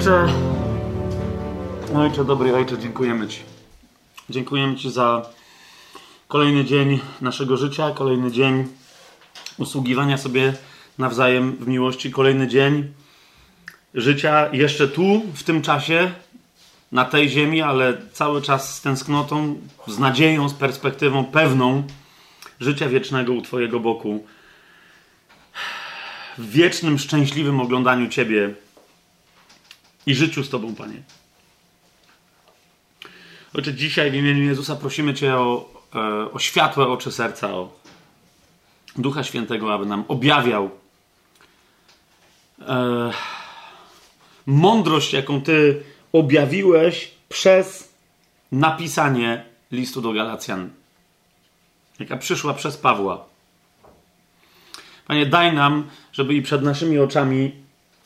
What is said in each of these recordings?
Ojcze, Ojcze, dobry Ojcze, dziękujemy Ci. Dziękujemy Ci za kolejny dzień naszego życia, kolejny dzień usługiwania sobie nawzajem w miłości, kolejny dzień życia jeszcze tu, w tym czasie, na tej ziemi, ale cały czas z tęsknotą, z nadzieją, z perspektywą pewną życia wiecznego u Twojego boku. W wiecznym, szczęśliwym oglądaniu Ciebie i życiu z Tobą, Panie. Ojcze, dzisiaj w imieniu Jezusa prosimy Cię o, e, o światłe oczy serca, o Ducha Świętego, aby nam objawiał e, mądrość, jaką Ty objawiłeś przez napisanie listu do Galacjan, jaka przyszła przez Pawła. Panie, daj nam, żeby i przed naszymi oczami,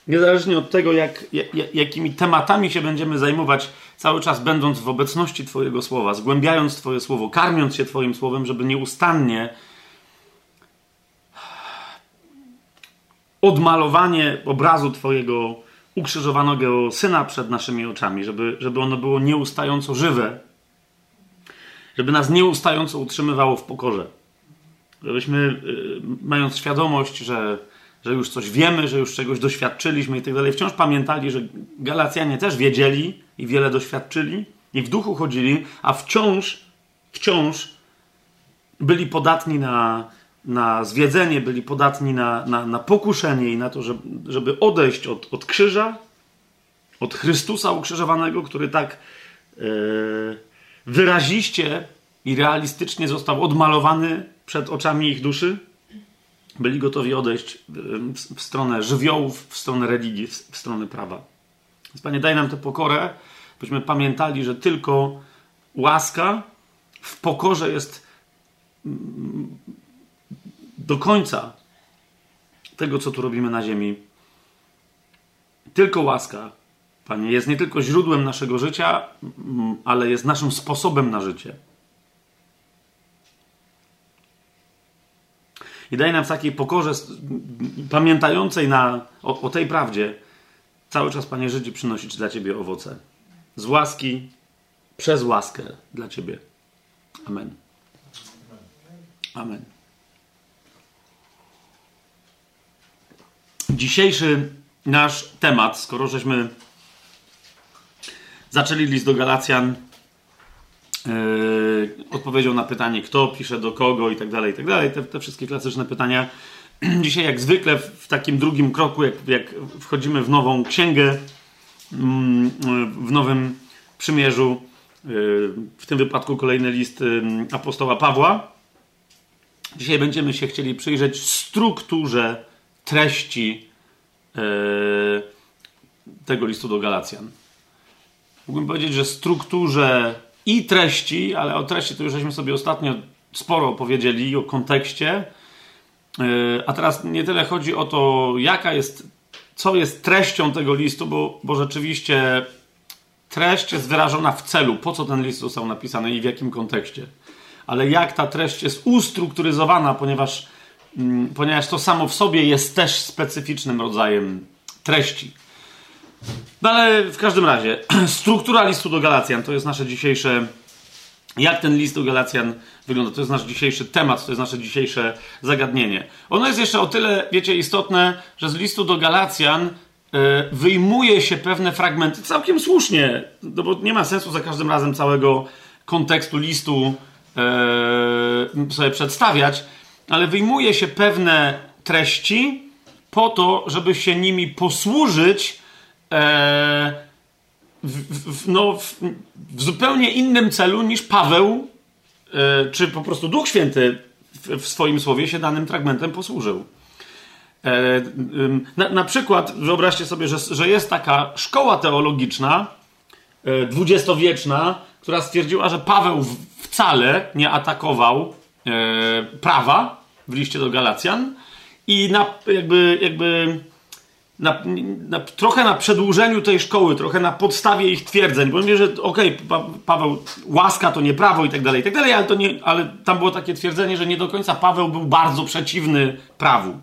niezależnie od tego, jak, jak, jakimi tematami się będziemy zajmować, cały czas będąc w obecności Twojego słowa, zgłębiając Twoje słowo, karmiąc się Twoim słowem, żeby nieustannie odmalowanie obrazu Twojego ukrzyżowanego Syna przed naszymi oczami, żeby, żeby ono było nieustająco żywe, żeby nas nieustająco utrzymywało w pokorze. Żebyśmy, y, mając świadomość, że, że już coś wiemy, że już czegoś doświadczyliśmy i tak dalej, wciąż pamiętali, że Galacjanie też wiedzieli i wiele doświadczyli i w duchu chodzili, a wciąż, wciąż byli podatni na, na zwiedzenie, byli podatni na, na, na pokuszenie i na to, żeby, odejść od, od krzyża, od Chrystusa ukrzyżowanego, który tak yy, wyraziście i realistycznie został odmalowany przed oczami ich duszy. Byli gotowi odejść w, stronę żywiołów, w stronę religii, w stronę prawa. Więc Panie, daj nam tę pokorę, byśmy pamiętali, że tylko łaska w pokorze jest do końca tego, co tu robimy na ziemi. Tylko łaska, Panie, jest nie tylko źródłem naszego życia, ale jest naszym sposobem na życie. I daj nam w takiej pokorze, pamiętającej na, o, o tej prawdzie, cały czas, Panie, żyć i przynosić dla Ciebie owoce. Z łaski, przez łaskę dla Ciebie. Amen. Amen. Dzisiejszy nasz temat, skoro żeśmy zaczęli list do Galacjan, yy, odpowiedział na pytanie, kto pisze do kogo i tak dalej, i tak dalej. Te, te wszystkie klasyczne pytania. Dzisiaj, jak zwykle, w, takim drugim kroku, jak, jak, wchodzimy w nową księgę, yy, w nowym przymierzu, yy, w tym wypadku kolejny list yy, apostoła Pawła. Dzisiaj będziemy się chcieli przyjrzeć strukturze treści tego listu do Galacjan. Mógłbym powiedzieć, że strukturze i treści, ale o treści to już żeśmy sobie ostatnio sporo opowiedzieli, o kontekście. Yy, a teraz nie tyle chodzi o to, jaka jest, co jest treścią tego listu, bo, bo rzeczywiście treść jest wyrażona w celu, po co ten list został napisany i w jakim kontekście. Ale jak ta treść jest ustrukturyzowana, ponieważ, mm, ponieważ to samo w sobie jest też specyficznym rodzajem treści. No ale w każdym razie, struktura listu do Galacjan to jest nasze dzisiejsze. Jak ten list do Galacjan wygląda? To jest nasz dzisiejszy temat, to jest nasze dzisiejsze zagadnienie. Ono jest jeszcze o tyle, wiecie, istotne, że z listu do Galacjan e, wyjmuje się pewne fragmenty, całkiem słusznie, no bo nie ma sensu za każdym razem całego kontekstu listu e, sobie przedstawiać, ale wyjmuje się pewne treści po to, żeby się nimi posłużyć w, w, no, w, w, zupełnie innym celu niż Paweł, e, czy po prostu Duch Święty w, swoim słowie się danym fragmentem posłużył. E, na, na, przykład wyobraźcie sobie, że, że jest taka szkoła teologiczna, e, dwudziestowieczna, która stwierdziła, że Paweł wcale nie atakował prawa w liście do Galacjan i na, jakby, jakby na, na, trochę na przedłużeniu tej szkoły, trochę na podstawie ich twierdzeń, bo mówię, że okej, okay, pa, Paweł, łaska to nie prawo i tak dalej, i tak dalej, ale, to nie, ale tam było takie twierdzenie, że nie do końca Paweł był bardzo przeciwny prawu.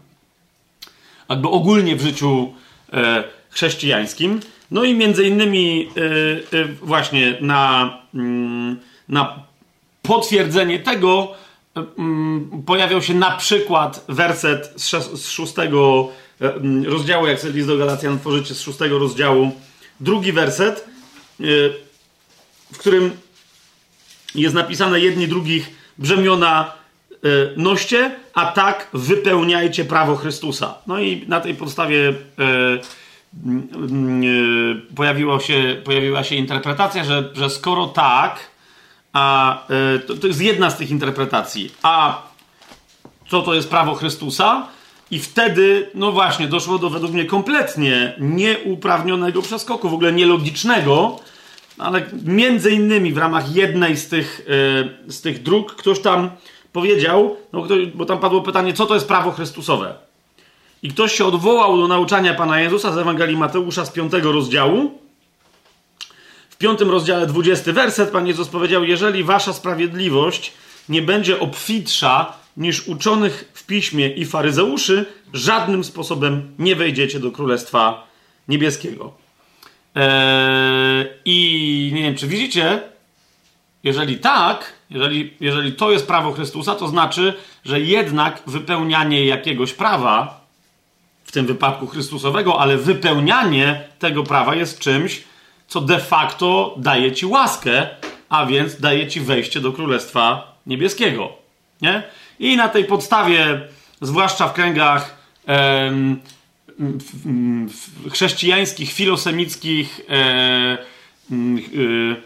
Jakby ogólnie w życiu e, chrześcijańskim. No i między innymi yy, yy, właśnie na, yy, na potwierdzenie tego mm, pojawiał się na przykład werset z, z szóstego mm, rozdziału, jak list do Galacjan tworzycie, z szóstego rozdziału, drugi werset, yy, w którym jest napisane jedni drugich brzemiona yy, noście, a tak wypełniajcie prawo Chrystusa. No i na tej podstawie się, pojawiła się interpretacja, że, że skoro tak, a to, to jest jedna z tych interpretacji, a co to jest prawo Chrystusa, i wtedy, no właśnie, doszło do według mnie kompletnie nieuprawnionego przeskoku, w ogóle nielogicznego, ale między innymi w ramach jednej z tych, yy, z tych dróg ktoś tam powiedział, no, bo tam padło pytanie, co to jest prawo Chrystusowe. I ktoś się odwołał do nauczania Pana Jezusa z Ewangelii Mateusza z piątego rozdziału. W piątym rozdziale, dwudziesty werset, Pan Jezus powiedział, jeżeli wasza sprawiedliwość nie będzie obfitsza niż uczonych piśmie i faryzeuszy, żadnym sposobem nie wejdziecie do Królestwa Niebieskiego. Eee, I nie wiem, czy widzicie, jeżeli tak, jeżeli, jeżeli to jest prawo Chrystusa, to znaczy, że jednak wypełnianie jakiegoś prawa, w tym wypadku Chrystusowego, ale wypełnianie tego prawa jest czymś, co de facto daje ci łaskę, a więc daje ci wejście do Królestwa Niebieskiego. Nie? I na tej podstawie, zwłaszcza w kręgach em, chrześcijańskich, filosemickich, e, e,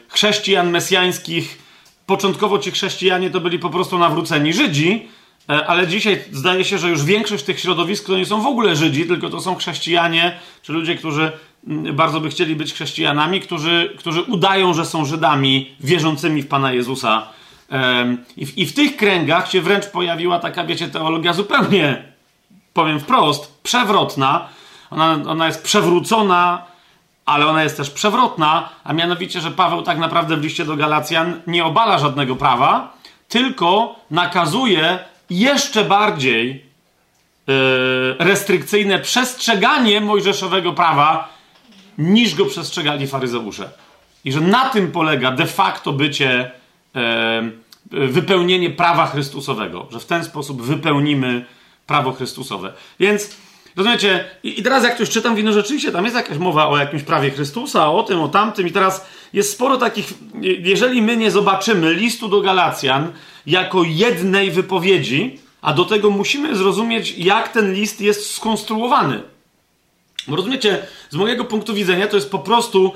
chrześcijan mesjańskich, początkowo ci chrześcijanie to byli po prostu nawróceni Żydzi, e, ale dzisiaj zdaje się, że już większość tych środowisk to nie są w ogóle Żydzi, tylko to są chrześcijanie, czy ludzie, którzy bardzo by chcieli być chrześcijanami, którzy, którzy udają, że są Żydami wierzącymi w Pana Jezusa. I w, I w tych kręgach się wręcz pojawiła taka, wiecie, teologia zupełnie, powiem wprost, przewrotna. Ona, ona jest przewrócona, ale ona jest też przewrotna, a mianowicie, że Paweł tak naprawdę w liście do Galacjan nie obala żadnego prawa, tylko nakazuje jeszcze bardziej yy, restrykcyjne przestrzeganie mojżeszowego prawa, niż go przestrzegali faryzeusze. I że na tym polega de facto bycie wypełnienie prawa Chrystusowego, że w ten sposób wypełnimy prawo Chrystusowe. Więc rozumiecie, i, teraz jak ktoś czytam, wino rzeczywiście tam jest jakaś mowa o jakimś prawie Chrystusa, o tym, o tamtym, i teraz jest sporo takich, jeżeli my nie zobaczymy listu do Galacjan jako jednej wypowiedzi, a do tego musimy zrozumieć, jak ten list jest skonstruowany. Bo rozumiecie, z mojego punktu widzenia to jest po prostu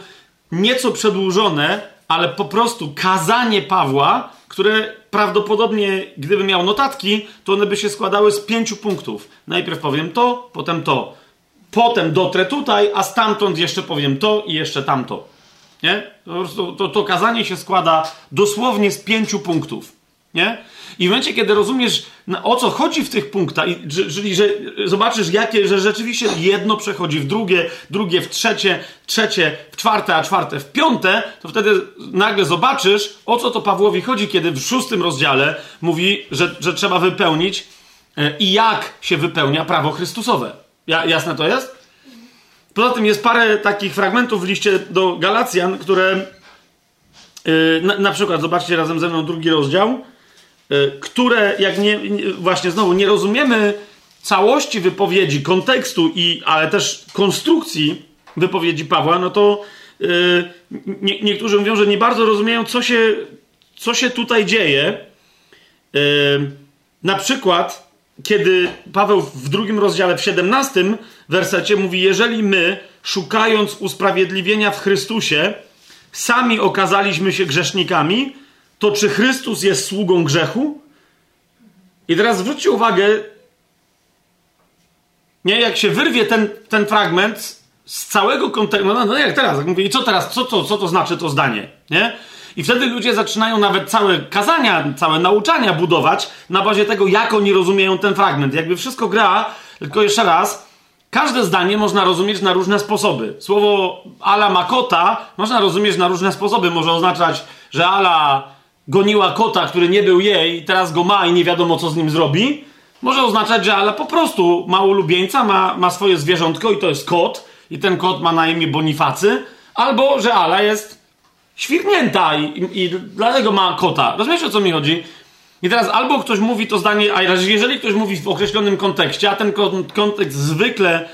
nieco przedłużone ale po prostu kazanie Pawła, które prawdopodobnie, gdyby miał notatki, to one by się składały z pięciu punktów. Najpierw powiem to, potem to. Potem dotrę tutaj, a stamtąd jeszcze powiem to i jeszcze tamto. Nie? To, to, to kazanie się składa dosłownie z pięciu punktów. Nie? I w momencie, kiedy rozumiesz, o co chodzi w tych punktach, czyli że zobaczysz, jakie, że rzeczywiście jedno przechodzi w drugie, drugie w trzecie, trzecie w czwarte, a czwarte w piąte, to wtedy nagle zobaczysz, o co to Pawłowi chodzi, kiedy w szóstym rozdziale mówi, że, że trzeba wypełnić e, i jak się wypełnia prawo Chrystusowe. Ja, jasne to jest? Poza tym jest parę takich fragmentów w liście do Galacjan, które yy, na, na przykład, zobaczcie razem ze mną drugi rozdział, które jak nie, właśnie znowu nie rozumiemy całości wypowiedzi, kontekstu i, ale też konstrukcji wypowiedzi Pawła, no to yy, nie, niektórzy mówią, że nie bardzo rozumieją, co się, co się tutaj dzieje. Yy, na przykład, kiedy Paweł w drugim rozdziale, w 17 wersecie mówi, jeżeli my, szukając usprawiedliwienia w Chrystusie, sami okazaliśmy się grzesznikami, to czy Chrystus jest sługą grzechu? I teraz zwróćcie uwagę, nie, jak się wyrwie ten, ten fragment z całego kontekstu, no, no jak teraz, jak mówię, i co teraz, co to, co to znaczy to zdanie, nie? I wtedy ludzie zaczynają nawet całe kazania, całe nauczania budować na bazie tego, jak oni rozumieją ten fragment. Jakby wszystko gra, tylko jeszcze raz, każde zdanie można rozumieć na różne sposoby. Słowo ala makota można rozumieć na różne sposoby. Może oznaczać, że ala goniła kota, który nie był jej, teraz go ma i nie wiadomo, co z nim zrobi, może oznaczać, że ale po prostu ma ulubieńca, ma, ma swoje zwierzątko i to jest kot i ten kot ma na imię Bonifacy, albo że Ala jest świrnięta i, i, i dlatego ma kota. Rozumiesz o co mi chodzi? I teraz albo ktoś mówi to zdanie, a jeżeli ktoś mówi w określonym kontekście, a ten kontekst zwykle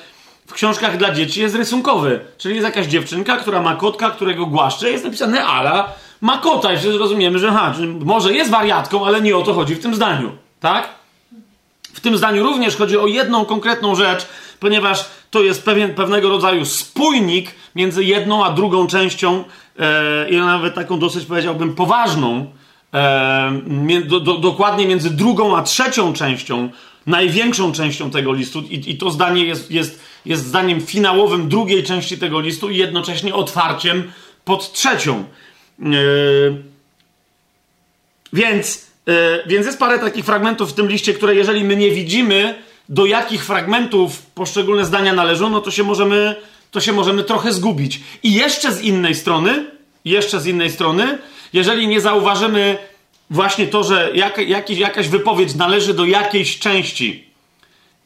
w książkach dla dzieci jest rysunkowy. Czyli jest jakaś dziewczynka, która ma kotka, którego głaszcze, jest napisane Ala ma kota i wszyscy rozumiemy, że ha, może jest wariatką, ale nie o to chodzi w tym zdaniu. Tak? W tym zdaniu również chodzi o jedną konkretną rzecz, ponieważ to jest pewien, pewnego rodzaju spójnik między jedną a drugą częścią e, i nawet taką dosyć powiedziałbym poważną, e, do, do, dokładnie między drugą a trzecią częścią, największą częścią tego listu i, i to zdanie jest, jest, jest zdaniem finałowym drugiej części tego listu i jednocześnie otwarciem pod trzecią. E, więc, e, więc jest parę takich fragmentów w tym liście, które jeżeli my nie widzimy, do jakich fragmentów poszczególne zdania należą, no to się możemy, to się możemy trochę zgubić. I jeszcze z innej strony, jeszcze z innej strony, jeżeli nie zauważymy właśnie to, że jak, jakiś, jakaś wypowiedź należy do jakiejś części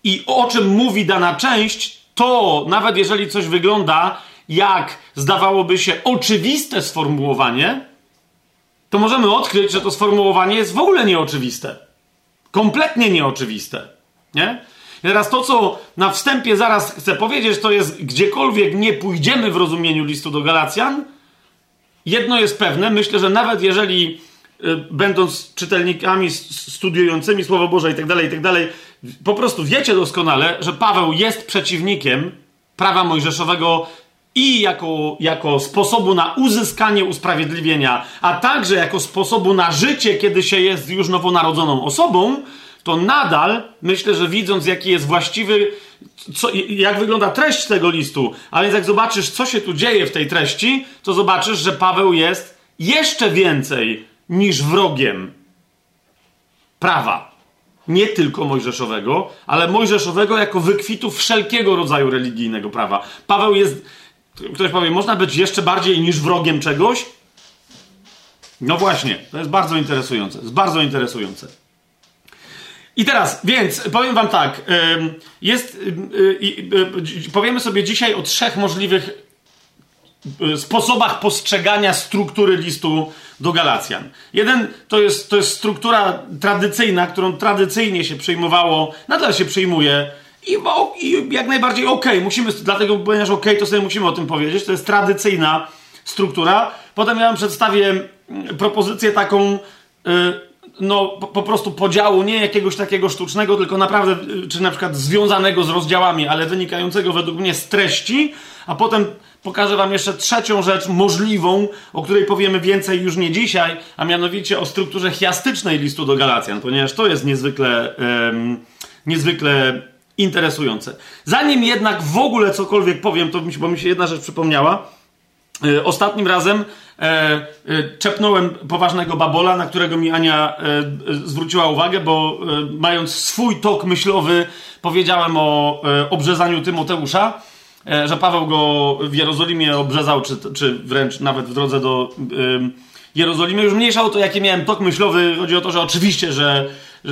i o czym mówi dana część, to nawet jeżeli coś wygląda jak zdawałoby się oczywiste sformułowanie, to możemy odkryć, że to sformułowanie jest w ogóle nieoczywiste. Kompletnie nieoczywiste. Nie? I teraz to, co na wstępie zaraz chcę powiedzieć, to jest gdziekolwiek nie pójdziemy w rozumieniu listu do Galacjan, jedno jest pewne, myślę, że nawet jeżeli y, będąc czytelnikami studiującymi Słowo Boże i tak dalej, i tak dalej, po prostu wiecie doskonale, że Paweł jest przeciwnikiem prawa mojżeszowego i jako, jako sposobu na uzyskanie usprawiedliwienia, a także jako sposobu na życie, kiedy się jest już nowonarodzoną osobą, to nadal myślę, że widząc, jaki jest właściwy, co, jak wygląda treść tego listu, a więc jak zobaczysz, co się tu dzieje w tej treści, to zobaczysz, że Paweł jest jeszcze więcej niż wrogiem prawa. Nie tylko mojżeszowego, ale mojżeszowego jako wykwitu wszelkiego rodzaju religijnego prawa. Paweł jest Ktoś powie, można być jeszcze bardziej niż wrogiem czegoś? No właśnie, to jest bardzo interesujące. Jest bardzo interesujące. I teraz, więc powiem Wam tak. Jest, y, powiemy sobie dzisiaj o trzech możliwych y, sposobach postrzegania struktury listu do Galacjan. Jeden to jest, to jest struktura tradycyjna, którą tradycyjnie się przyjmowało, nadal się przyjmuje i, i jak najbardziej okej, okay. musimy, dlatego, ponieważ okej, okay, to sobie musimy o tym powiedzieć. To jest tradycyjna struktura. Potem ja wam przedstawię mm, propozycję taką, yy, no po, prostu podziału, nie jakiegoś takiego sztucznego, tylko naprawdę, yy, czy na przykład związanego z rozdziałami, ale wynikającego według mnie z treści, a potem pokażę wam jeszcze trzecią rzecz możliwą, o której powiemy więcej już nie dzisiaj, a mianowicie o strukturze chiastycznej listu do Galacjan, ponieważ to jest niezwykle, yy, niezwykle interesujące. Zanim jednak w ogóle cokolwiek powiem, to mi bo mi się jedna rzecz przypomniała. E, ostatnim razem e, e, czepnąłem poważnego babola, na którego mi Ania e, zwróciła uwagę, bo mając swój tok myślowy, powiedziałem o obrzezaniu Tymoteusza, że Paweł go w Jerozolimie obrzezał, czy, czy wręcz nawet w drodze do Jerozolimy. Już mniejsza o to, jaki miałem tok myślowy. Chodzi o to, że oczywiście, że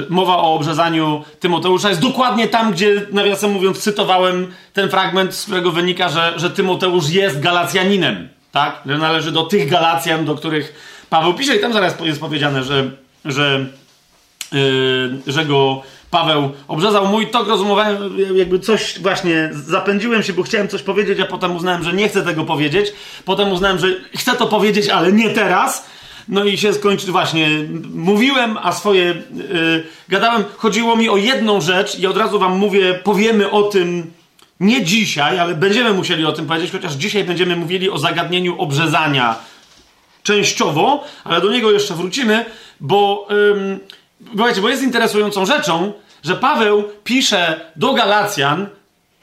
mowa o obrzezaniu Tymoteusza jest dokładnie tam, gdzie, nawiasem mówiąc, cytowałem ten fragment, z którego wynika, że, że Tymoteusz jest Galacjaninem, tak? Że należy do tych Galacjan, do których Paweł pisze i tam zaraz jest powiedziane, że, że, yy, że go Paweł obrzezał. Mój tok rozumowałem, jakby coś właśnie zapędziłem się, bo chciałem coś powiedzieć, a potem uznałem, że nie chcę tego powiedzieć. Potem uznałem, że chcę to powiedzieć, ale nie teraz no i się skończy właśnie. Mówiłem, a swoje yy, gadałem. Chodziło mi o jedną rzecz i od razu wam mówię, powiemy o tym nie dzisiaj, ale będziemy musieli o tym powiedzieć, chociaż dzisiaj będziemy mówili o zagadnieniu obrzezania częściowo, ale do niego jeszcze wrócimy, bo, yy, bo jest interesującą rzeczą, że Paweł pisze do Galacjan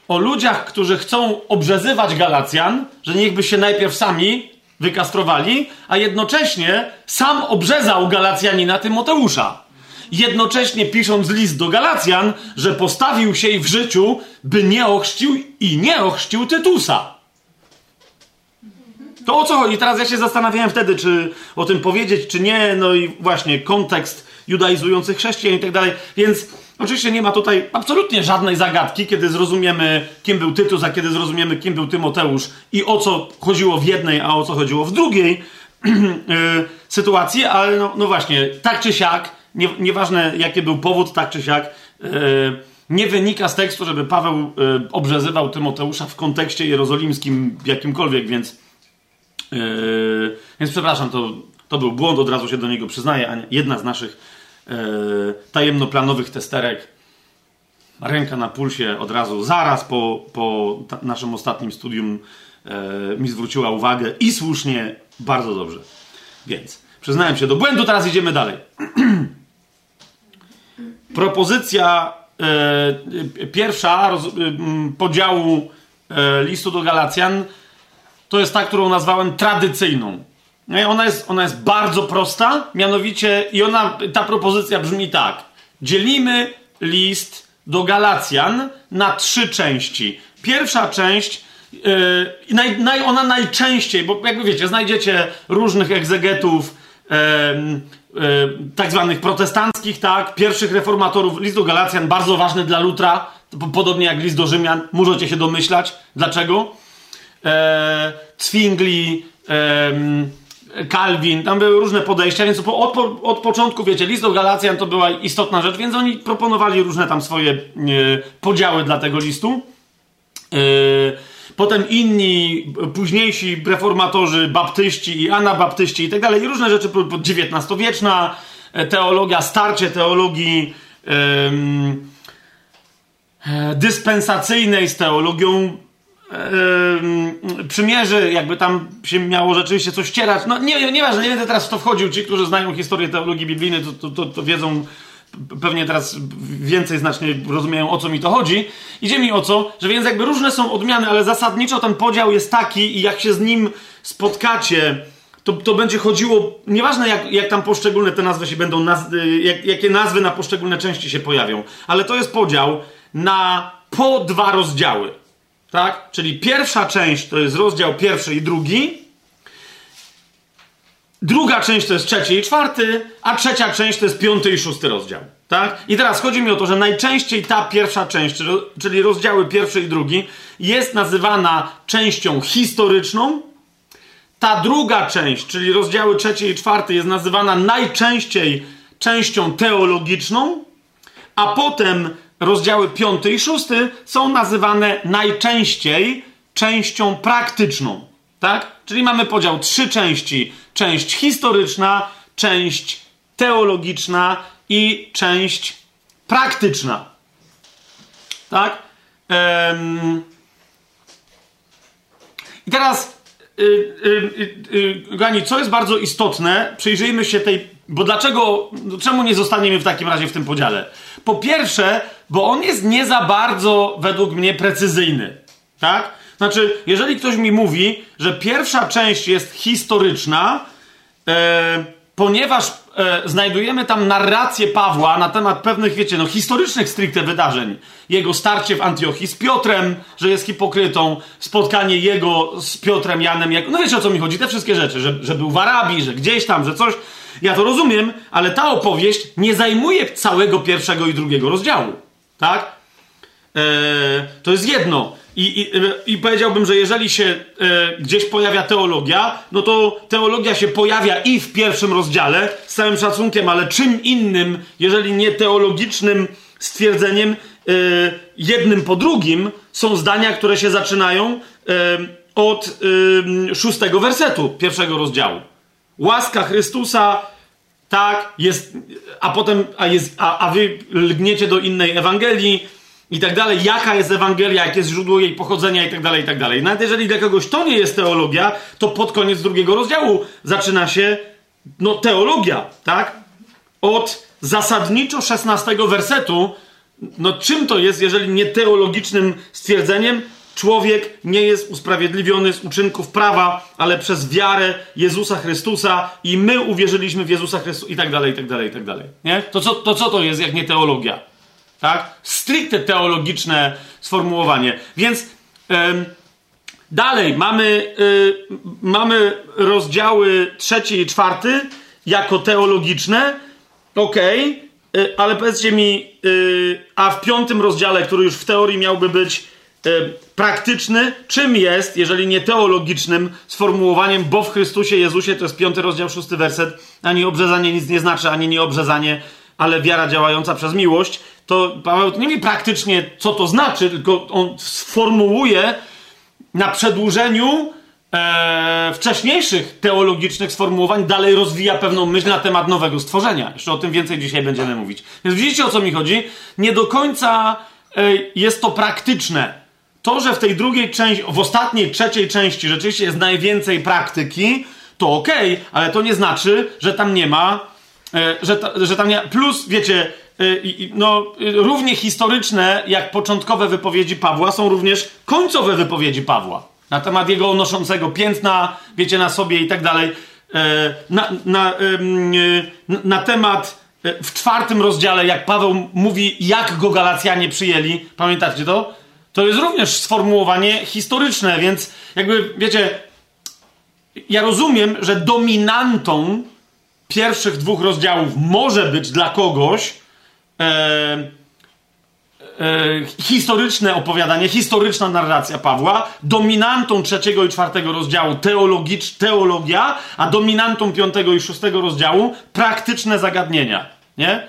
o ludziach, którzy chcą obrzezywać Galacjan, że niechby się najpierw sami wykastrowali, a jednocześnie sam obrzezał Galacjanina Tymoteusza. Jednocześnie pisząc list do Galacjan, że postawił się w życiu, by nie ochrzcił i nie ochrzcił Tytusa. To o co chodzi? Teraz ja się zastanawiałem wtedy, czy o tym powiedzieć, czy nie. No i właśnie kontekst judaizujących chrześcijan i tak dalej. Więc Oczywiście nie ma tutaj absolutnie żadnej zagadki, kiedy zrozumiemy, kim był Tytus, a kiedy zrozumiemy, kim był Tymoteusz i o co chodziło w jednej, a o co chodziło w drugiej yy, sytuacji, ale no, no, właśnie, tak czy siak, nie, nieważne jaki był powód, tak czy siak, yy, nie wynika z tekstu, żeby Paweł yy, obrzezywał Tymoteusza w kontekście jerozolimskim jakimkolwiek, więc, więc przepraszam, to, to był błąd, od razu się do niego przyznaję, a jedna z naszych E, tajemnoplanowych testerek. Ręka na pulsie od razu, zaraz po, po naszym ostatnim studium e, mi zwróciła uwagę i słusznie, bardzo dobrze. Więc przyznałem się do błędu, teraz idziemy dalej. Propozycja e, pierwsza roz, podziału listu do Galacjan to jest ta, którą nazwałem tradycyjną. No ona jest, ona jest bardzo prosta, mianowicie, i ona, ta propozycja brzmi tak. Dzielimy list do Galacjan na trzy części. Pierwsza część, yy, naj, naj, ona najczęściej, bo jakby wiecie, znajdziecie różnych egzegetów, yy, tak zwanych protestanckich, tak, pierwszych reformatorów. List do Galacjan bardzo ważny dla Lutra, podobnie jak list do Rzymian, możecie się domyślać. Dlaczego? E, Zwingli, Calvin, tam były różne podejścia, więc od, od początku, wiecie, list do Galacjan to była istotna rzecz, więc oni proponowali różne tam swoje e, podziały dla tego listu. E, potem inni, późniejsi reformatorzy, baptyści i anabaptyści i tak dalej, i różne rzeczy, XIX-wieczna e, teologia, starcie teologii dyspensacyjnej z teologią yy, przymierzy, jakby tam się miało rzeczywiście coś ścierać. No nie, nieważne, nie będę teraz w to wchodził. Ci, którzy znają historię teologii biblijnej, to, to, to, to wiedzą pewnie teraz więcej znacznie rozumieją, o co mi to chodzi. Idzie mi o co, że więc jakby różne są odmiany, ale zasadniczo ten podział jest taki i jak się z nim spotkacie, to, to będzie chodziło, nieważne jak, jak tam poszczególne te nazwy się będą, naz, jak, jakie nazwy na poszczególne części się pojawią, ale to jest podział na po dwa rozdziały tak? Czyli pierwsza część to jest rozdział pierwszy i drugi. Druga część to jest trzeci i czwarty, a trzecia część to jest piąty i szósty rozdział. Tak? I teraz chodzi mi o to, że najczęściej ta pierwsza część, czyli rozdziały pierwszy i drugi, jest nazywana częścią historyczną. Ta druga część, czyli rozdziały trzeci i czwarty, jest nazywana najczęściej częścią teologiczną, a potem rozdziały 5 i 6 są nazywane najczęściej częścią praktyczną. Tak? Czyli mamy podział trzy części: część historyczna, część teologiczna i część praktyczna. Tak? Ehm... I teraz, yy, yy, yy, Gani, co jest bardzo istotne, przyjrzyjmy się tej. Bo dlaczego, czemu nie zostaniemy w takim razie w tym podziale? Po pierwsze, bo on jest nie za bardzo, według mnie, precyzyjny. Tak? Znaczy, jeżeli ktoś mi mówi, że pierwsza część jest historyczna, e, ponieważ e, znajdujemy tam narrację Pawła na temat pewnych, wiecie, no, historycznych stricte wydarzeń. Jego starcie w Antiochii z Piotrem, że jest hipokrytą, spotkanie jego z Piotrem, Janem, jak... no wiecie o co mi chodzi, te wszystkie rzeczy, że, że był w Arabii, że gdzieś tam, że coś. Ja to rozumiem, ale ta opowieść nie zajmuje całego pierwszego i drugiego rozdziału. Tak? E, to jest jedno. I, i, I, powiedziałbym, że jeżeli się e, gdzieś pojawia teologia, no to teologia się pojawia i w pierwszym rozdziale, z całym szacunkiem, ale czym innym, jeżeli nie teologicznym stwierdzeniem, e, jednym po drugim, są zdania, które się zaczynają od szóstego wersetu pierwszego rozdziału. Łaska Chrystusa tak, jest, a potem, a, jest, a, a wy lgniecie do innej Ewangelii i tak dalej, jaka jest Ewangelia, jakie jest źródło jej pochodzenia i tak dalej, i tak dalej. Nawet jeżeli dla kogoś to nie jest teologia, to pod koniec drugiego rozdziału zaczyna się, no, teologia, tak? Od zasadniczo 16 wersetu, no czym to jest, jeżeli nie teologicznym stwierdzeniem? Człowiek nie jest usprawiedliwiony z uczynków prawa, ale przez wiarę Jezusa Chrystusa i my uwierzyliśmy w Jezusa Chrystusa i tak dalej, i tak dalej, i tak dalej. Nie? To, co, to co to jest, jak nie teologia? Tak? Stricte teologiczne sformułowanie. Więc ym, dalej mamy, y, mamy rozdziały trzeci i czwarty jako teologiczne. Okej. Okay ale powiedzcie mi, y, a w piątym rozdziale, który już w teorii miałby być praktyczny, czym jest, jeżeli nie teologicznym sformułowaniem, bo w Chrystusie Jezusie, to jest piąty rozdział, szósty werset, ani obrzezanie nic nie znaczy, ani nie obrzezanie, ale wiara działająca przez miłość, to Paweł nie wie praktycznie, co to znaczy, tylko on sformułuje na przedłużeniu e, wcześniejszych teologicznych sformułowań, dalej rozwija pewną myśl na temat nowego stworzenia. Jeszcze o tym więcej dzisiaj będziemy mówić. Więc widzicie, o co mi chodzi? Nie do końca e, jest to praktyczne. To, że w tej drugiej części, w ostatniej, trzeciej części rzeczywiście jest najwięcej praktyki, to okej, okay, ale to nie znaczy, że tam nie ma, e, że, ta, że tam nie. Plus, wiecie, no, równie historyczne jak początkowe wypowiedzi Pawła są również końcowe wypowiedzi Pawła na temat jego noszącego piętna, wiecie, na sobie i tak dalej. Na, na, na temat e, w czwartym rozdziale, jak Paweł mówi, jak go Galacjanie przyjęli, pamiętacie to? To jest również sformułowanie historyczne, więc jakby, wiecie, ja rozumiem, że dominantą pierwszych dwóch rozdziałów może być dla kogoś e, e, historyczne opowiadanie, historyczna narracja Pawła, dominantą trzeciego i czwartego rozdziału teologicz, teologia, a dominantą piątego i szóstego rozdziału praktyczne zagadnienia, nie?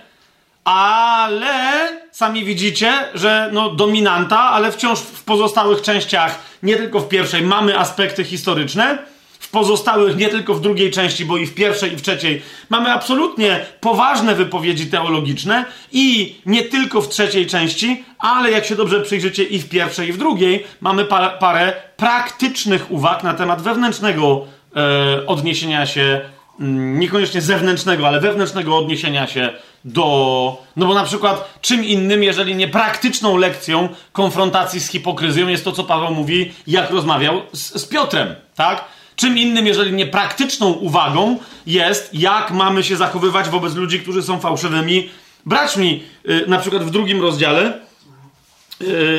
Ale sami widzicie, że no, dominanta, ale wciąż w pozostałych częściach, nie tylko w pierwszej, mamy aspekty historyczne, w pozostałych, nie tylko w drugiej części, bo i w pierwszej, i w trzeciej, mamy absolutnie poważne wypowiedzi teologiczne i nie tylko w trzeciej części, ale jak się dobrze przyjrzycie i w pierwszej, i w drugiej, mamy pa parę praktycznych uwag na temat wewnętrznego e, odniesienia się, niekoniecznie zewnętrznego, ale wewnętrznego odniesienia się do. No bo na przykład, czym innym, jeżeli nie praktyczną lekcją konfrontacji z hipokryzją, jest to, co Paweł mówi, jak rozmawiał z, z Piotrem, tak? Czym innym, jeżeli nie praktyczną uwagą, jest, jak mamy się zachowywać wobec ludzi, którzy są fałszywymi braćmi. Y, na przykład w drugim rozdziale,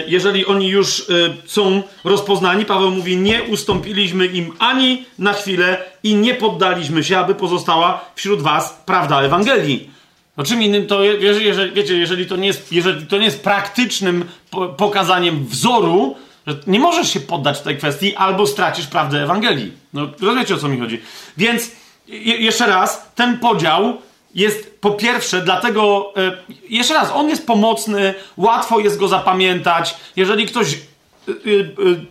jeżeli oni już y, są rozpoznani, Paweł mówi: Nie ustąpiliśmy im ani na chwilę i nie poddaliśmy się, aby pozostała wśród Was prawda Ewangelii. No czym innym to, jeżeli, wiecie, jeżeli to nie jest, jeżeli to nie jest praktycznym pokazaniem wzoru, że nie możesz się poddać tej kwestii, albo stracisz prawdę Ewangelii. No, rozumiecie o co mi chodzi. Więc jeszcze raz, ten podział jest po pierwsze, dlatego, e, jeszcze raz, on jest pomocny, łatwo jest go zapamiętać. Jeżeli ktoś e, e,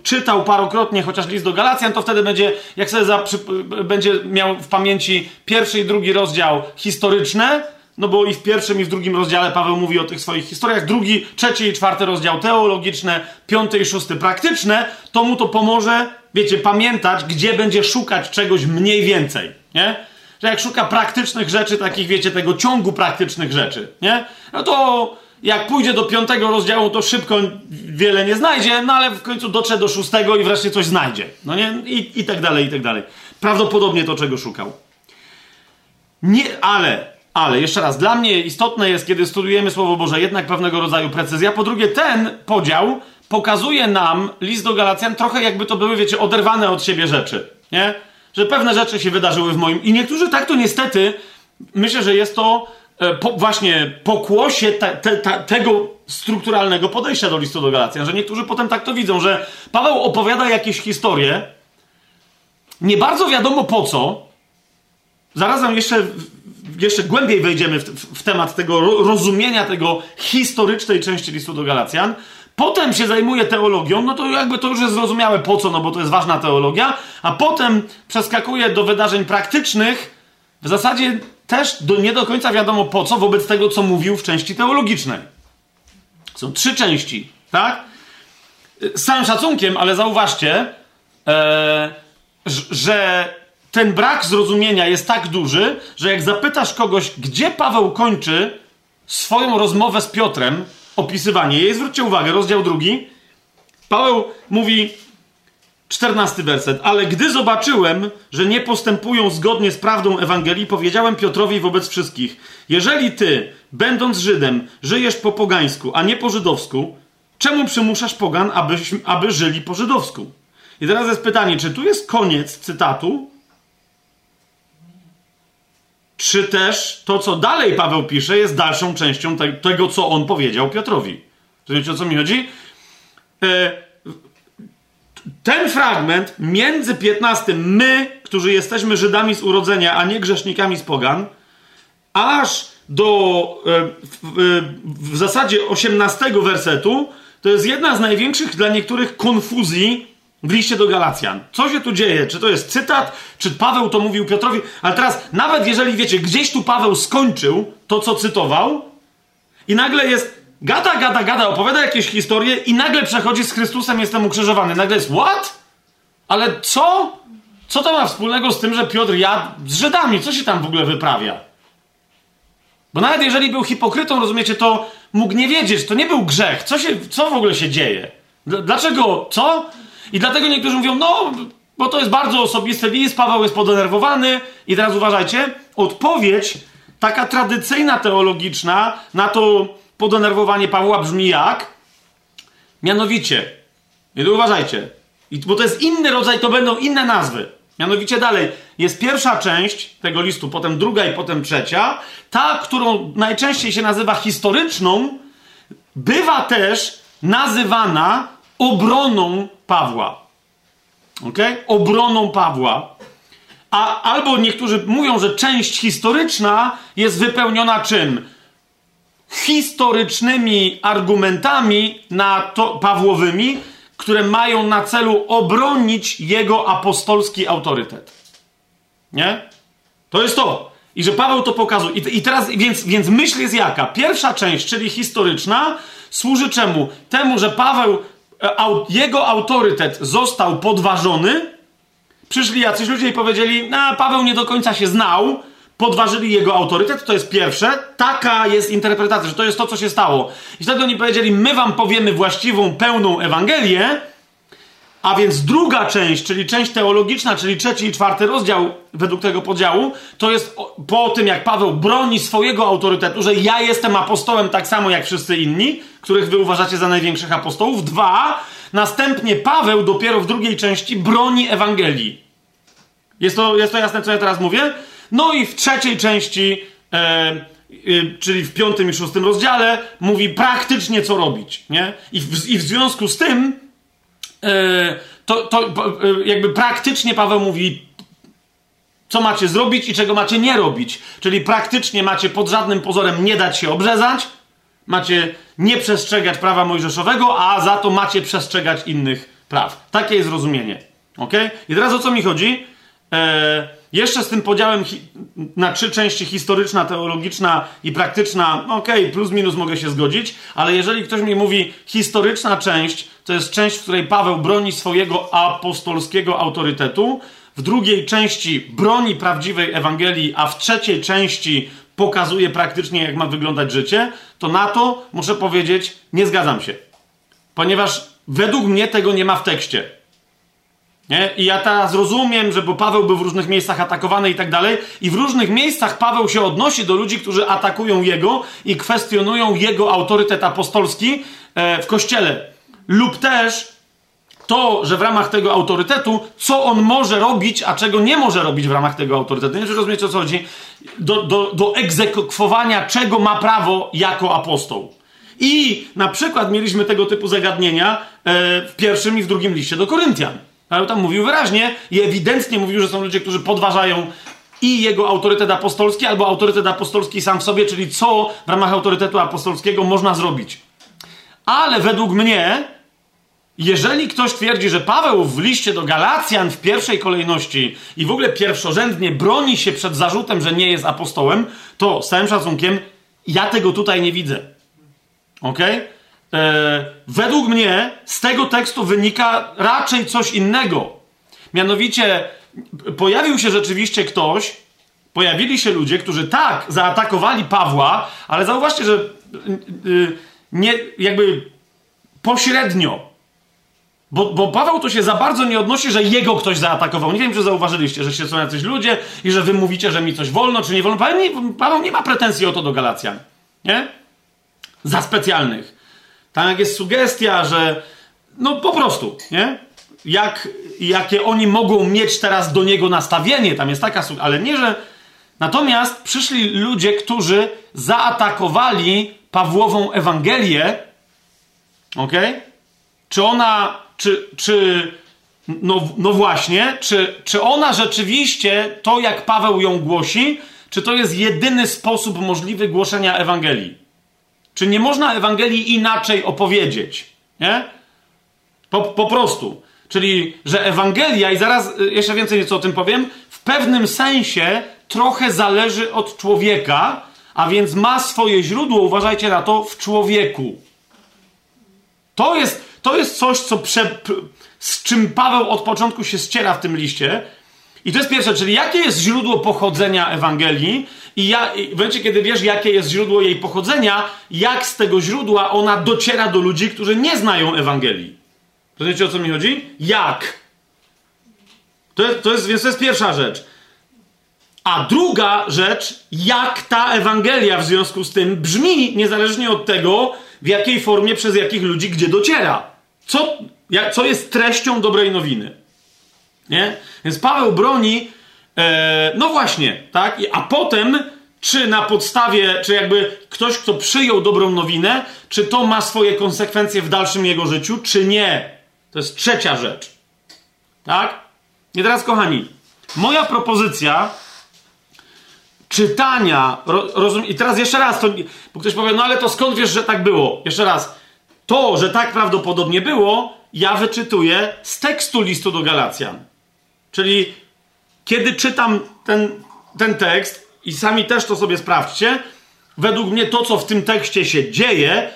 czytał parokrotnie chociaż list do Galacjan, to wtedy będzie, jak sobie za, przy, będzie miał w pamięci pierwszy i drugi rozdział historyczne, no bo i w pierwszym, i w drugim rozdziale Paweł mówi o tych swoich historiach. Drugi, trzeci i czwarty rozdział teologiczne, piąty i szósty praktyczne. To mu to pomoże, wiecie, pamiętać, gdzie będzie szukać czegoś mniej więcej, nie? Że jak szuka praktycznych rzeczy, takich, wiecie, tego ciągu praktycznych rzeczy, nie? No to jak pójdzie do piątego rozdziału, to szybko wiele nie znajdzie, no ale w końcu dotrze do szóstego i wreszcie coś znajdzie. No nie? I, i tak dalej, i tak dalej. Prawdopodobnie to, czego szukał. Nie, ale ale jeszcze raz, dla mnie istotne jest, kiedy studujemy Słowo Boże, jednak pewnego rodzaju precyzja. Po drugie, ten podział pokazuje nam list do Galacjan trochę jakby to były, wiecie, oderwane od siebie rzeczy. Nie? Że pewne rzeczy się wydarzyły w moim. I niektórzy tak to niestety, myślę, że jest to e, po, właśnie pokłosie te, te, te, tego strukturalnego podejścia do listu do Galacjan, że niektórzy potem tak to widzą, że Paweł opowiada jakieś historie, nie bardzo wiadomo po co. Zarazem jeszcze jeszcze głębiej wejdziemy w, w, w temat tego rozumienia tego historycznej części listu do Galacjan, potem się zajmuje teologią, no to jakby to już jest zrozumiałe po co, no bo to jest ważna teologia, a potem przeskakuje do wydarzeń praktycznych, w zasadzie też do, nie do końca wiadomo po co, wobec tego, co mówił w części teologicznej. Są trzy części, tak? Z całym szacunkiem, ale zauważcie, e, że ten brak zrozumienia jest tak duży, że jak zapytasz kogoś, gdzie Paweł kończy swoją rozmowę z Piotrem, opisywanie jej, zwróćcie uwagę, rozdział drugi, Paweł mówi, czternasty werset, ale gdy zobaczyłem, że nie postępują zgodnie z prawdą Ewangelii, powiedziałem Piotrowi wobec wszystkich, jeżeli ty, będąc Żydem, żyjesz po pogańsku, a nie po żydowsku, czemu przymuszasz pogan, aby, aby żyli po żydowsku? I teraz jest pytanie, czy tu jest koniec cytatu, czy też to, co dalej Paweł pisze, jest dalszą częścią te, tego, co on powiedział Piotrowi. Rozumiecie, o co mi chodzi? E, ten fragment między 15, my, którzy jesteśmy Żydami z urodzenia, a nie grzesznikami z pogan, aż do e, w, w zasadzie 18 wersetu, to jest jedna z największych dla niektórych konfuzji w liście do Galacjan. Co się tu dzieje? Czy to jest cytat? Czy Paweł to mówił Piotrowi? Ale teraz, nawet jeżeli wiecie, gdzieś tu Paweł skończył to, co cytował, i nagle jest gada, gada, gada, opowiada jakieś historie, i nagle przechodzi z Chrystusem, jestem ukrzyżowany. Nagle jest what? Ale co? Co to ma wspólnego z tym, że Piotr jadł z Żydami? Co się tam w ogóle wyprawia? Bo nawet jeżeli był hipokrytą, rozumiecie, to mógł nie wiedzieć, to nie był grzech. Co, się, co w ogóle się dzieje? Dlaczego? Co? I dlatego niektórzy mówią, no, bo to jest bardzo osobisty list, Paweł jest podenerwowany. I teraz uważajcie, odpowiedź taka tradycyjna, teologiczna na to podenerwowanie Pawła brzmi jak? Mianowicie, i uważajcie, bo to jest inny rodzaj, to będą inne nazwy. Mianowicie dalej, jest pierwsza część tego listu, potem druga i potem trzecia. Ta, którą najczęściej się nazywa historyczną, bywa też nazywana obroną Pawła. Ok? Obroną Pawła. A albo niektórzy mówią, że część historyczna jest wypełniona czym? Historycznymi argumentami na to, Pawłowymi, które mają na celu obronić jego apostolski autorytet. Nie? To jest to. I że Paweł to pokazuje. I, i teraz, więc, więc myśl jest jaka? Pierwsza część, czyli historyczna, służy czemu? Temu, że Paweł, jego autorytet został podważony. Przyszli jacyś ludzie i powiedzieli, a Paweł nie do końca się znał, podważyli jego autorytet, to jest pierwsze. Taka jest interpretacja, że to jest to, co się stało. I wtedy oni powiedzieli, my wam powiemy właściwą, pełną Ewangelię, a więc druga część, czyli część teologiczna, czyli trzeci i czwarty rozdział według tego podziału, to jest po tym, jak Paweł broni swojego autorytetu, że ja jestem apostołem tak samo jak wszyscy inni, których wy uważacie za największych apostołów. Dwa, następnie Paweł dopiero w drugiej części broni Ewangelii. Jest to, jest to jasne, co ja teraz mówię? No i w trzeciej części, e, e, czyli w piątym i szóstym rozdziale, mówi praktycznie, co robić. Nie? I, w, i w związku z tym, to, to e, jakby praktycznie Paweł mówi, co macie zrobić i czego macie nie robić. Czyli praktycznie macie pod żadnym pozorem nie dać się obrzezać, macie nie przestrzegać prawa mojżeszowego, a za to macie przestrzegać innych praw. Takie jest rozumienie. Ok? I teraz o co mi chodzi? Eee, jeszcze z tym podziałem na trzy części historyczna, teologiczna i praktyczna, okej, okay, plus minus mogę się zgodzić, ale jeżeli ktoś mi mówi historyczna część, to jest część, w której Paweł broni swojego apostolskiego autorytetu, w drugiej części broni prawdziwej Ewangelii, a w trzeciej części pokazuje praktycznie, jak ma wyglądać życie, to na to muszę powiedzieć, nie zgadzam się. Ponieważ według mnie tego nie ma w tekście. Nie? I ja teraz rozumiem, że bo Paweł był w różnych miejscach atakowany i tak dalej, i w różnych miejscach Paweł się odnosi do ludzi, którzy atakują jego i kwestionują jego autorytet apostolski e, w kościele. Lub też to, że w ramach tego autorytetu, co on może robić, a czego nie może robić w ramach tego autorytetu. Nie wiem, czy rozumiecie o co chodzi. Do, do, do egzekwowania, czego ma prawo jako apostoł. I na przykład mieliśmy tego typu zagadnienia e, w pierwszym i w drugim liście do Koryntian. Ale tam mówił wyraźnie i ewidentnie mówił, że są ludzie, którzy podważają i jego autorytet apostolski, albo autorytet apostolski sam w sobie, czyli co w ramach autorytetu apostolskiego można zrobić. Ale według mnie, jeżeli ktoś twierdzi, że Paweł w liście do Galacjan w pierwszej kolejności i w ogóle pierwszorzędnie broni się przed zarzutem, że nie jest apostołem, to z całym szacunkiem ja tego tutaj nie widzę. Okej? Okay? E, według mnie z tego tekstu wynika raczej coś innego. Mianowicie pojawił się rzeczywiście ktoś, pojawili się ludzie, którzy tak zaatakowali Pawła, ale zauważcie, że y, y, nie jakby pośrednio. Bo, bo Paweł to się za bardzo nie odnosi, że jego ktoś zaatakował. Nie wiem, czy zauważyliście, że się są jacyś ludzie i że wy mówicie, że mi coś wolno, czy nie wolno. Paweł nie, Paweł nie ma pretensji o to do Galacjan. Nie? Za specjalnych. Tam jak jest sugestia, że no po prostu, nie? Jak, jakie oni mogą mieć teraz do niego nastawienie, tam jest taka, ale nie, że Natomiast przyszli ludzie, którzy zaatakowali Pawłową Ewangelię. Ok? Czy ona, czy, czy, no, no właśnie, czy, czy ona rzeczywiście, to jak Paweł ją głosi, czy to jest jedyny sposób możliwy głoszenia Ewangelii? Czy nie można Ewangelii inaczej opowiedzieć? Nie? Po, po prostu. Czyli, że Ewangelia, i zaraz y, jeszcze więcej nieco o tym powiem, w pewnym sensie trochę zależy od człowieka, a więc ma swoje źródło, uważajcie na to, w człowieku. To jest, to jest coś, co prze, z czym Paweł od początku się ściera w tym liście. I to jest pierwsze, czyli jakie jest źródło pochodzenia Ewangelii i ja, w momencie, kiedy wiesz, jakie jest źródło jej pochodzenia, jak z tego źródła ona dociera do ludzi, którzy nie znają Ewangelii. Rozumiecie, o co mi chodzi? Jak? To jest, to jest, więc to jest pierwsza rzecz. A druga rzecz, jak ta Ewangelia w związku z tym brzmi, niezależnie od tego, w jakiej formie, przez jakich ludzi, gdzie dociera. Co, jak, co jest treścią dobrej nowiny. Nie? Więc Paweł broni, e, no właśnie, tak? A potem, czy na podstawie, czy jakby ktoś, kto przyjął dobrą nowinę, czy to ma swoje konsekwencje w dalszym jego życiu, czy nie. To jest trzecia rzecz. Tak? I teraz, kochani, moja propozycja czytania, rozum, i teraz jeszcze raz, to, bo ktoś powie, no ale to skąd wiesz, że tak było? Jeszcze raz, to, że tak prawdopodobnie było, ja wyczytuję z tekstu listu do Galacjan. Czyli kiedy czytam ten, ten tekst, i sami też to sobie sprawdźcie, według mnie to, co w tym tekście się dzieje,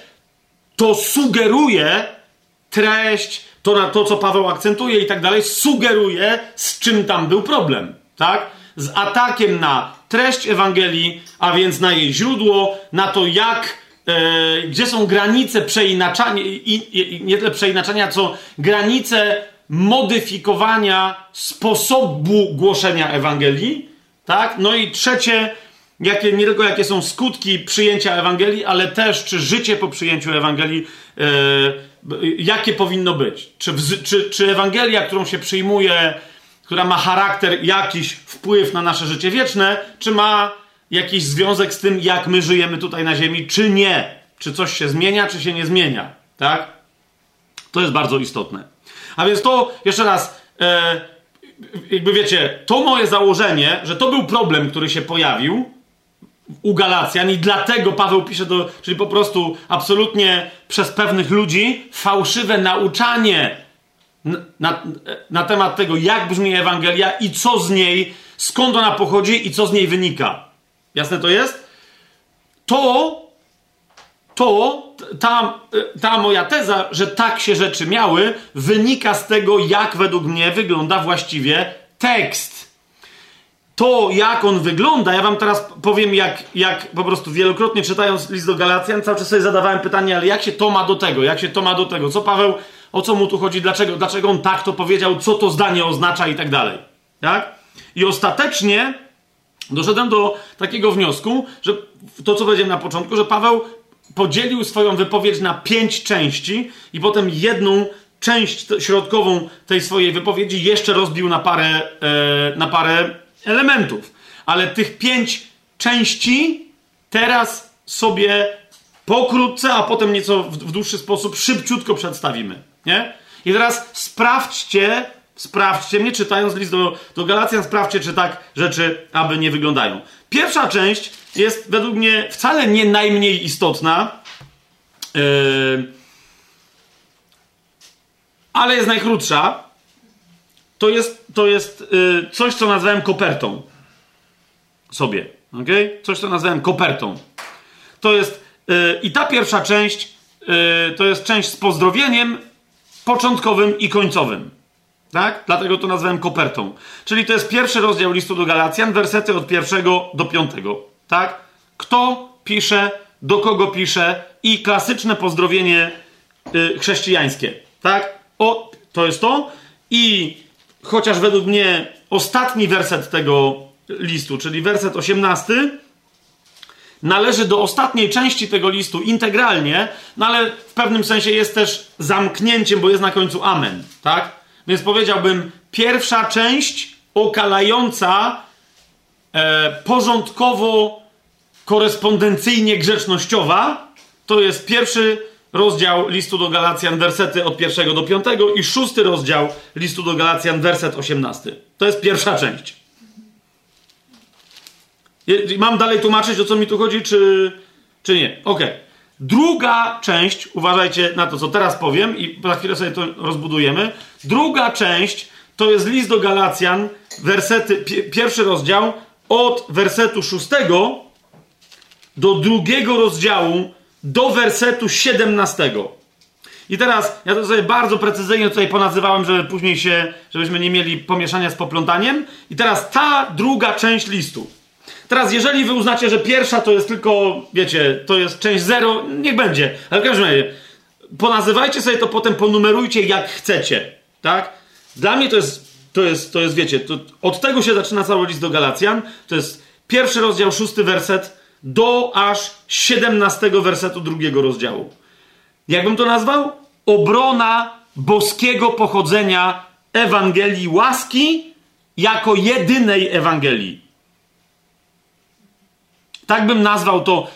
to sugeruje treść, to, to co Paweł akcentuje i tak dalej, sugeruje, z czym tam był problem. Tak? Z atakiem na treść Ewangelii, a więc na jej źródło, na to, jak, e, gdzie są granice przeinaczania, i, i, nie tyle przeinaczania, co granice modyfikowania sposobu głoszenia Ewangelii. Tak? No i trzecie, jakie, nie tylko jakie są skutki przyjęcia Ewangelii, ale też czy życie po przyjęciu Ewangelii, e, jakie powinno być. Czy, czy, czy Ewangelia, którą się przyjmuje, która ma charakter, jakiś wpływ na nasze życie wieczne, czy ma jakiś związek z tym, jak my żyjemy tutaj na Ziemi, czy nie. Czy coś się zmienia, czy się nie zmienia. Tak? To jest bardzo istotne. A więc to, jeszcze raz, e, jakby wiecie, to moje założenie, że to był problem, który się pojawił u Galacjan i dlatego Paweł pisze do, czyli po prostu absolutnie przez pewnych ludzi fałszywe nauczanie na, na temat tego, jak brzmi Ewangelia i co z niej, skąd ona pochodzi i co z niej wynika. Jasne to jest? To, to, ta, ta moja teza, że tak się rzeczy miały, wynika z tego, jak według mnie wygląda właściwie tekst. To, jak on wygląda, ja wam teraz powiem, jak, jak po prostu wielokrotnie czytając list do Galacjan, cały czas sobie zadawałem pytanie, ale jak się to ma do tego, jak się to ma do tego, co Paweł o co mu tu chodzi, dlaczego, dlaczego on tak to powiedział, co to zdanie oznacza i tak dalej. Tak? I ostatecznie doszedłem do takiego wniosku, że to, co powiedziałem na początku, że Paweł podzielił swoją wypowiedź na pięć części i potem jedną część środkową tej swojej wypowiedzi jeszcze rozbił na parę, e, na parę elementów. Ale tych pięć części teraz sobie pokrótce, a potem nieco w, dłuższy sposób szybciutko przedstawimy. Nie? I teraz sprawdźcie, sprawdźcie mnie, czytając list do, do Galacjan, sprawdźcie, czy tak rzeczy aby nie wyglądają. Pierwsza część jest według mnie wcale nie najmniej istotna, yy, ale jest najkrótsza. To jest, to jest yy, coś, co nazwałem kopertą. Sobie. Okay? Coś, co nazwałem kopertą. To jest. Yy, I ta pierwsza część yy, to jest część z pozdrowieniem początkowym i końcowym. Tak? Dlatego to nazwałem kopertą. Czyli to jest pierwszy rozdział listu do Galacjan, wersety od pierwszego do piątego. Tak? Kto pisze, do kogo pisze i klasyczne pozdrowienie y, chrześcijańskie. Tak? O, to jest to. I chociaż według mnie ostatni werset tego listu, czyli werset 18, należy do ostatniej części tego listu integralnie, no ale w pewnym sensie jest też zamknięciem, bo jest na końcu amen, tak? Więc powiedziałbym, pierwsza część okalająca e, porządkowo, korespondencyjnie grzecznościowa, to jest pierwszy rozdział listu do Galacjan, wersety od pierwszego do piątego i szósty rozdział listu do Galacjan, werset osiemnasty. To jest pierwsza część. Mam dalej tłumaczyć, o co mi tu chodzi, czy, czy nie? Ok. Druga część, uważajcie na to, co teraz powiem, i za chwilę sobie to rozbudujemy. Druga część to jest list do Galacjan, wersety, pierwszy rozdział, od wersetu szóstego do drugiego rozdziału, do wersetu 17. I teraz ja to sobie bardzo precyzyjnie tutaj ponazywałem, żeby później się, żebyśmy nie mieli pomieszania z poplątaniem. I teraz ta druga część listu. Teraz, jeżeli wy uznacie, że pierwsza to jest tylko, wiecie, to jest część zero, niech będzie. Ale w każdym razie, ponazywajcie sobie to potem, ponumerujcie jak chcecie. Tak? Dla mnie to jest, to jest, to jest wiecie, to od tego się zaczyna cały list do Galacjan. To jest pierwszy rozdział, szósty werset do aż 17 wersetu drugiego rozdziału. Jakbym to nazwał? Obrona boskiego pochodzenia Ewangelii łaski jako jedynej Ewangelii. Tak bym nazwał to.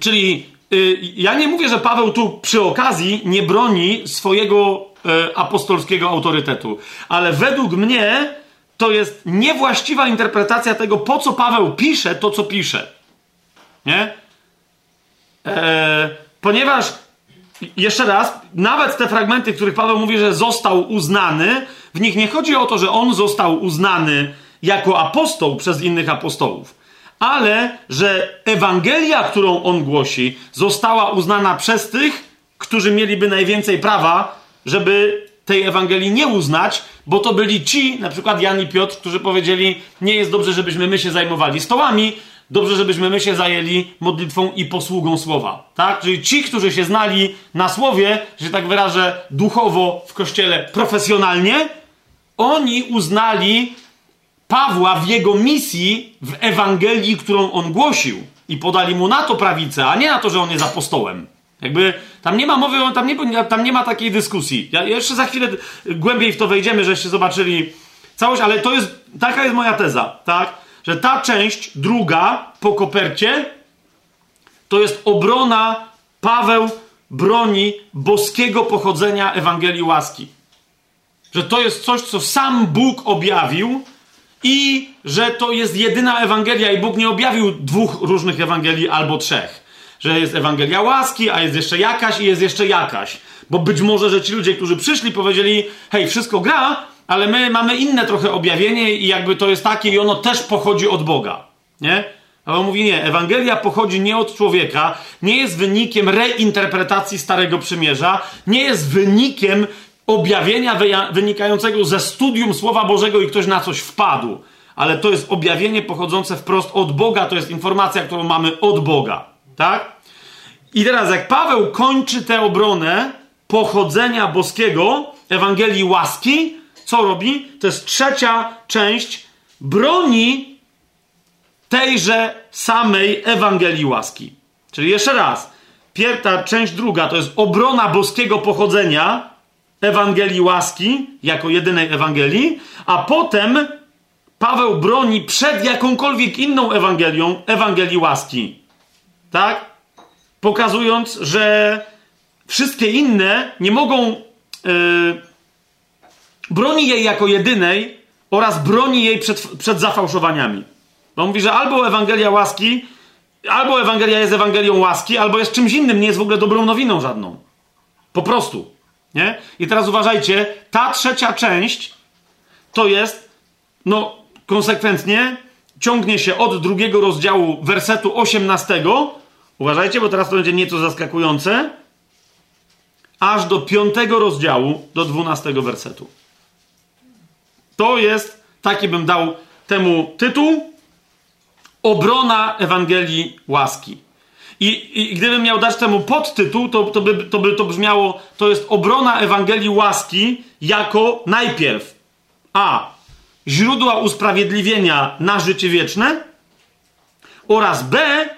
Czyli yy, ja nie mówię, że Paweł tu przy okazji nie broni swojego yy, apostolskiego autorytetu, ale według mnie to jest niewłaściwa interpretacja tego, po co Paweł pisze to, co pisze. Nie? Eee, ponieważ, jeszcze raz, nawet te fragmenty, w których Paweł mówi, że został uznany, w nich nie chodzi o to, że on został uznany jako apostoł przez innych apostołów, ale że Ewangelia, którą on głosi, została uznana przez tych, którzy mieliby najwięcej prawa, żeby tej Ewangelii nie uznać, bo to byli ci, na przykład Jan i Piotr, którzy powiedzieli: Nie jest dobrze, żebyśmy my się zajmowali stołami, dobrze, żebyśmy my się zajęli modlitwą i posługą słowa. Tak? Czyli ci, którzy się znali na słowie, że tak wyrażę, duchowo w kościele profesjonalnie, oni uznali Pawła w jego misji w Ewangelii, którą on głosił. I podali mu na to prawicę, a nie na to, że on jest apostołem. Jakby tam nie ma mowy, tam nie, tam nie ma takiej dyskusji. Ja jeszcze za chwilę głębiej w to wejdziemy, żeście zobaczyli całość, ale to jest, taka jest moja teza, tak? Że ta część druga po kopercie to jest obrona Paweł broni boskiego pochodzenia Ewangelii łaski. Że to jest coś, co sam Bóg objawił i że to jest jedyna Ewangelia i Bóg nie objawił dwóch różnych Ewangelii albo trzech. Że jest Ewangelia łaski, a jest jeszcze jakaś i jest jeszcze jakaś. Bo być może, że ci ludzie, którzy przyszli, powiedzieli: Hej, wszystko gra, ale my mamy inne trochę objawienie i jakby to jest takie i ono też pochodzi od Boga. Nie? A on mówi nie, Ewangelia pochodzi nie od człowieka, nie jest wynikiem reinterpretacji Starego Przymierza, nie jest wynikiem objawienia wynikającego ze studium Słowa Bożego i ktoś na coś wpadł. Ale to jest objawienie pochodzące wprost od Boga, to jest informacja, którą mamy od Boga. Tak? I teraz, jak Paweł kończy tę obronę pochodzenia boskiego, Ewangelii łaski, co robi? To jest trzecia część broni tejże samej Ewangelii łaski. Czyli jeszcze raz, pierwsza część druga to jest obrona boskiego pochodzenia Ewangelii łaski jako jedynej Ewangelii, a potem Paweł broni przed jakąkolwiek inną Ewangelią Ewangelii łaski. Tak? Pokazując, że wszystkie inne nie mogą. Yy, broni jej jako jedynej oraz broni jej przed, przed zafałszowaniami. Bo mówi, że albo Ewangelia łaski, albo Ewangelia jest Ewangelią łaski, albo jest czymś innym, nie jest w ogóle dobrą nowiną żadną. Po prostu. Nie? I teraz uważajcie, ta trzecia część to jest, no, konsekwentnie ciągnie się od drugiego rozdziału wersetu 18. Uważajcie, bo teraz to będzie nieco zaskakujące. Aż do piątego rozdziału, do dwunastego wersetu. To jest, taki bym dał temu tytuł, obrona Ewangelii łaski. I, I, gdybym miał dać temu podtytuł, to, to, by, to by to brzmiało, to jest obrona Ewangelii łaski jako najpierw a. źródła usprawiedliwienia na życie wieczne oraz b.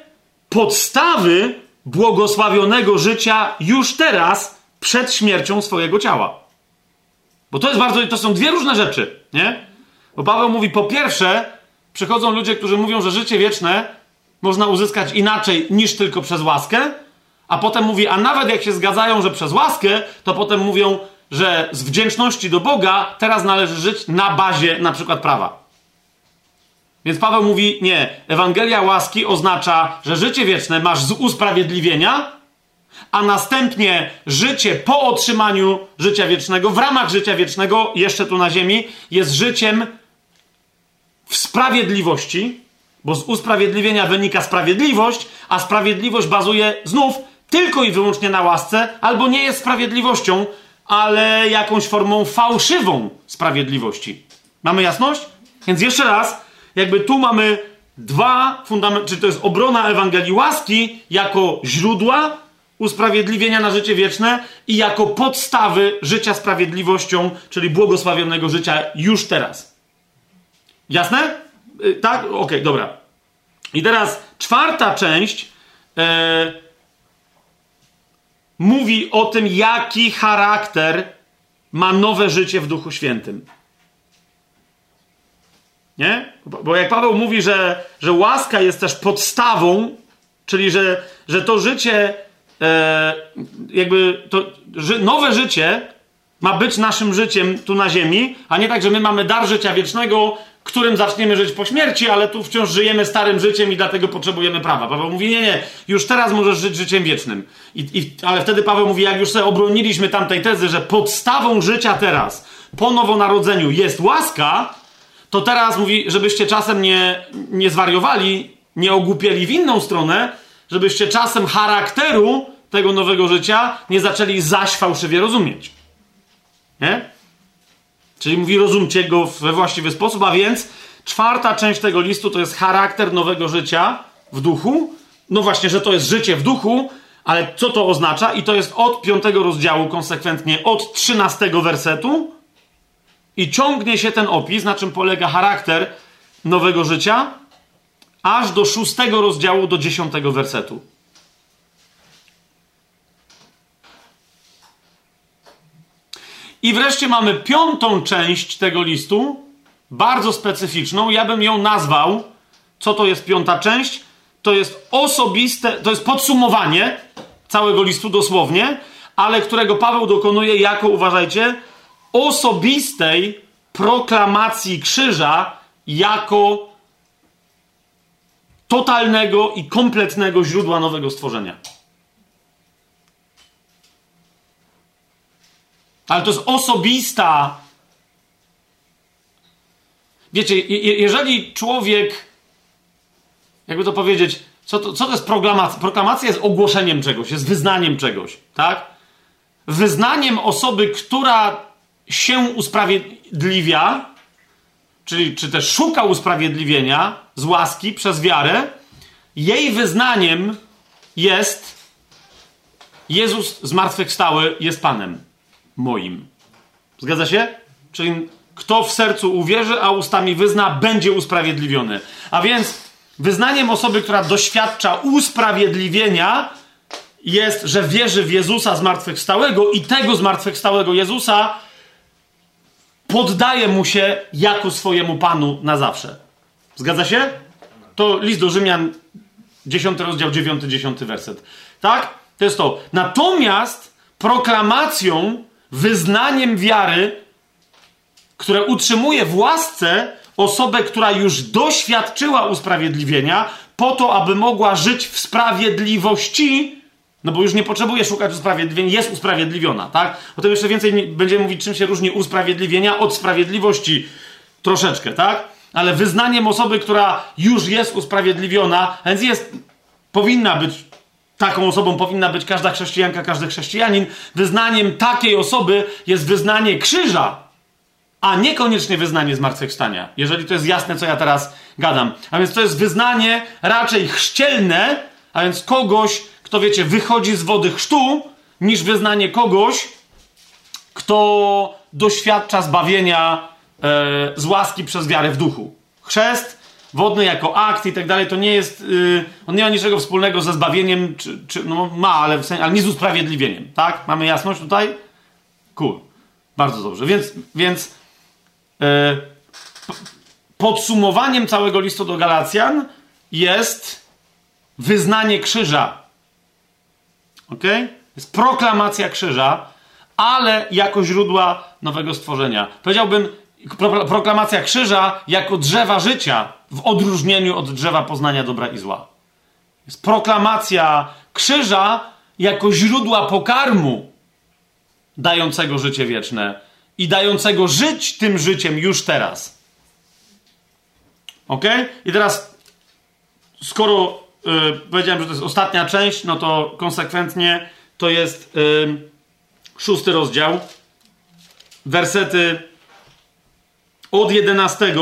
podstawy błogosławionego życia już teraz przed śmiercią swojego ciała. Bo to jest bardzo, to są dwie różne rzeczy, nie? Bo Paweł mówi, po pierwsze, przychodzą ludzie, którzy mówią, że życie wieczne można uzyskać inaczej niż tylko przez łaskę, a potem mówi, a nawet jak się zgadzają, że przez łaskę, to potem mówią, że z wdzięczności do Boga teraz należy żyć na bazie na przykład prawa. Więc Paweł mówi, nie, Ewangelia łaski oznacza, że życie wieczne masz z usprawiedliwienia, a następnie życie po otrzymaniu życia wiecznego, w ramach życia wiecznego, jeszcze tu na ziemi, jest życiem w sprawiedliwości, bo z usprawiedliwienia wynika sprawiedliwość, a sprawiedliwość bazuje znów tylko i wyłącznie na łasce, albo nie jest sprawiedliwością, ale jakąś formą fałszywą sprawiedliwości. Mamy jasność? Więc jeszcze raz, jakby tu mamy dwa fundamenty, czy to jest obrona Ewangelii łaski jako źródła usprawiedliwienia na życie wieczne i jako podstawy życia sprawiedliwością, czyli błogosławionego życia już teraz. Jasne? Y, tak? Okej, okay, dobra. I teraz czwarta część e, mówi o tym, jaki charakter ma nowe życie w Duchu Świętym. Nie? Bo jak Paweł mówi, że, że łaska jest też podstawą, czyli że, że to życie, e, jakby to ży, nowe życie ma być naszym życiem tu na ziemi, a nie tak, że my mamy dar życia wiecznego, którym zaczniemy żyć po śmierci, ale tu wciąż żyjemy starym życiem i dlatego potrzebujemy prawa. Paweł mówi, nie, nie, już teraz możesz żyć życiem wiecznym. I, i, ale wtedy Paweł mówi, jak już sobie obroniliśmy tamtej tezy, że podstawą życia teraz, po nowonarodzeniu jest łaska, to teraz mówi, żebyście czasem nie, nie zwariowali, nie ogłupieli w inną stronę, żebyście czasem charakteru tego nowego życia nie zaczęli zaś fałszywie rozumieć. Nie? Czyli mówi, rozumcie go we właściwy sposób, a więc czwarta część tego listu to jest charakter nowego życia w duchu. No właśnie, że to jest życie w duchu, ale co to oznacza? I to jest od piątego rozdziału, konsekwentnie od trzynastego wersetu. I ciągnie się ten opis, na czym polega charakter nowego życia, aż do szóstego rozdziału, do dziesiątego wersetu. I wreszcie mamy piątą część tego listu, bardzo specyficzną. Ja bym ją nazwał, co to jest piąta część? To jest osobiste, to jest podsumowanie całego listu dosłownie, ale którego Paweł dokonuje jako, uważajcie, osobistej proklamacji krzyża jako totalnego i kompletnego źródła nowego stworzenia. Ale to jest osobista. Wiecie, jeżeli człowiek, jakby to powiedzieć, co to, co to jest proklamacja? Proklamacja jest ogłoszeniem czegoś, jest wyznaniem czegoś, tak? Wyznaniem osoby, która się usprawiedliwia, czyli czy też szuka usprawiedliwienia z łaski przez wiarę, jej wyznaniem jest Jezus zmartwychwstały jest Panem moim. Zgadza się? Czyli kto w sercu uwierzy, a ustami wyzna, będzie usprawiedliwiony. A więc wyznaniem osoby, która doświadcza usprawiedliwienia, jest, że wierzy w Jezusa zmartwychwstałego i tego zmartwychwstałego Jezusa poddaje mu się jako swojemu Panu na zawsze. Zgadza się? To list do Rzymian, 10 rozdział, 9, 10 werset. Tak? To jest to. Natomiast proklamacją wyznaniem wiary, które utrzymuje w łasce osobę, która już doświadczyła usprawiedliwienia, po to, aby mogła żyć w sprawiedliwości, no bo już nie potrzebuje szukać usprawiedliwienia, jest usprawiedliwiona, tak? O tym jeszcze więcej będziemy mówić, czym się różni usprawiedliwienia od sprawiedliwości troszeczkę, tak? Ale wyznaniem osoby, która już jest usprawiedliwiona, więc jest, powinna być Taką osobą powinna być każda chrześcijanka, każdy chrześcijanin. Wyznaniem takiej osoby jest wyznanie krzyża, a niekoniecznie wyznanie zmartwychwstania. Jeżeli to jest jasne, co ja teraz gadam. A więc to jest wyznanie raczej chrzcielne, a więc kogoś, kto wiecie, wychodzi z wody chrztu, niż wyznanie kogoś, kto doświadcza zbawienia e, z łaski przez wiarę w duchu. Chrzest wodny jako akt i tak dalej, to nie jest, yy, on nie ma niczego wspólnego ze zbawieniem, czy, czy no ma, ale, w sensie, ale nie z usprawiedliwieniem, tak? Mamy jasność tutaj? Cool. Bardzo dobrze. Więc, więc yy, podsumowaniem całego listu do Galacjan jest wyznanie krzyża. Ok? Jest proklamacja krzyża, ale jako źródła nowego stworzenia. Powiedziałbym, proklamacja krzyża jako drzewa życia, w odróżnieniu od drzewa poznania dobra i zła. Jest proklamacja krzyża jako źródła pokarmu dającego życie wieczne i dającego żyć tym życiem już teraz. Ok? I teraz, skoro yy, powiedziałem, że to jest ostatnia część, no to konsekwentnie to jest szósty rozdział. Wersety od 11.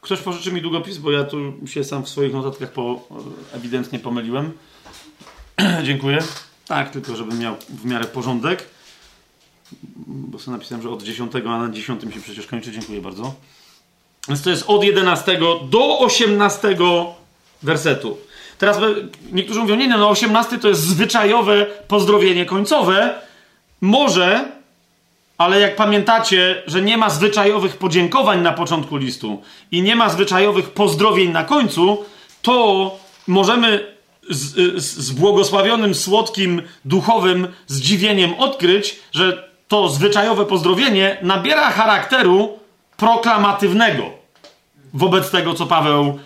Ktoś pożyczy mi długopis, bo ja tu się sam w swoich notatkach po, ewidentnie pomyliłem. Dziękuję. Tak, tylko żebym miał w miarę porządek. Bo sobie napisałem, że od 10, a na 10 się przecież kończy. Dziękuję bardzo. Więc to jest od 11 do 18 wersetu. Teraz niektórzy mówią, nie, no 18 to jest zwyczajowe pozdrowienie końcowe. Może, ale jak pamiętacie, że nie ma zwyczajowych podziękowań na początku listu i nie ma zwyczajowych pozdrowień na końcu, to możemy z, z, błogosławionym, słodkim, duchowym zdziwieniem odkryć, że to zwyczajowe pozdrowienie nabiera charakteru proklamatywnego wobec tego, co Paweł.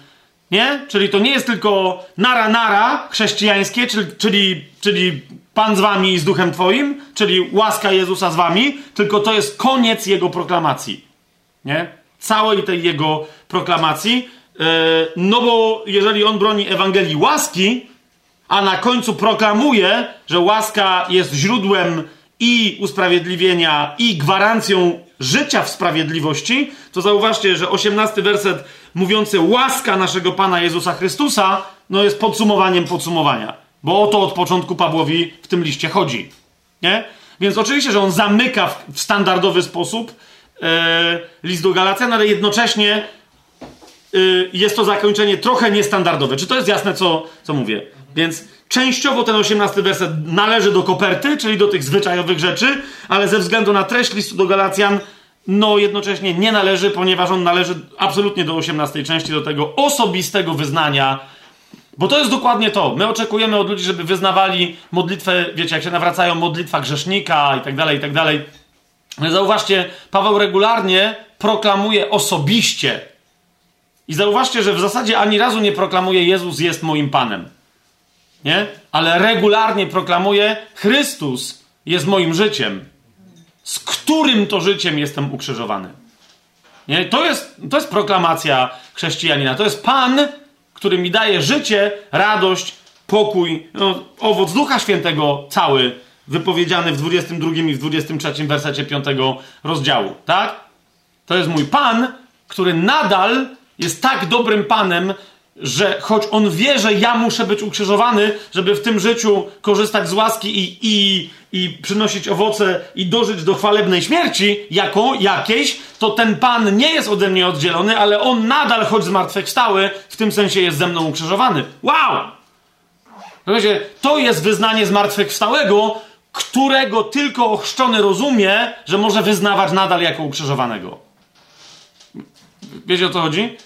Nie? Czyli to nie jest tylko nara nara chrześcijańskie, czyli, czyli, czyli Pan z wami i z duchem twoim, czyli łaska Jezusa z wami, tylko to jest koniec jego proklamacji. Nie? Całej tej jego proklamacji. Yy, no bo jeżeli on broni Ewangelii łaski, a na końcu proklamuje, że łaska jest źródłem i usprawiedliwienia, i gwarancją życia w sprawiedliwości, to zauważcie, że osiemnasty werset mówiący łaska naszego Pana Jezusa Chrystusa, no jest podsumowaniem podsumowania. Bo o to od początku Pawłowi w tym liście chodzi. Nie? Więc oczywiście, że on zamyka w, standardowy sposób yy, list do Galacjan, ale jednocześnie yy, jest to zakończenie trochę niestandardowe. Czy to jest jasne, co, co mówię? Więc częściowo ten 18 werset należy do koperty, czyli do tych zwyczajowych rzeczy, ale ze względu na treść listu do Galacjan, no jednocześnie nie należy, ponieważ on należy absolutnie do 18 części, do tego osobistego wyznania. Bo to jest dokładnie to. My oczekujemy od ludzi, żeby wyznawali modlitwę, wiecie, jak się nawracają, modlitwa grzesznika i tak dalej, i tak dalej. Ale zauważcie, Paweł regularnie proklamuje osobiście. I zauważcie, że w zasadzie ani razu nie proklamuje Jezus jest moim Panem nie? Ale regularnie proklamuje: Chrystus jest moim życiem, z którym to życiem jestem ukrzyżowany. Nie? To, jest, to jest proklamacja chrześcijanina. To jest Pan, który mi daje życie, radość, pokój, no, owoc Ducha Świętego cały, wypowiedziany w 22 i w 23 wersecie 5 rozdziału. Tak? To jest mój Pan, który nadal jest tak dobrym Panem, że choć on wie, że ja muszę być ukrzyżowany, żeby w tym życiu korzystać z łaski i, i, i przynosić owoce i dożyć do chwalebnej śmierci, jaką, jakiejś, to ten Pan nie jest ode mnie oddzielony, ale on nadal, choć zmartwychwstały, w tym sensie jest ze mną ukrzyżowany. Wow! Wiecie, to jest wyznanie zmartwychwstałego, którego tylko ochrzczony rozumie, że może wyznawać nadal jako ukrzyżowanego. Wiecie o co chodzi?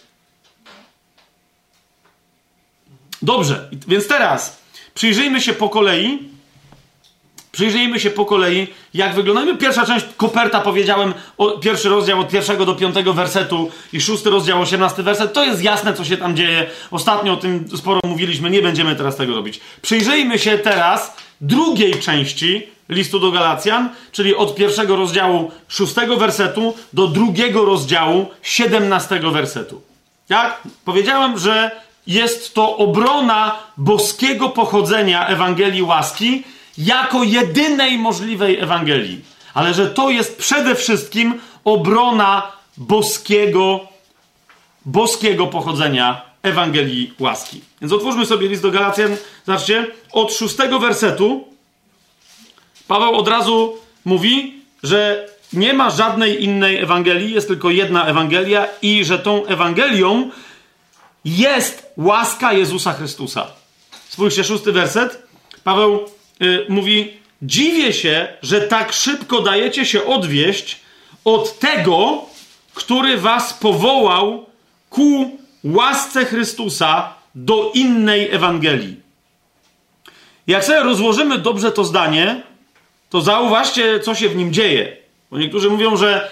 Dobrze, więc teraz przyjrzyjmy się po kolei. Przyjrzyjmy się po kolei, jak wygląda. Pierwsza część koperta, powiedziałem, o, pierwszy rozdział od pierwszego do piątego wersetu i szósty rozdział, osiemnasty werset. To jest jasne, co się tam dzieje. Ostatnio o tym sporo mówiliśmy, nie będziemy teraz tego robić. Przyjrzyjmy się teraz drugiej części listu do Galacjan, czyli od pierwszego rozdziału szóstego wersetu do drugiego rozdziału siedemnastego wersetu. Jak? Powiedziałem, że jest to obrona boskiego pochodzenia Ewangelii łaski jako jedynej możliwej Ewangelii. Ale że to jest przede wszystkim obrona boskiego, boskiego pochodzenia Ewangelii łaski. Więc otwórzmy sobie list do Galacjan. Zobaczcie, od szóstego wersetu Paweł od razu mówi, że nie ma żadnej innej Ewangelii, jest tylko jedna Ewangelia i że tą Ewangelią jest łaska Jezusa Chrystusa. Spójrzcie, szósty werset. Paweł y, mówi: Dziwię się, że tak szybko dajecie się odwieść od tego, który was powołał ku łasce Chrystusa do innej Ewangelii. Jak sobie rozłożymy dobrze to zdanie, to zauważcie, co się w nim dzieje. Bo niektórzy mówią, że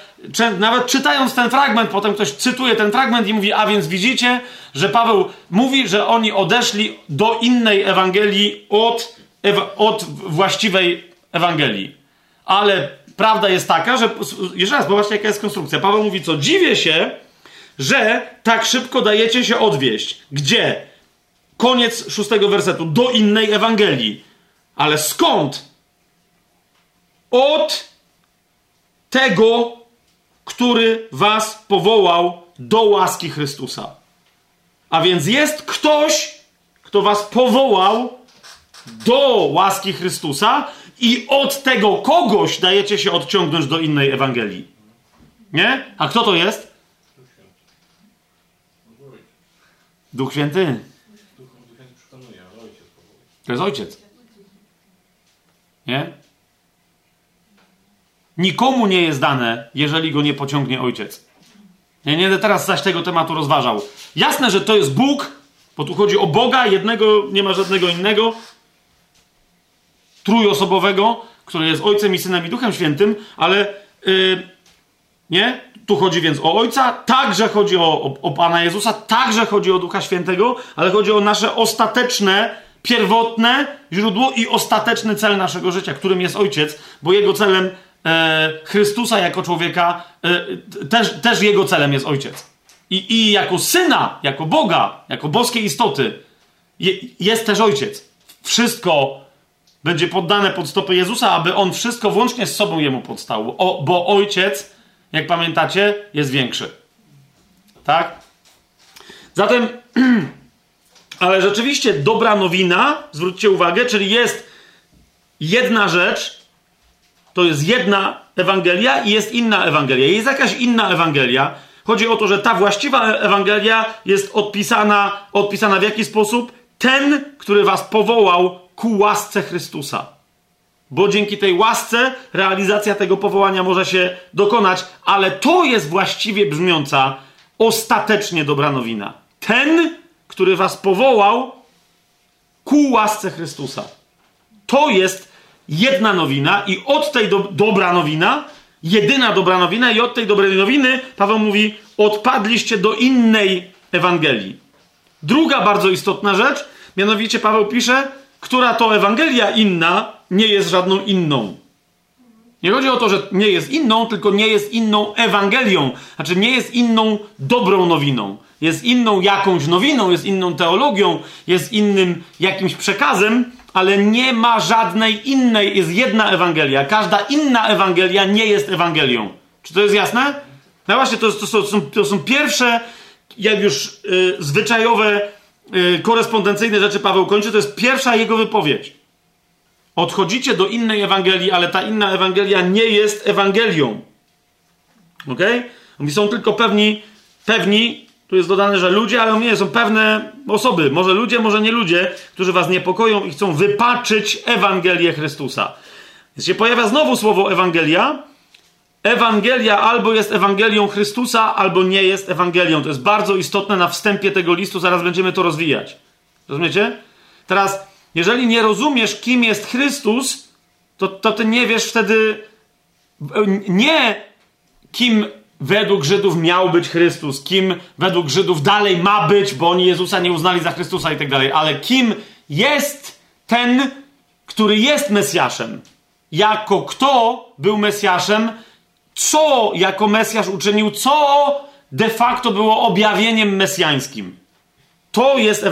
nawet czytając ten fragment, potem ktoś cytuje ten fragment i mówi, a więc widzicie, że Paweł mówi, że oni odeszli do innej Ewangelii od, od właściwej Ewangelii. Ale prawda jest taka, że jeszcze raz, zobaczcie jaka jest konstrukcja. Paweł mówi, co dziwię się, że tak szybko dajecie się odwieść. Gdzie? Koniec szóstego wersetu. Do innej Ewangelii. Ale skąd? Od tego, który was powołał do łaski Chrystusa. A więc jest ktoś, kto was powołał do łaski Chrystusa i od tego kogoś dajecie się odciągnąć do innej Ewangelii. Nie? A kto to jest? Duch Święty. To jest ojciec. Nie? Nikomu nie jest dane, jeżeli go nie pociągnie ojciec. Ja nie będę teraz zaś tego tematu rozważał. Jasne, że to jest Bóg, bo tu chodzi o Boga, jednego, nie ma żadnego innego, trójosobowego, który jest Ojcem i Synem i Duchem Świętym, ale yy, nie? Tu chodzi więc o Ojca, także chodzi o, o, o Pana Jezusa, także chodzi o Ducha Świętego, ale chodzi o nasze ostateczne, pierwotne źródło i ostateczny cel naszego życia, którym jest Ojciec, bo Jego celem Chrystusa jako człowieka, e, też, też Jego celem jest Ojciec. I, I jako Syna, jako Boga, jako boskiej istoty je, jest też Ojciec. Wszystko będzie poddane pod stopy Jezusa, aby On wszystko włącznie z sobą Jemu podstało, o, bo Ojciec jak pamiętacie, jest większy. Tak? Zatem, ale rzeczywiście dobra nowina, zwróćcie uwagę, czyli jest jedna rzecz, to jest jedna Ewangelia i jest inna Ewangelia. Jest jakaś inna Ewangelia. Chodzi o to, że ta właściwa Ewangelia jest odpisana, odpisana w jaki sposób? Ten, który was powołał ku łasce Chrystusa bo dzięki tej łasce realizacja tego powołania może się dokonać, ale to jest właściwie brzmiąca ostatecznie dobra nowina. Ten, który was powołał ku łasce Chrystusa. To jest jedna nowina i od tej do, dobra nowina, jedyna dobra nowina i od tej dobrej nowiny Paweł mówi, odpadliście do innej Ewangelii. Druga bardzo istotna rzecz, mianowicie Paweł pisze, która to Ewangelia inna nie jest żadną inną. Nie chodzi o to, że nie jest inną, tylko nie jest inną Ewangelią. Znaczy, nie jest inną dobrą nowiną. Jest inną jakąś nowiną, jest inną teologią, jest innym jakimś przekazem, ale nie ma żadnej innej. Jest jedna Ewangelia. Każda inna Ewangelia nie jest Ewangelią. Czy to jest jasne? No właśnie, to, to, są, to są pierwsze, jak już yy, zwyczajowe, yy, korespondencyjne rzeczy Paweł kończy. To jest pierwsza jego wypowiedź. Odchodzicie do innej Ewangelii, ale ta inna Ewangelia nie jest Ewangelią. Ok? Oni są tylko pewni, pewni, tu jest dodane, że ludzie, ale nie, są pewne osoby, może ludzie, może nie ludzie, którzy was niepokoją i chcą wypaczyć Ewangelię Chrystusa. Więc się pojawia znowu słowo Ewangelia. Ewangelia albo jest Ewangelią Chrystusa, albo nie jest Ewangelią. To jest bardzo istotne na wstępie tego listu, zaraz będziemy to rozwijać. Rozumiecie? Teraz jeżeli nie rozumiesz, kim jest Chrystus, to, to ty nie wiesz wtedy nie kim według Żydów miał być Chrystus, kim według Żydów dalej ma być, bo oni Jezusa nie uznali za Chrystusa i tak dalej, ale kim jest ten, który jest Mesjaszem. Jako kto był Mesjaszem, co jako Mesjasz uczynił, co de facto było objawieniem mesjańskim. To jest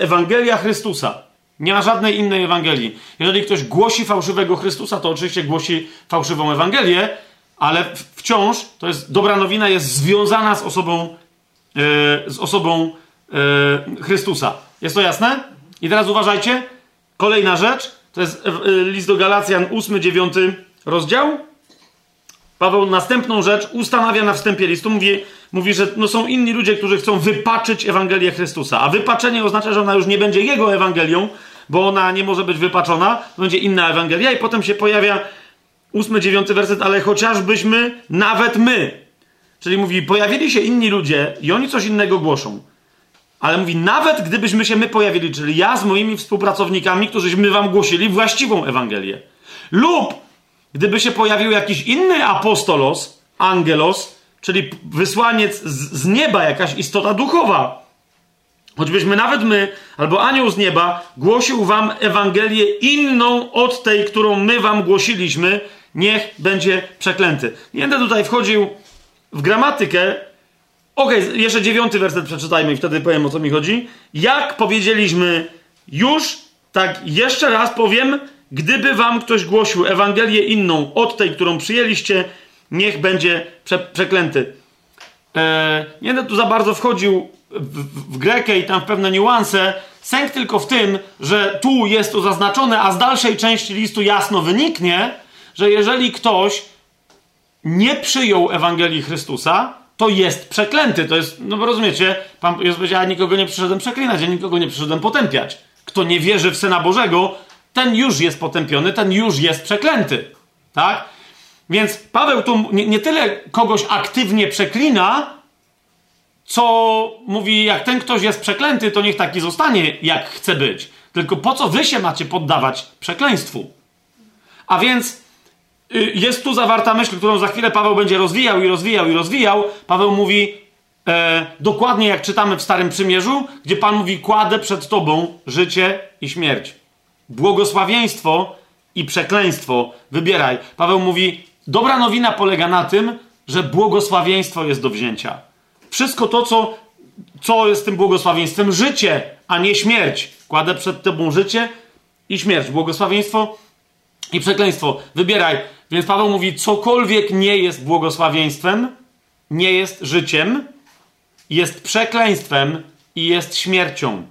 Ewangelia Chrystusa. Nie ma żadnej innej Ewangelii. Jeżeli ktoś głosi fałszywego Chrystusa, to oczywiście głosi fałszywą Ewangelię, ale wciąż to jest dobra nowina, jest związana z osobą, yy, z osobą yy, Chrystusa. Jest to jasne? I teraz uważajcie. Kolejna rzecz to jest yy, list do Galacjan, 8-9 rozdział. Paweł następną rzecz ustanawia na wstępie listu. Mówi, mówi że no są inni ludzie, którzy chcą wypaczyć Ewangelię Chrystusa. A wypaczenie oznacza, że ona już nie będzie jego Ewangelią, bo ona nie może być wypaczona, to będzie inna Ewangelia i potem się pojawia ósmy, dziewiąty werset, ale chociażbyśmy, nawet my, Czyli mówi, pojawili się inni ludzie i oni coś innego głoszą. Ale mówi, nawet gdybyśmy się my pojawili, czyli ja z moimi współpracownikami, którzyśmy wam głosili właściwą Ewangelię. Lub gdyby się pojawił jakiś inny apostolos, angelos, czyli wysłaniec z, z nieba, jakaś istota duchowa, choćbyśmy nawet my, albo anioł z nieba, głosił wam Ewangelię inną od tej, którą my wam głosiliśmy, niech będzie przeklęty. Nie będę tutaj wchodził w gramatykę. Okej, okay, jeszcze dziewiąty werset przeczytajmy i wtedy powiem o co mi chodzi. Jak powiedzieliśmy już, tak jeszcze raz powiem, gdyby wam ktoś głosił Ewangelię inną od tej, którą przyjęliście, niech będzie prze przeklęty. Eee, nie będę tu za bardzo wchodził w, w, Grekę i tam w pewne niuanse. Sęk tylko w tym, że tu jest to zaznaczone, a z dalszej części listu jasno wyniknie, że jeżeli ktoś nie przyjął Ewangelii Chrystusa, to jest przeklęty. To jest, no bo rozumiecie, Pan Jezus powiedział, ja nikogo nie przyszedłem przeklinać, ja nikogo nie przyszedłem potępiać. Kto nie wierzy w Syna Bożego, ten już jest potępiony, ten już jest przeklęty. Tak? Więc Paweł tu nie, nie tyle kogoś aktywnie przeklina, co mówi, jak ten ktoś jest przeklęty, to niech taki zostanie, jak chce być. Tylko po co wy się macie poddawać przekleństwu? A więc jest tu zawarta myśl, którą za chwilę Paweł będzie rozwijał i rozwijał i rozwijał. Paweł mówi e, dokładnie jak czytamy w Starym Przymierzu, gdzie Pan mówi: Kładę przed Tobą życie i śmierć. Błogosławieństwo i przekleństwo. Wybieraj. Paweł mówi: Dobra nowina polega na tym, że błogosławieństwo jest do wzięcia. Wszystko to, co, co jest tym błogosławieństwem, życie, a nie śmierć. Kładę przed Tobą życie i śmierć. Błogosławieństwo i przekleństwo. Wybieraj. Więc Paweł mówi, cokolwiek nie jest błogosławieństwem, nie jest życiem, jest przekleństwem i jest śmiercią.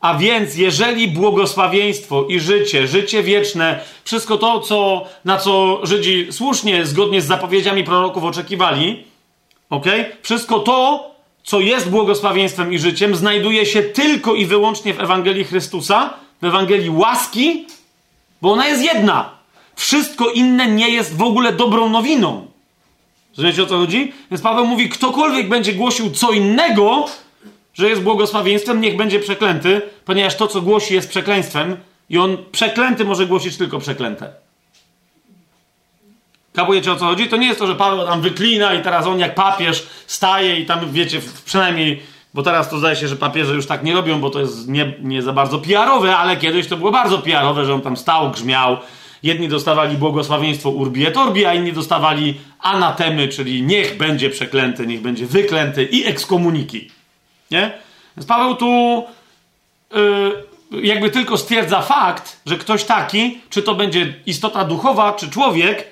A więc, jeżeli błogosławieństwo i życie, życie wieczne, wszystko to, co, na co Żydzi słusznie, zgodnie z zapowiedziami proroków oczekiwali, ok? Wszystko to, co jest błogosławieństwem i życiem, znajduje się tylko i wyłącznie w Ewangelii Chrystusa, w Ewangelii łaski, bo ona jest jedna. Wszystko inne nie jest w ogóle dobrą nowiną. Rozumiecie o co chodzi? Więc Paweł mówi, ktokolwiek będzie głosił co innego, że jest błogosławieństwem, niech będzie przeklęty, ponieważ to, co głosi, jest przekleństwem i on przeklęty może głosić tylko przeklęte. Kapujecie o co chodzi? To nie jest to, że Paweł tam wyklina i teraz on jak papież staje i tam, wiecie, przynajmniej, bo teraz to zdaje się, że papieże już tak nie robią, bo to jest nie, nie za bardzo PR-owe, ale kiedyś to było bardzo PR-owe, że on tam stał, grzmiał. Jedni dostawali błogosławieństwo urbi et orbi, a inni dostawali anatemy, czyli niech będzie przeklęty, niech będzie wyklęty i ekskomuniki. Nie? Więc Paweł tu yy, jakby tylko stwierdza fakt, że ktoś taki, czy to będzie istota duchowa, czy człowiek,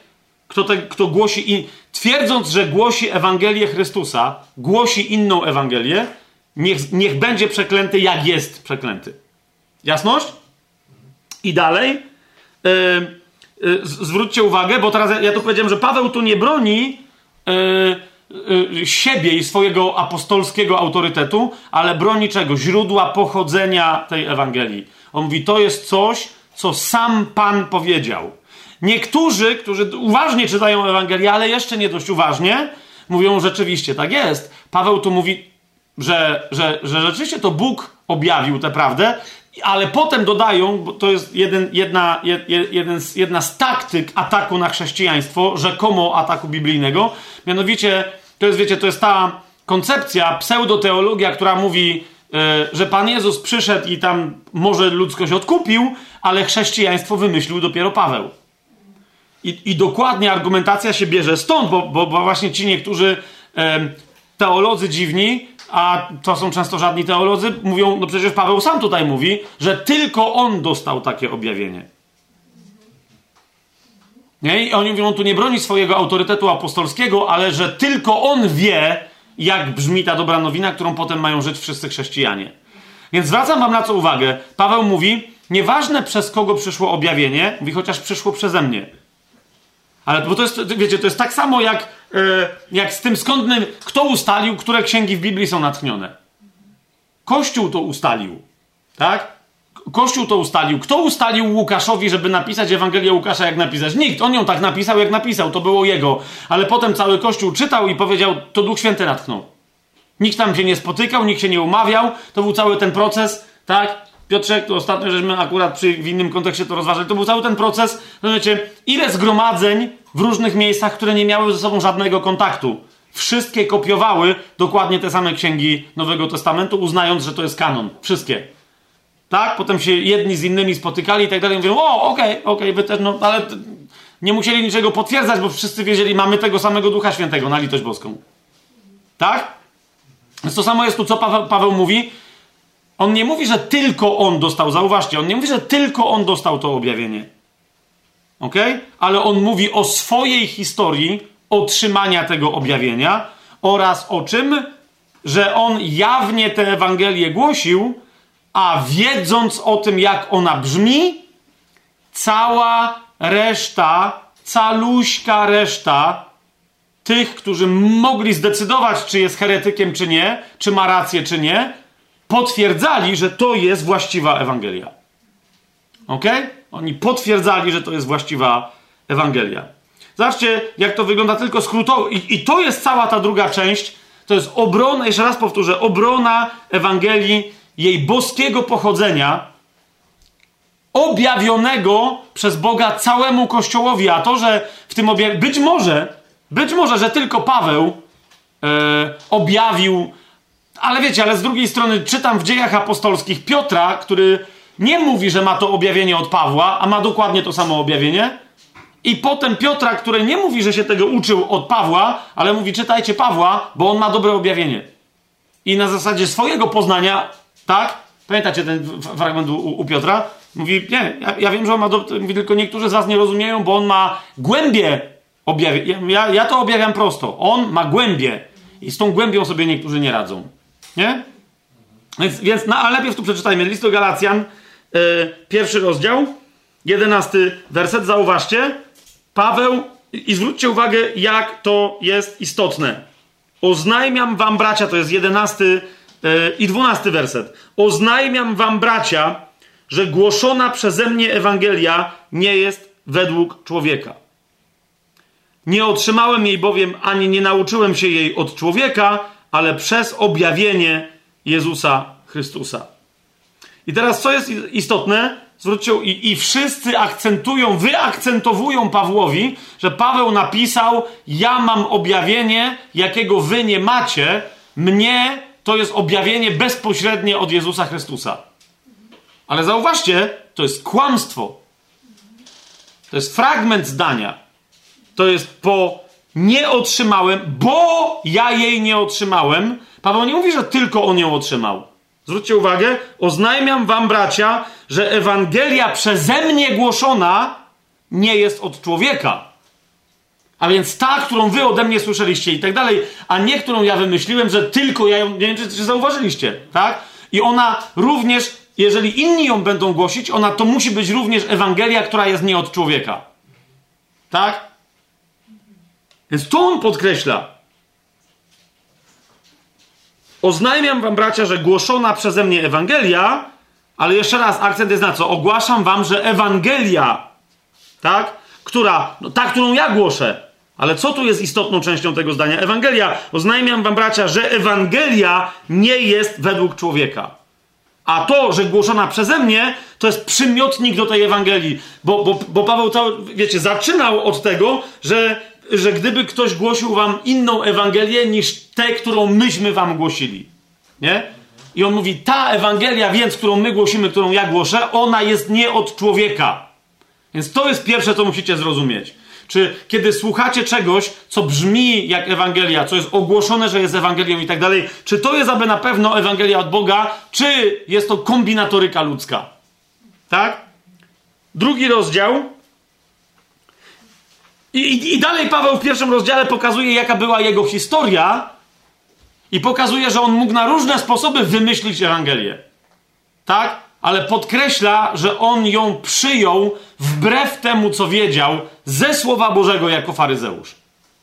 kto, te, kto głosi, in, twierdząc, że głosi Ewangelię Chrystusa, głosi inną Ewangelię, niech, niech będzie przeklęty, jak jest przeklęty. Jasność? I dalej. Yy, yy, zwróćcie uwagę, bo teraz ja, ja tu powiedziałem, że Paweł tu nie broni yy, siebie i swojego apostolskiego autorytetu, ale broni czego? Źródła pochodzenia tej Ewangelii. On mówi, to jest coś, co sam Pan powiedział. Niektórzy, którzy uważnie czytają Ewangelię, ale jeszcze nie dość uważnie, mówią rzeczywiście, tak jest. Paweł tu mówi, że, że, że rzeczywiście to Bóg objawił tę prawdę, ale potem dodają, bo to jest jeden, jedna, jeden z, jedna z taktyk ataku na chrześcijaństwo, rzekomo ataku biblijnego, mianowicie, to jest, wiecie, to jest ta koncepcja, pseudoteologia, która mówi, e, że Pan Jezus przyszedł i tam może ludzkość odkupił, ale chrześcijaństwo wymyślił dopiero Paweł. I, I, dokładnie argumentacja się bierze stąd, bo, bo, bo właśnie ci niektórzy e, teolodzy dziwni, a to są często żadni teolodzy, mówią, no przecież Paweł sam tutaj mówi, że tylko on dostał takie objawienie. Nie? I oni mówią, on tu nie broni swojego autorytetu apostolskiego, ale że tylko on wie, jak brzmi ta dobra nowina, którą potem mają żyć wszyscy chrześcijanie. Więc zwracam wam na co uwagę. Paweł mówi, nieważne przez kogo przyszło objawienie, mówi, chociaż przyszło przeze mnie. Ale bo to jest, wiecie, to jest tak samo jak, e, jak z tym skądnym, kto ustalił, które księgi w Biblii są natchnione. Kościół to ustalił. Tak? Kościół to ustalił. Kto ustalił Łukaszowi, żeby napisać Ewangelię Łukasza, jak napisać? Nikt. On ją tak napisał, jak napisał. To było jego. Ale potem cały Kościół czytał i powiedział, to Duch Święty natchnął. Nikt tam się nie spotykał, nikt się nie umawiał. To był cały ten proces, tak? Piotrek, to ostatnio żeśmy akurat przy, w innym kontekście to rozważali. To był cały ten proces. Rozumiecie, ile zgromadzeń w różnych miejscach, które nie miały ze sobą żadnego kontaktu. Wszystkie kopiowały dokładnie te same księgi Nowego Testamentu, uznając, że to jest kanon. Wszystkie. Tak? Potem się jedni z innymi spotykali i tak dalej. Mówią, o, okej, okay, okej, okay, wy też, no, ale nie musieli niczego potwierdzać, bo wszyscy wiedzieli, mamy tego samego Ducha Świętego na litość boską. Tak? Więc to samo jest tu, co Paweł, Paweł mówi. On nie mówi, że tylko on dostał, zauważcie, on nie mówi, że tylko on dostał to objawienie. Ok? Ale on mówi o swojej historii otrzymania tego objawienia oraz o czym? Że on jawnie tę Ewangelię głosił, a wiedząc o tym, jak ona brzmi, cała reszta, caluśka reszta tych, którzy mogli zdecydować, czy jest heretykiem, czy nie, czy ma rację, czy nie, potwierdzali, że to jest właściwa Ewangelia. Ok? Oni potwierdzali, że to jest właściwa Ewangelia. Zobaczcie, jak to wygląda tylko skrótowo. I, I, to jest cała ta druga część. To jest obrona, jeszcze raz powtórzę, obrona Ewangelii, jej boskiego pochodzenia, objawionego przez Boga całemu Kościołowi. A to, że w tym objawieniu, być może, być może, że tylko Paweł e, objawił ale wiecie, ale z drugiej strony czytam w dziejach apostolskich Piotra, który nie mówi, że ma to objawienie od Pawła, a ma dokładnie to samo objawienie. I potem Piotra, który nie mówi, że się tego uczył od Pawła, ale mówi, czytajcie Pawła, bo on ma dobre objawienie. I na zasadzie swojego poznania, tak? Pamiętacie ten fragment u, u Piotra? Mówi, nie, ja, ja, wiem, że on ma, do, mówi, tylko niektórzy z was nie rozumieją, bo on ma głębie objawienia. Ja, ja to objawiam prosto. On ma głębie. I z tą głębią sobie niektórzy nie radzą. Nie? Więc, więc no, ale najpierw tu przeczytajmy. List do Galacjan, yy, pierwszy rozdział, jedenasty werset. Zauważcie. Paweł, i zwróćcie uwagę, jak to jest istotne. Oznajmiam wam, bracia, to jest jedenasty yy, i dwunasty werset. Oznajmiam wam, bracia, że głoszona przeze mnie Ewangelia nie jest według człowieka. Nie otrzymałem jej bowiem, ani nie nauczyłem się jej od człowieka, ale przez objawienie Jezusa Chrystusa. I teraz, co jest istotne, zwróćcie, i, i wszyscy akcentują, wyakcentowują Pawłowi, że Paweł napisał: Ja mam objawienie, jakiego wy nie macie. Mnie to jest objawienie bezpośrednie od Jezusa Chrystusa. Ale zauważcie, to jest kłamstwo. To jest fragment zdania. To jest po nie otrzymałem, bo ja jej nie otrzymałem. Paweł nie mówi, że tylko on ją otrzymał. Zwróćcie uwagę, oznajmiam wam, bracia, że Ewangelia przeze mnie głoszona nie jest od człowieka. A więc ta, którą wy ode mnie słyszeliście i tak dalej, a nie którą ja wymyśliłem, że tylko ja ją, nie wiem, czy, czy zauważyliście, tak? I ona również, jeżeli inni ją będą głosić, ona to musi być również Ewangelia, która jest nie od człowieka. Tak? Więc to on podkreśla. Oznajmiam wam, bracia, że głoszona przeze mnie Ewangelia, ale jeszcze raz, akcent jest na co? Ogłaszam wam, że Ewangelia, tak? Która, no ta, którą ja głoszę, ale co tu jest istotną częścią tego zdania? Ewangelia. Oznajmiam wam, bracia, że Ewangelia nie jest według człowieka. A to, że głoszona przeze mnie, to jest przymiotnik do tej Ewangelii. Bo, bo, bo Paweł, to, wiecie, zaczynał od tego, że że gdyby ktoś głosił wam inną Ewangelię niż tę, którą myśmy wam głosili. Nie? I on mówi, ta Ewangelia więc, którą my głosimy, którą ja głoszę, ona jest nie od człowieka. Więc to jest pierwsze, co musicie zrozumieć. Czy kiedy słuchacie czegoś, co brzmi jak Ewangelia, co jest ogłoszone, że jest Ewangelią i tak dalej, czy to jest aby na pewno Ewangelia od Boga, czy jest to kombinatoryka ludzka? Tak? Drugi rozdział, i, I, dalej Paweł w pierwszym rozdziale pokazuje, jaka była jego historia, i pokazuje, że on mógł na różne sposoby wymyślić Ewangelię. Tak? Ale podkreśla, że on ją przyjął wbrew temu, co wiedział ze Słowa Bożego jako faryzeusz.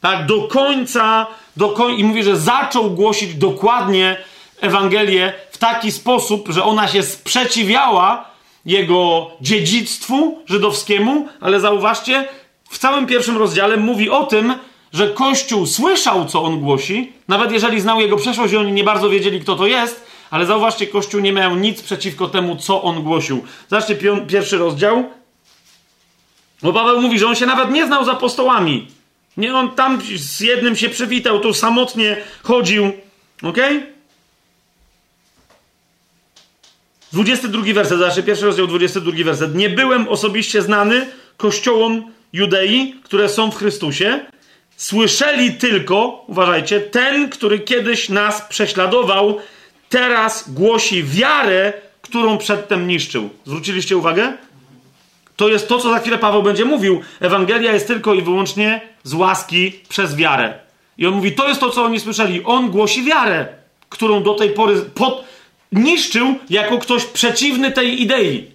Tak? Do końca, do koń... i mówi, że zaczął głosić dokładnie Ewangelię w taki sposób, że ona się sprzeciwiała jego dziedzictwu żydowskiemu, ale zauważcie, w całym pierwszym rozdziale mówi o tym, że Kościół słyszał, co on głosi, nawet jeżeli znał jego przeszłość i oni nie bardzo wiedzieli, kto to jest, ale zauważcie, Kościół nie miał nic przeciwko temu, co on głosił. Zobaczcie pierwszy rozdział. Bo Paweł mówi, że on się nawet nie znał z apostołami. Nie, on tam z jednym się przywitał, tu samotnie chodził. Ok? 22 werset, zobaczcie, pierwszy rozdział, 22 werset. Nie byłem osobiście znany kościołom Judei, które są w Chrystusie. Słyszeli tylko, uważajcie, ten, który kiedyś nas prześladował, teraz głosi wiarę, którą przedtem niszczył. Zwróciliście uwagę? To jest to, co za chwilę Paweł będzie mówił. Ewangelia jest tylko i wyłącznie z łaski przez wiarę. I on mówi, to jest to, co oni słyszeli. On głosi wiarę, którą do tej pory pod... niszczył jako ktoś przeciwny tej idei.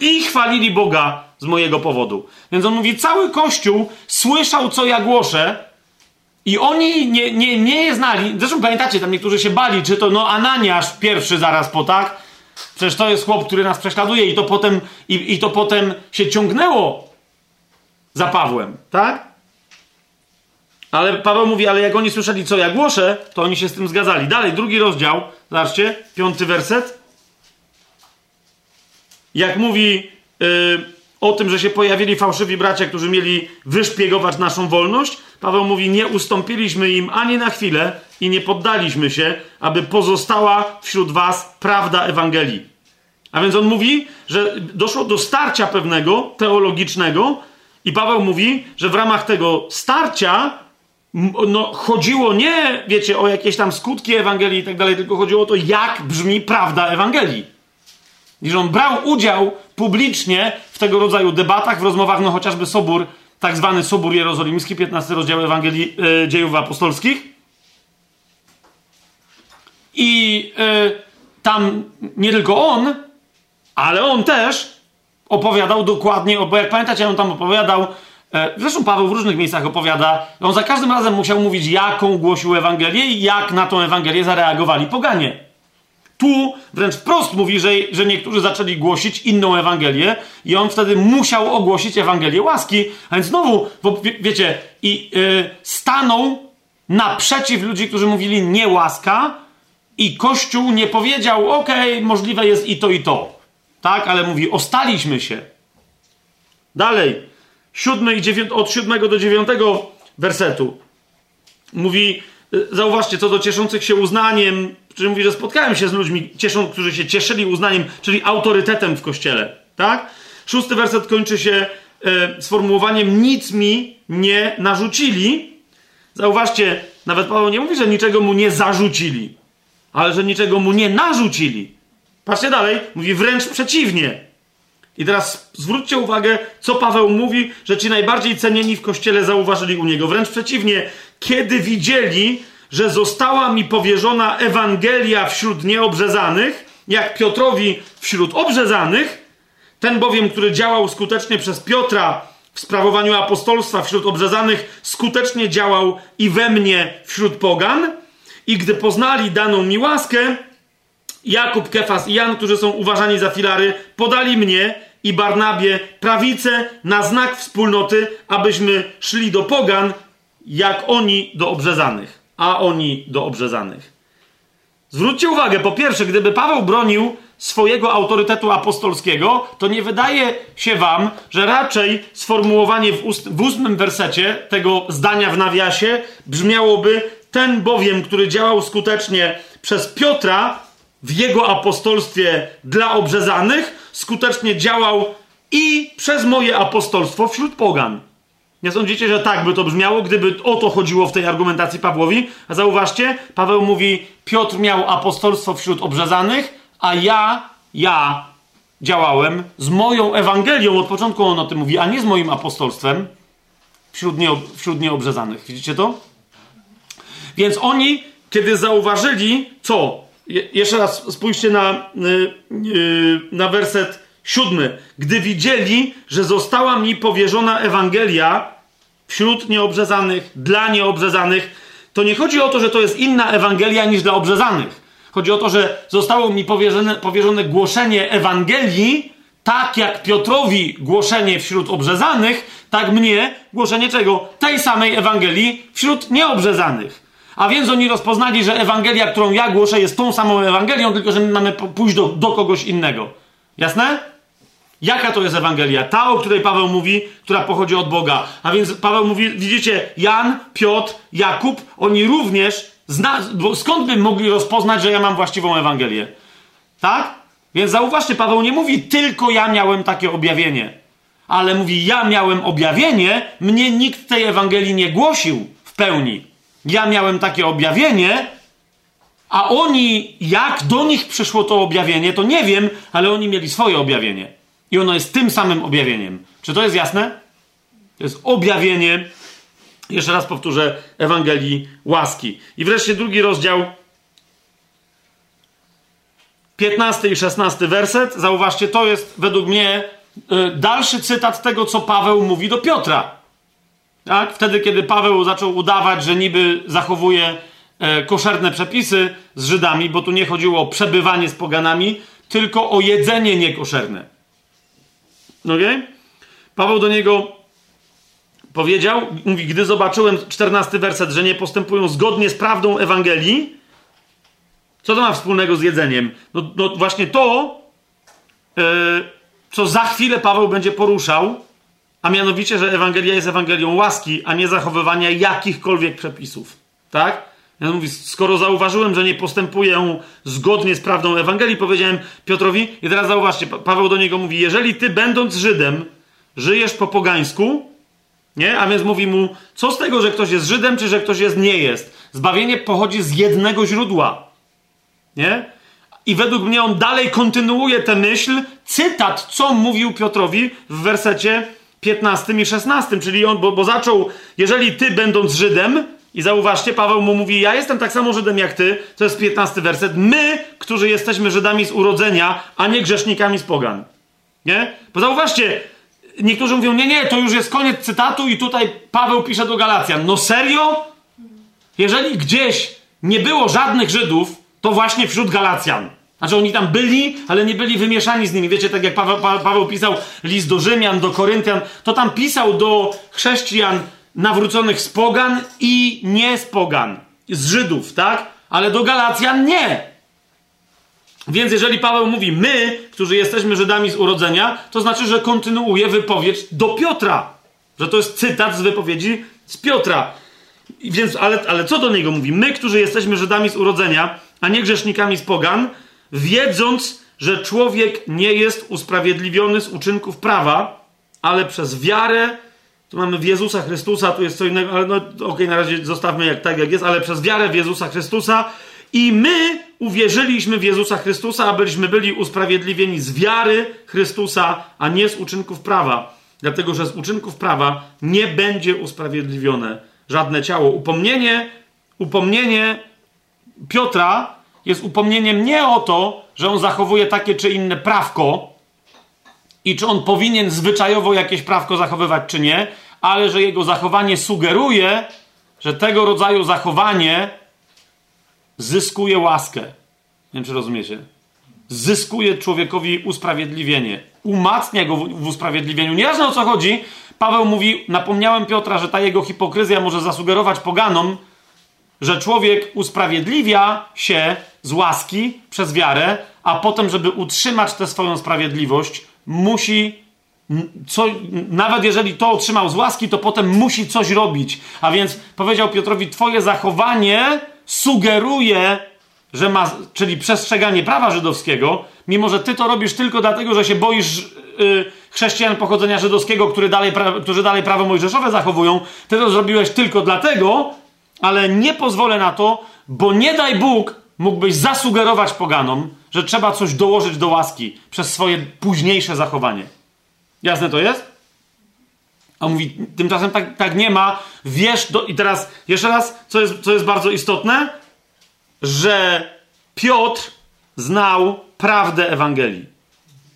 I chwalili Boga z mojego powodu. Więc on mówi, cały Kościół słyszał, co ja głoszę, i oni nie, nie, nie znali. Zresztą pamiętacie, tam niektórzy się bali, czy to no Ananiasz pierwszy zaraz po tak. Przecież to jest chłop, który nas prześladuje i to potem, i, i to potem się ciągnęło za Pawłem, tak? Ale Paweł mówi, ale jak oni słyszeli, co ja głoszę, to oni się z tym zgadzali. Dalej, drugi rozdział, zobaczcie, piąty werset. Jak mówi yy, o tym, że się pojawili fałszywi bracia, którzy mieli wyszpiegować naszą wolność, Paweł mówi, nie ustąpiliśmy im ani na chwilę i nie poddaliśmy się, aby pozostała wśród was prawda Ewangelii. A więc on mówi, że doszło do starcia pewnego teologicznego i Paweł mówi, że w ramach tego starcia no, chodziło nie, wiecie, o jakieś tam skutki Ewangelii i tak dalej, tylko chodziło o to, jak brzmi prawda Ewangelii. I że on brał udział publicznie w tego rodzaju debatach, w rozmowach, no chociażby Sobór tak zwany Sobór Jerozolimski, 15 rozdział Ewangelii e, Dziejów Apostolskich. I e, tam nie tylko on, ale on też opowiadał dokładnie, bo jak pamiętacie, on tam opowiadał, e, zresztą Paweł w różnych miejscach opowiada, on za każdym razem musiał mówić, jaką głosił Ewangelię i jak na tą Ewangelię zareagowali poganie. Tu wręcz wprost mówi, że, że niektórzy zaczęli głosić inną Ewangelię i on wtedy musiał ogłosić Ewangelię łaski. A więc znowu, bo wie, wiecie, i yy, stanął naprzeciw ludzi, którzy mówili nie łaska i Kościół nie powiedział, okej, okay, możliwe jest i to, i to. Tak, ale mówi, ostaliśmy się. Dalej, i od siódmego do dziewiątego wersetu. Mówi, y, zauważcie, co do cieszących się uznaniem, czyli mówi, że spotkałem się z ludźmi, cieszą, którzy się cieszyli uznaniem, czyli autorytetem w kościele. Tak? Szósty werset kończy się e, sformułowaniem nic mi nie narzucili. Zauważcie, nawet Paweł nie mówi, że niczego mu nie zarzucili, ale że niczego mu nie narzucili. Patrzcie dalej, mówi wręcz przeciwnie. I teraz zwróćcie uwagę, co Paweł mówi, że ci najbardziej cenieni w kościele zauważyli u niego. Wręcz przeciwnie, kiedy widzieli, że została mi powierzona Ewangelia wśród nieobrzezanych, jak Piotrowi wśród obrzezanych, ten bowiem, który działał skutecznie przez Piotra w sprawowaniu apostolstwa wśród obrzezanych, skutecznie działał i we mnie wśród pogan. I gdy poznali daną mi łaskę, Jakub, Kefas i Jan, którzy są uważani za filary, podali mnie i Barnabie prawicę na znak wspólnoty, abyśmy szli do pogan, jak oni do obrzezanych a oni do obrzezanych. Zwróćcie uwagę, po pierwsze, gdyby Paweł bronił swojego autorytetu apostolskiego, to nie wydaje się wam, że raczej sformułowanie w, ust, w ósmym wersecie tego zdania w nawiasie brzmiałoby ten bowiem, który działał skutecznie przez Piotra w jego apostolstwie dla obrzezanych, skutecznie działał i przez moje apostolstwo wśród pogan. Nie sądzicie, że tak by to brzmiało, gdyby o to chodziło w tej argumentacji Pawłowi? A zauważcie, Paweł mówi, Piotr miał apostolstwo wśród obrzezanych, a ja, ja działałem z moją Ewangelią, od początku on o tym mówi, a nie z moim apostolstwem wśród, nie, wśród nieobrzezanych. Widzicie to? Więc oni, kiedy zauważyli, co? Je, jeszcze raz spójrzcie na, yy, yy, na werset Siódmy. Gdy widzieli, że została mi powierzona Ewangelia wśród nieobrzezanych, dla nieobrzezanych, to nie chodzi o to, że to jest inna Ewangelia niż dla obrzezanych. Chodzi o to, że zostało mi powierzone, powierzone głoszenie Ewangelii tak jak Piotrowi głoszenie wśród obrzezanych, tak mnie głoszenie czego? Tej samej Ewangelii wśród nieobrzezanych. A więc oni rozpoznali, że Ewangelia, którą ja głoszę, jest tą samą Ewangelią, tylko że my mamy pójść do, do kogoś innego. Jasne? Jaka to jest Ewangelia? Ta, o której Paweł mówi, która pochodzi od Boga. A więc Paweł mówi, widzicie, Jan, Piotr, Jakub, oni również, zna, skąd by mogli rozpoznać, że ja mam właściwą Ewangelię? Tak? Więc zauważcie, Paweł nie mówi tylko ja miałem takie objawienie, ale mówi ja miałem objawienie, mnie nikt tej Ewangelii nie głosił w pełni. Ja miałem takie objawienie, a oni, jak do nich przyszło to objawienie, to nie wiem, ale oni mieli swoje objawienie. I ono jest tym samym objawieniem. Czy to jest jasne? To jest objawienie, jeszcze raz powtórzę, Ewangelii łaski. I wreszcie drugi rozdział, 15 i 16 werset. Zauważcie, to jest według mnie y, dalszy cytat tego, co Paweł mówi do Piotra. Tak? Wtedy, kiedy Paweł zaczął udawać, że niby zachowuje e, koszerne przepisy z Żydami, bo tu nie chodziło o przebywanie z poganami, tylko o jedzenie niekoszerne. Okay? Paweł do niego powiedział, mówi, gdy zobaczyłem, 14 werset, że nie postępują zgodnie z prawdą Ewangelii, co to ma wspólnego z jedzeniem? No, no właśnie to, yy, co za chwilę Paweł będzie poruszał, a mianowicie, że Ewangelia jest Ewangelią łaski, a nie zachowywania jakichkolwiek przepisów. Tak? Ja mówię, skoro zauważyłem, że nie postępuję zgodnie z prawdą Ewangelii, powiedziałem Piotrowi, i teraz zauważcie, Paweł do niego mówi, jeżeli ty będąc Żydem, żyjesz po pogańsku, nie? A więc mówi mu, co z tego, że ktoś jest Żydem, czy że ktoś jest nie jest? Zbawienie pochodzi z jednego źródła. Nie? I według mnie on dalej kontynuuje tę myśl, cytat, co mówił Piotrowi w wersecie 15 i 16, czyli on, bo, bo zaczął, jeżeli ty będąc Żydem, i zauważcie, Paweł mu mówi: Ja jestem tak samo Żydem jak ty. To jest 15 werset. My, którzy jesteśmy Żydami z urodzenia, a nie grzesznikami z pogan. Nie? Bo zauważcie, niektórzy mówią: Nie, nie, to już jest koniec cytatu, i tutaj Paweł pisze do Galacjan. No serio? Jeżeli gdzieś nie było żadnych Żydów, to właśnie wśród Galacjan. Znaczy oni tam byli, ale nie byli wymieszani z nimi. Wiecie, tak jak Paweł, Paweł pisał list do Rzymian, do Koryntian, to tam pisał do chrześcijan nawróconych z pogan i nie z pogan, z Żydów, tak? Ale do Galacjan nie. Więc jeżeli Paweł mówi my, którzy jesteśmy Żydami z urodzenia, to znaczy, że kontynuuje wypowiedź do Piotra. Że to jest cytat z wypowiedzi z Piotra. Więc, ale, ale co do niego mówi? My, którzy jesteśmy Żydami z urodzenia, a nie grzesznikami z pogan, wiedząc, że człowiek nie jest usprawiedliwiony z uczynków prawa, ale przez wiarę tu mamy w Jezusa Chrystusa, tu jest co innego, ale no okej, okay, na razie zostawmy jak tak, jak jest, ale przez wiarę w Jezusa Chrystusa i my uwierzyliśmy w Jezusa Chrystusa, a byliśmy byli usprawiedliwieni z wiary Chrystusa, a nie z uczynków prawa. Dlatego, że z uczynków prawa nie będzie usprawiedliwione żadne ciało. Upomnienie, upomnienie Piotra jest upomnieniem nie o to, że on zachowuje takie czy inne prawko, i czy on powinien zwyczajowo jakieś prawko zachowywać, czy nie, ale że jego zachowanie sugeruje, że tego rodzaju zachowanie zyskuje łaskę. Nie wiem, czy rozumiecie. Zyskuje człowiekowi usprawiedliwienie. Umacnia go w, usprawiedliwieniu. Nieważne o co chodzi, Paweł mówi, napomniałem Piotra, że ta jego hipokryzja może zasugerować poganom, że człowiek usprawiedliwia się z łaski przez wiarę, a potem, żeby utrzymać tę swoją sprawiedliwość, musi, co, nawet jeżeli to otrzymał z łaski, to potem musi coś robić. A więc powiedział Piotrowi: Twoje zachowanie sugeruje, że ma, czyli przestrzeganie prawa żydowskiego, mimo że ty to robisz tylko dlatego, że się boisz yy, chrześcijan pochodzenia żydowskiego, który dalej pra, którzy dalej prawo mojżeszowe zachowują, ty to zrobiłeś tylko dlatego, ale nie pozwolę na to, bo nie daj Bóg, mógłbyś zasugerować poganom, że trzeba coś dołożyć do łaski przez swoje późniejsze zachowanie. Jasne to jest? A mówi, tymczasem tak, tak nie ma. Wiesz, do... i teraz jeszcze raz, co jest, co jest bardzo istotne, że Piotr znał prawdę Ewangelii.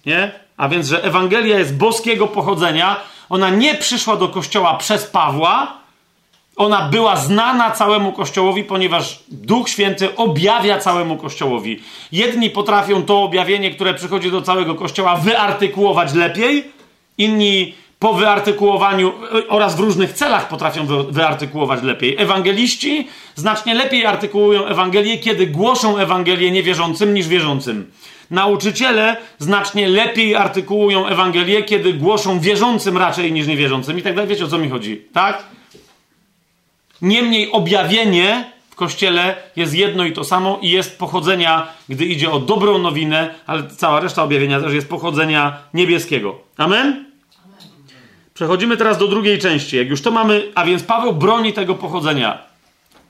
Nie? A więc, że Ewangelia jest boskiego pochodzenia. Ona nie przyszła do kościoła przez Pawła, Ona była znana całemu Kościołowi, ponieważ Duch Święty objawia całemu Kościołowi. Jedni potrafią to objawienie, które przychodzi do całego Kościoła, wyartykułować lepiej, inni po wyartykułowaniu oraz w różnych celach potrafią wyartykułować lepiej. Ewangeliści znacznie lepiej artykułują Ewangelię, kiedy głoszą Ewangelię niewierzącym niż wierzącym. Nauczyciele znacznie lepiej artykułują Ewangelię, kiedy głoszą wierzącym raczej niż niewierzącym. I tak dalej. Wiecie o co mi chodzi, tak? Niemniej objawienie w kościele jest jedno i to samo i jest pochodzenia, gdy idzie o dobrą nowinę, ale cała reszta objawienia też jest pochodzenia niebieskiego. Amen? Przechodzimy teraz do drugiej części. Jak już to mamy, a więc Paweł broni tego pochodzenia,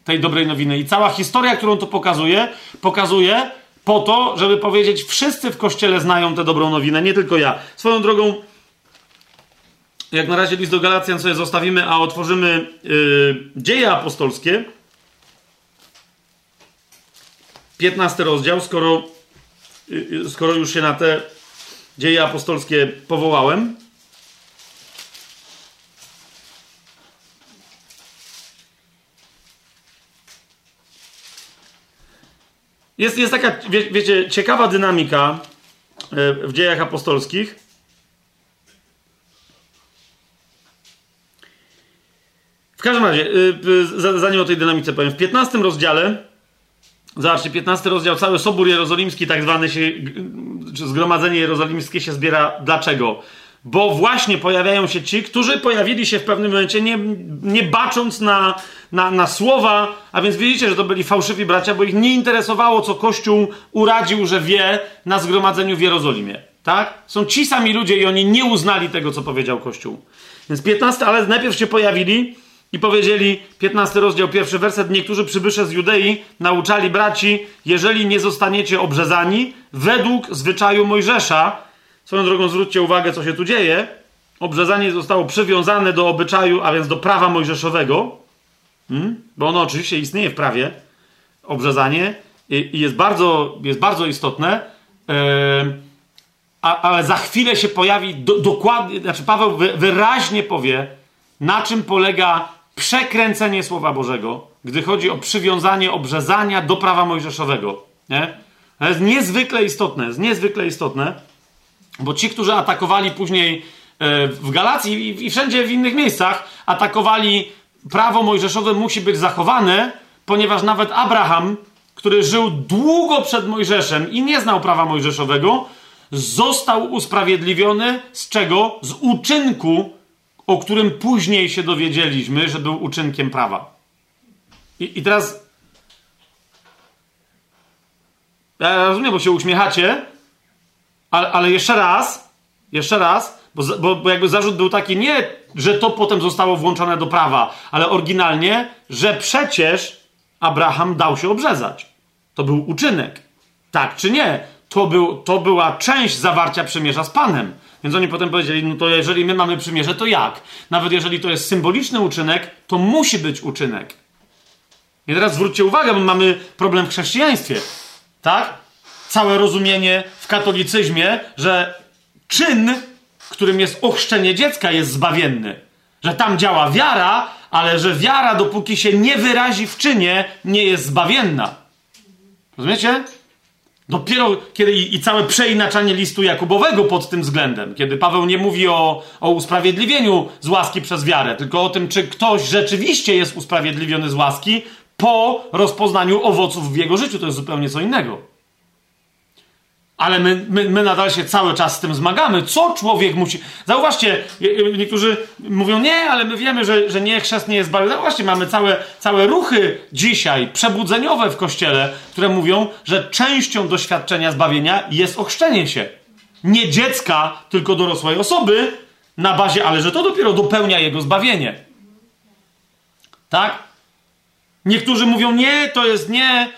tej dobrej nowiny. I cała historia, którą to pokazuje, pokazuje po to, żeby powiedzieć, wszyscy w kościele znają tę dobrą nowinę, nie tylko ja. Swoją drogą, jak na razie list do Galacjan sobie zostawimy, a otworzymy yy, dzieje apostolskie. 15 rozdział, skoro, yy, skoro już się na te dzieje apostolskie powołałem. Jest, jest taka, wie, wiecie, ciekawa dynamika e, w dziejach apostolskich. Każdym razie, e, zanim o tej dynamice powiem, w 15 rozdziale, zobaczcie, 15 rozdział, cały Sobór Jerozolimski, tak zwany się, czy Zgromadzenie Jerozolimskie się zbiera. Dlaczego? Bo właśnie pojawiają się ci, którzy pojawili się w pewnym momencie, nie, nie bacząc na, na, na słowa, a więc widzicie, że to byli fałszywi bracia, bo ich nie interesowało, co Kościół uradził, że wie na zgromadzeniu w Jerozolimie. Tak? Są ci sami ludzie i oni nie uznali tego, co powiedział Kościół. Więc 15, ale najpierw się pojawili i powiedzieli, 15 rozdział, pierwszy werset, niektórzy przybysze z Judei nauczali braci, jeżeli nie zostaniecie obrzezani według zwyczaju Mojżesza, Swoją drogą zwróćcie uwagę, co się tu dzieje. Obrzezanie zostało przywiązane do obyczaju, a więc do prawa mojżeszowego, hmm? bo ono oczywiście istnieje w prawie, obrzezanie, i, i jest, bardzo, jest bardzo istotne, yy, ale za chwilę się pojawi do, dokładnie, znaczy Paweł wy, wyraźnie powie, na czym polega przekręcenie Słowa Bożego, gdy chodzi o przywiązanie obrzezania do prawa mojżeszowego. Nie? To jest niezwykle istotne, jest niezwykle istotne. Bo ci, którzy atakowali później e, w Galacji i wszędzie w innych miejscach, atakowali prawo mojżeszowe musi być zachowane, ponieważ nawet Abraham, który żył długo przed Mojżeszem i nie znał prawa mojżeszowego, został usprawiedliwiony z czego? Z uczynku, o którym później się dowiedzieliśmy, że był uczynkiem prawa. I, i teraz. Ja rozumiem, bo się uśmiechacie, ale, ale jeszcze raz, jeszcze raz, bo, bo, bo jakby zarzut był taki nie, że to potem zostało włączone do prawa, ale oryginalnie, że przecież Abraham dał się obrzezać. To był uczynek. Tak czy nie? To, był, to była część zawarcia przymierza z Panem. Więc oni potem powiedzieli, no to jeżeli my mamy przymierze, to jak? Nawet jeżeli to jest symboliczny uczynek, to musi być uczynek. I teraz zwróćcie uwagę, bo mamy problem w chrześcijaństwie. Tak? całe rozumienie w katolicyzmie, że czyn, którym jest ochrzczenie dziecka, jest zbawienny. Że tam działa wiara, ale że wiara, dopóki się nie wyrazi w czynie, nie jest zbawienna. Rozumiecie? Dopiero kiedy i, całe przeinaczanie listu Jakubowego pod tym względem, kiedy Paweł nie mówi o, o usprawiedliwieniu z łaski przez wiarę, tylko o tym, czy ktoś rzeczywiście jest usprawiedliwiony z łaski po rozpoznaniu owoców w jego życiu, to jest zupełnie co innego. Ale my, my, my nadal się cały czas z tym zmagamy. Co człowiek musi. Zauważcie, niektórzy mówią, nie, ale my wiemy, że, że nie, chrzest nie jest zbawiony. Zauważcie, mamy całe, całe ruchy dzisiaj, przebudzeniowe w kościele, które mówią, że częścią doświadczenia zbawienia jest ochrzczenie się. Nie dziecka, tylko dorosłej osoby, na bazie, ale że to dopiero dopełnia jego zbawienie. Tak? Niektórzy mówią, nie, to jest nie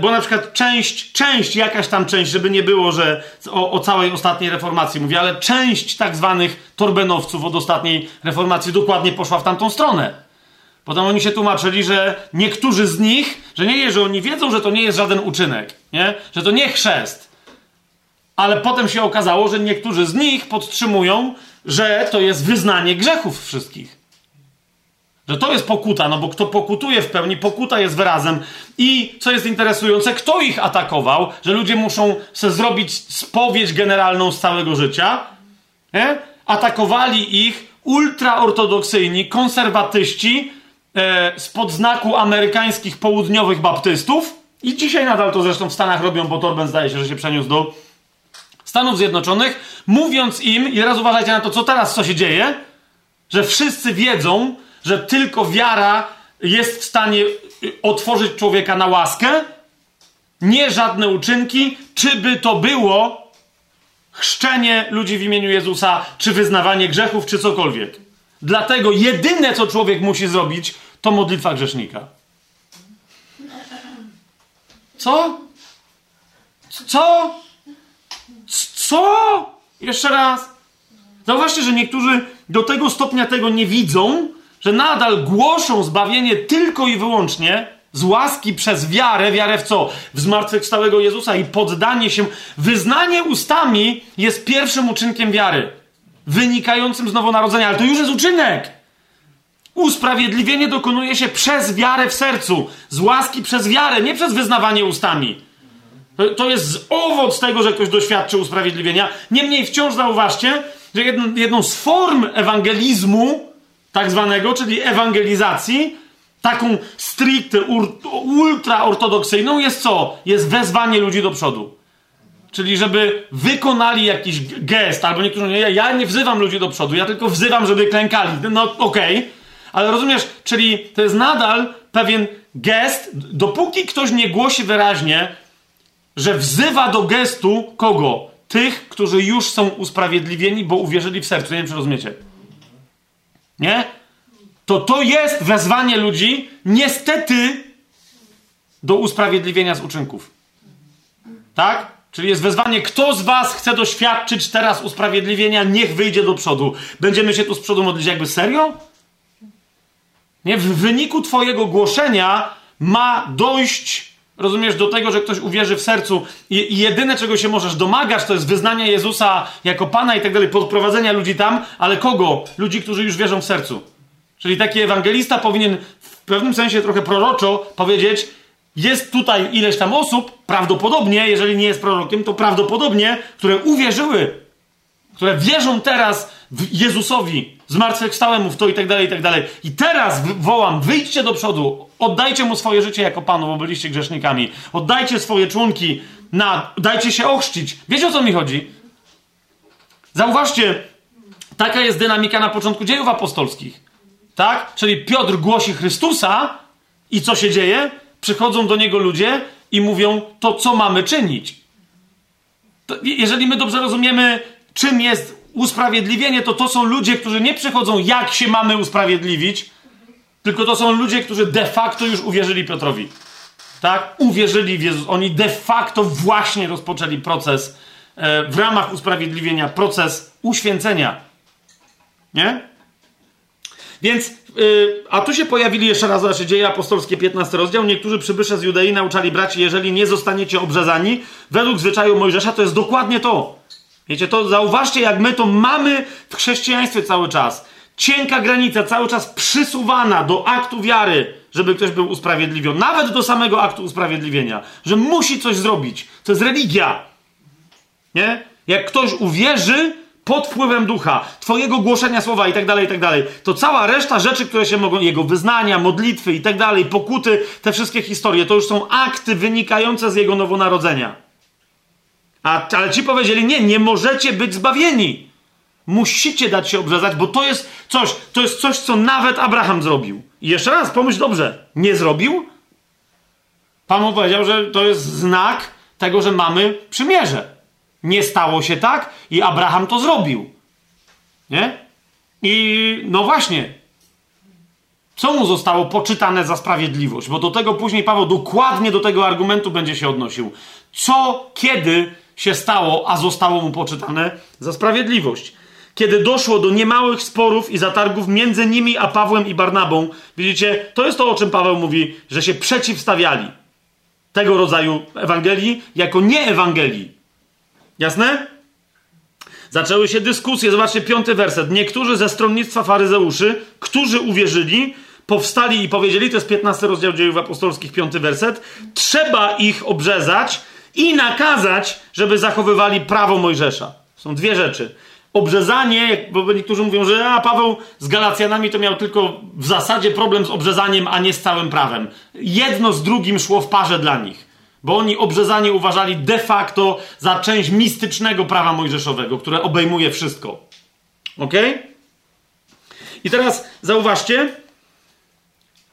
bo na przykład część, część, jakaś tam część, żeby nie było, że o, o, całej ostatniej reformacji mówię, ale część tak zwanych torbenowców od ostatniej reformacji dokładnie poszła w tamtą stronę. Potem oni się tłumaczyli, że niektórzy z nich, że nie, że oni wiedzą, że to nie jest żaden uczynek, nie? że to nie chrzest. Ale potem się okazało, że niektórzy z nich podtrzymują, że to jest wyznanie grzechów wszystkich. Że to jest pokuta, no bo kto pokutuje w pełni, pokuta jest wyrazem. I co jest interesujące, kto ich atakował, że ludzie muszą sobie zrobić spowiedź generalną z całego życia. Atakowali ich ultraortodoksyjni, konserwatyści e, spod znaku amerykańskich południowych baptystów. I dzisiaj nadal to zresztą w Stanach robią, bo Torben zdaje się, że się przeniósł do Stanów Zjednoczonych, mówiąc im, i teraz uważajcie na to, co teraz, co się dzieje, że wszyscy wiedzą, że tylko wiara jest w stanie y, otworzyć człowieka na łaskę, nie żadne uczynki, czy by to było chrzczenie ludzi w imieniu Jezusa, czy wyznawanie grzechów, czy cokolwiek. Dlatego jedyne, co człowiek musi zrobić, to modlitwa grzesznika. Co? Co? Co? Jeszcze raz. Zauważcie, że niektórzy do tego stopnia tego nie widzą, że nadal głoszą zbawienie tylko i wyłącznie z łaski przez wiarę. Wiarę w co? W zmartwychwstałego Jezusa i poddanie się. Wyznanie ustami jest pierwszym uczynkiem wiary, wynikającym z nowonarodzenia, ale to już jest uczynek. Usprawiedliwienie dokonuje się przez wiarę w sercu, z łaski przez wiarę, nie przez wyznawanie ustami. To jest owoc tego, że ktoś doświadczył usprawiedliwienia. Niemniej wciąż zauważcie, że jedną, jedną z form ewangelizmu, tak zwanego, czyli ewangelizacji, taką stricte ultraortodoksyjną jest co? Jest wezwanie ludzi do przodu. Czyli żeby wykonali jakiś gest, albo niektórzy nie, ja nie wzywam ludzi do przodu, ja tylko wzywam, żeby klękali. No okej, okay. ale rozumiesz, czyli to jest nadal pewien gest, dopóki ktoś nie głosi wyraźnie, że wzywa do gestu kogo? Tych, którzy już są usprawiedliwieni, bo uwierzyli w sercu. Nie wiem, czy rozumiecie. Nie? To to jest wezwanie ludzi, niestety, do usprawiedliwienia z uczynków. Tak? Czyli jest wezwanie, kto z was chce doświadczyć teraz usprawiedliwienia, niech wyjdzie do przodu. Będziemy się tu z przodu modlić jakby serio? Nie? W wyniku twojego głoszenia ma dojść Rozumiesz, do tego, że ktoś uwierzy w sercu i, jedyne, czego się możesz domagać, to jest wyznanie Jezusa jako Pana i tak dalej, podprowadzenia ludzi tam, ale kogo? Ludzi, którzy już wierzą w sercu. Czyli taki ewangelista powinien w pewnym sensie trochę proroczo powiedzieć, jest tutaj ileś tam osób, prawdopodobnie, jeżeli nie jest prorokiem, to prawdopodobnie, które uwierzyły, które wierzą teraz Jezusowi, zmartwychwstałemu w to i tak dalej, i tak dalej. I teraz wołam, wyjdźcie do przodu, oddajcie mu swoje życie jako Panu, bo byliście grzesznikami. Oddajcie swoje członki na, dajcie się ochrzcić. Wiecie o co mi chodzi? Zauważcie, taka jest dynamika na początku dziejów apostolskich. Tak? Czyli Piotr głosi Chrystusa i co się dzieje? Przychodzą do niego ludzie i mówią, to co mamy czynić? To, jeżeli my dobrze rozumiemy, czym jest usprawiedliwienie, to to są ludzie, którzy nie przychodzą, jak się mamy usprawiedliwić, tylko to są ludzie, którzy de facto już uwierzyli Piotrowi. Tak? Uwierzyli w Jezus. Oni de facto właśnie rozpoczęli proces e, w ramach usprawiedliwienia, proces uświęcenia. Nie? Więc, yy, a tu się pojawili jeszcze raz, znaczy dzieje apostolskie, 15 rozdział. Niektórzy przybysze z Judei nauczali braci, jeżeli nie zostaniecie obrzezani, według zwyczaju Mojżesza, to jest dokładnie to. Wiecie, to zauważcie, jak my to mamy w chrześcijaństwie cały czas. Cienka granica, cały czas przysuwana do aktu wiary, żeby ktoś był usprawiedliwiony. Nawet do samego aktu usprawiedliwienia. Że musi coś zrobić. To jest religia. Nie? Jak ktoś uwierzy pod wpływem ducha, twojego głoszenia słowa i tak dalej, i tak dalej, to cała reszta rzeczy, które się mogą, jego wyznania, modlitwy i tak dalej, pokuty, te wszystkie historie, to już są akty wynikające z jego nowonarodzenia. A, ale ci powiedzieli, nie, nie możecie być zbawieni. Musicie dać się obrzezać, bo to jest coś, to jest coś, co nawet Abraham zrobił. I jeszcze raz, pomyśl dobrze, nie zrobił? Pan mu powiedział, że to jest znak tego, że mamy przymierze. Nie stało się tak i Abraham to zrobił. Nie? I no właśnie, co mu zostało poczytane za sprawiedliwość? Bo do tego później Paweł dokładnie do tego argumentu będzie się odnosił. Co, kiedy się stało, a zostało mu poczytane za sprawiedliwość. Kiedy doszło do niemałych sporów i zatargów między nimi a Pawłem i Barnabą, widzicie, to jest to, o czym Paweł mówi, że się przeciwstawiali tego rodzaju Ewangelii jako nie Ewangelii. Jasne? Zaczęły się dyskusje. Zobaczcie piąty werset. Niektórzy ze stronnictwa faryzeuszy, którzy uwierzyli, powstali i powiedzieli, to jest 15 rozdział dziejów apostolskich, 5 werset, trzeba ich obrzezać i nakazać, żeby zachowywali prawo Mojżesza. Są dwie rzeczy. Obrzezanie, bo niektórzy mówią, że a Paweł z Galacjanami to miał tylko w zasadzie problem z obrzezaniem, a nie z całym prawem. Jedno z drugim szło w parze dla nich. Bo oni obrzezanie uważali de facto za część mistycznego prawa mojżeszowego, które obejmuje wszystko. Ok? I teraz zauważcie,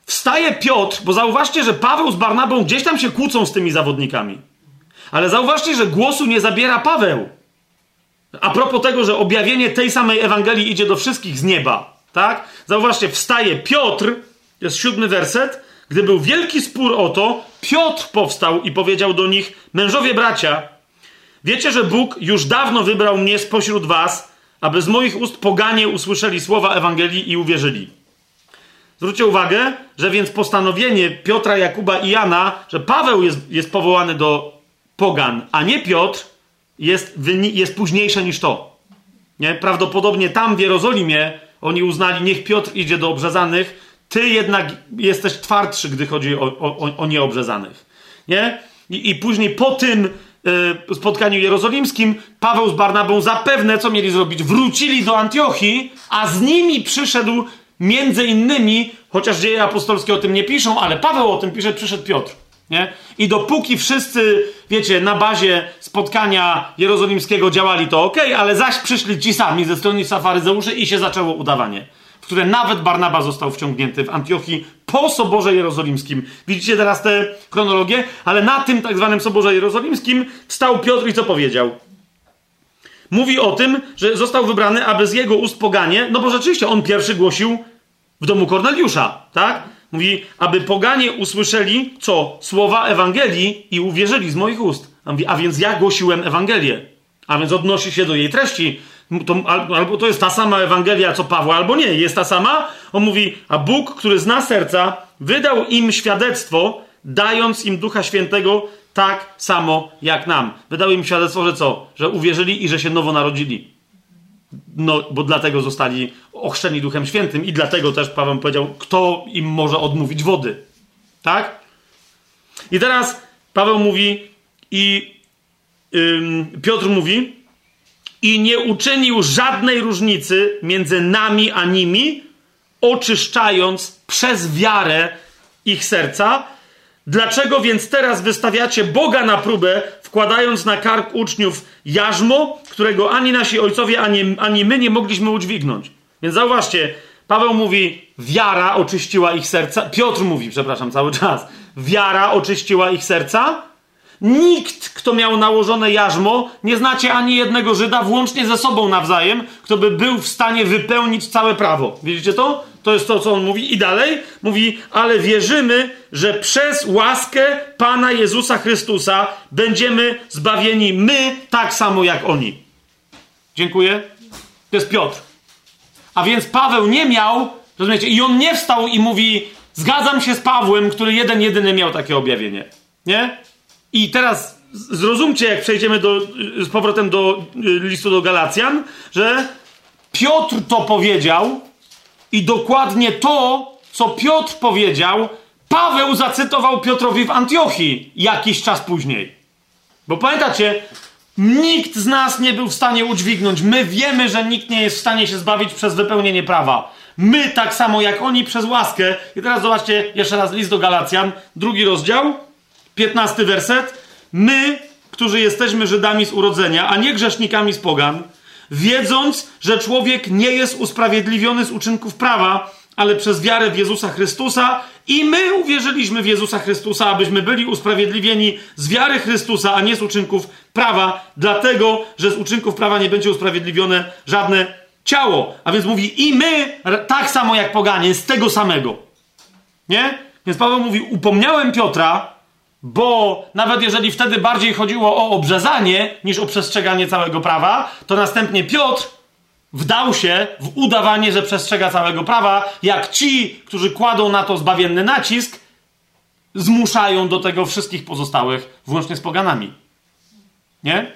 wstaje Piotr, bo zauważcie, że Paweł z Barnabą gdzieś tam się kłócą z tymi zawodnikami. Ale zauważcie, że głosu nie zabiera Paweł. A propos tego, że objawienie tej samej Ewangelii idzie do wszystkich z nieba, tak? Zauważcie, wstaje Piotr, jest siódmy werset, gdy był wielki spór o to, Piotr powstał i powiedział do nich: Mężowie bracia, wiecie, że Bóg już dawno wybrał mnie spośród was, aby z moich ust poganie usłyszeli słowa Ewangelii i uwierzyli. Zwróćcie uwagę, że więc postanowienie Piotra, Jakuba i Jana, że Paweł jest, jest powołany do pogan, a nie Piotr, jest, jest późniejsze niż to. Nie? Prawdopodobnie tam w Jerozolimie oni uznali, niech Piotr idzie do obrzezanych, ty jednak jesteś twardszy, gdy chodzi o, o, o nieobrzezanych. Nie? I, I później po tym y, spotkaniu jerozolimskim Paweł z Barnabą zapewne, co mieli zrobić? Wrócili do Antiochii, a z nimi przyszedł między innymi, chociaż dzieje apostolskie o tym nie piszą, ale Paweł o tym pisze, przyszedł Piotr. Nie? I dopóki wszyscy, wiecie, na bazie spotkania jerozolimskiego działali, to ok, ale zaś przyszli ci sami ze strony faryzeuszy i się zaczęło udawanie w które nawet Barnaba został wciągnięty w Antiochii po Soborze Jerozolimskim. Widzicie teraz tę chronologię? Ale na tym tak zwanym Soborze Jerozolimskim wstał Piotr i co powiedział? Mówi o tym, że został wybrany, aby z jego ust poganie, no bo rzeczywiście on pierwszy głosił w domu Korneliusza, tak? Mówi, aby poganie usłyszeli, co? Słowa Ewangelii i uwierzyli z moich ust. A, mówi, a więc ja głosiłem Ewangelię. A więc odnosi się do jej treści. To, albo to jest ta sama Ewangelia co Pawła, albo nie, jest ta sama. On mówi, a Bóg, który zna serca, wydał im świadectwo, dając im Ducha Świętego tak samo jak nam. Wydał im świadectwo, że co? Że uwierzyli i że się nowo narodzili. No, bo dlatego zostali ochrzczeni Duchem Świętym i dlatego też Paweł powiedział, kto im może odmówić wody. Tak? I teraz Paweł mówi i Piotr mówi, i nie uczynił żadnej różnicy między nami a nimi, oczyszczając przez wiarę ich serca. Dlaczego więc teraz wystawiacie Boga na próbę, wkładając na kark uczniów jarzmo, którego ani nasi ojcowie, ani, ani my nie mogliśmy udźwignąć? Więc zauważcie, Paweł mówi, wiara oczyściła ich serca. Piotr mówi, przepraszam, cały czas, wiara oczyściła ich serca Nikt, kto miał nałożone jarzmo, nie znacie ani jednego Żyda, włącznie ze sobą nawzajem, kto by był w stanie wypełnić całe prawo. Widzicie to? To jest to, co on mówi. I dalej mówi, ale wierzymy, że przez łaskę Pana Jezusa Chrystusa będziemy zbawieni my tak samo jak oni. Dziękuję. To jest Piotr. A więc Paweł nie miał, rozumiecie, i on nie wstał i mówi, zgadzam się z Pawłem, który jeden, jedyny miał takie objawienie. Nie? I teraz zrozumcie, jak przejdziemy do, z powrotem do y, listu do Galacjan, że Piotr to powiedział i dokładnie to, co Piotr powiedział, Paweł zacytował Piotrowi w Antiochii jakiś czas później. Bo pamiętacie, nikt z nas nie był w stanie udźwignąć. My wiemy, że nikt nie jest w stanie się zbawić przez wypełnienie prawa. My tak samo jak oni przez łaskę. I teraz zobaczcie jeszcze raz list do Galacjan, drugi rozdział. 15 werset. My, którzy jesteśmy Żydami z urodzenia, a nie grzesznikami z pogan, wiedząc, że człowiek nie jest usprawiedliwiony z uczynków prawa, ale przez wiarę w Jezusa Chrystusa i my uwierzyliśmy w Jezusa Chrystusa, abyśmy byli usprawiedliwieni z wiary Chrystusa, a nie z uczynków prawa, dlatego, że z uczynków prawa nie będzie usprawiedliwione żadne ciało. A więc mówi i my, tak samo jak poganie, z tego samego. Nie? Więc Paweł mówi, upomniałem Piotra, bo nawet jeżeli wtedy bardziej chodziło o obrzezanie niż o przestrzeganie całego prawa, to następnie Piotr wdał się w udawanie, że przestrzega całego prawa, jak ci, którzy kładą na to zbawienny nacisk, zmuszają do tego wszystkich pozostałych, włącznie z poganami. Nie?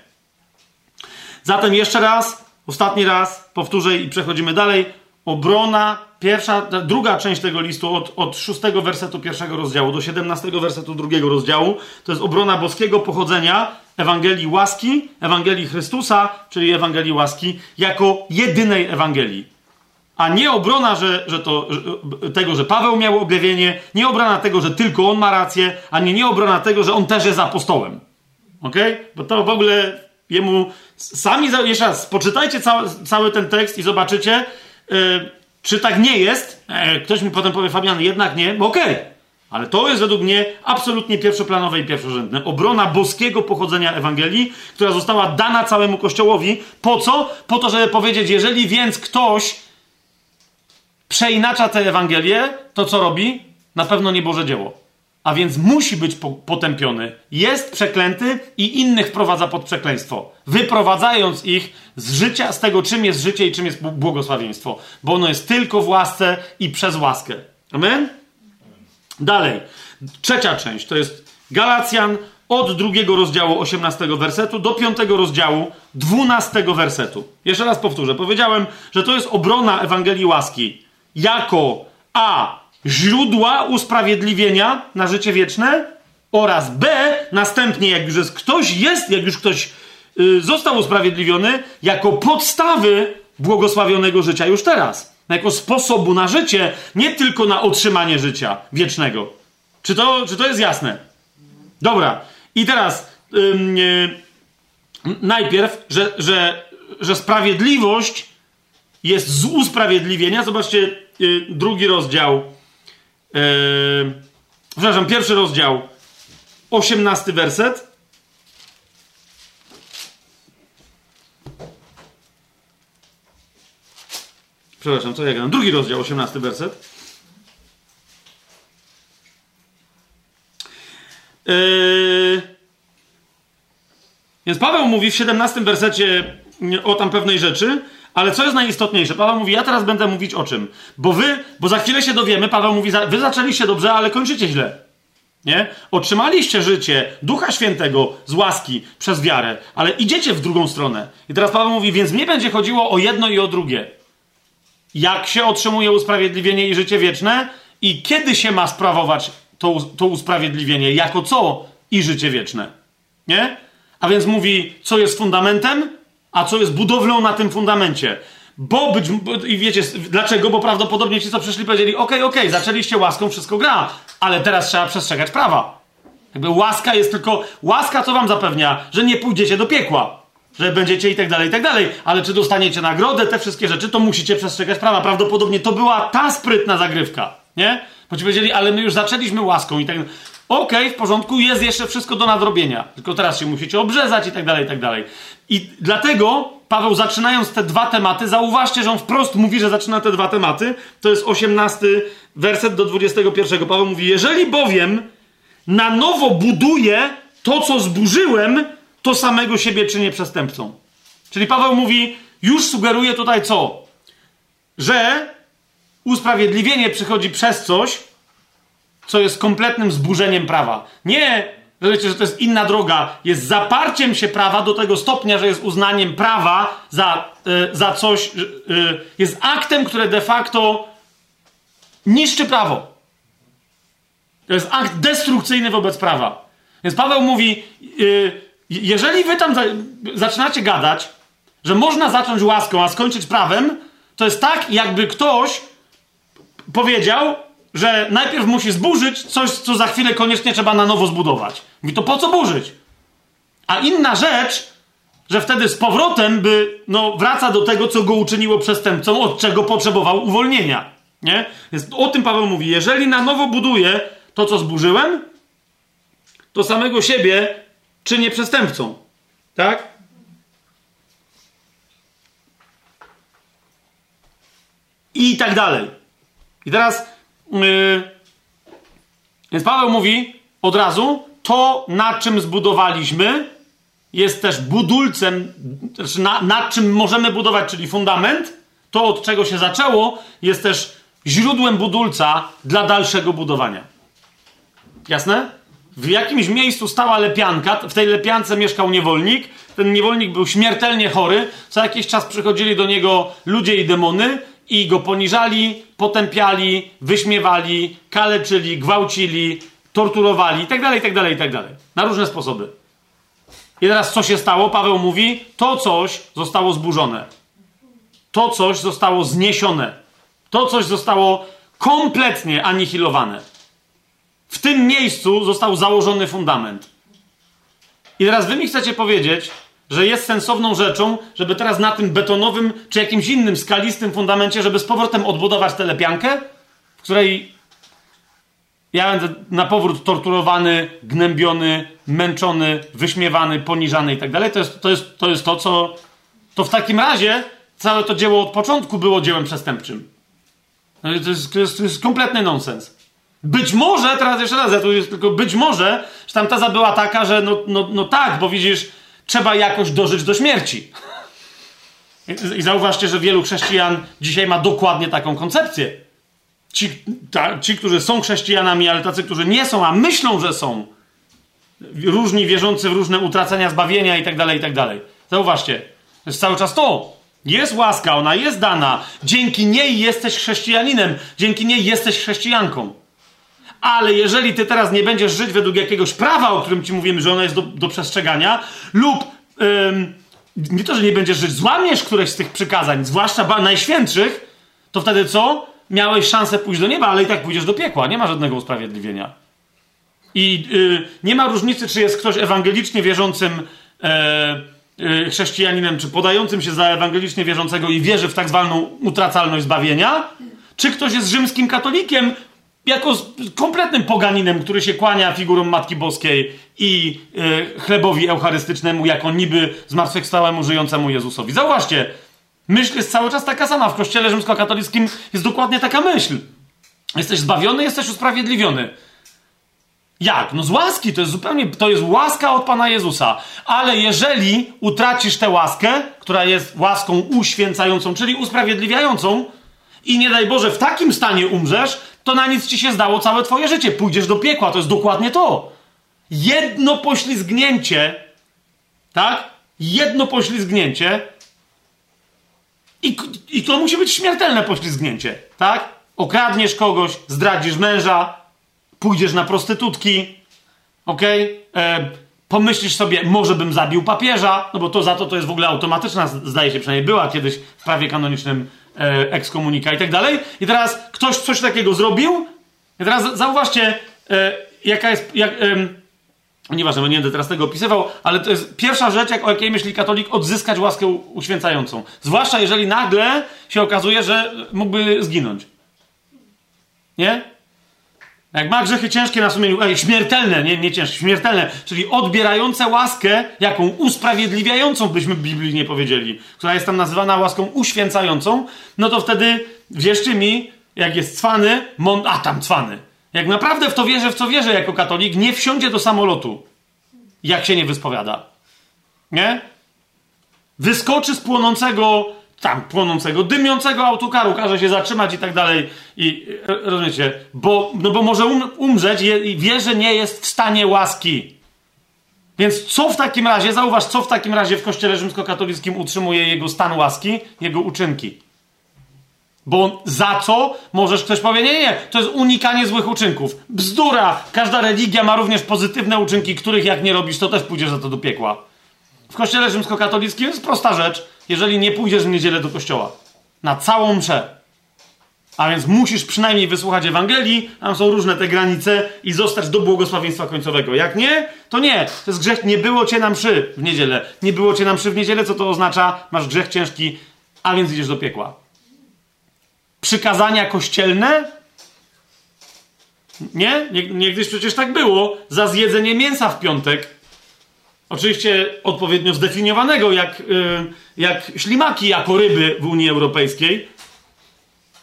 Zatem jeszcze raz, ostatni raz, powtórzę i przechodzimy dalej. Obrona, pierwsza, druga część tego listu od, od szóstego wersetu pierwszego rozdziału do 17 wersetu drugiego rozdziału, to jest obrona boskiego pochodzenia Ewangelii łaski, Ewangelii Chrystusa, czyli Ewangelii łaski, jako jedynej Ewangelii. A nie obrona że, że to, że, tego, że Paweł miał objawienie, nie obrona tego, że tylko on ma rację, ani nie obrona tego, że on też jest apostołem. Ok? Bo to w ogóle jemu. Sami, jeszcze raz, poczytajcie cały, cały ten tekst i zobaczycie, czy tak nie jest. E, ktoś mi potem powie, Fabian, jednak nie, okej. Okay. Ale to jest według mnie absolutnie pierwszoplanowe i pierwszorzędne. Obrona boskiego pochodzenia Ewangelii, która została dana całemu Kościołowi. Po co? Po to, żeby powiedzieć, jeżeli więc ktoś przeinacza tę Ewangelię, to co robi? Na pewno nie Boże dzieło. A więc musi być potępiony. Jest przeklęty i innych wprowadza pod przekleństwo. Wyprowadzając ich z życia, z tego, czym jest życie i czym jest błogosławieństwo. Bo ono jest tylko w łasce i przez łaskę. Amen? Dalej. Trzecia część to jest Galacjan od drugiego rozdziału 18 wersetu do piątego rozdziału 12 wersetu. Jeszcze raz powtórzę. Powiedziałem, że to jest obrona Ewangelii łaski jako A. źródła usprawiedliwienia na życie wieczne oraz B. następnie, jak już jest, ktoś jest, jak już ktoś y, został usprawiedliwiony, jako podstawy błogosławionego życia już teraz. Jako sposobu na życie, nie tylko na otrzymanie życia wiecznego. Czy to, czy to jest jasne? Dobra. I teraz yy, najpierw, że, że, że sprawiedliwość jest z usprawiedliwienia. Zobaczcie, yy, drugi rozdział. Yy, przepraszam, pierwszy rozdział, osiemnasty werset. Przepraszam, co ja? Drugi rozdział, osiemnasty werset. Yy... Więc Paweł mówi w 17 wersecie o tam pewnej rzeczy, ale co jest najistotniejsze? Paweł mówi, ja teraz będę mówić o czym? Bo wy, bo za chwilę się dowiemy, Paweł mówi, wy zaczęliście dobrze, ale kończycie źle. Nie? Otrzymaliście życie Ducha Świętego z łaski przez wiarę, ale idziecie w drugą stronę. I teraz Paweł mówi, więc mnie będzie chodziło o jedno i o drugie. Jak się otrzymuje usprawiedliwienie i życie wieczne i kiedy się ma sprawować to, to usprawiedliwienie, jako co i życie wieczne. Nie? A więc mówi, co jest fundamentem, a co jest budowlą na tym fundamencie. Bo być, i wiecie, dlaczego? Bo prawdopodobnie ci, co przyszli, powiedzieli, okej, okay, zaczęliście łaską, wszystko gra, ale teraz trzeba przestrzegać prawa. Jakby łaska jest tylko, łaska co wam zapewnia? Że nie pójdziecie do piekła, że będziecie i tak dalej, i tak dalej, ale czy dostaniecie nagrodę, te wszystkie rzeczy, to musicie przestrzegać prawa. Prawdopodobnie to była ta sprytna zagrywka, nie? Bo ci powiedzieli, ale my już zaczęliśmy łaską i tak Okej, okay, w porządku, jest jeszcze wszystko do nadrobienia. Tylko teraz się musicie obrzezać i tak dalej, i tak dalej. I dlatego Paweł, zaczynając te dwa tematy, zauważcie, że on wprost mówi, że zaczyna te dwa tematy. To jest 18 werset do 21. Paweł mówi: Jeżeli bowiem na nowo buduję to, co zburzyłem, to samego siebie czynię przestępcą. Czyli Paweł mówi, już sugeruje tutaj co? Że usprawiedliwienie przychodzi przez coś, co jest kompletnym zburzeniem prawa. Nie, że wiecie, że to jest inna droga. Jest zaparciem się prawa do tego stopnia, że jest uznaniem prawa za, y, za coś, y, jest aktem, które de facto niszczy prawo. To jest akt destrukcyjny wobec prawa. Więc Paweł mówi, y, jeżeli wy tam za, zaczynacie gadać, że można zacząć łaską, a skończyć prawem, to jest tak, jakby ktoś powiedział, że najpierw musi zburzyć coś, co za chwilę koniecznie trzeba na nowo zbudować. Mówi, to po co burzyć? A inna rzecz, że wtedy z powrotem by, no, wraca do tego, co go uczyniło przestępcą, od czego potrzebował uwolnienia. Nie? Więc o tym Paweł mówi. Jeżeli na nowo buduję to, co zburzyłem, to samego siebie czynię przestępcą. Tak? I tak dalej. I teraz więc Paweł mówi od razu, to na czym zbudowaliśmy jest też budulcem, znaczy na, na czym możemy budować, czyli fundament, to od czego się zaczęło, jest też źródłem budulca dla dalszego budowania. Jasne? W jakimś miejscu stała lepianka, w tej lepiance mieszkał niewolnik. Ten niewolnik był śmiertelnie chory. Co jakiś czas przychodzili do niego ludzie i demony i go poniżali, potępiali, wyśmiewali, kaleczyli, gwałcili, torturowali itd., itd., itd. Na różne sposoby. I teraz co się stało? Paweł mówi, to coś zostało zburzone. To coś zostało zniesione. To coś zostało kompletnie anihilowane. W tym miejscu został założony fundament. I teraz wy mi chcecie powiedzieć, że jest sensowną rzeczą, żeby teraz na tym betonowym czy jakimś innym skalistym fundamencie, żeby z powrotem odbudować tę lepiankę, w której ja będę na powrót torturowany, gnębiony, męczony, wyśmiewany, poniżany i tak dalej. To jest to, jest, to, jest to co. To w takim razie całe to dzieło od początku było dziełem przestępczym. No to jest, to jest, to jest kompletny nonsens. Być może, teraz jeszcze raz, ja tu jest tylko być może, że tam teza była taka, że no, no, no tak, bo widzisz, trzeba jakoś dożyć do śmierci. I, zauważcie, że wielu chrześcijan dzisiaj ma dokładnie taką koncepcję. Ci, ta, ci, którzy są chrześcijanami, ale tacy, którzy nie są, a myślą, że są, różni wierzący w różne utracenia zbawienia i tak dalej, i tak. Zauważcie, to jest cały czas to. Jest łaska, ona jest dana. Dzięki niej jesteś chrześcijaninem, dzięki niej jesteś chrześcijanką. Ale jeżeli ty teraz nie będziesz żyć według jakiegoś prawa, o którym ci mówimy, że ono jest do, do przestrzegania, lub ym, nie to, że nie będziesz żyć, złamiesz któreś z tych przykazań, zwłaszcza najświętszych, to wtedy co? Miałeś szansę pójść do nieba, ale i tak pójdziesz do piekła. Nie ma żadnego usprawiedliwienia. I yy, nie ma różnicy, czy jest ktoś ewangelicznie wierzącym yy, chrześcijaninem, czy podającym się za ewangelicznie wierzącego i wierzy w tak zwaną utracalność zbawienia, czy ktoś jest rzymskim katolikiem, jako kompletnym poganinem, który się kłania figurom Matki Boskiej i yy, chlebowi eucharystycznemu, jako niby zmartwychwstałemu, żyjącemu Jezusowi. Zauważcie, myśl jest cały czas taka sama. W kościele rzymskokatolickim jest dokładnie taka myśl. Jesteś zbawiony, jesteś usprawiedliwiony. Jak? No z łaski, to jest zupełnie, to jest łaska od Pana Jezusa. Ale jeżeli utracisz tę łaskę, która jest łaską uświęcającą, czyli usprawiedliwiającą, i nie daj Boże w takim stanie umrzesz, to na nic ci się zdało całe twoje życie. Pójdziesz do piekła, to jest dokładnie to. Jedno poślizgnięcie, tak? Jedno poślizgnięcie i, i to musi być śmiertelne poślizgnięcie, tak? Okradniesz kogoś, zdradzisz męża, pójdziesz na prostytutki, okej? Okay? E, pomyślisz sobie, może bym zabił papieża, no bo to za to to jest w ogóle automatyczna, zdaje się przynajmniej była kiedyś w prawie kanonicznym e, ekskomunika i tak dalej. I teraz ktoś coś takiego zrobił. I teraz zauważcie, e, jaka jest. Jak, e, nieważne, bo nie będę teraz tego opisywał, ale to jest pierwsza rzecz, jak, o jakiej myśli katolik, odzyskać łaskę uświęcającą. Zwłaszcza jeżeli nagle się okazuje, że mógłby zginąć. Nie? Jak ma grzechy ciężkie na sumieniu, ej, śmiertelne, nie, nie ciężkie, śmiertelne, czyli odbierające łaskę, jaką usprawiedliwiającą byśmy biblijnie powiedzieli, która jest tam nazywana łaską uświęcającą, no to wtedy, wierzcie mi, jak jest cwany, mon... a tam cwany. Jak naprawdę w to wierzę, w co wierzę jako katolik, nie wsiądzie do samolotu, jak się nie wyspowiada. Nie? Wyskoczy z płonącego tam płonącego, dymiącego autokaru, każe się zatrzymać i tak dalej. I e, rozumiecie? Bo, no bo może um, umrzeć i wie, że nie jest w stanie łaski. Więc co w takim razie, zauważ, co w takim razie w kościele rzymskokatolickim utrzymuje jego stan łaski? Jego uczynki. Bo za co możesz ktoś powiedzieć, nie, nie, to jest unikanie złych uczynków. Bzdura! Każda religia ma również pozytywne uczynki, których jak nie robisz, to też pójdziesz za to do piekła. W kościele rzymskokatolickim jest prosta rzecz jeżeli nie pójdziesz w niedzielę do kościoła. Na całą mszę. A więc musisz przynajmniej wysłuchać Ewangelii, tam są różne te granice i zostać do błogosławieństwa końcowego. Jak nie, to nie. To jest grzech, nie było cię na mszy w niedzielę. Nie było cię na mszy w niedzielę, co to oznacza? Masz grzech ciężki, a więc idziesz do piekła. Przykazania kościelne? Nie? Niegdyś przecież tak było. Za zjedzenie mięsa w piątek Oczywiście odpowiednio zdefiniowanego, jak, yy, jak ślimaki jako ryby w Unii Europejskiej.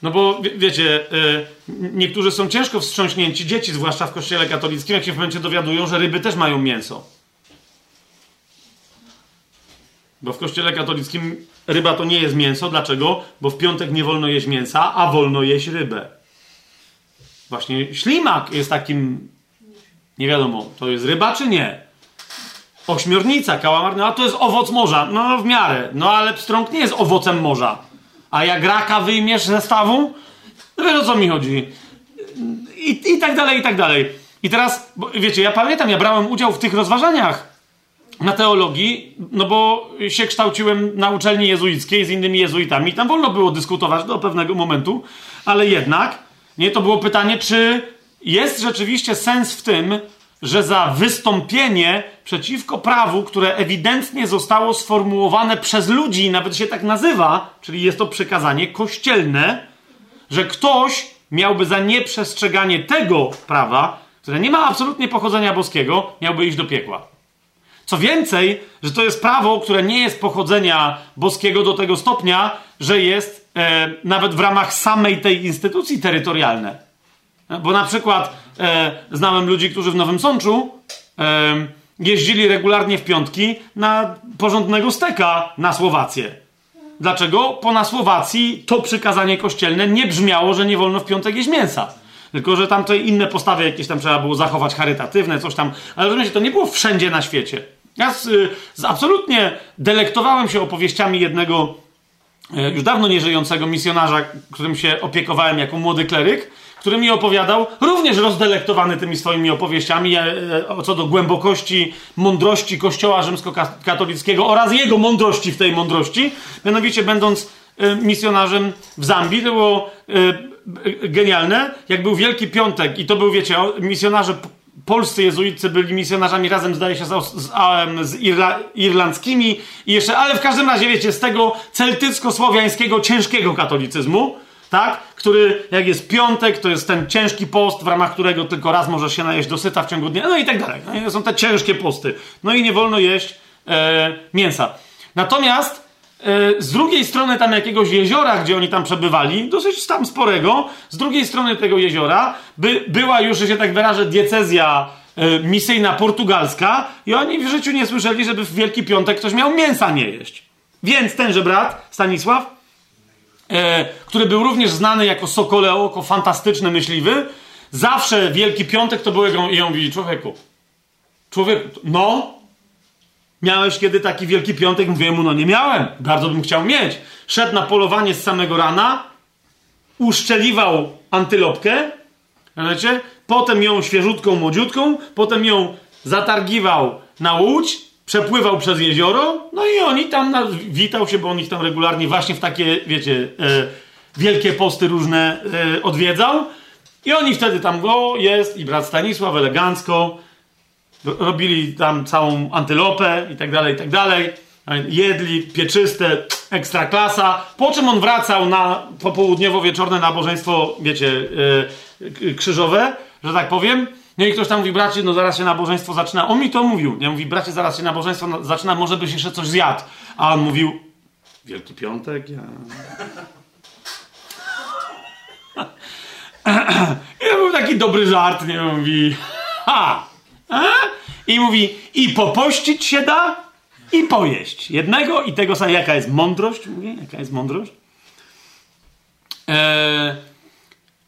No bo wie, wiecie, yy, niektórzy są ciężko wstrząśnięci, dzieci, zwłaszcza w kościele katolickim, jak się w momencie dowiadują, że ryby też mają mięso. Bo w kościele katolickim ryba to nie jest mięso. Dlaczego? Bo w piątek nie wolno jeść mięsa, a wolno jeść rybę. Właśnie ślimak jest takim. Nie wiadomo, to jest ryba czy nie. Ośmiornica, kałamar, no a to jest owoc morza. No w miarę. No ale pstrąg nie jest owocem morza. A jak raka wyjmiesz ze stawu? No wiesz o co mi chodzi. I, I tak dalej, i tak dalej. I teraz, wiecie, ja pamiętam, ja brałem udział w tych rozważaniach na teologii, no bo się kształciłem na uczelni jezuickiej z innymi jezuitami. Tam wolno było dyskutować do pewnego momentu, ale jednak, nie, to było pytanie, czy jest rzeczywiście sens w tym, że za wystąpienie przeciwko prawu, które ewidentnie zostało sformułowane przez ludzi, nawet się tak nazywa, czyli jest to przekazanie kościelne, że ktoś miałby za nieprzestrzeganie tego prawa, które nie ma absolutnie pochodzenia boskiego, miałby iść do piekła. Co więcej, że to jest prawo, które nie jest pochodzenia boskiego do tego stopnia, że jest e, nawet w ramach samej tej instytucji terytorialne. Bo na przykład e, znałem ludzi, którzy w Nowym Sączu e, jeździli regularnie w piątki na porządnego steka na Słowację. Dlaczego? Bo na Słowacji to przykazanie kościelne nie brzmiało, że nie wolno w piątek jeść mięsa. Tylko, że tam to inne postawy jakieś tam trzeba było zachować, charytatywne, coś tam. Ale rozumiecie, to nie było wszędzie na świecie. Ja z, z absolutnie delektowałem się opowieściami jednego e, już dawno nieżyjącego misjonarza, którym się opiekowałem jako młody kleryk, który mi opowiadał, również rozdelektowany tymi swoimi opowieściami e, e, co do głębokości, mądrości Kościoła rzymskokatolickiego oraz jego mądrości w tej mądrości. Mianowicie, będąc misjonarzem w Zambii, to było genialne, jak był Wielki Piątek i to był, wiecie, misjonarze polscy jezuicy byli misjonarzami razem, zdaje się, z, z, z Irla, irlandzkimi i jeszcze, ale w każdym razie, wiecie, z tego celtycko-słowiańskiego, ciężkiego katolicyzmu, tak? Który, jak jest piątek, to jest ten ciężki post, w ramach którego tylko raz możesz się najeść dosyta w ciągu dnia, no i tak dalej. No są te ciężkie posty. No i nie wolno jeść e, mięsa. Natomiast E, z drugiej strony tam jakiegoś jeziora, gdzie oni tam przebywali, dosyć tam sporego, z drugiej strony tego jeziora by, była już, że się tak wyrażę, diecezja e, misyjna portugalska i oni w życiu nie słyszeli, żeby w Wielki Piątek ktoś miał mięsa nie jeść. Więc tenże brat, Stanisław, e, który był również znany jako Sokole Oko, fantastyczny myśliwy, zawsze Wielki Piątek to był jego, i on mówi, człowieku, człowieku, no, Miałeś kiedy taki Wielki Piątek? Mówię mu, no nie miałem. Bardzo bym chciał mieć. Szedł na polowanie z samego rana, uszczeliwał antylopkę, wiecie? potem ją świeżutką, młodziutką, potem ją zatargiwał na łódź, przepływał przez jezioro, no i oni tam, na, witał się, bo on ich tam regularnie właśnie w takie, wiecie, e, wielkie posty różne e, odwiedzał. I oni wtedy tam, go jest i brat Stanisław elegancko, robili tam całą antylopę i tak dalej, i tak dalej. Jedli pieczyste, ekstra klasa. Po czym on wracał na popołudniowo-wieczorne nabożeństwo, wiecie, yy, krzyżowe, że tak powiem. No i ktoś tam mówi, bracie, no zaraz się nabożeństwo zaczyna. On mi to mówił. Ja mówi, bracie, zaraz się nabożeństwo zaczyna, może byś jeszcze coś zjadł. A on mówił, Wielki Piątek, ja... I był taki dobry żart, nie? Mówi, ha! A? I mówi, i popościć się da, i pojeść. Jednego i tego samego. Jaka jest mądrość? Mówi, jaka jest mądrość? Eee,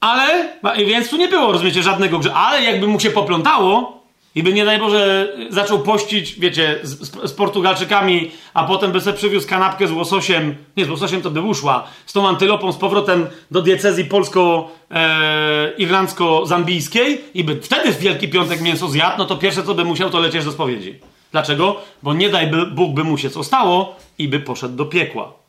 ale, więc tu nie było, rozumiecie, żadnego grzechu. Ale jakby mu się poplątało, i by nie daj Boże zaczął pościć, wiecie, z, z, Portugalczykami, a potem by sobie przywiózł kanapkę z łososiem, nie z łososiem to by uszła, z tą antylopą z powrotem do diecezji polsko-irlandzko-zambijskiej e, i by wtedy w Wielki Piątek mięso zjadł, no to pierwsze co by musiał to lecieć do spowiedzi. Dlaczego? Bo nie daj Bóg by mu się co stało i by poszedł do piekła.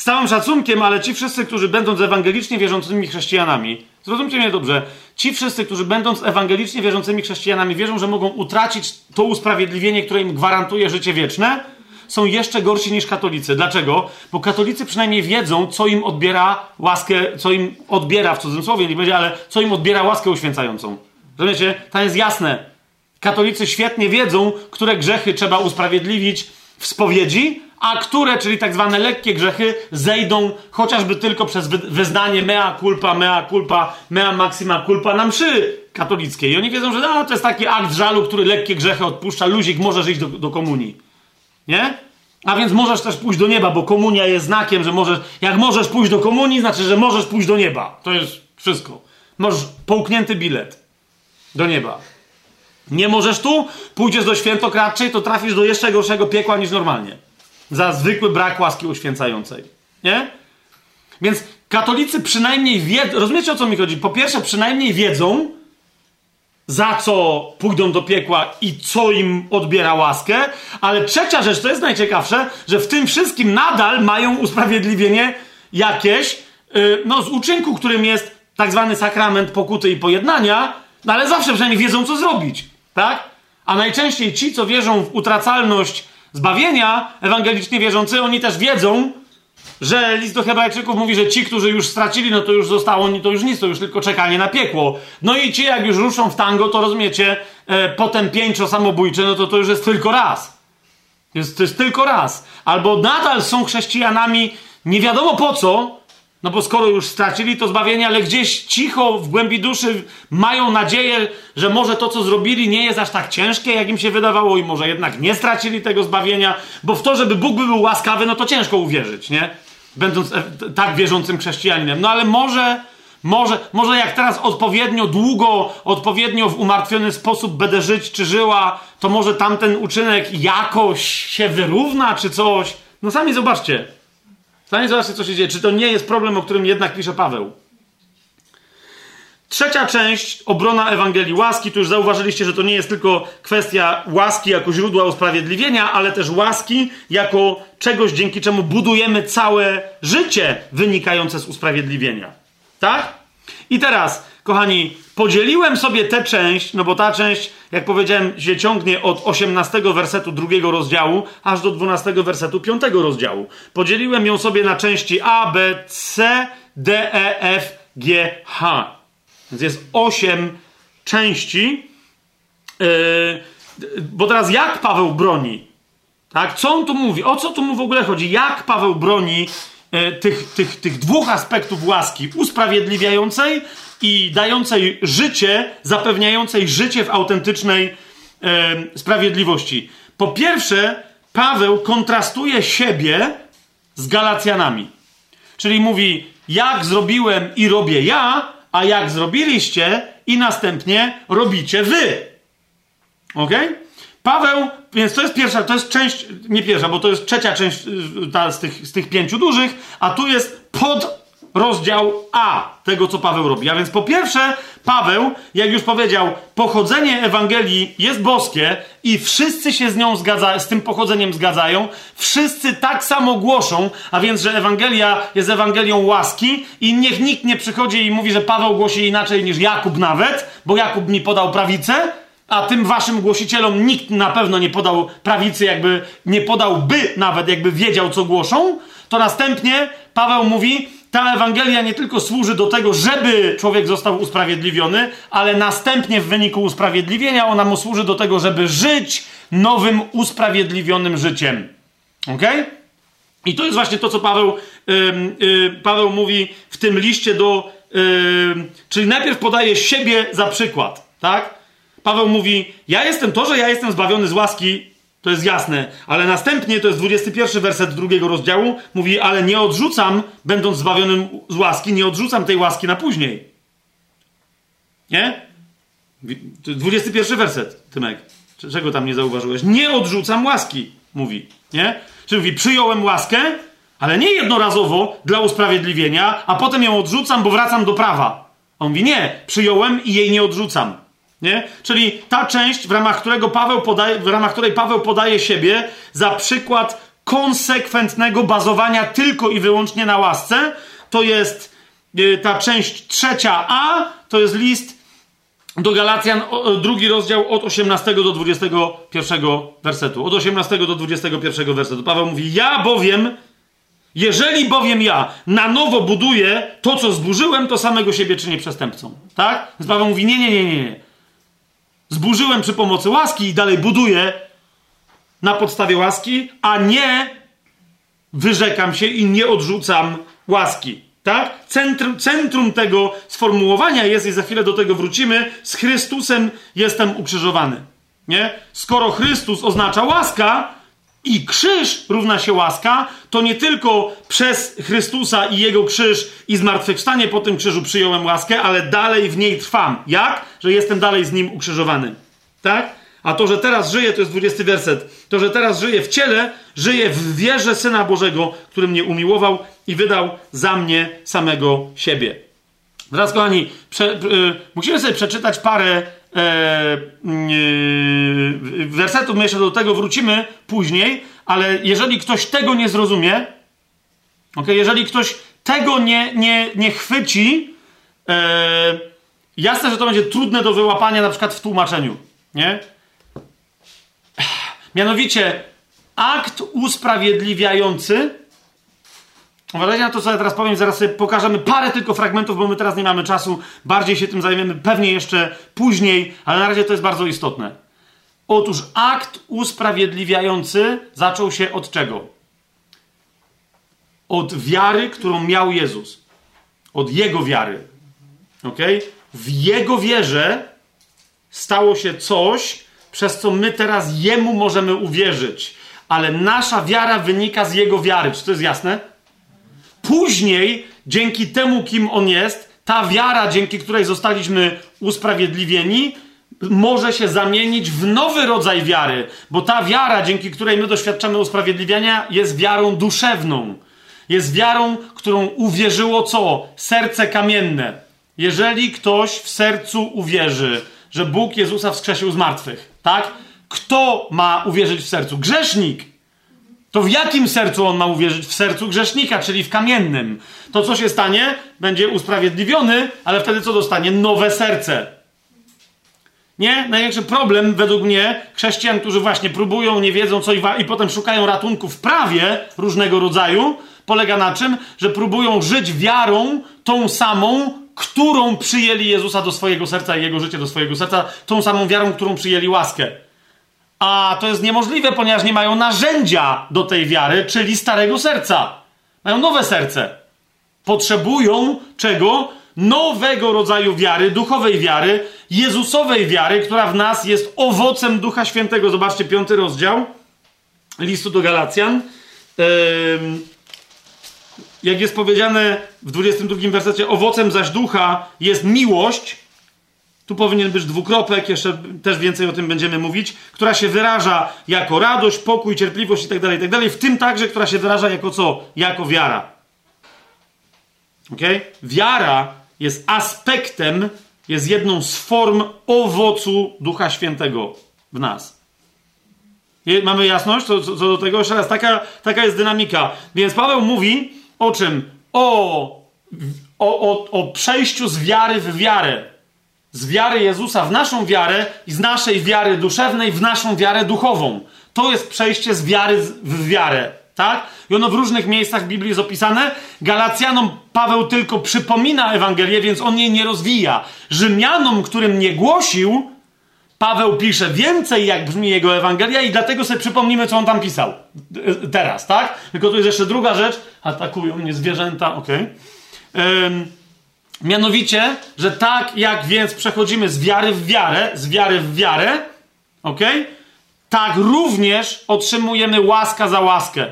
Z całym szacunkiem, ale ci wszyscy, którzy będąc ewangelicznie wierzącymi chrześcijanami, Zrozumcie mnie dobrze. Ci wszyscy, którzy będąc ewangelicznie wierzącymi chrześcijanami, wierzą, że mogą utracić to usprawiedliwienie, które im gwarantuje życie wieczne, są jeszcze gorsi niż katolicy. Dlaczego? Bo katolicy przynajmniej wiedzą, co im odbiera łaskę, co im odbiera w cudzysłowie, nie będzie, ale co im odbiera łaskę uświęcającą. Rozumiecie? To jest jasne. Katolicy świetnie wiedzą, które grzechy trzeba usprawiedliwić w spowiedzi, a które, czyli tak zwane lekkie grzechy, zejdą chociażby tylko przez wyznanie mea culpa, mea culpa, mea maxima culpa na mszy katolickiej. I oni wiedzą, że to jest taki akt żalu, który lekkie grzechy odpuszcza. Luzik, możesz iść do, do komunii. Nie? A więc możesz też pójść do nieba, bo komunia jest znakiem, że możesz. Jak możesz pójść do komunii, znaczy, że możesz pójść do nieba. To jest wszystko. Możesz połknięty bilet do nieba. Nie możesz tu, pójdziesz do świętokradczej, to trafisz do jeszcze gorszego piekła niż normalnie za zwykły brak łaski uświęcającej. Nie? Więc katolicy przynajmniej wiedzą, rozumiecie o co mi chodzi? Po pierwsze, przynajmniej wiedzą, za co pójdą do piekła i co im odbiera łaskę, ale trzecia rzecz, to jest najciekawsze, że w tym wszystkim nadal mają usprawiedliwienie jakieś, yy, no z uczynku, którym jest tak zwany sakrament pokuty i pojednania, no ale zawsze przynajmniej wiedzą, co zrobić, tak? A najczęściej ci, co wierzą w utracalność zbawienia, ewangelicznie wierzący, oni też wiedzą, że list do Hebrajczyków mówi, że ci, którzy już stracili, no to już zostało, to już nic, to już tylko czekanie na piekło. No i ci, jak już ruszą w tango, to rozumiecie, e, potem pięcio samobójcze, no to to już jest tylko raz. Jest, to jest tylko raz. Albo nadal są chrześcijanami nie wiadomo po co, no bo skoro już stracili to zbawienie, ale gdzieś cicho w głębi duszy mają nadzieję, że może to, co zrobili, nie jest aż tak ciężkie, jak im się wydawało, i może jednak nie stracili tego zbawienia, bo w to, żeby Bóg by był łaskawy, no to ciężko uwierzyć, nie? Będąc e, tak wierzącym chrześcijaninem. No ale może, może, może jak teraz odpowiednio długo, odpowiednio w umartwiony sposób będę żyć czy żyła, to może tamten uczynek jakoś się wyrówna, czy coś. No sami zobaczcie. Sami zobaczcie, co się dzieje. Czy to nie jest problem, o którym jednak pisze Paweł? Trzecia część, obrona Ewangelii łaski. Tu już zauważyliście, że to nie jest tylko kwestia łaski jako źródła usprawiedliwienia, ale też łaski jako czegoś, dzięki czemu budujemy całe życie wynikające z usprawiedliwienia. Tak? I teraz, kochani, podzieliłem sobie tę część, no bo ta część, jak powiedziałem, się ciągnie od 18 wersetu drugiego rozdziału aż do 12 wersetu piątego rozdziału. Podzieliłem ją sobie na części A, B, C, D, E, F, G, H. Więc jest 8 części. Yy, bo teraz jak Paweł broni? Tak? Co on tu mówi? O co tu mu w ogóle chodzi? Jak Paweł broni yy, tych, tych, tych dwóch aspektów łaski usprawiedliwiającej i dającej życie, zapewniającej życie w autentycznej e, sprawiedliwości. Po pierwsze, Paweł kontrastuje siebie z Galacjanami. Czyli mówi, jak zrobiłem i robię ja, a jak zrobiliście i następnie robicie wy. Ok? Paweł, więc to jest pierwsza, to jest część, nie pierwsza, bo to jest trzecia część y, ta, z, tych, z tych pięciu dużych, a tu jest pod rozdział A tego, co Paweł robi. A więc po pierwsze, Paweł, jak już powiedział, pochodzenie Ewangelii jest boskie i wszyscy się z nią zgadzają, z tym pochodzeniem zgadzają, wszyscy tak samo głoszą, a więc, że Ewangelia jest Ewangelią łaski i niech nikt nie przychodzi i mówi, że Paweł głosi inaczej niż Jakub nawet, bo Jakub mi podał prawicę, a tym waszym głosicielom nikt na pewno nie podał prawicy, jakby nie podałby nawet, jakby wiedział, co głoszą, to następnie Paweł mówi, ta Ewangelia nie tylko służy do tego, żeby człowiek został usprawiedliwiony, ale następnie w wyniku usprawiedliwienia ona mu służy do tego, żeby żyć nowym, usprawiedliwionym życiem. Ok? I to jest właśnie to, co Paweł, yy, yy, Paweł mówi w tym liście do. Yy, czyli najpierw podaje siebie za przykład, tak? Paweł mówi: Ja jestem to, że ja jestem zbawiony z łaski, to jest jasne. Ale następnie, to jest 21 werset drugiego rozdziału, mówi, ale nie odrzucam, będąc zbawionym z łaski, nie odrzucam tej łaski na później. Nie? 21 werset, Tymek. Czego tam nie zauważyłeś? Nie odrzucam łaski, mówi. Nie? Czyli mówi, przyjąłem łaskę, ale nie jednorazowo dla usprawiedliwienia, a potem ją odrzucam, bo wracam do prawa. On mówi, nie, przyjąłem i jej nie odrzucam. Nie? Czyli ta część, w ramach, którego Paweł podaje, w ramach której Paweł podaje siebie za przykład konsekwentnego bazowania tylko i wyłącznie na łasce, to jest y, ta część trzecia A, to jest list do Galacjan, drugi rozdział od 18 do 21 wersetu. Od 18 do 21 wersetu. Paweł mówi: Ja bowiem, jeżeli bowiem ja na nowo buduję to, co zburzyłem, to samego siebie czynię przestępcą. Tak? Więc Paweł mówi: Nie, nie, nie, nie. nie zburzyłem przy pomocy łaski i dalej buduję na podstawie łaski, a nie wyrzekam się i nie odrzucam łaski. Tak? Centrum, centrum tego sformułowania jest, i za chwilę do tego wrócimy, z Chrystusem jestem ukrzyżowany. Nie? Skoro Chrystus oznacza łaska, i krzyż równa się łaska, to nie tylko przez Chrystusa i Jego krzyż i zmartwychwstanie po tym krzyżu przyjąłem łaskę, ale dalej w niej trwam. Jak? Że jestem dalej z Nim ukrzyżowany. Tak? A to, że teraz żyje, to jest 20 werset. To, że teraz żyje w ciele, żyje w wierze Syna Bożego, który mnie umiłował i wydał za mnie samego siebie. Teraz, kochani, prze, y, musimy sobie przeczytać parę e, y, wersetów. My jeszcze do tego wrócimy później, ale jeżeli ktoś tego nie zrozumie, okay, jeżeli ktoś tego nie, nie, nie chwyci, e, jasne, że to będzie trudne do wyłapania na przykład w tłumaczeniu. Nie? Mianowicie akt usprawiedliwiający. Uważajcie na to, co ja teraz powiem. Zaraz sobie pokażemy parę tylko fragmentów, bo my teraz nie mamy czasu. Bardziej się tym zajmiemy pewnie jeszcze później, ale na razie to jest bardzo istotne. Otóż akt usprawiedliwiający zaczął się od czego? Od wiary, którą miał Jezus. Od jego wiary. Ok? W jego wierze stało się coś, przez co my teraz Jemu możemy uwierzyć. Ale nasza wiara wynika z Jego wiary. Czy to jest jasne? Później, dzięki temu, kim On jest, ta wiara, dzięki której zostaliśmy usprawiedliwieni, może się zamienić w nowy rodzaj wiary, bo ta wiara, dzięki której my doświadczamy usprawiedliwiania, jest wiarą duszewną. Jest wiarą, którą uwierzyło co? Serce kamienne. Jeżeli ktoś w sercu uwierzy, że Bóg Jezusa wskrzesił z martwych, tak? Kto ma uwierzyć w sercu? Grzesznik. To w jakim sercu on ma uwierzyć? W sercu grzesznika, czyli w kamiennym. To co się stanie? Będzie usprawiedliwiony, ale wtedy co dostanie? Nowe serce. Nie? Największy problem według mnie chrześcijan, którzy właśnie próbują, nie wiedzą co i, i potem szukają ratunku w prawie różnego rodzaju, polega na czym? Że próbują żyć wiarą tą samą, którą przyjęli Jezusa do swojego serca i Jego życie do swojego serca, tą samą wiarą, którą przyjęli łaskę. A to jest niemożliwe, ponieważ nie mają narzędzia do tej wiary, czyli starego serca. Mają nowe serce. Potrzebują czego? Nowego rodzaju wiary, duchowej wiary, Jezusowej wiary, która w nas jest owocem Ducha Świętego. Zobaczcie, piąty rozdział listu do Galacjan. Jak jest powiedziane w 22 wersecie, owocem zaś ducha jest miłość, tu powinien być dwukropek, jeszcze też więcej o tym będziemy mówić, która się wyraża jako radość, pokój, cierpliwość itd., tak itd., tak w tym także, która się wyraża jako co? Jako wiara. Ok? Wiara jest aspektem, jest jedną z form owocu Ducha Świętego w nas. Mamy jasność co, co, co do tego? Jeszcze raz, taka, taka jest dynamika. Więc Paweł mówi, o czym? O, o, o, o przejściu z wiary w wiarę. Z wiary Jezusa w naszą wiarę i z naszej wiary duszewnej w naszą wiarę duchową. To jest przejście z wiary w wiarę. Tak? I ono w różnych miejscach Biblii jest opisane. Galacjanom Paweł tylko przypomina Ewangelię, więc on jej nie rozwija. Rzymianom, którym nie głosił, Paweł pisze więcej, jak brzmi jego Ewangelia, i dlatego sobie przypomnimy, co on tam pisał. Teraz, tak? Tylko to jest jeszcze druga rzecz. Atakują mnie zwierzęta, okej. Okay. Mianowicie, że tak jak więc przechodzimy z wiary w wiarę, z wiary w wiarę, ok? Tak również otrzymujemy łaska za łaskę.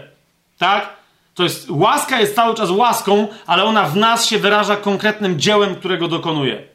Tak? To jest, łaska jest cały czas łaską, ale ona w nas się wyraża konkretnym dziełem, którego dokonuje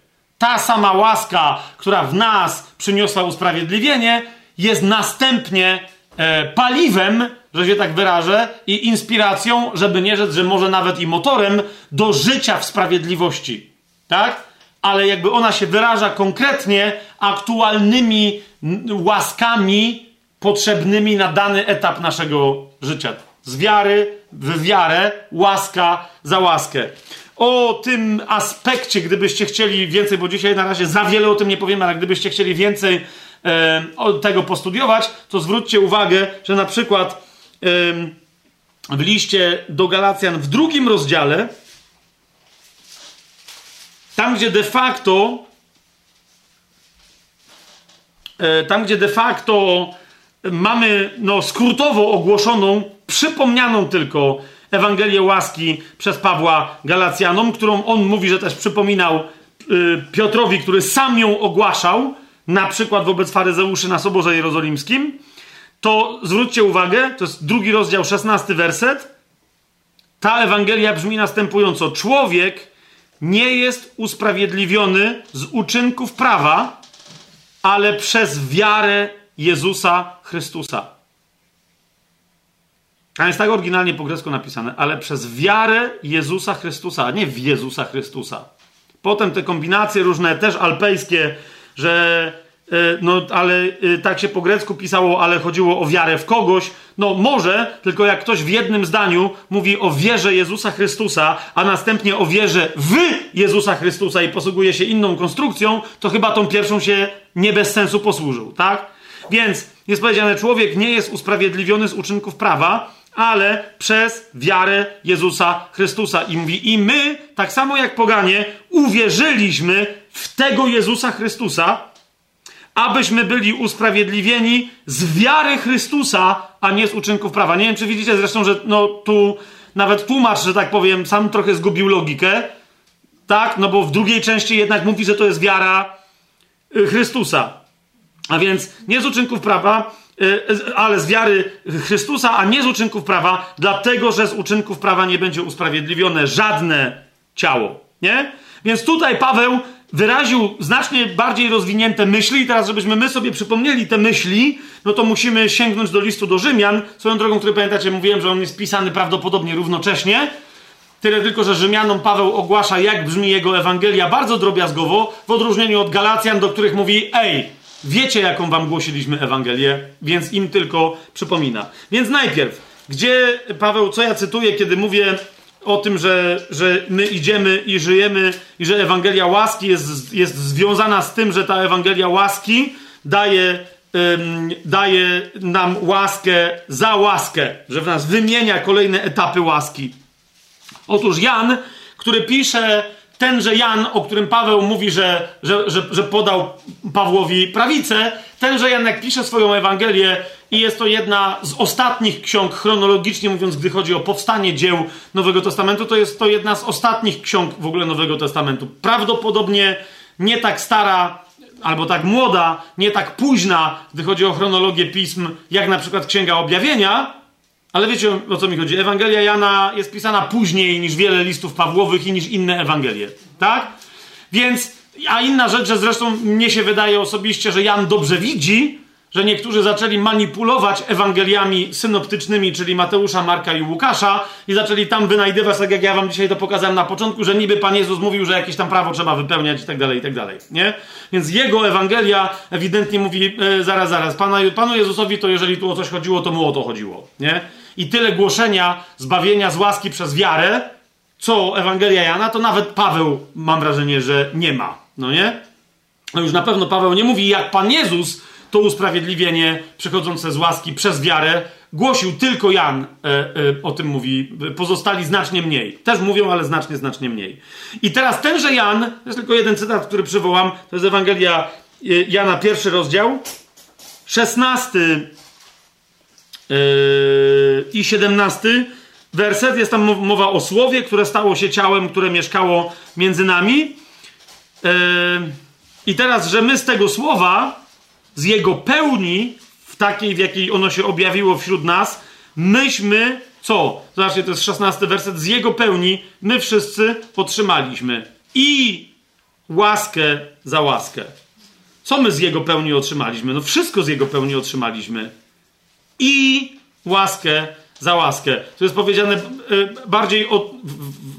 ta sama łaska, która w nas przyniosła usprawiedliwienie, jest następnie e, paliwem, że się tak wyrażę, i inspiracją, żeby nie rzec, że może nawet i motorem do życia w sprawiedliwości. Tak? Ale jakby ona się wyraża konkretnie aktualnymi łaskami potrzebnymi na dany etap naszego życia. Z wiary w wiarę, łaska za łaskę o tym aspekcie, gdybyście chcieli więcej, bo dzisiaj na razie za wiele o tym nie powiemy, ale gdybyście chcieli więcej e, tego postudiować, to zwróćcie uwagę, że na przykład e, w liście do Galacjan w drugim rozdziale, tam gdzie de facto e, tam gdzie de facto mamy no, skrótowo ogłoszoną, przypomnianą tylko Ewangelię łaski przez Pawła Galacjanom, którą on mówi, że też przypominał y, Piotrowi, który sam ją ogłaszał, na przykład wobec faryzeuszy na Soborze Jerozolimskim, to zwróćcie uwagę, to jest drugi rozdział, szesnasty werset. Ta Ewangelia brzmi następująco: Człowiek nie jest usprawiedliwiony z uczynków prawa, ale przez wiarę Jezusa Chrystusa. A jest tak oryginalnie po grecku napisane, ale przez wiarę Jezusa Chrystusa, a nie w Jezusa Chrystusa. Potem te kombinacje różne, też alpejskie, że e, no, ale e, tak się po grecku pisało, ale chodziło o wiarę w kogoś. No może, tylko jak ktoś w jednym zdaniu mówi o wierze Jezusa Chrystusa, a następnie o wierze w Jezusa Chrystusa i posługuje się inną konstrukcją, to chyba tą pierwszą się nie bez sensu posłużył, tak? Więc jest powiedziane, człowiek nie jest usprawiedliwiony z uczynków prawa, ale przez wiarę Jezusa Chrystusa. I mówi, i my, tak samo jak poganie, uwierzyliśmy w tego Jezusa Chrystusa, abyśmy byli usprawiedliwieni z wiary Chrystusa, a nie z uczynków prawa. Nie wiem, czy widzicie zresztą, że no tu nawet tłumacz, że tak powiem, sam trochę zgubił logikę. Tak? No bo w drugiej części jednak mówi, że to jest wiara y, Chrystusa. A więc nie z uczynków prawa, ale z wiary Chrystusa, a nie z uczynków prawa, dlatego że z uczynków prawa nie będzie usprawiedliwione żadne ciało. Nie? Więc tutaj Paweł wyraził znacznie bardziej rozwinięte myśli i teraz, żebyśmy my sobie przypomnieli te myśli, no to musimy sięgnąć do listu do Rzymian. Swoją drogą, który pamiętacie, mówiłem, że on jest pisany prawdopodobnie równocześnie. Tyle tylko, że Rzymianom Paweł ogłasza, jak brzmi jego Ewangelia bardzo drobiazgowo, w odróżnieniu od Galacjan, do których mówi, ej, wiecie, jaką wam głosiliśmy Ewangelię, więc im tylko przypomina. Więc najpierw, gdzie Paweł, co ja cytuję, kiedy mówię o tym, że, że my idziemy i żyjemy i że Ewangelia łaski jest, jest związana z tym, że ta Ewangelia łaski daje, ym, daje nam łaskę za łaskę, że w nas wymienia kolejne etapy łaski. Otóż Jan, który pisze tenże Jan, o którym Paweł mówi, że, że, że, że podał Pawłowi prawicę, tenże Jan, jak pisze swoją Ewangelię, i jest to jedna z ostatnich ksiąg, chronologicznie mówiąc, gdy chodzi o powstanie dzieł Nowego Testamentu, to jest to jedna z ostatnich ksiąg w ogóle Nowego Testamentu. Prawdopodobnie nie tak stara albo tak młoda, nie tak późna, gdy chodzi o chronologię pism, jak na przykład Księga Objawienia, ale wiecie o co mi chodzi? Ewangelia Jana jest pisana później niż wiele listów Pawłowych i niż inne Ewangelie. Tak? Więc, a inna rzecz, że zresztą mnie się wydaje osobiście, że Jan dobrze widzi, że niektórzy zaczęli manipulować Ewangeliami synoptycznymi, czyli Mateusza, Marka i Łukasza i zaczęli tam wynajdywać, tak jak ja wam dzisiaj to pokazałem na początku, że niby Pan Jezus mówił, że jakieś tam prawo trzeba wypełniać i tak dalej, i tak dalej, nie? Więc jego Ewangelia ewidentnie mówi, e, zaraz, zaraz, Pana, Panu Jezusowi to jeżeli tu o coś chodziło, to mu o to chodziło, nie? I tyle głoszenia zbawienia z łaski przez wiarę, co Ewangelia Jana, to nawet Paweł, mam wrażenie, że nie ma, no nie? No już na pewno Paweł nie mówi, jak Pan Jezus to usprawiedliwienie przychodzące z łaski przez wiarę głosił tylko Jan, e, e, o tym mówi, pozostali znacznie mniej. Też mówią, ale znacznie, znacznie mniej. I teraz tenże Jan, to jest tylko jeden cytat, który przywołam, to jest Ewangelia e, Jana, pierwszy rozdział, szesnasty yy, i siedemnasty werset, jest tam mowa o słowie, które stało się ciałem, które mieszkało między nami. Yy, I teraz, że my z tego słowa z jego pełni, w takiej, w jakiej ono się objawiło wśród nas, myśmy, co? Zobaczcie, to jest szesnasty werset, z jego pełni my wszyscy otrzymaliśmy i łaskę za łaskę. Co my z jego pełni otrzymaliśmy? No wszystko z jego pełni otrzymaliśmy. I łaskę za łaskę. To jest powiedziane e, bardziej o,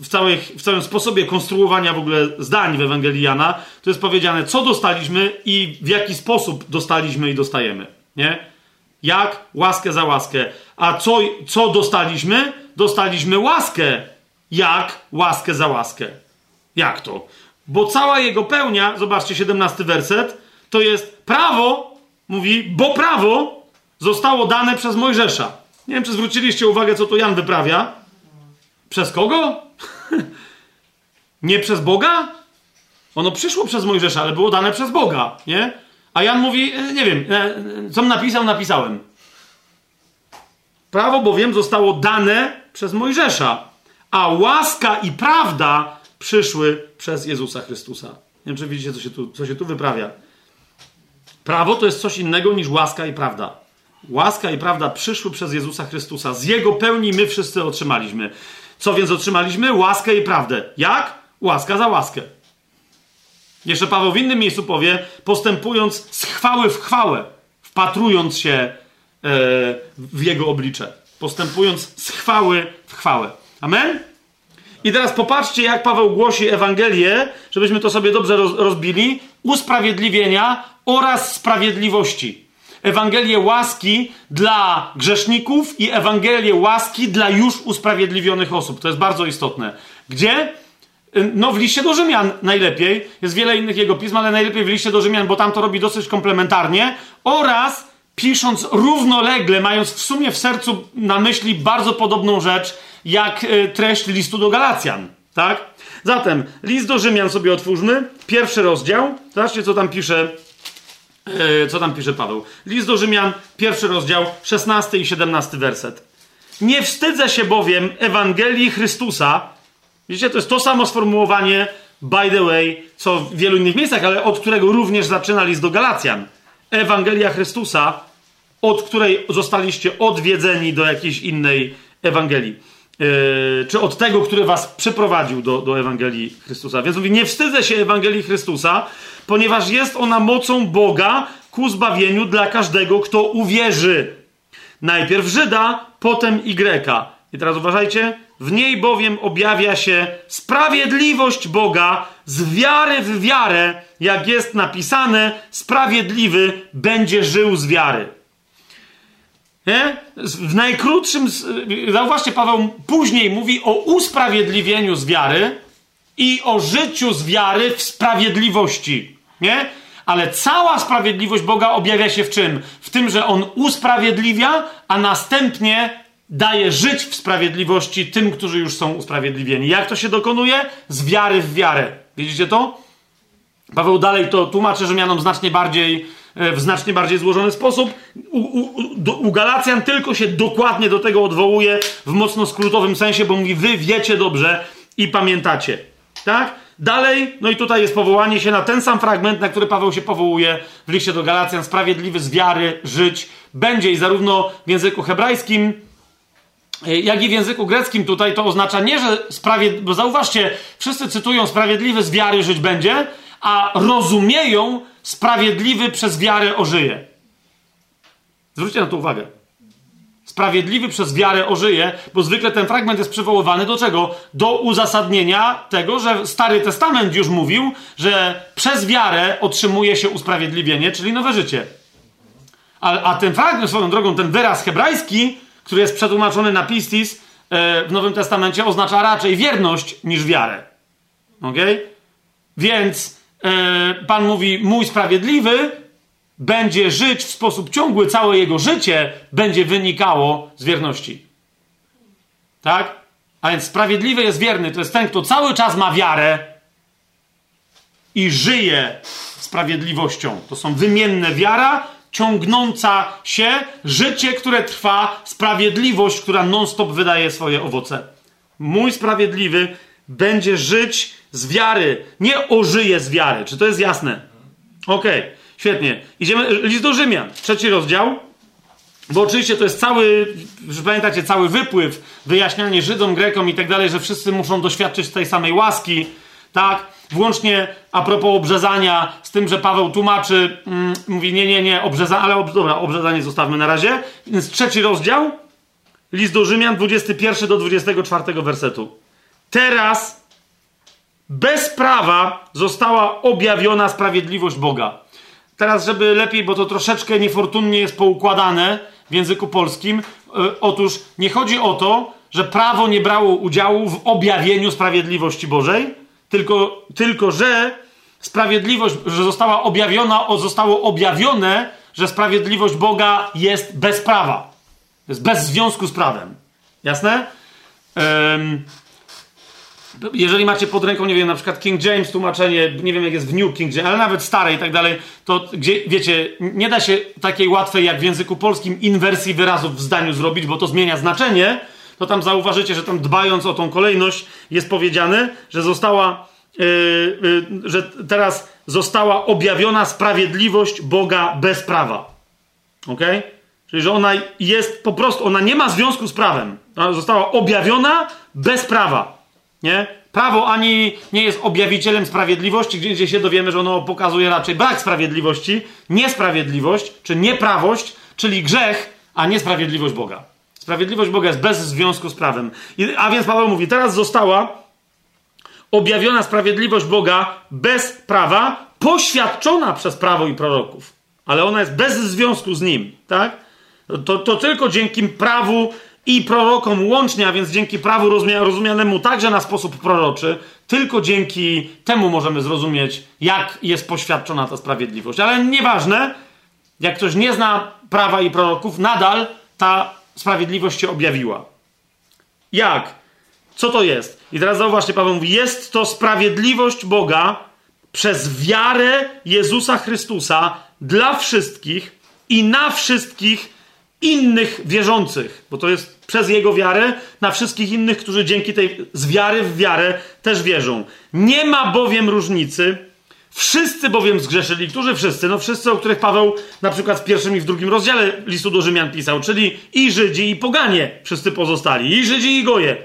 w, całej, w całym sposobie konstruowania w ogóle zdań w Ewangelii Jana. To jest powiedziane, co dostaliśmy i w jaki sposób dostaliśmy i dostajemy. Nie? Jak? Łaskę za łaskę. A co, co dostaliśmy? Dostaliśmy łaskę. Jak? Łaskę za łaskę. Jak to? Bo cała jego pełnia, zobaczcie, 17 werset, to jest prawo, mówi, bo prawo zostało dane przez Mojżesza. Nie wiem, czy zwróciliście uwagę, co tu Jan wyprawia. Przez kogo? nie przez Boga? Ono przyszło przez Mojżesza, ale było dane przez Boga, nie? A Jan mówi, e, nie wiem, e, co napisał, napisałem. Prawo bowiem zostało dane przez Mojżesza, a łaska i prawda przyszły przez Jezusa Chrystusa. Nie wiem, czy widzicie, co się tu, co się tu wyprawia. Prawo to jest coś innego niż łaska i prawda. Łaska i prawda przyszły przez Jezusa Chrystusa. Z Jego pełni my wszyscy otrzymaliśmy. Co więc otrzymaliśmy? Łaskę i prawdę. Jak? Łaska za łaskę. Jeszcze Paweł w innym miejscu powie, postępując z chwały w chwałę, wpatrując się e, w Jego oblicze, postępując z chwały w chwałę. Amen? I teraz popatrzcie, jak Paweł głosi Ewangelię, żebyśmy to sobie dobrze rozbili, usprawiedliwienia oraz sprawiedliwości. Ewangelię łaski dla grzeszników i Ewangelię łaski dla już usprawiedliwionych osób. To jest bardzo istotne. Gdzie? No, w liście do Rzymian najlepiej. Jest wiele innych jego pism, ale najlepiej w liście do Rzymian, bo tam to robi dosyć komplementarnie. Oraz pisząc równolegle, mając w sumie w sercu na myśli bardzo podobną rzecz, jak e, treść listu do Galacjan. Tak? Zatem, list do Rzymian sobie otwórzmy. Pierwszy rozdział. Zobaczcie, co tam pisze co tam pisze Paweł? List do Rzymian, pierwszy rozdział, 16 i 17 werset. Nie wstydzę się bowiem Ewangelii Chrystusa. Widzicie, to jest to samo sformułowanie, by the way, co w wielu innych miejscach, ale od którego również zaczyna list do Galacjan. Ewangelia Chrystusa, od której zostaliście odwiedzeni do jakiejś innej Ewangelii. Yy, czy od tego, który was przyprowadził do, do Ewangelii Chrystusa. Więc mówi, nie wstydzę się Ewangelii Chrystusa, ponieważ jest ona mocą Boga ku zbawieniu dla każdego, kto uwierzy. Najpierw Żyda, potem Y. I teraz uważajcie, w niej bowiem objawia się sprawiedliwość Boga z wiary w wiarę, jak jest napisane, sprawiedliwy będzie żył z wiary. Nie? W najkrótszym, zauważcie, Paweł później mówi o usprawiedliwieniu z wiary i o życiu z wiary w sprawiedliwości. Nie? Ale cała sprawiedliwość Boga objawia się w czym? W tym, że On usprawiedliwia, a następnie daje żyć w sprawiedliwości tym, którzy już są usprawiedliwieni. Jak to się dokonuje? Z wiary w wiarę. Widzicie to? Paweł dalej to tłumaczy Rzymianom znacznie bardziej E, w znacznie bardziej złożony sposób. U, u, u, Galacjan tylko się dokładnie do tego odwołuje w mocno skrótowym sensie, bo mówi: Wy wiecie dobrze i pamiętacie. Tak? Dalej, no i tutaj jest powołanie się na ten sam fragment, na który Paweł się powołuje w liście do Galacjan: Sprawiedliwy z wiary żyć będzie. I zarówno w języku hebrajskim, e, jak i w języku greckim tutaj to oznacza nie, że sprawiedliwy, bo zauważcie, wszyscy cytują sprawiedliwy z wiary żyć będzie, a rozumieją, sprawiedliwy przez wiarę ożyje. Zwróćcie na to uwagę. Sprawiedliwy przez wiarę ożyje, bo zwykle ten fragment jest przywoływany do czego? Do uzasadnienia tego, że Stary Testament już mówił, że przez wiarę otrzymuje się usprawiedliwienie, czyli nowe życie. A, a ten fragment, swoją drogą, ten wyraz hebrajski, który jest przetłumaczony na pistis e, w Nowym Testamencie, oznacza raczej wierność niż wiarę. Ok? Więc E, Pan mówi, mój sprawiedliwy będzie żyć w sposób ciągły, całe jego życie będzie wynikało z wierności. Tak? A więc sprawiedliwy jest wierny, to jest ten, kto cały czas ma wiarę i żyje sprawiedliwością. To są wymienne wiara, ciągnąca się, życie, które trwa, sprawiedliwość, która non-stop wydaje swoje owoce. Mój sprawiedliwy będzie żyć z wiary, nie ożyje z wiary. Czy to jest jasne? Okej, okay, świetnie. Idziemy, list do Rzymian, trzeci rozdział. Bo oczywiście to jest cały, pamiętacie, cały wypływ, wyjaśnianie Żydom, Grekom i tak dalej, że wszyscy muszą doświadczyć tej samej łaski, tak? Włącznie a propos obrzezania, z tym, że Paweł tłumaczy, mm, mówi nie, nie, nie, obrzezanie, ale ob, dobra, obrzezanie zostawmy na razie. Więc trzeci rozdział, list do Rzymian, 21 do 24 wersetu. Teraz bez prawa została objawiona sprawiedliwość Boga. Teraz, żeby lepiej, bo to troszeczkę niefortunnie jest poukładane w języku polskim. E, otóż nie chodzi o to, że prawo nie brało udziału w objawieniu sprawiedliwości Bożej, tylko, tylko że sprawiedliwość, że została objawiona, zostało objawione, że sprawiedliwość Boga jest bez prawa. Jest bez związku z prawem. Jasne? Um, jeżeli macie pod ręką, nie wiem, na przykład King James tłumaczenie, nie wiem jak jest w New King James, ale nawet stare i tak dalej, to gdzie, wiecie, nie da się takiej łatwej jak w języku polskim inwersji wyrazów w zdaniu zrobić, bo to zmienia znaczenie, to tam zauważycie, że tam dbając o tą kolejność jest powiedziane, że została, yy, yy, że teraz została objawiona sprawiedliwość Boga bez prawa. Ok? Czyli, że ona jest po prostu, ona nie ma związku z prawem. Ona została objawiona bez prawa. Nie? Prawo ani nie jest objawicielem sprawiedliwości, gdzie, się dowiemy, że ono pokazuje raczej brak sprawiedliwości, niesprawiedliwość, czy nieprawość, czyli grzech, a niesprawiedliwość Boga. Sprawiedliwość Boga jest bez związku z prawem. I, a więc Paweł mówi, teraz została objawiona sprawiedliwość Boga bez prawa, poświadczona przez prawo i proroków. Ale ona jest bez związku z nim, tak? To, to tylko dzięki prawu i prorokom łącznie, a więc dzięki prawu rozumianemu także na sposób proroczy, tylko dzięki temu możemy zrozumieć, jak jest poświadczona ta sprawiedliwość. Ale nieważne, jak ktoś nie zna prawa i proroków, nadal ta sprawiedliwość się objawiła. Jak? Co to jest? I teraz zauważcie, Paweł mówi: Jest to sprawiedliwość Boga przez wiarę Jezusa Chrystusa dla wszystkich i na wszystkich innych wierzących, bo to jest przez jego wiarę na wszystkich innych, którzy dzięki tej z wiary w wiarę też wierzą. Nie ma bowiem różnicy. Wszyscy bowiem zgrzeszyli. Którzy wszyscy? No wszyscy, o których Paweł na przykład w pierwszym i w drugim rozdziale listu do Rzymian pisał, czyli i Żydzi, i poganie wszyscy pozostali, i Żydzi, i goje.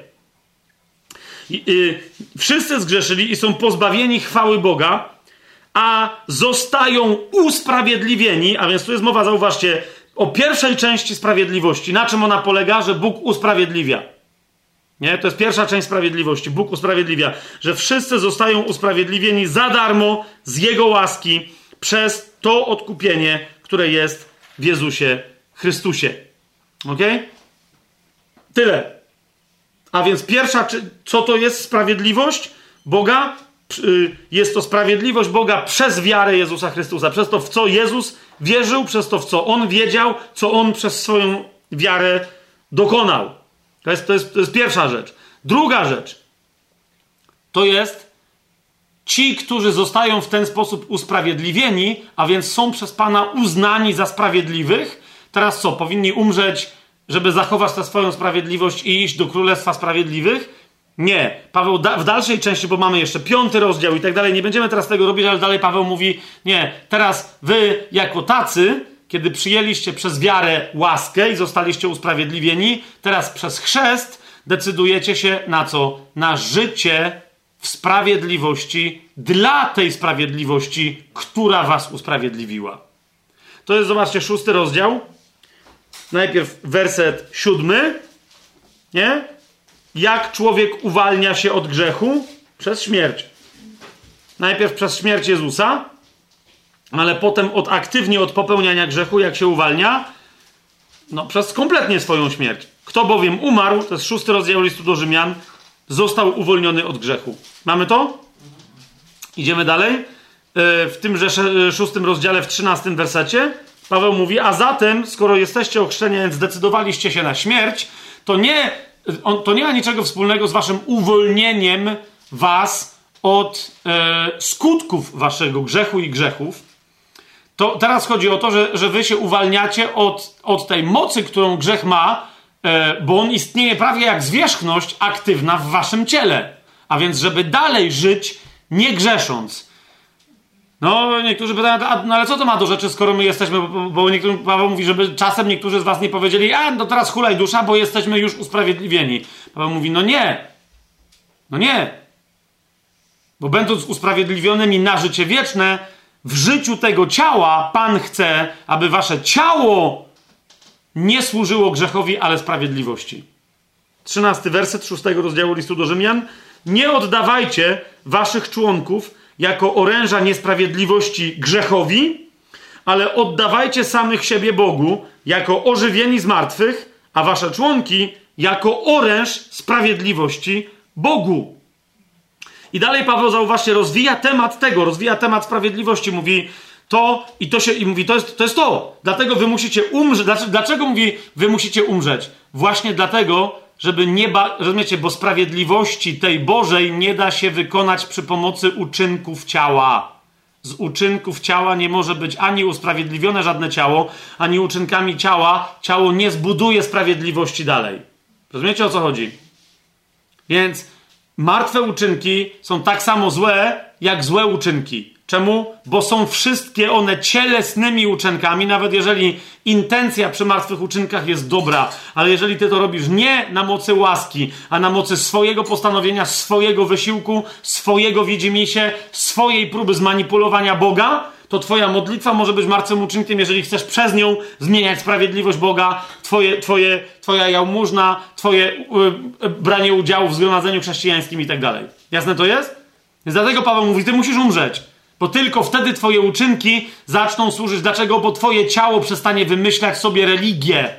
I, y, wszyscy zgrzeszyli i są pozbawieni chwały Boga, a zostają usprawiedliwieni, a więc tu jest mowa, zauważcie, o pierwszej części sprawiedliwości. Na czym ona polega? Że Bóg usprawiedliwia. Nie? To jest pierwsza część sprawiedliwości. Bóg usprawiedliwia, że wszyscy zostają usprawiedliwieni za darmo z Jego łaski przez to odkupienie, które jest w Jezusie Chrystusie. Ok? Tyle. A więc pierwsza, co to jest sprawiedliwość Boga? Y, jest to sprawiedliwość Boga przez wiarę Jezusa Chrystusa, przez to, w co Jezus wierzył, przez to, w co On wiedział, co On przez swoją wiarę dokonał. To jest, to jest, to jest pierwsza rzecz. Druga rzecz to jest ci, którzy zostają w ten sposób usprawiedliwieni, a więc są przez Pana uznani za sprawiedliwych. Teraz co? Powinni umrzeć, żeby zachować tę swoją sprawiedliwość i iść do Królestwa Sprawiedliwych? Nie. Paweł da, w dalszej części, bo mamy jeszcze piąty rozdział i tak dalej, nie będziemy teraz tego robić, ale dalej Paweł mówi, nie, teraz wy jako tacy, kiedy przyjęliście przez wiarę łaskę i zostaliście usprawiedliwieni, teraz przez chrzest decydujecie się na co? Na życie w sprawiedliwości dla tej sprawiedliwości, która was usprawiedliwiła. To jest, zobaczcie, szósty rozdział. Najpierw werset siódmy, nie? Jak człowiek uwalnia się od grzechu? Przez śmierć. Najpierw przez śmierć Jezusa, ale potem od aktywnie od popełniania grzechu, jak się uwalnia? No, przez kompletnie swoją śmierć. Kto bowiem umarł, to jest szósty rozdział listu do Rzymian, został uwolniony od grzechu. Mamy to? Idziemy dalej. E, w tymże e, szóstym rozdziale, w trzynastym wersecie, Paweł mówi: A zatem, skoro jesteście ochrzczeni, zdecydowaliście się na śmierć, to nie on, to nie ma niczego wspólnego z waszym uwolnieniem was od e, skutków waszego grzechu i grzechów. To teraz chodzi o to, że, że wy się uwalniacie od, od tej mocy, którą grzech ma, e, bo on istnieje prawie jak zwierzchność aktywna w waszym ciele. A więc, żeby dalej żyć nie grzesząc. No, niektórzy pytają, a, no ale co to ma do rzeczy, skoro my jesteśmy, bo, bo niektórym Paweł mówi, żeby czasem niektórzy z was nie powiedzieli, a no teraz hulaj dusza, bo jesteśmy już usprawiedliwieni. Paweł mówi, no nie. No nie. Bo będąc usprawiedliwionymi na życie wieczne, w życiu tego ciała Pan chce, aby wasze ciało nie służyło grzechowi, ale sprawiedliwości. Trzynasty werset szóstego rozdziału listu do Rzymian. Nie oddawajcie waszych członków jako oręża niesprawiedliwości grzechowi, ale oddawajcie samych siebie Bogu jako ożywieni z martwych, a wasze członki jako oręż sprawiedliwości Bogu. I dalej Paweł, zauważcie, rozwija temat tego, rozwija temat sprawiedliwości. Mówi to i to się, i mówi, to jest to. Jest to. Dlatego wy musicie umrzeć. Dlaczego, dlaczego mówi, wy musicie umrzeć? Właśnie dlatego, żeby nie ba... rozumiecie, bo sprawiedliwości tej Bożej nie da się wykonać przy pomocy uczynków ciała. Z uczynków ciała nie może być ani usprawiedliwione żadne ciało, ani uczynkami ciała ciało nie zbuduje sprawiedliwości dalej. Rozumiecie o co chodzi? Więc martwe uczynki są tak samo złe, jak złe uczynki. Czemu? Bo są wszystkie one cielesnymi uczynkami, nawet jeżeli intencja przy martwych uczynkach jest dobra, ale jeżeli ty to robisz nie na mocy łaski, a na mocy swojego postanowienia, swojego wysiłku, swojego widzimisię, swojej próby zmanipulowania Boga, to twoja modlitwa może być martwym uczynkiem, jeżeli chcesz przez nią zmieniać sprawiedliwość Boga, twoje, twoje, twoja jałmużna, twoje yy, branie udziału w zgromadzeniu chrześcijańskim i tak dalej. Jasne to jest? Więc dlatego Paweł mówi, ty musisz umrzeć. Bo tylko wtedy twoje uczynki zaczną służyć. Dlaczego? Bo twoje ciało przestanie wymyślać sobie religię.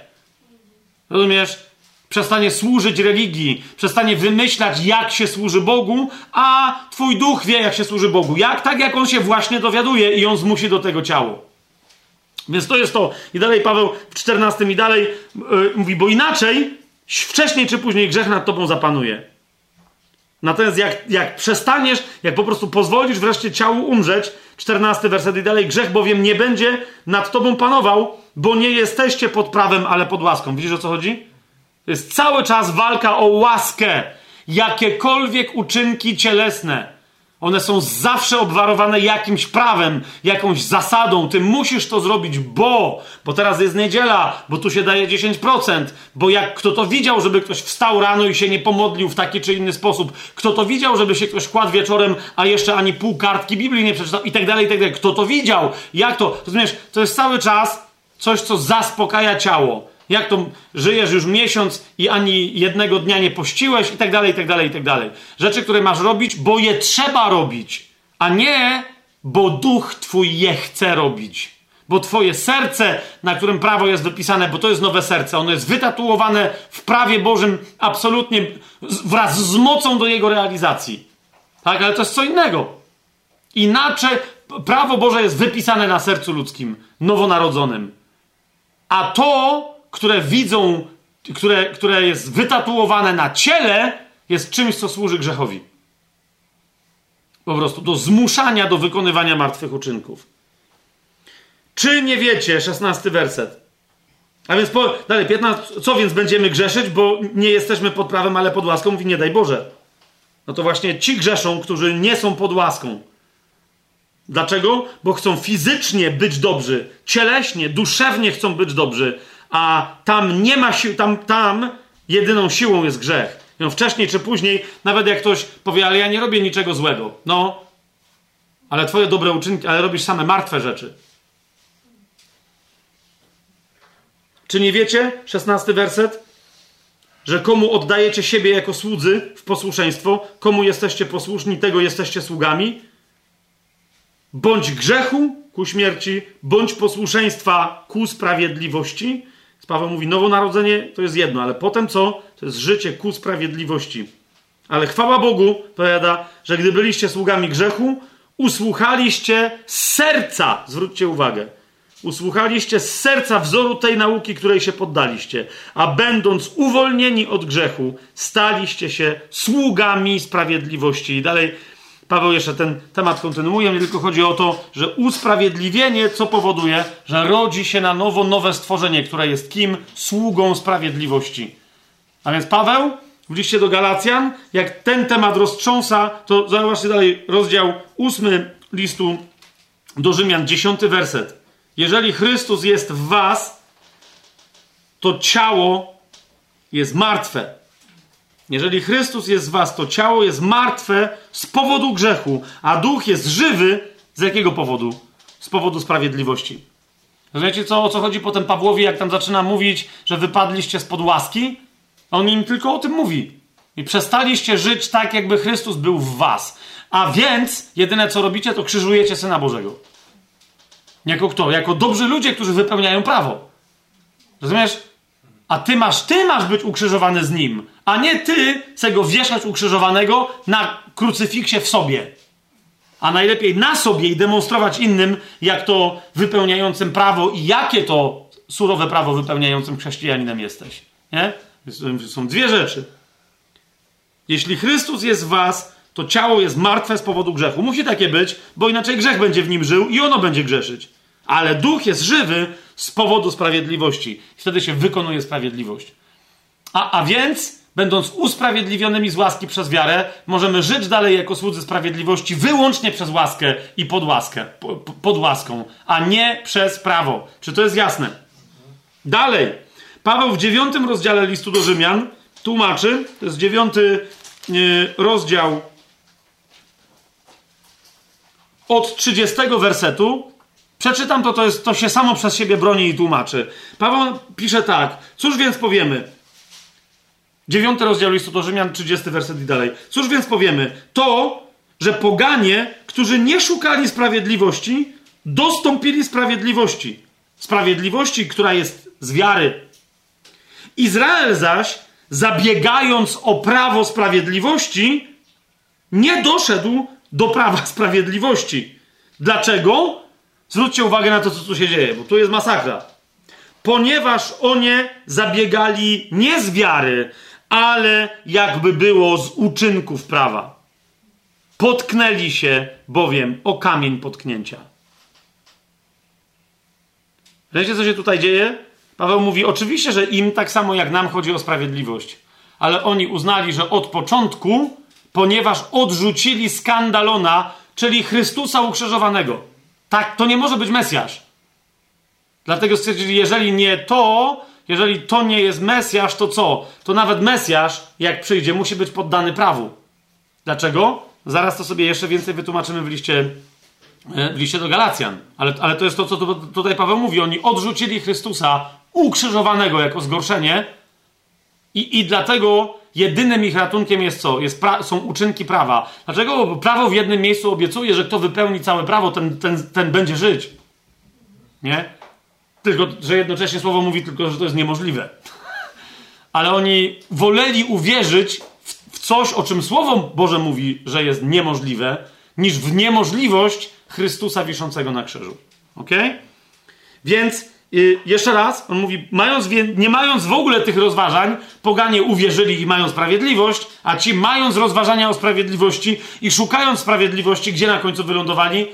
Rozumiesz? Przestanie służyć religii, przestanie wymyślać, jak się służy Bogu, a twój duch wie, jak się służy Bogu. Jak? Tak, jak on się właśnie dowiaduje i on zmusi do tego ciało. Więc to jest to. I dalej Paweł w 14 i dalej yy, mówi, bo inaczej wcześniej czy później grzech nad tobą zapanuje. Natomiast jak, jak przestaniesz, jak po prostu pozwolisz wreszcie ciału umrzeć, 14 werset i dalej, grzech bowiem nie będzie nad tobą panował, bo nie jesteście pod prawem, ale pod łaską. Widzisz o co chodzi? To jest cały czas walka o łaskę. Jakiekolwiek uczynki cielesne one są zawsze obwarowane jakimś prawem, jakąś zasadą. Ty musisz to zrobić, bo, bo teraz jest niedziela, bo tu się daje 10%, bo jak kto to widział, żeby ktoś wstał rano i się nie pomodlił w taki czy inny sposób, kto to widział, żeby się ktoś kładł wieczorem, a jeszcze ani pół kartki Biblii nie przeczytał i tak dalej, i tak dalej. Kto to widział? Jak to? Rozumiesz, to jest cały czas coś, co zaspokaja ciało. Jak to żyjesz już miesiąc i ani jednego dnia nie pościłeś i tak dalej, i tak dalej, i tak dalej. Rzeczy, które masz robić, bo je trzeba robić, a nie bo duch twój je chce robić. Bo twoje serce, na którym prawo jest wypisane, bo to jest nowe serce, ono jest wytatuowane w prawie Bożym absolutnie wraz z mocą do jego realizacji. Tak, ale to jest co innego. Inaczej prawo Boże jest wypisane na sercu ludzkim, nowonarodzonym. A to które widzą, które, które jest wytatuowane na ciele, jest czymś, co służy grzechowi. Po prostu do zmuszania do wykonywania martwych uczynków. Czy nie wiecie, szesnasty werset. A więc po, dalej, 15, co więc będziemy grzeszyć, bo nie jesteśmy pod prawem, ale pod łaską, mówi nie daj Boże. No to właśnie ci grzeszą, którzy nie są pod łaską. Dlaczego? Bo chcą fizycznie być dobrzy, cieleśnie, duszewnie chcą być dobrzy, a tam nie ma sił, tam, tam jedyną siłą jest grzech. No, wcześniej czy później, nawet jak ktoś powie, ale ja nie robię niczego złego. No, ale twoje dobre uczynki, ale robisz same martwe rzeczy. Czy nie wiecie, szesnasty werset, że komu oddajecie siebie jako słudzy w posłuszeństwo, komu jesteście posłuszni, tego jesteście sługami? Bądź grzechu ku śmierci, bądź posłuszeństwa ku sprawiedliwości. Paweł mówi, nowonarodzenie to jest jedno, ale potem co? To jest życie ku sprawiedliwości. Ale chwała Bogu, powiada, że gdy byliście sługami grzechu, usłuchaliście serca, zwróćcie uwagę, usłuchaliście z serca wzoru tej nauki, której się poddaliście, a będąc uwolnieni od grzechu, staliście się sługami sprawiedliwości. I dalej Paweł jeszcze ten temat kontynuuje, nie tylko chodzi o to, że usprawiedliwienie, co powoduje, że rodzi się na nowo nowe stworzenie, które jest kim? Sługą sprawiedliwości. A więc Paweł w liście do Galacjan, jak ten temat roztrząsa, to zobaczcie dalej rozdział ósmy listu do Rzymian, dziesiąty werset. Jeżeli Chrystus jest w was, to ciało jest martwe. Jeżeli Chrystus jest z was, to ciało jest martwe z powodu grzechu, a duch jest żywy z jakiego powodu? Z powodu sprawiedliwości. Wiecie co, o co chodzi potem Pawłowi, jak tam zaczyna mówić, że wypadliście spod łaski? On im tylko o tym mówi. I przestaliście żyć tak, jakby Chrystus był w was. A więc jedyne co robicie, to krzyżujecie Syna Bożego. Jako kto? Jako dobrzy ludzie, którzy wypełniają prawo. Rozumiesz? A ty masz, ty masz być ukrzyżowany z nim, a nie ty chcesz go wieszać ukrzyżowanego na krucyfiksie w sobie. A najlepiej na sobie i demonstrować innym, jak to wypełniającym prawo i jakie to surowe prawo wypełniającym chrześcijaninem jesteś. Nie? Są dwie rzeczy. Jeśli Chrystus jest w was, to ciało jest martwe z powodu grzechu. Musi takie być, bo inaczej grzech będzie w nim żył i ono będzie grzeszyć. Ale duch jest żywy z powodu sprawiedliwości. Wtedy się wykonuje sprawiedliwość. A, a więc będąc usprawiedliwionymi z łaski przez wiarę, możemy żyć dalej jako słudzy sprawiedliwości wyłącznie przez łaskę i pod łaskę, pod łaską, a nie przez prawo. Czy to jest jasne? Dalej. Paweł w dziewiątym rozdziale listu do Rzymian tłumaczy, to jest dziewiąty yy, rozdział od 30 wersetu. Przeczytam to, to, jest, to się samo przez siebie broni i tłumaczy. Paweł pisze tak. Cóż więc powiemy? Dziewiąty rozdział listu do Rzymian, 30 werset i dalej. Cóż więc powiemy? To, że poganie, którzy nie szukali sprawiedliwości, dostąpili sprawiedliwości. Sprawiedliwości, która jest z wiary. Izrael zaś, zabiegając o prawo sprawiedliwości, nie doszedł do prawa sprawiedliwości. Dlaczego? Zwróćcie uwagę na to, co tu się dzieje, bo tu jest masakra. Ponieważ oni zabiegali nie z wiary, ale jakby było z uczynków prawa. Potknęli się bowiem o kamień potknięcia. Wiecie, co się tutaj dzieje? Paweł mówi, oczywiście, że im tak samo jak nam chodzi o sprawiedliwość, ale oni uznali, że od początku, ponieważ odrzucili skandalona, czyli Chrystusa ukrzyżowanego. Tak, to nie może być Mesjasz. Dlatego stwierdzili, jeżeli nie to, jeżeli to nie jest Mesjasz, to co? To nawet Mesjasz, jak przyjdzie, musi być poddany prawu. Dlaczego? Zaraz to sobie jeszcze więcej wytłumaczymy w liście, e, w liście do Galacjan. Ale, ale to jest to, co tutaj Paweł mówi. Oni odrzucili Chrystusa ukrzyżowanego jako zgorszenie i, i dlatego jedynym ich ratunkiem jest co? Jest są uczynki prawa. Dlaczego? Bo prawo w jednym miejscu obiecuje, że kto wypełni całe prawo, ten, ten, ten będzie żyć. Nie? Tylko, że jednocześnie słowo mówi tylko, że to jest niemożliwe. Ale oni woleli uwierzyć w, w coś, o czym słowo Boże mówi, że jest niemożliwe, niż w niemożliwość Chrystusa wiszącego na krzyżu. Ok? Więc y, jeszcze raz, on mówi, mając, nie mając w ogóle tych rozważań, poganie uwierzyli i mają sprawiedliwość, a ci mając rozważania o sprawiedliwości i szukając sprawiedliwości, gdzie na końcu wylądowali?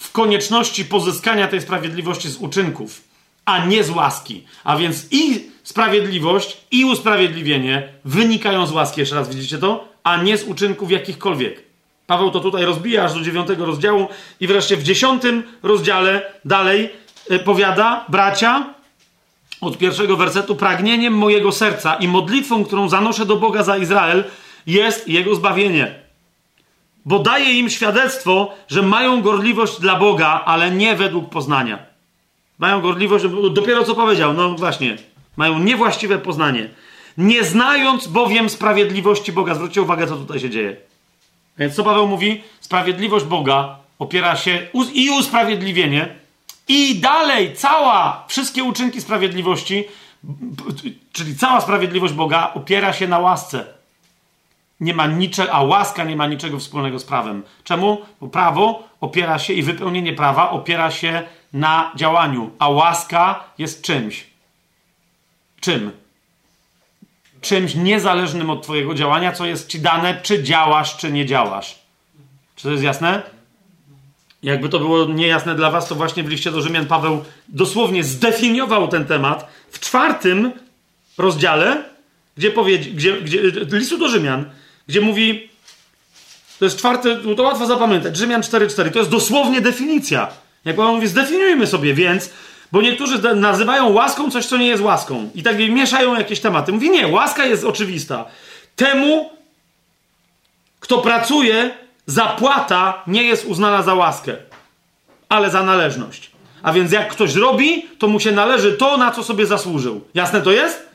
w konieczności pozyskania tej sprawiedliwości z uczynków, a nie z łaski. A więc i sprawiedliwość, i usprawiedliwienie wynikają z łaski, jeszcze raz widzicie to, a nie z uczynków jakichkolwiek. Paweł to tutaj rozbija aż do dziewiątego rozdziału i wreszcie w dziesiątym rozdziale dalej powiada, bracia, od pierwszego wersetu, pragnieniem mojego serca i modlitwą, którą zanoszę do Boga za Izrael, jest jego zbawienie bo daje im świadectwo, że mają gorliwość dla Boga, ale nie według poznania. Mają gorliwość, dopiero co powiedział, no właśnie, mają niewłaściwe poznanie. Nie znając bowiem sprawiedliwości Boga. Zwróćcie uwagę, co tutaj się dzieje. Więc co Paweł mówi? Sprawiedliwość Boga opiera się i usprawiedliwienie, i dalej cała, wszystkie uczynki sprawiedliwości, czyli cała sprawiedliwość Boga opiera się na łasce nie ma niczego, a łaska nie ma niczego wspólnego z prawem. Czemu? Bo prawo opiera się i wypełnienie prawa opiera się na działaniu, a łaska jest czymś. Czym? Czymś niezależnym od Twojego działania, co jest Ci dane, czy działasz, czy nie działasz. Czy to jest jasne? Jakby to było niejasne dla Was, to właśnie w liście do Rzymian Paweł dosłownie zdefiniował ten temat w czwartym rozdziale, gdzie, powie, gdzie, gdzie listu do Rzymian, gdzie mówi, to jest czwarty, to łatwo zapamiętać, Rzymian 4.4, to jest dosłownie definicja. Jak Paweł mówi, zdefiniujmy sobie więc, bo niektórzy nazywają łaską coś, co nie jest łaską. I tak mieszają jakieś tematy. Mówi, nie, łaska jest oczywista. Temu, kto pracuje, zapłata nie jest uznana za łaskę, ale za należność. A więc jak ktoś robi, to mu się należy to, na co sobie zasłużył. Jasne to jest?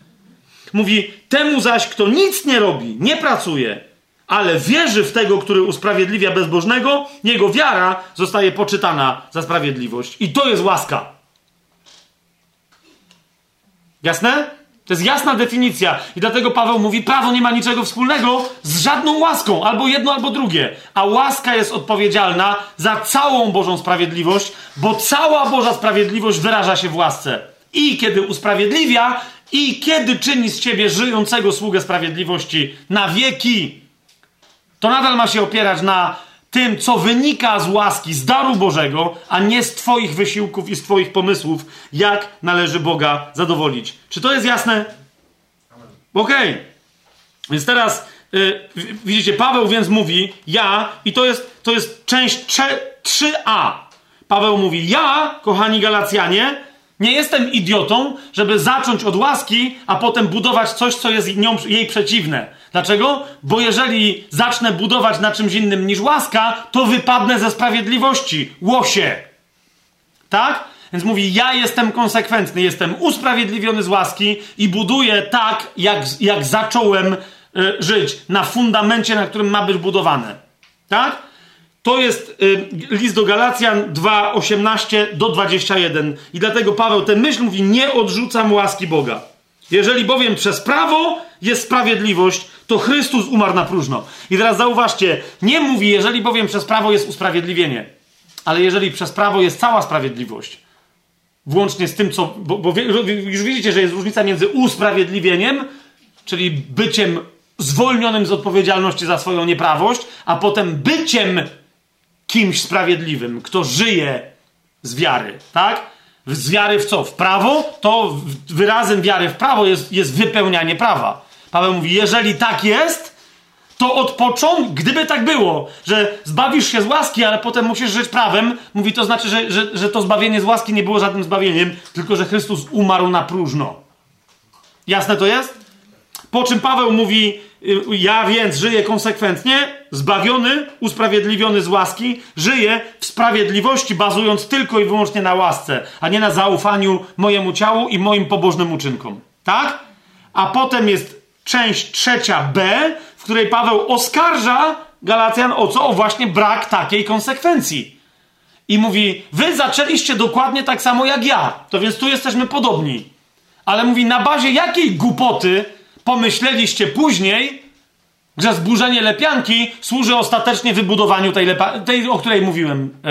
Mówi, temu zaś, kto nic nie robi, nie pracuje, ale wierzy w tego, który usprawiedliwia bezbożnego, jego wiara zostaje poczytana za sprawiedliwość. I to jest łaska. Jasne? To jest jasna definicja. I dlatego Paweł mówi, prawo nie ma niczego wspólnego z żadną łaską. Albo jedno, albo drugie. A łaska jest odpowiedzialna za całą Bożą sprawiedliwość, bo cała Boża sprawiedliwość wyraża się w łasce. I kiedy usprawiedliwia, i kiedy czyni z ciebie żyjącego sługę sprawiedliwości na wieki, to nadal ma się opierać na tym, co wynika z łaski, z daru Bożego, a nie z Twoich wysiłków i z Twoich pomysłów, jak należy Boga zadowolić. Czy to jest jasne? Okej. Okay. Więc teraz yy, widzicie, Paweł więc mówi ja i to jest, to jest część 3a. Paweł mówi ja, kochani Galacjanie, nie jestem idiotą, żeby zacząć od łaski, a potem budować coś, co jest nią, jej przeciwne. Dlaczego? Bo jeżeli zacznę budować na czymś innym niż łaska, to wypadnę ze sprawiedliwości. Łosie. Tak? Więc mówi, ja jestem konsekwentny, jestem usprawiedliwiony z łaski i buduję tak, jak, jak zacząłem y, żyć, na fundamencie, na którym ma być budowane. Tak? To jest y, list do Galacjan 2, 18 do 21. I dlatego Paweł tę myśl mówi: Nie odrzucam łaski Boga. Jeżeli bowiem przez prawo jest sprawiedliwość, to Chrystus umarł na próżno. I teraz zauważcie, nie mówi, jeżeli bowiem przez prawo jest usprawiedliwienie, ale jeżeli przez prawo jest cała sprawiedliwość, włącznie z tym, co. Bo, bo już widzicie, że jest różnica między usprawiedliwieniem, czyli byciem zwolnionym z odpowiedzialności za swoją nieprawość, a potem byciem kimś sprawiedliwym, kto żyje z wiary, tak? Z wiary w co? W prawo? To wyrazem wiary w prawo jest, jest wypełnianie prawa. Paweł mówi, jeżeli tak jest, to od początku, gdyby tak było, że zbawisz się z łaski, ale potem musisz żyć prawem, mówi to znaczy, że, że, że to zbawienie z łaski nie było żadnym zbawieniem, tylko że Chrystus umarł na próżno. Jasne to jest? Po czym Paweł mówi, y, ja więc żyję konsekwentnie, zbawiony, usprawiedliwiony z łaski, żyję w sprawiedliwości, bazując tylko i wyłącznie na łasce, a nie na zaufaniu mojemu ciału i moim pobożnym uczynkom. Tak? A potem jest część trzecia B, w której Paweł oskarża Galacjan o co? O właśnie brak takiej konsekwencji. I mówi, wy zaczęliście dokładnie tak samo jak ja, to więc tu jesteśmy podobni. Ale mówi, na bazie jakiej głupoty pomyśleliście później, że zburzenie lepianki służy ostatecznie wybudowaniu tej, lepa- tej o której mówiłem e,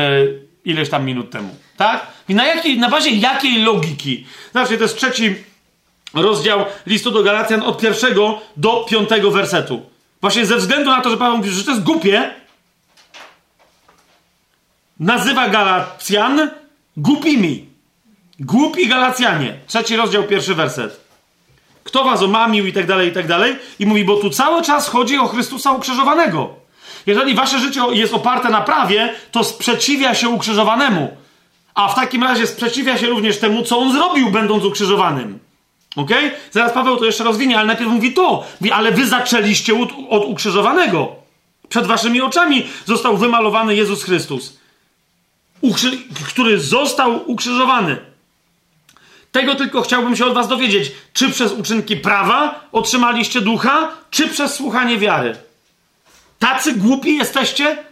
ileś tam minut temu. Tak? I na, jakiej, na bazie jakiej logiki? Znaczy, to jest trzeci rozdział listu do Galacjan od pierwszego do piątego wersetu. Właśnie ze względu na to, że Paweł mówi, że to jest głupie, nazywa Galacjan głupimi. Głupi Galacjanie. Trzeci rozdział, pierwszy werset kto was omamił i tak dalej, i tak dalej. I mówi, bo tu cały czas chodzi o Chrystusa ukrzyżowanego. Jeżeli wasze życie jest oparte na prawie, to sprzeciwia się ukrzyżowanemu. A w takim razie sprzeciwia się również temu, co on zrobił, będąc ukrzyżowanym. Ok? Zaraz Paweł to jeszcze rozwinie, ale najpierw mówi to. Mówi, ale wy zaczęliście od, od ukrzyżowanego. Przed waszymi oczami został wymalowany Jezus Chrystus, ukrzy- który został ukrzyżowany. Tego tylko chciałbym się od was dowiedzieć. Czy przez uczynki prawa otrzymaliście ducha, czy przez słuchanie wiary? Tacy głupi jesteście?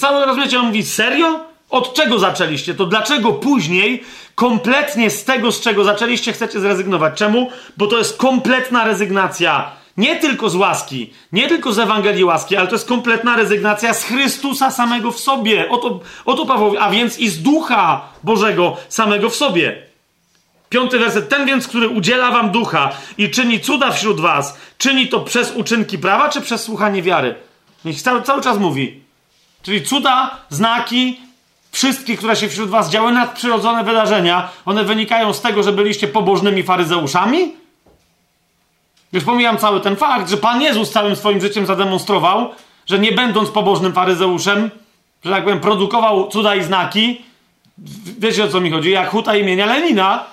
Całego rozumiecie, on mówi, serio? Od czego zaczęliście? To dlaczego później kompletnie z tego, z czego zaczęliście, chcecie zrezygnować? Czemu? Bo to jest kompletna rezygnacja. Nie tylko z łaski, nie tylko z Ewangelii łaski, ale to jest kompletna rezygnacja z Chrystusa samego w sobie. Oto, oto Paweł, a więc i z Ducha Bożego samego w sobie. Piąty werset. Ten więc, który udziela wam ducha i czyni cuda wśród was, czyni to przez uczynki prawa, czy przez słuchanie wiary? Niech cały, cały czas mówi. Czyli cuda, znaki, wszystkie, które się wśród was działy, nadprzyrodzone wydarzenia, one wynikają z tego, że byliście pobożnymi faryzeuszami? Już pomijam cały ten fakt, że Pan Jezus całym swoim życiem zademonstrował, że nie będąc pobożnym faryzeuszem, że tak powiem, produkował cuda i znaki. Wiecie o co mi chodzi? Jak huta imienia Lenina,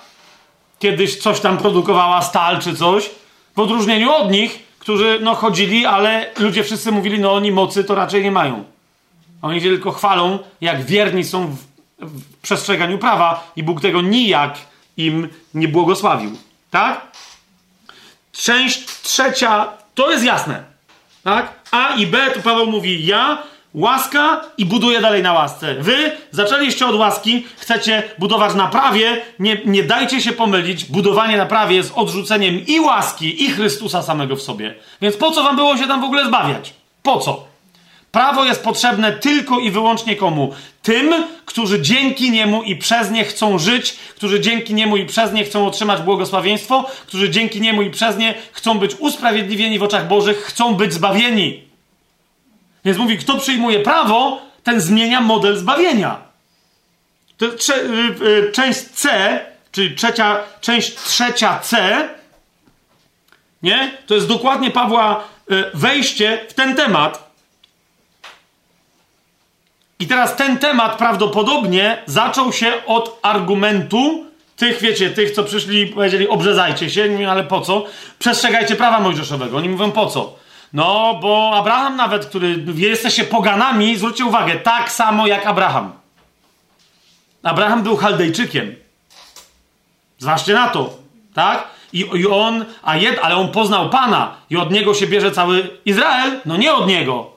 kiedyś coś tam produkowała stal czy coś, w odróżnieniu od nich, którzy no chodzili, ale ludzie wszyscy mówili, no oni mocy to raczej nie mają. Oni się tylko chwalą, jak wierni są w, w przestrzeganiu prawa i Bóg tego nijak im nie błogosławił. Tak? Część trzecia, to jest jasne. Tak? A i B, tu Paweł mówi, ja Łaska i buduje dalej na łasce. Wy zaczęliście od łaski, chcecie budować na prawie. Nie, nie dajcie się pomylić. Budowanie na prawie jest odrzuceniem i łaski, i Chrystusa samego w sobie. Więc po co wam było się tam w ogóle zbawiać? Po co? Prawo jest potrzebne tylko i wyłącznie komu? Tym, którzy dzięki niemu i przez nie chcą żyć, którzy dzięki niemu i przez nie chcą otrzymać błogosławieństwo, którzy dzięki niemu i przez nie chcą być usprawiedliwieni w oczach Bożych, chcą być zbawieni. Więc mówi, kto przyjmuje prawo, ten zmienia model zbawienia. To y, y, część C, czyli trzecia, część trzecia C, nie? To jest dokładnie Pawła y, wejście w ten temat. I teraz ten temat prawdopodobnie zaczął się od argumentu tych, wiecie, tych, co przyszli i powiedzieli, obrzezajcie się, ale po co? Przestrzegajcie prawa mojżeszowego. Oni mówią, po co? No, bo Abraham nawet, który, jesteście poganami, zwróćcie uwagę, tak samo jak Abraham. Abraham był Chaldejczykiem. Zważcie na to, tak? I, I, on, a jed, ale on poznał Pana i od niego się bierze cały Izrael? No nie od niego.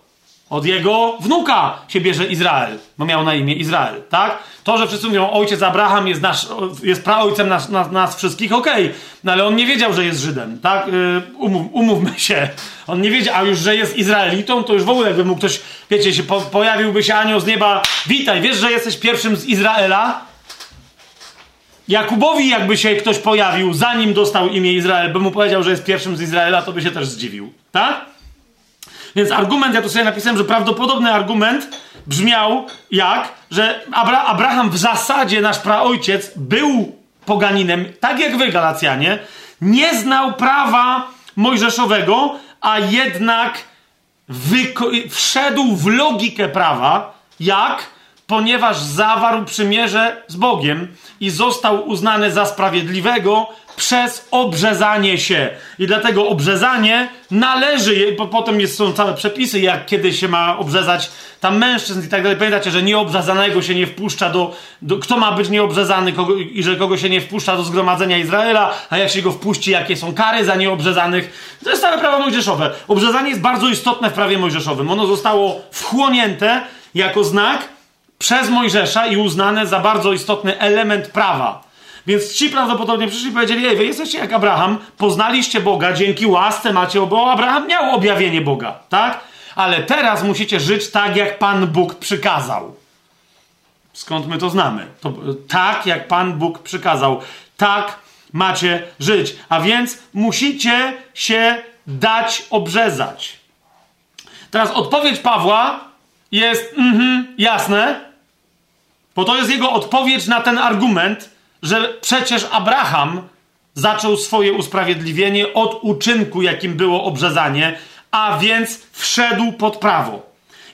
Od jego wnuka się bierze Izrael, bo miał na imię Izrael, tak? To, że wszyscy mówią, ojciec Abraham jest, nasz, jest praojcem nas, nas, nas wszystkich, okej, okay. no ale on nie wiedział, że jest Żydem, tak? Yy, umów, umówmy się. On nie wiedział, a już, że jest Izraelitą, to już w ogóle jakby mu ktoś, wiecie, się po, pojawiłby się anioł z nieba, witaj, wiesz, że jesteś pierwszym z Izraela? Jakubowi jakby się ktoś pojawił, zanim dostał imię Izrael, by mu powiedział, że jest pierwszym z Izraela, to by się też zdziwił, tak? Więc argument, ja tu sobie napisałem, że prawdopodobny argument brzmiał jak, że Abra Abraham w zasadzie, nasz praojciec, był poganinem, tak jak wy, Galacjanie, nie znał prawa mojżeszowego, a jednak wszedł w logikę prawa, jak? Ponieważ zawarł przymierze z Bogiem i został uznany za sprawiedliwego przez obrzezanie się. I dlatego obrzezanie należy, bo potem jest, są całe przepisy, jak kiedy się ma obrzezać tam mężczyzn i tak dalej. Pamiętacie, że nieobrzezanego się nie wpuszcza do, do kto ma być nieobrzezany kogo, i że kogo się nie wpuszcza do zgromadzenia Izraela, a jak się go wpuści, jakie są kary za nieobrzezanych. To jest całe prawo mojżeszowe. Obrzezanie jest bardzo istotne w prawie mojżeszowym. Ono zostało wchłonięte jako znak przez Mojżesza i uznane za bardzo istotny element prawa. Więc ci prawdopodobnie przyszli i powiedzieli: Ej, wy jesteście jak Abraham, poznaliście Boga, dzięki łasce macie, bo Abraham miał objawienie Boga, tak? Ale teraz musicie żyć tak, jak Pan Bóg przykazał. Skąd my to znamy? To, tak, jak Pan Bóg przykazał. Tak macie żyć. A więc musicie się dać obrzezać. Teraz odpowiedź Pawła jest, mhm, jasne, bo to jest jego odpowiedź na ten argument, że przecież Abraham zaczął swoje usprawiedliwienie od uczynku, jakim było obrzezanie, a więc wszedł pod prawo.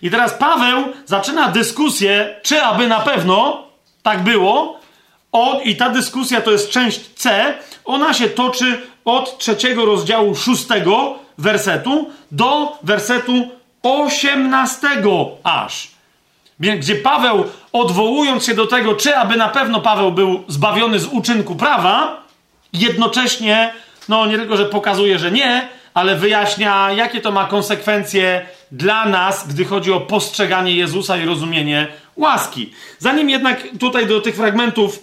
I teraz Paweł zaczyna dyskusję, czy aby na pewno tak było. Od, I ta dyskusja to jest część C. Ona się toczy od trzeciego rozdziału szóstego wersetu do wersetu osiemnastego aż gdzie Paweł, odwołując się do tego, czy aby na pewno Paweł był zbawiony z uczynku prawa, jednocześnie, no nie tylko, że pokazuje, że nie, ale wyjaśnia, jakie to ma konsekwencje dla nas, gdy chodzi o postrzeganie Jezusa i rozumienie łaski. Zanim jednak tutaj do tych fragmentów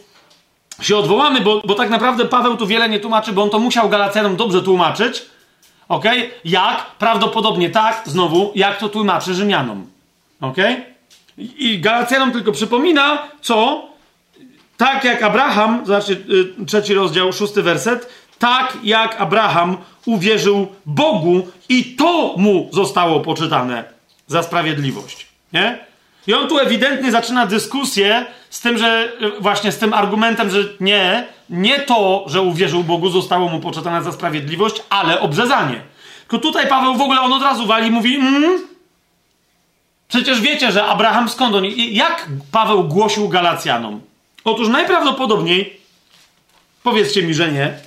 się odwołamy, bo, bo tak naprawdę Paweł tu wiele nie tłumaczy, bo on to musiał Galacjanom dobrze tłumaczyć. Ok? Jak? Prawdopodobnie tak, znowu, jak to tłumaczy Rzymianom. Ok? I Galacjanom tylko przypomina, co? Tak jak Abraham, zobaczcie, y, trzeci rozdział, szósty werset, tak jak Abraham uwierzył Bogu i to mu zostało poczytane za sprawiedliwość. Nie? I on tu ewidentnie zaczyna dyskusję z tym, że y, właśnie z tym argumentem, że nie, nie to, że uwierzył Bogu, zostało mu poczytane za sprawiedliwość, ale obrzezanie. Tylko tutaj Paweł w ogóle on od razu wali i mówi, mm, Przecież wiecie, że Abraham skąd on. Jak Paweł głosił Galacjanom? Otóż najprawdopodobniej, powiedzcie mi, że nie,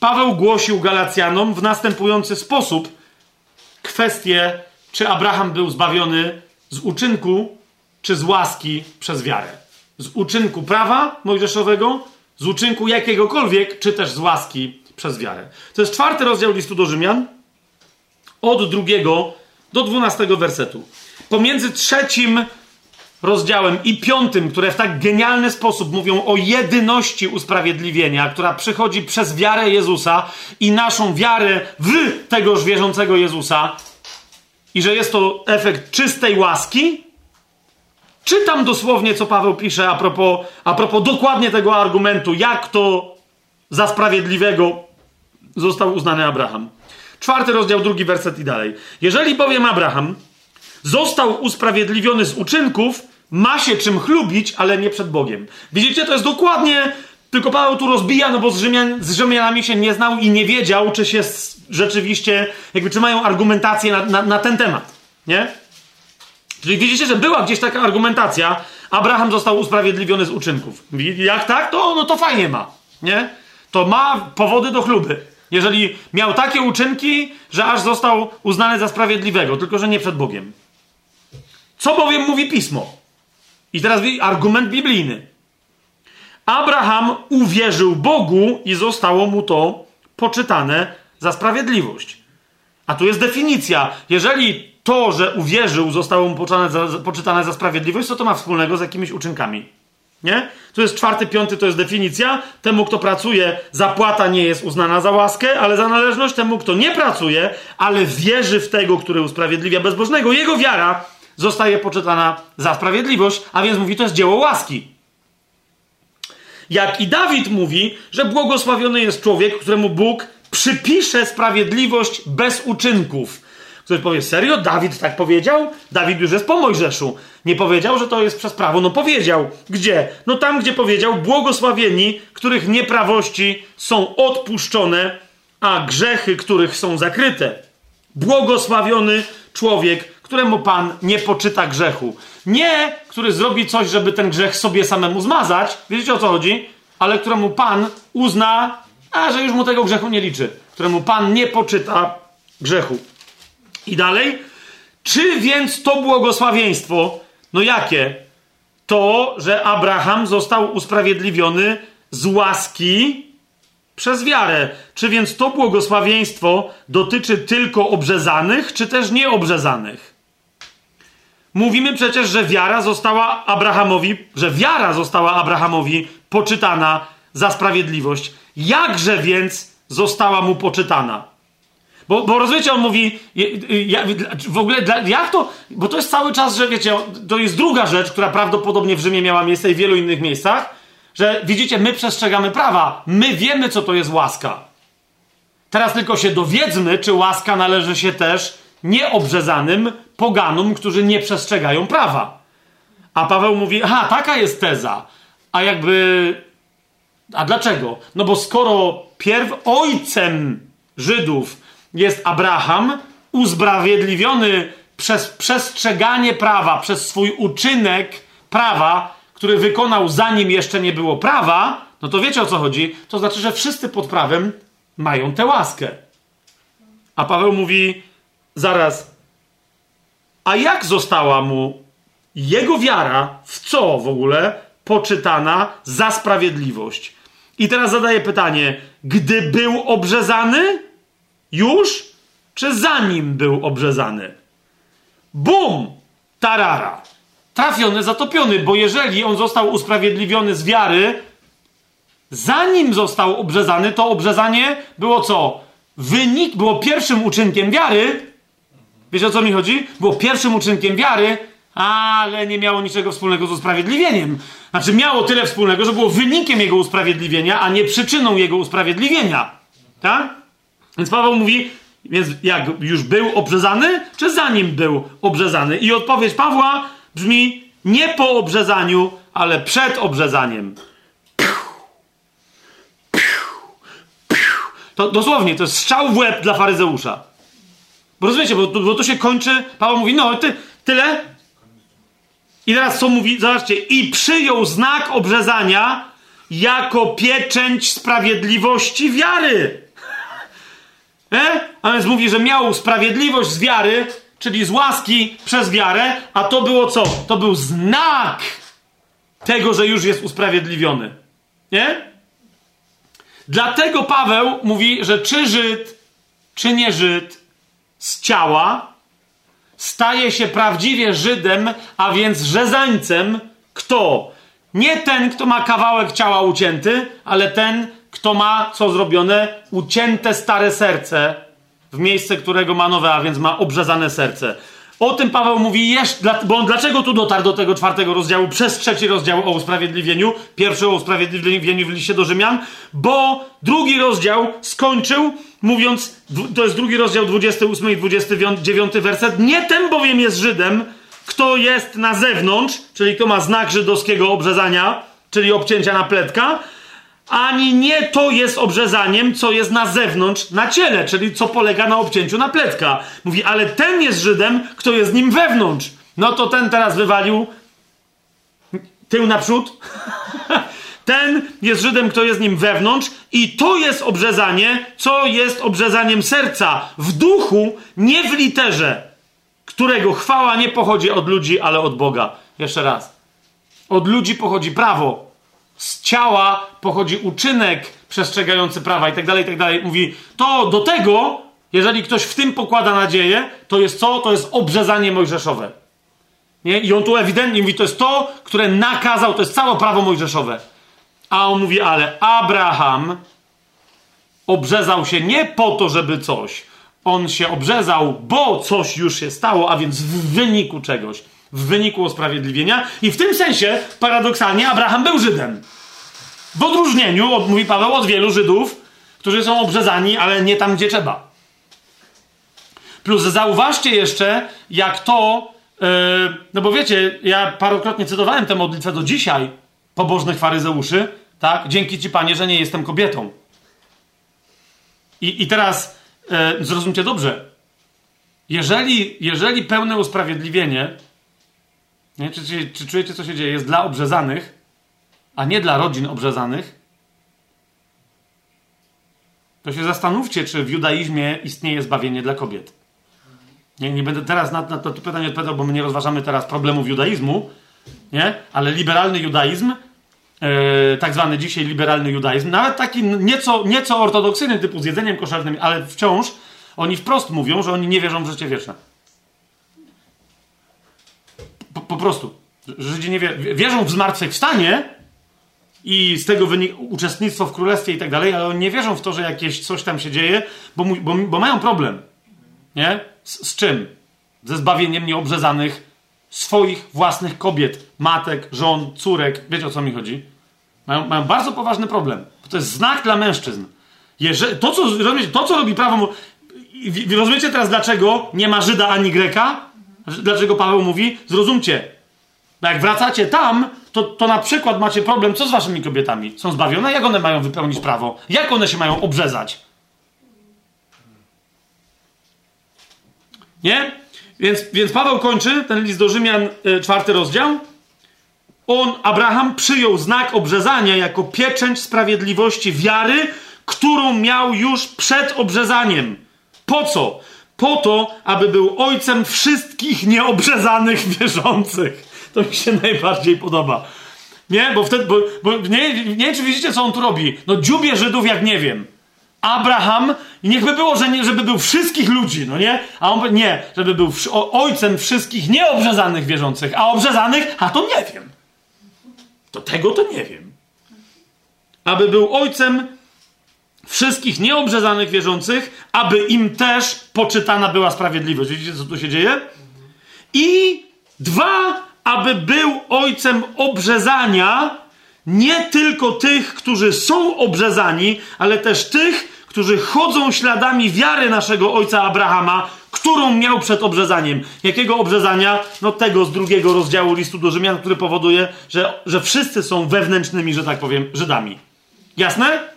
Paweł głosił Galacjanom w następujący sposób kwestię, czy Abraham był zbawiony z uczynku, czy z łaski przez wiarę. Z uczynku prawa mojżeszowego, z uczynku jakiegokolwiek, czy też z łaski przez wiarę. To jest czwarty rozdział listu do Rzymian, od drugiego do dwunastego wersetu pomiędzy trzecim rozdziałem i piątym, które w tak genialny sposób mówią o jedyności usprawiedliwienia, która przychodzi przez wiarę Jezusa i naszą wiarę w tegoż wierzącego Jezusa, i że jest to efekt czystej łaski. Czytam dosłownie, co Paweł pisze a propos, a propos dokładnie tego argumentu, jak to za sprawiedliwego został uznany Abraham. Czwarty rozdział, drugi werset i dalej. Jeżeli bowiem Abraham został usprawiedliwiony z uczynków, ma się czym chlubić, ale nie przed Bogiem. Widzicie, to jest dokładnie Tylko Paweł tu rozbija, no bo z, Rzymian, z Rzymianami się nie znał i nie wiedział, czy się rzeczywiście, jakby, czy mają argumentację na, na, na ten temat, nie? Czyli widzicie, że była gdzieś taka argumentacja, Abraham został usprawiedliwiony z uczynków. Jak tak, to, no to fajnie ma, nie? To ma powody do chluby. Jeżeli miał takie uczynki, że aż został uznany za sprawiedliwego, tylko że nie przed Bogiem. Co bowiem mówi pismo? I teraz argument biblijny. Abraham uwierzył Bogu i zostało mu to poczytane za sprawiedliwość. A tu jest definicja. Jeżeli to, że uwierzył, zostało mu poczytane za, poczytane za sprawiedliwość, co to ma wspólnego z jakimiś uczynkami? Nie? Tu jest czwarty, piąty, to jest definicja. Temu, kto pracuje, zapłata nie jest uznana za łaskę, ale za należność. Temu, kto nie pracuje, ale wierzy w tego, który usprawiedliwia bezbożnego, jego wiara zostaje poczytana za sprawiedliwość, a więc mówi, to jest dzieło łaski. Jak i Dawid mówi, że błogosławiony jest człowiek, któremu Bóg przypisze sprawiedliwość bez uczynków. Ktoś powie, serio? Dawid tak powiedział? Dawid już jest po Mojżeszu. Nie powiedział, że to jest przez prawo. No powiedział. Gdzie? No tam, gdzie powiedział, błogosławieni, których nieprawości są odpuszczone, a grzechy, których są zakryte. Błogosławiony człowiek, któremu Pan nie poczyta grzechu. Nie, który zrobi coś, żeby ten grzech sobie samemu zmazać, wiecie o co chodzi, ale któremu Pan uzna, a że już mu tego grzechu nie liczy. Któremu Pan nie poczyta grzechu. I dalej. Czy więc to błogosławieństwo, no jakie? To, że Abraham został usprawiedliwiony z łaski przez wiarę. Czy więc to błogosławieństwo dotyczy tylko obrzezanych, czy też nieobrzezanych? Mówimy przecież, że wiara została Abrahamowi, że wiara została Abrahamowi poczytana za sprawiedliwość. Jakże więc została mu poczytana? Bo, bo rozumiecie, on mówi, w ogóle, jak to, bo to jest cały czas, że wiecie, to jest druga rzecz, która prawdopodobnie w Rzymie miała miejsce i w wielu innych miejscach, że widzicie, my przestrzegamy prawa, my wiemy, co to jest łaska. Teraz tylko się dowiedzmy, czy łaska należy się też nieobrzezanym poganom, którzy nie przestrzegają prawa. A Paweł mówi, aha, taka jest teza. A jakby. A dlaczego? No bo skoro pierw ojcem Żydów jest Abraham, usprawiedliwiony przez przestrzeganie prawa, przez swój uczynek prawa, który wykonał zanim jeszcze nie było prawa, no to wiecie o co chodzi? To znaczy, że wszyscy pod prawem mają tę łaskę. A Paweł mówi zaraz, a jak została mu jego wiara w co w ogóle poczytana za sprawiedliwość? I teraz zadaję pytanie: gdy był obrzezany już, czy zanim był obrzezany? Bum! Tarara. Trafiony, zatopiony, bo jeżeli on został usprawiedliwiony z wiary, zanim został obrzezany, to obrzezanie było co? Wynik, było pierwszym uczynkiem wiary, Wiecie o co mi chodzi? Było pierwszym uczynkiem wiary, ale nie miało niczego wspólnego z usprawiedliwieniem. Znaczy, miało tyle wspólnego, że było wynikiem jego usprawiedliwienia, a nie przyczyną jego usprawiedliwienia. Tak? Więc Paweł mówi, więc jak już był obrzezany, czy zanim był obrzezany? I odpowiedź Pawła brzmi nie po obrzezaniu, ale przed obrzezaniem. To dosłownie, to jest strzał w łeb dla faryzeusza. Bo rozumiecie, bo, bo to się kończy, Paweł mówi, no ty, tyle. I teraz co mówi? Zobaczcie. I przyjął znak obrzezania jako pieczęć sprawiedliwości wiary. E? A więc mówi, że miał sprawiedliwość z wiary, czyli z łaski przez wiarę, a to było co? To był znak tego, że już jest usprawiedliwiony. Nie? Dlatego Paweł mówi, że czy Żyd, czy nie Żyd, z ciała, staje się prawdziwie Żydem, a więc rzezańcem, kto? Nie ten, kto ma kawałek ciała ucięty, ale ten, kto ma co zrobione? Ucięte stare serce, w miejsce którego ma nowe, a więc ma obrzezane serce. O tym Paweł mówi jeszcze, bo on dlaczego tu dotarł do tego czwartego rozdziału? Przez trzeci rozdział o usprawiedliwieniu, pierwszy o usprawiedliwieniu w liście do Rzymian, bo drugi rozdział skończył mówiąc, to jest drugi rozdział 28 i 29 werset, nie ten bowiem jest Żydem, kto jest na zewnątrz, czyli kto ma znak żydowskiego obrzezania, czyli obcięcia na pletka, ani nie to jest obrzezaniem, co jest na zewnątrz, na ciele, czyli co polega na obcięciu na pletka. Mówi, ale ten jest Żydem, kto jest nim wewnątrz. No to ten teraz wywalił tył naprzód. ten jest Żydem, kto jest nim wewnątrz, i to jest obrzezanie, co jest obrzezaniem serca w duchu, nie w literze, którego chwała nie pochodzi od ludzi, ale od Boga. Jeszcze raz. Od ludzi pochodzi prawo, z ciała pochodzi uczynek przestrzegający prawa i tak dalej, i tak dalej. Mówi, to do tego, jeżeli ktoś w tym pokłada nadzieję, to jest co? To jest obrzezanie mojżeszowe. Nie? I on tu ewidentnie mówi, to jest to, które nakazał, to jest całe prawo mojżeszowe. A on mówi, ale Abraham obrzezał się nie po to, żeby coś. On się obrzezał, bo coś już się stało, a więc w wyniku czegoś w wyniku usprawiedliwienia. I w tym sensie, paradoksalnie, Abraham był Żydem. W odróżnieniu, od, mówi Paweł, od wielu Żydów, którzy są obrzezani, ale nie tam, gdzie trzeba. Plus zauważcie jeszcze, jak to. Yy, no bo wiecie, ja parokrotnie cytowałem tę modlitwę do dzisiaj, pobożnych faryzeuszy, tak? Dzięki ci, panie, że nie jestem kobietą. I, i teraz yy, zrozumcie dobrze. Jeżeli, jeżeli pełne usprawiedliwienie nie? Czy, czy, czy czujecie, co się dzieje? Jest dla obrzezanych, a nie dla rodzin obrzezanych. To się zastanówcie, czy w judaizmie istnieje zbawienie dla kobiet. Nie, nie będę teraz na, na to pytanie odpowiadał, bo my nie rozważamy teraz problemów judaizmu, nie? ale liberalny judaizm, yy, tak zwany dzisiaj liberalny judaizm, nawet taki nieco, nieco ortodoksyjny typu z jedzeniem koszernym, ale wciąż oni wprost mówią, że oni nie wierzą w życie wieczne. Po, po prostu. Żydzi nie wie, wierzą w zmartwychwstanie i z tego wynika uczestnictwo w królestwie i tak dalej, ale oni nie wierzą w to, że jakieś coś tam się dzieje, bo, bo, bo mają problem. Nie? Z, z czym? Ze zbawieniem nieobrzezanych swoich własnych kobiet, matek, żon, córek. Wiecie o co mi chodzi? Mają, mają bardzo poważny problem. To jest znak dla mężczyzn. Jeżeli, to, co, to, co robi prawo. Rozumiecie teraz, dlaczego nie ma Żyda ani Greka? Dlaczego Paweł mówi? Zrozumcie, bo jak wracacie tam, to, to na przykład macie problem, co z waszymi kobietami? Są zbawione? Jak one mają wypełnić prawo? Jak one się mają obrzezać? Nie? Więc, więc Paweł kończy ten list do Rzymian, y, czwarty rozdział. On, Abraham, przyjął znak obrzezania jako pieczęć sprawiedliwości wiary, którą miał już przed obrzezaniem. Po co? Po to, aby był ojcem wszystkich nieobrzezanych wierzących. To mi się najbardziej podoba. Nie? Bo wtedy, bo, bo nie, nie czy widzicie, co on tu robi. No dziubie Żydów jak nie wiem. Abraham, niechby było, że nie, żeby był wszystkich ludzi, no nie? A on nie, żeby był ojcem wszystkich nieobrzezanych wierzących, a obrzezanych, a to nie wiem. To tego to nie wiem. Aby był ojcem wszystkich nieobrzezanych wierzących, aby im też poczytana była sprawiedliwość. Widzicie, co tu się dzieje? I dwa, aby był ojcem obrzezania nie tylko tych, którzy są obrzezani, ale też tych, którzy chodzą śladami wiary naszego ojca Abrahama, którą miał przed obrzezaniem. Jakiego obrzezania? No tego z drugiego rozdziału listu do Rzymian, który powoduje, że, że wszyscy są wewnętrznymi, że tak powiem, Żydami. Jasne?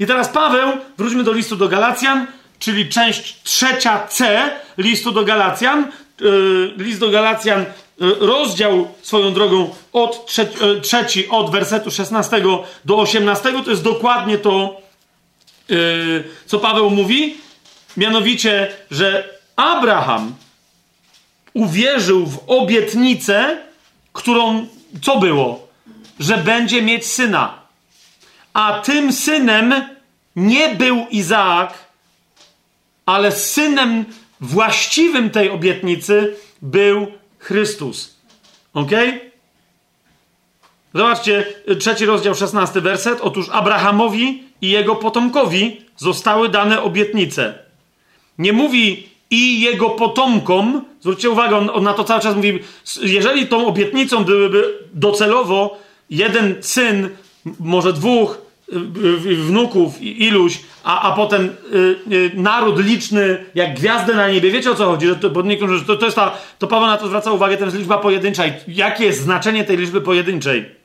I teraz Paweł, wróćmy do listu do Galacjan, czyli część trzecia C listu do Galacjan. Yy, list do Galacjan, yy, rozdział swoją drogą od trze yy, trzeci, od wersetu 16 do 18, to jest dokładnie to, co Paweł mówi. Mianowicie, że Abraham uwierzył w obietnicę, którą co było? Że będzie mieć syna a tym synem nie był Izaak, ale synem właściwym tej obietnicy był Chrystus. Ok? Zobaczcie, trzeci rozdział, szesnasty werset. Otóż Abrahamowi i jego potomkowi zostały dane obietnice. Nie mówi i jego potomkom, zwróćcie uwagę, on, on na to cały czas mówi, jeżeli tą obietnicą byłyby docelowo jeden syn, może dwóch, wnuków iluś, a, a potem y, y, naród liczny, jak gwiazdy na niebie. Wiecie o co chodzi? Że to, bo niektórzy, to, to jest ta, to Paweł na to zwraca uwagę, to jest liczba pojedyncza. Jakie jest znaczenie tej liczby pojedynczej?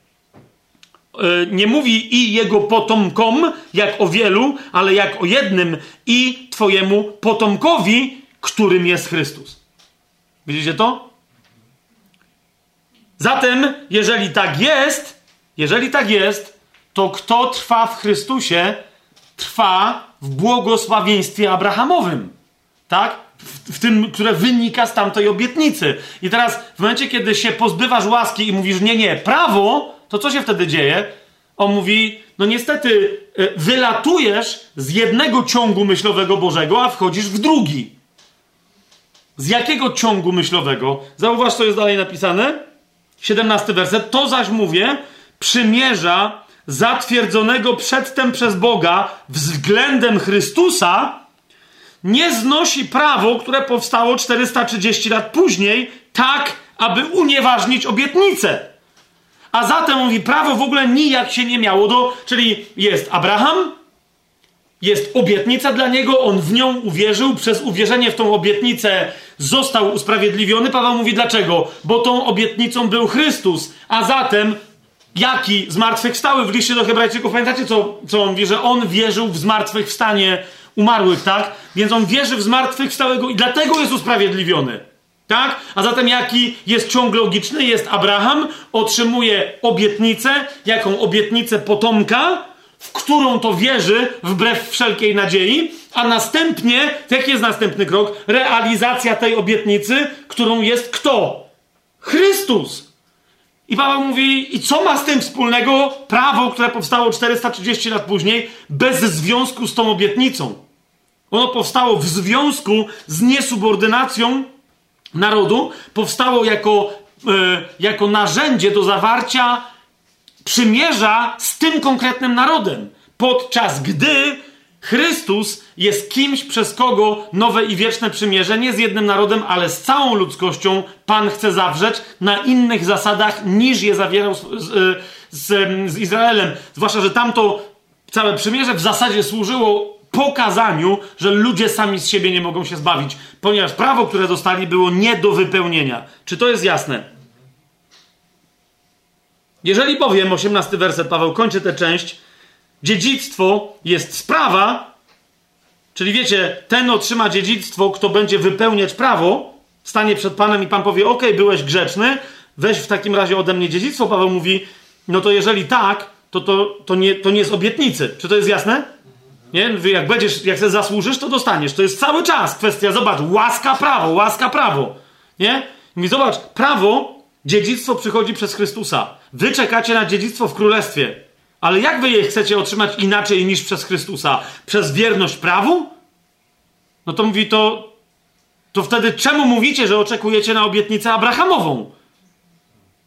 nie mówi i jego potomkom, jak o wielu, ale jak o jednym i twojemu potomkowi, którym jest Chrystus. Widzicie to? Zatem, jeżeli tak jest, jeżeli tak jest, to kto trwa w Chrystusie, trwa w błogosławieństwie Abrahamowym. Tak? W, w, tym, które wynika z tamtej obietnicy. I teraz, w momencie, kiedy się pozbywasz łaski i mówisz, nie, nie, prawo, to co się wtedy dzieje? On mówi, no niestety, e, wylatujesz z jednego ciągu myślowego Bożego, a wchodzisz w drugi. Z jakiego ciągu myślowego? Zauważ, co jest dalej napisane. 17 werset. To zaś mówię, przymierza zatwierdzonego przedtem przez Boga względem Chrystusa nie znosi prawo, które powstało 430 lat później, tak, aby unieważnić obietnicę. A zatem mówi, prawo w ogóle nijak się nie miało do. Czyli jest Abraham, jest obietnica dla niego, on w nią uwierzył, przez uwierzenie w tą obietnicę został usprawiedliwiony. Paweł mówi dlaczego? Bo tą obietnicą był Chrystus, a zatem jaki zmartwychwstały w liście do Hebrajczyków. Pamiętacie, co, co on mówi? Że on wierzył w zmartwychwstanie umarłych, tak? Więc on wierzy w zmartwychwstałego i dlatego jest usprawiedliwiony. Tak? A zatem jaki jest ciąg logiczny? Jest Abraham, otrzymuje obietnicę, jaką obietnicę potomka, w którą to wierzy wbrew wszelkiej nadziei, a następnie, jaki jest następny krok? Realizacja tej obietnicy, którą jest kto? Chrystus. I Paweł mówi, i co ma z tym wspólnego prawo, które powstało 430 lat później, bez związku z tą obietnicą? Ono powstało w związku z niesubordynacją narodu, powstało jako, e, jako narzędzie do zawarcia przymierza z tym konkretnym narodem, podczas gdy Chrystus jest kimś, przez kogo nowe i wieczne przymierze, nie z jednym narodem, ale z całą ludzkością, Pan chce zawrzeć na innych zasadach, niż je zawierał z, z, z Izraelem. Zwłaszcza, że tamto całe przymierze w zasadzie służyło pokazaniu, że ludzie sami z siebie nie mogą się zbawić, ponieważ prawo, które dostali, było nie do wypełnienia. Czy to jest jasne? Jeżeli bowiem, 18 werset, Paweł kończy tę część, dziedzictwo jest sprawa, czyli wiecie, ten otrzyma dziedzictwo, kto będzie wypełniać prawo, stanie przed Panem i Pan powie, ok, byłeś grzeczny, weź w takim razie ode mnie dziedzictwo. Paweł mówi, no to jeżeli tak, to to, to, nie, to nie z obietnicy. Czy to jest jasne? Nie? Jak będziesz, jak sobie zasłużysz, to dostaniesz. To jest cały czas kwestia, zobacz, łaska, prawo, łaska, prawo. Nie? Mówi, zobacz, prawo, dziedzictwo przychodzi przez Chrystusa. Wy czekacie na dziedzictwo w królestwie. Ale jak wy je chcecie otrzymać inaczej niż przez Chrystusa? Przez wierność prawu? No to mówi to, to wtedy czemu mówicie, że oczekujecie na obietnicę Abrahamową?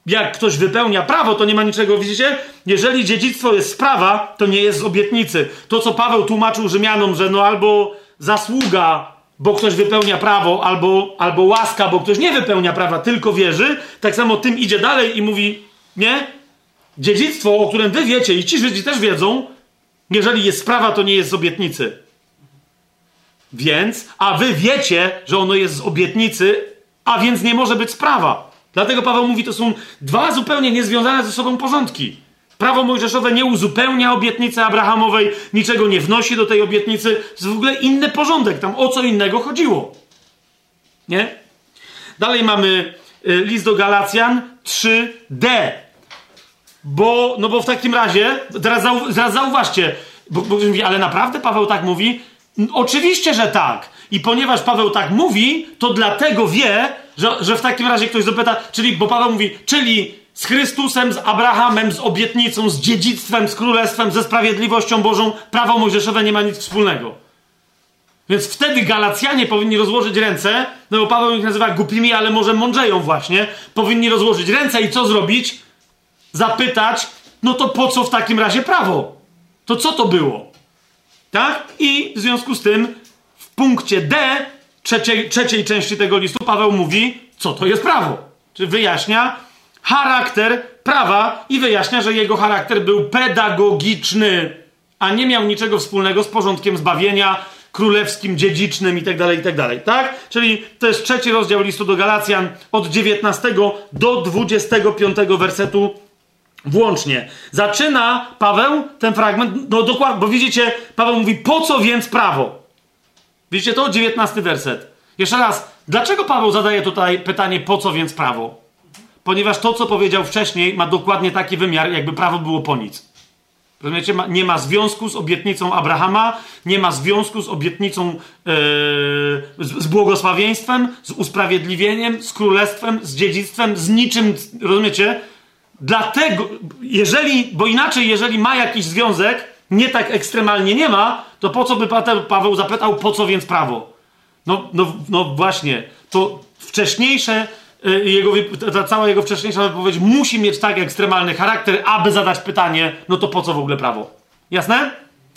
Jak ktoś wypełnia prawo, to nie ma niczego, widzicie? Jeżeli dziedzictwo jest sprawa, to nie jest z obietnicy. To, co Paweł tłumaczył Rzymianom, że no albo zasługa, bo ktoś wypełnia prawo, albo, albo łaska, bo ktoś nie wypełnia prawa, tylko wierzy, tak samo tym idzie dalej i mówi, nie? Dziedzictwo, o którym wy wiecie i ci Żydzi też wiedzą, jeżeli jest sprawa, to nie jest z obietnicy. Więc, a wy wiecie, że ono jest z obietnicy, a więc nie może być sprawa. Dlatego Paweł mówi, to są dwa zupełnie niezwiązane ze sobą porządki. Prawo mojżeszowe nie uzupełnia obietnicy Abrahamowej, niczego nie wnosi do tej obietnicy. To jest w ogóle inny porządek. Tam o co innego chodziło. Nie? Dalej mamy y, list do Galacjan 3D. Bo, no bo w takim razie, teraz, zau, teraz zauważcie, bo, bo mówi, ale naprawdę Paweł tak mówi? Oczywiście, że tak. I ponieważ Paweł tak mówi, to dlatego wie, że, że w takim razie ktoś zapyta, czyli, bo Paweł mówi, czyli z Chrystusem, z Abrahamem, z obietnicą, z dziedzictwem, z królestwem, ze sprawiedliwością Bożą, prawo mojżeszowe nie ma nic wspólnego. Więc wtedy Galacjanie powinni rozłożyć ręce, no bo Paweł ich nazywa głupimi, ale może mądrzeją właśnie. Powinni rozłożyć ręce i co zrobić? Zapytać, no to po co w takim razie prawo? To co to było? Tak? I w związku z tym w punkcie D trzeciej, trzeciej części tego listu Paweł mówi, co to jest prawo. Czy wyjaśnia charakter prawa i wyjaśnia, że jego charakter był pedagogiczny, a nie miał niczego wspólnego z porządkiem zbawienia, królewskim, dziedzicznym itd., tak itd. Tak, tak? Czyli to jest trzeci rozdział listu do Galacjan od 19 do 25 wersetu włącznie. Zaczyna Paweł ten fragment, no dokładnie, bo widzicie, Paweł mówi, po co więc prawo? Widzicie to? 19 werset. Jeszcze raz, dlaczego Paweł zadaje tutaj pytanie, po co więc prawo? Ponieważ to, co powiedział wcześniej, ma dokładnie taki wymiar, jakby prawo było po nic. Rozumiecie? Nie ma związku z obietnicą Abrahama, nie ma związku z obietnicą yy, z, z błogosławieństwem, z usprawiedliwieniem, z królestwem, z dziedzictwem, z niczym. Rozumiecie? Dlatego, jeżeli, bo inaczej, jeżeli ma jakiś związek, nie tak ekstremalnie nie ma, to po co by Paweł zapytał, po co więc prawo? No, no, no właśnie, to wcześniejsze Y, jego, ta cała jego wcześniejsza wypowiedź musi mieć tak ekstremalny charakter, aby zadać pytanie, no to po co w ogóle prawo? Jasne?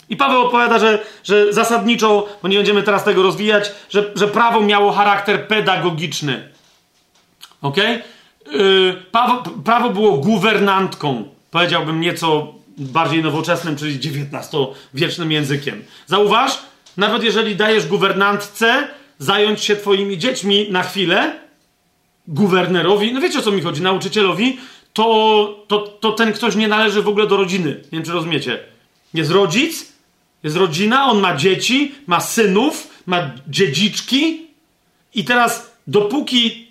I Paweł opowiada, że, że zasadniczo, bo nie będziemy teraz tego rozwijać, że, że prawo miało charakter pedagogiczny. Ok? Yy, prawo, prawo było guwernantką, powiedziałbym nieco bardziej nowoczesnym, czyli XIX-wiecznym językiem. Zauważ, nawet jeżeli dajesz guwernantce zająć się twoimi dziećmi na chwilę, guwernerowi, no wiecie o co mi chodzi, nauczycielowi, to, to, to ten ktoś nie należy w ogóle do rodziny. Nie wiem, czy rozumiecie. Jest rodzic, jest rodzina, on ma dzieci, ma synów, ma dziedziczki i teraz dopóki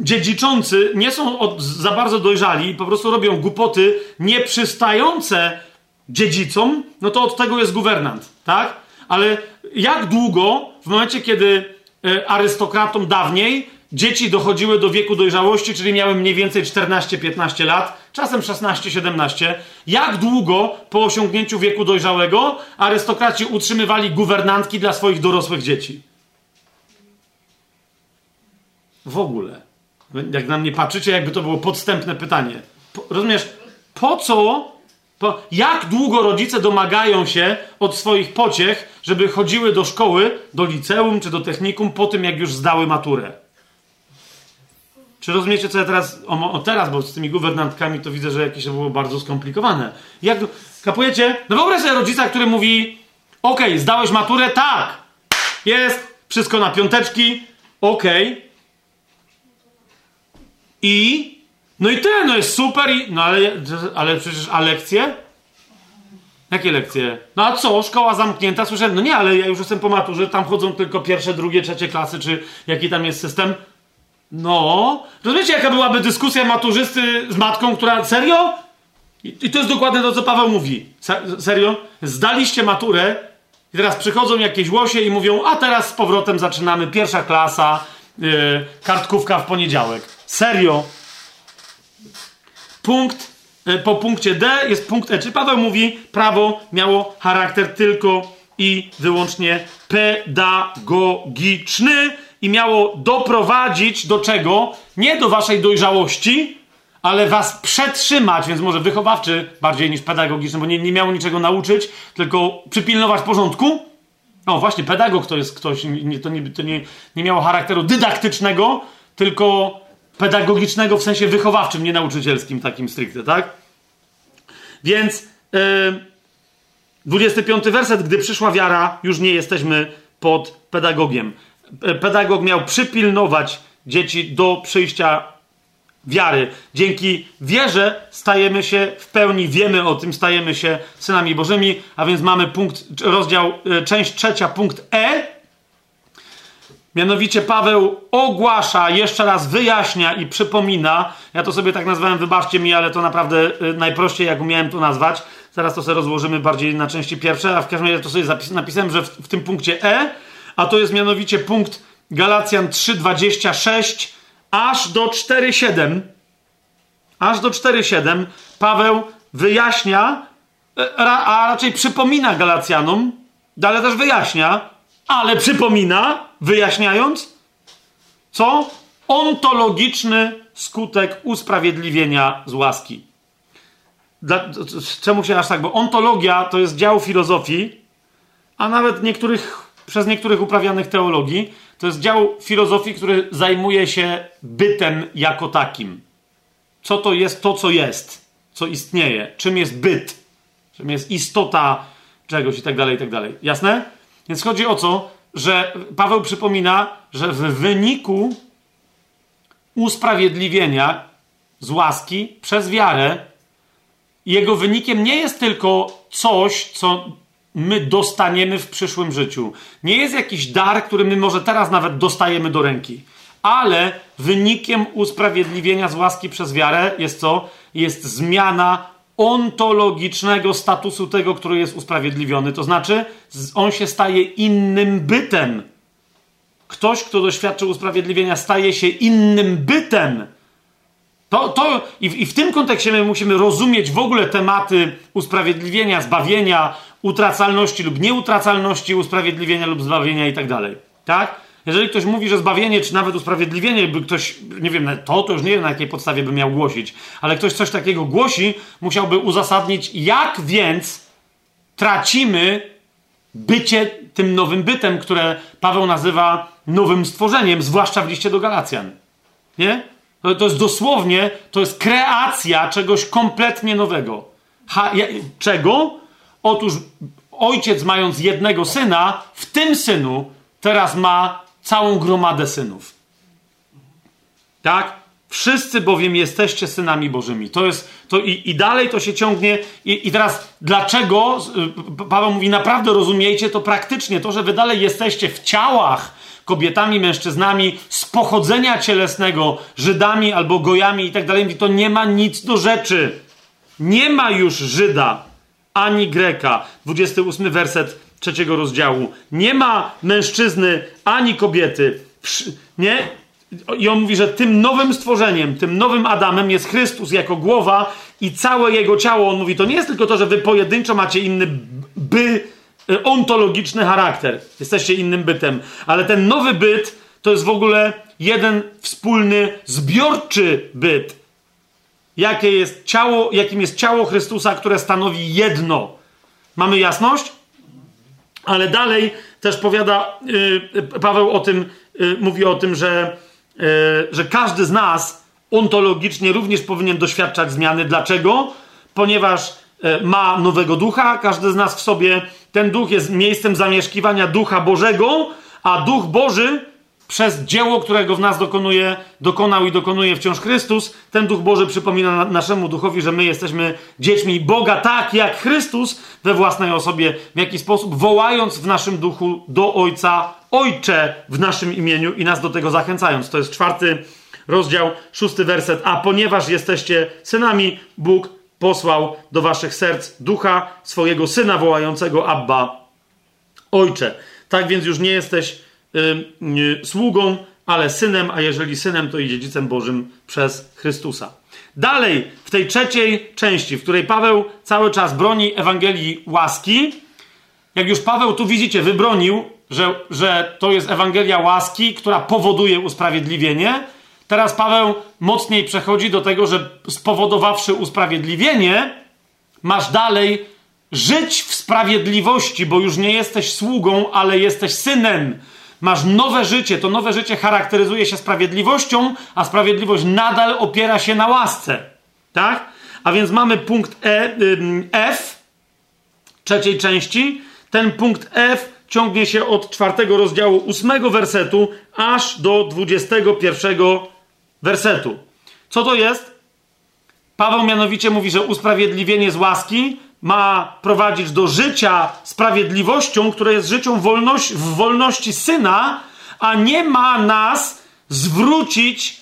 dziedziczący nie są od, za bardzo dojrzali po prostu robią głupoty nieprzystające dziedzicom, no to od tego jest guwernant, tak? Ale jak długo, w momencie kiedy y, arystokratom dawniej dzieci dochodziły do wieku dojrzałości, czyli miały mniej więcej 14-15 lat, czasem 16-17. Jak długo po osiągnięciu wieku dojrzałego arystokraci utrzymywali guwernantki dla swoich dorosłych dzieci? W ogóle. Jak na mnie patrzycie, jakby to było podstępne pytanie. Po, rozumiesz, po co, po, jak długo rodzice domagają się od swoich pociech, żeby chodziły do szkoły, do liceum czy do technikum po tym, jak już zdały maturę? Czy rozumiecie, co ja teraz, o, o, teraz, bo z tymi guwernantkami to widzę, że jakieś to było bardzo skomplikowane. Jak, kapujecie? No wyobraź sobie rodzica, który mówi, okej, okay, zdałeś maturę? Tak. Jest, wszystko na piąteczki, okej. Okay. I? No i tyle, no jest super i, no ale, ale przecież, a lekcje? Jakie lekcje? No a co? Szkoła zamknięta? Słyszę, no nie, ale ja już jestem po maturze, tam chodzą tylko pierwsze, drugie, trzecie klasy, czy jaki tam jest system? No, rozumiecie, jaka byłaby dyskusja maturzysty z matką, która. Serio? I, I, to jest dokładnie to, co Paweł mówi. Se, serio? Zdaliście maturę i teraz przychodzą jakieś łosie i mówią, a teraz z powrotem zaczynamy pierwsza klasa, yy, kartkówka w poniedziałek. Serio? Punkt, yy, po punkcie D jest punkt E. Czy Paweł mówi, prawo miało charakter tylko i wyłącznie pedagogiczny i miało doprowadzić do czego? Nie do waszej dojrzałości, ale was przetrzymać, więc może wychowawczy bardziej niż pedagogiczny, bo nie, nie miało niczego nauczyć, tylko przypilnować porządku. O, właśnie, pedagog to jest ktoś, nie, to, nie, to nie, nie miało charakteru dydaktycznego, tylko pedagogicznego w sensie wychowawczym, nie nauczycielskim, takim stricte, tak? Więc yy, 25 werset, gdy przyszła wiara, już nie jesteśmy pod pedagogiem pedagog miał przypilnować dzieci do przyjścia wiary. Dzięki wierze stajemy się w pełni, wiemy o tym, stajemy się synami Bożymi, a więc mamy punkt, rozdział, e, część trzecia, punkt E. Mianowicie Paweł ogłasza, jeszcze raz wyjaśnia i przypomina. Ja to sobie tak nazwałem, wybaczcie mi, ale to naprawdę e, najprościej, jak umiałem to nazwać. Zaraz to sobie rozłożymy bardziej na części pierwsze, a w każdym razie to sobie napisałem, że w, w tym punkcie E a to jest mianowicie punkt Galacjan 3:26 aż do 4:7. Aż do 4:7 Paweł wyjaśnia, e, a raczej przypomina Galacjanom, ale też wyjaśnia, ale przypomina, wyjaśniając, co? Ontologiczny skutek usprawiedliwienia z łaski. Dla, czemu się aż tak? Bo ontologia to jest dział filozofii, a nawet niektórych przez niektórych uprawianych teologii. To jest dział filozofii, który zajmuje się bytem jako takim. Co to jest to, co jest, co istnieje, czym jest byt, czym jest istota czegoś i tak dalej, i tak dalej. Jasne? Więc chodzi o to, że Paweł przypomina, że w wyniku usprawiedliwienia z łaski przez wiarę jego wynikiem nie jest tylko coś, co my dostaniemy w przyszłym życiu. Nie jest jakiś dar, który my może teraz nawet dostajemy do ręki. Ale wynikiem usprawiedliwienia z łaski przez wiarę jest co? Jest zmiana ontologicznego statusu tego, który jest usprawiedliwiony. To znaczy, on się staje innym bytem. Ktoś, kto doświadczył usprawiedliwienia, staje się innym bytem. To, to i, w, i w tym kontekście my musimy rozumieć w ogóle tematy usprawiedliwienia, zbawienia, utracalności lub nieutracalności, usprawiedliwienia lub zbawienia i tak dalej. Tak? Jeżeli ktoś mówi, że zbawienie, czy nawet usprawiedliwienie, by ktoś, nie wiem, to, to już nie wiem na jakiej podstawie by miał głosić, ale ktoś coś takiego głosi, musiałby uzasadnić, jak więc tracimy bycie tym nowym bytem, które Paweł nazywa nowym stworzeniem, zwłaszcza w liście do Galacjan. Nie? To, jest dosłownie, to jest kreacja czegoś kompletnie nowego. Ha, ja, czego? Otóż ojciec, mając jednego syna, w tym synu teraz ma całą gromadę synów. Tak? Wszyscy bowiem jesteście synami Bożymi. To jest, to i, i dalej to się ciągnie. I, I teraz dlaczego? Paweł mówi, naprawdę rozumiejcie to praktycznie. To, że wy dalej jesteście w ciałach, kobietami, mężczyznami z pochodzenia cielesnego, Żydami albo Gojami i tak dalej, to nie ma nic do rzeczy. Nie ma już Żyda ani Greka. 28 werset trzeciego rozdziału. Nie ma mężczyzny ani kobiety. Nie? I on mówi, że tym nowym stworzeniem, tym nowym Adamem jest Chrystus jako głowa i całe jego ciało. On mówi, to nie jest tylko to, że wy pojedynczo macie inny by Y, ontologiczny charakter. Jesteście innym bytem. Ale ten nowy byt to jest w ogóle jeden wspólny, zbiorczy byt. Jakie jest ciało, jakim jest ciało Chrystusa, które stanowi jedno. Mamy jasność? Ale dalej też powiada yy, Paweł o tym, yy, mówi o tym, że, że każdy z nas ontologicznie również powinien doświadczać zmiany. Dlaczego? Ponieważ ma nowego ducha, każdy z nas w sobie, ten duch jest miejscem zamieszkiwania ducha Bożego, a duch Boży przez dzieło, którego w nas dokonuje, dokonał i dokonuje wciąż Chrystus, ten duch Boży przypomina naszemu duchowi, że my jesteśmy dziećmi Boga tak jak Chrystus we własnej osobie, w jaki sposób, wołając w naszym duchu do Ojca, Ojcze w naszym imieniu i nas do tego zachęcając. To jest czwarty rozdział, szósty werset. A ponieważ jesteście synami, Bóg posłał do waszych serc ducha swojego syna wołającego Abba, ojcze. Tak więc już nie jesteś sługą, ale synem, a jeżeli synem, to i dziedzicem Bożym przez Chrystusa. Dalej, w tej trzeciej części, w której Paweł cały czas broni Ewangelii łaski, jak już Paweł tu widzicie, wybronił, że, że to jest Ewangelia łaski, która powoduje usprawiedliwienie, Teraz Paweł mocniej przechodzi do tego, że spowodowawszy usprawiedliwienie, masz dalej żyć w sprawiedliwości, bo już nie jesteś sługą, ale jesteś synem. Masz nowe życie. To nowe życie charakteryzuje się sprawiedliwością, a sprawiedliwość nadal opiera się na łasce. Tak? A więc mamy punkt e, F trzeciej części. Ten punkt F ciągnie się od czwartego rozdziału ósmego wersetu aż do dwudziestego pierwszego wersetu. Co to jest? Paweł mianowicie mówi, że usprawiedliwienie z łaski ma prowadzić do życia sprawiedliwością, które jest życią wolności, w wolności syna, a nie ma nas zwrócić,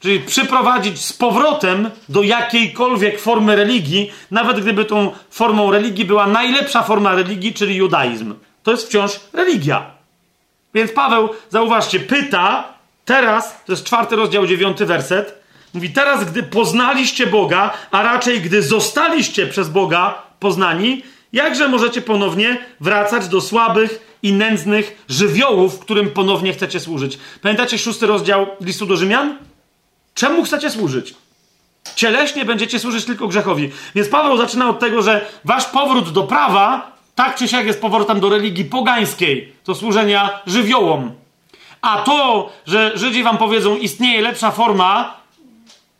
czyli przyprowadzić z powrotem do jakiejkolwiek formy religii, nawet gdyby tą formą religii była najlepsza forma religii, czyli judaizm. To jest wciąż religia. Więc Paweł, zauważcie, pyta, Teraz, to jest czwarty rozdział, dziewiąty werset, mówi, teraz gdy poznaliście Boga, a raczej gdy zostaliście przez Boga poznani, jakże możecie ponownie wracać do słabych i nędznych żywiołów, którym ponownie chcecie służyć. Pamiętacie szósty rozdział listu do Rzymian? Czemu chcecie służyć? Cieleśnie będziecie służyć tylko grzechowi. Więc Paweł zaczyna od tego, że wasz powrót do prawa, tak czy siak jest powrotem do religii pogańskiej, do służenia żywiołom. A to, że Żydzi wam powiedzą, istnieje lepsza forma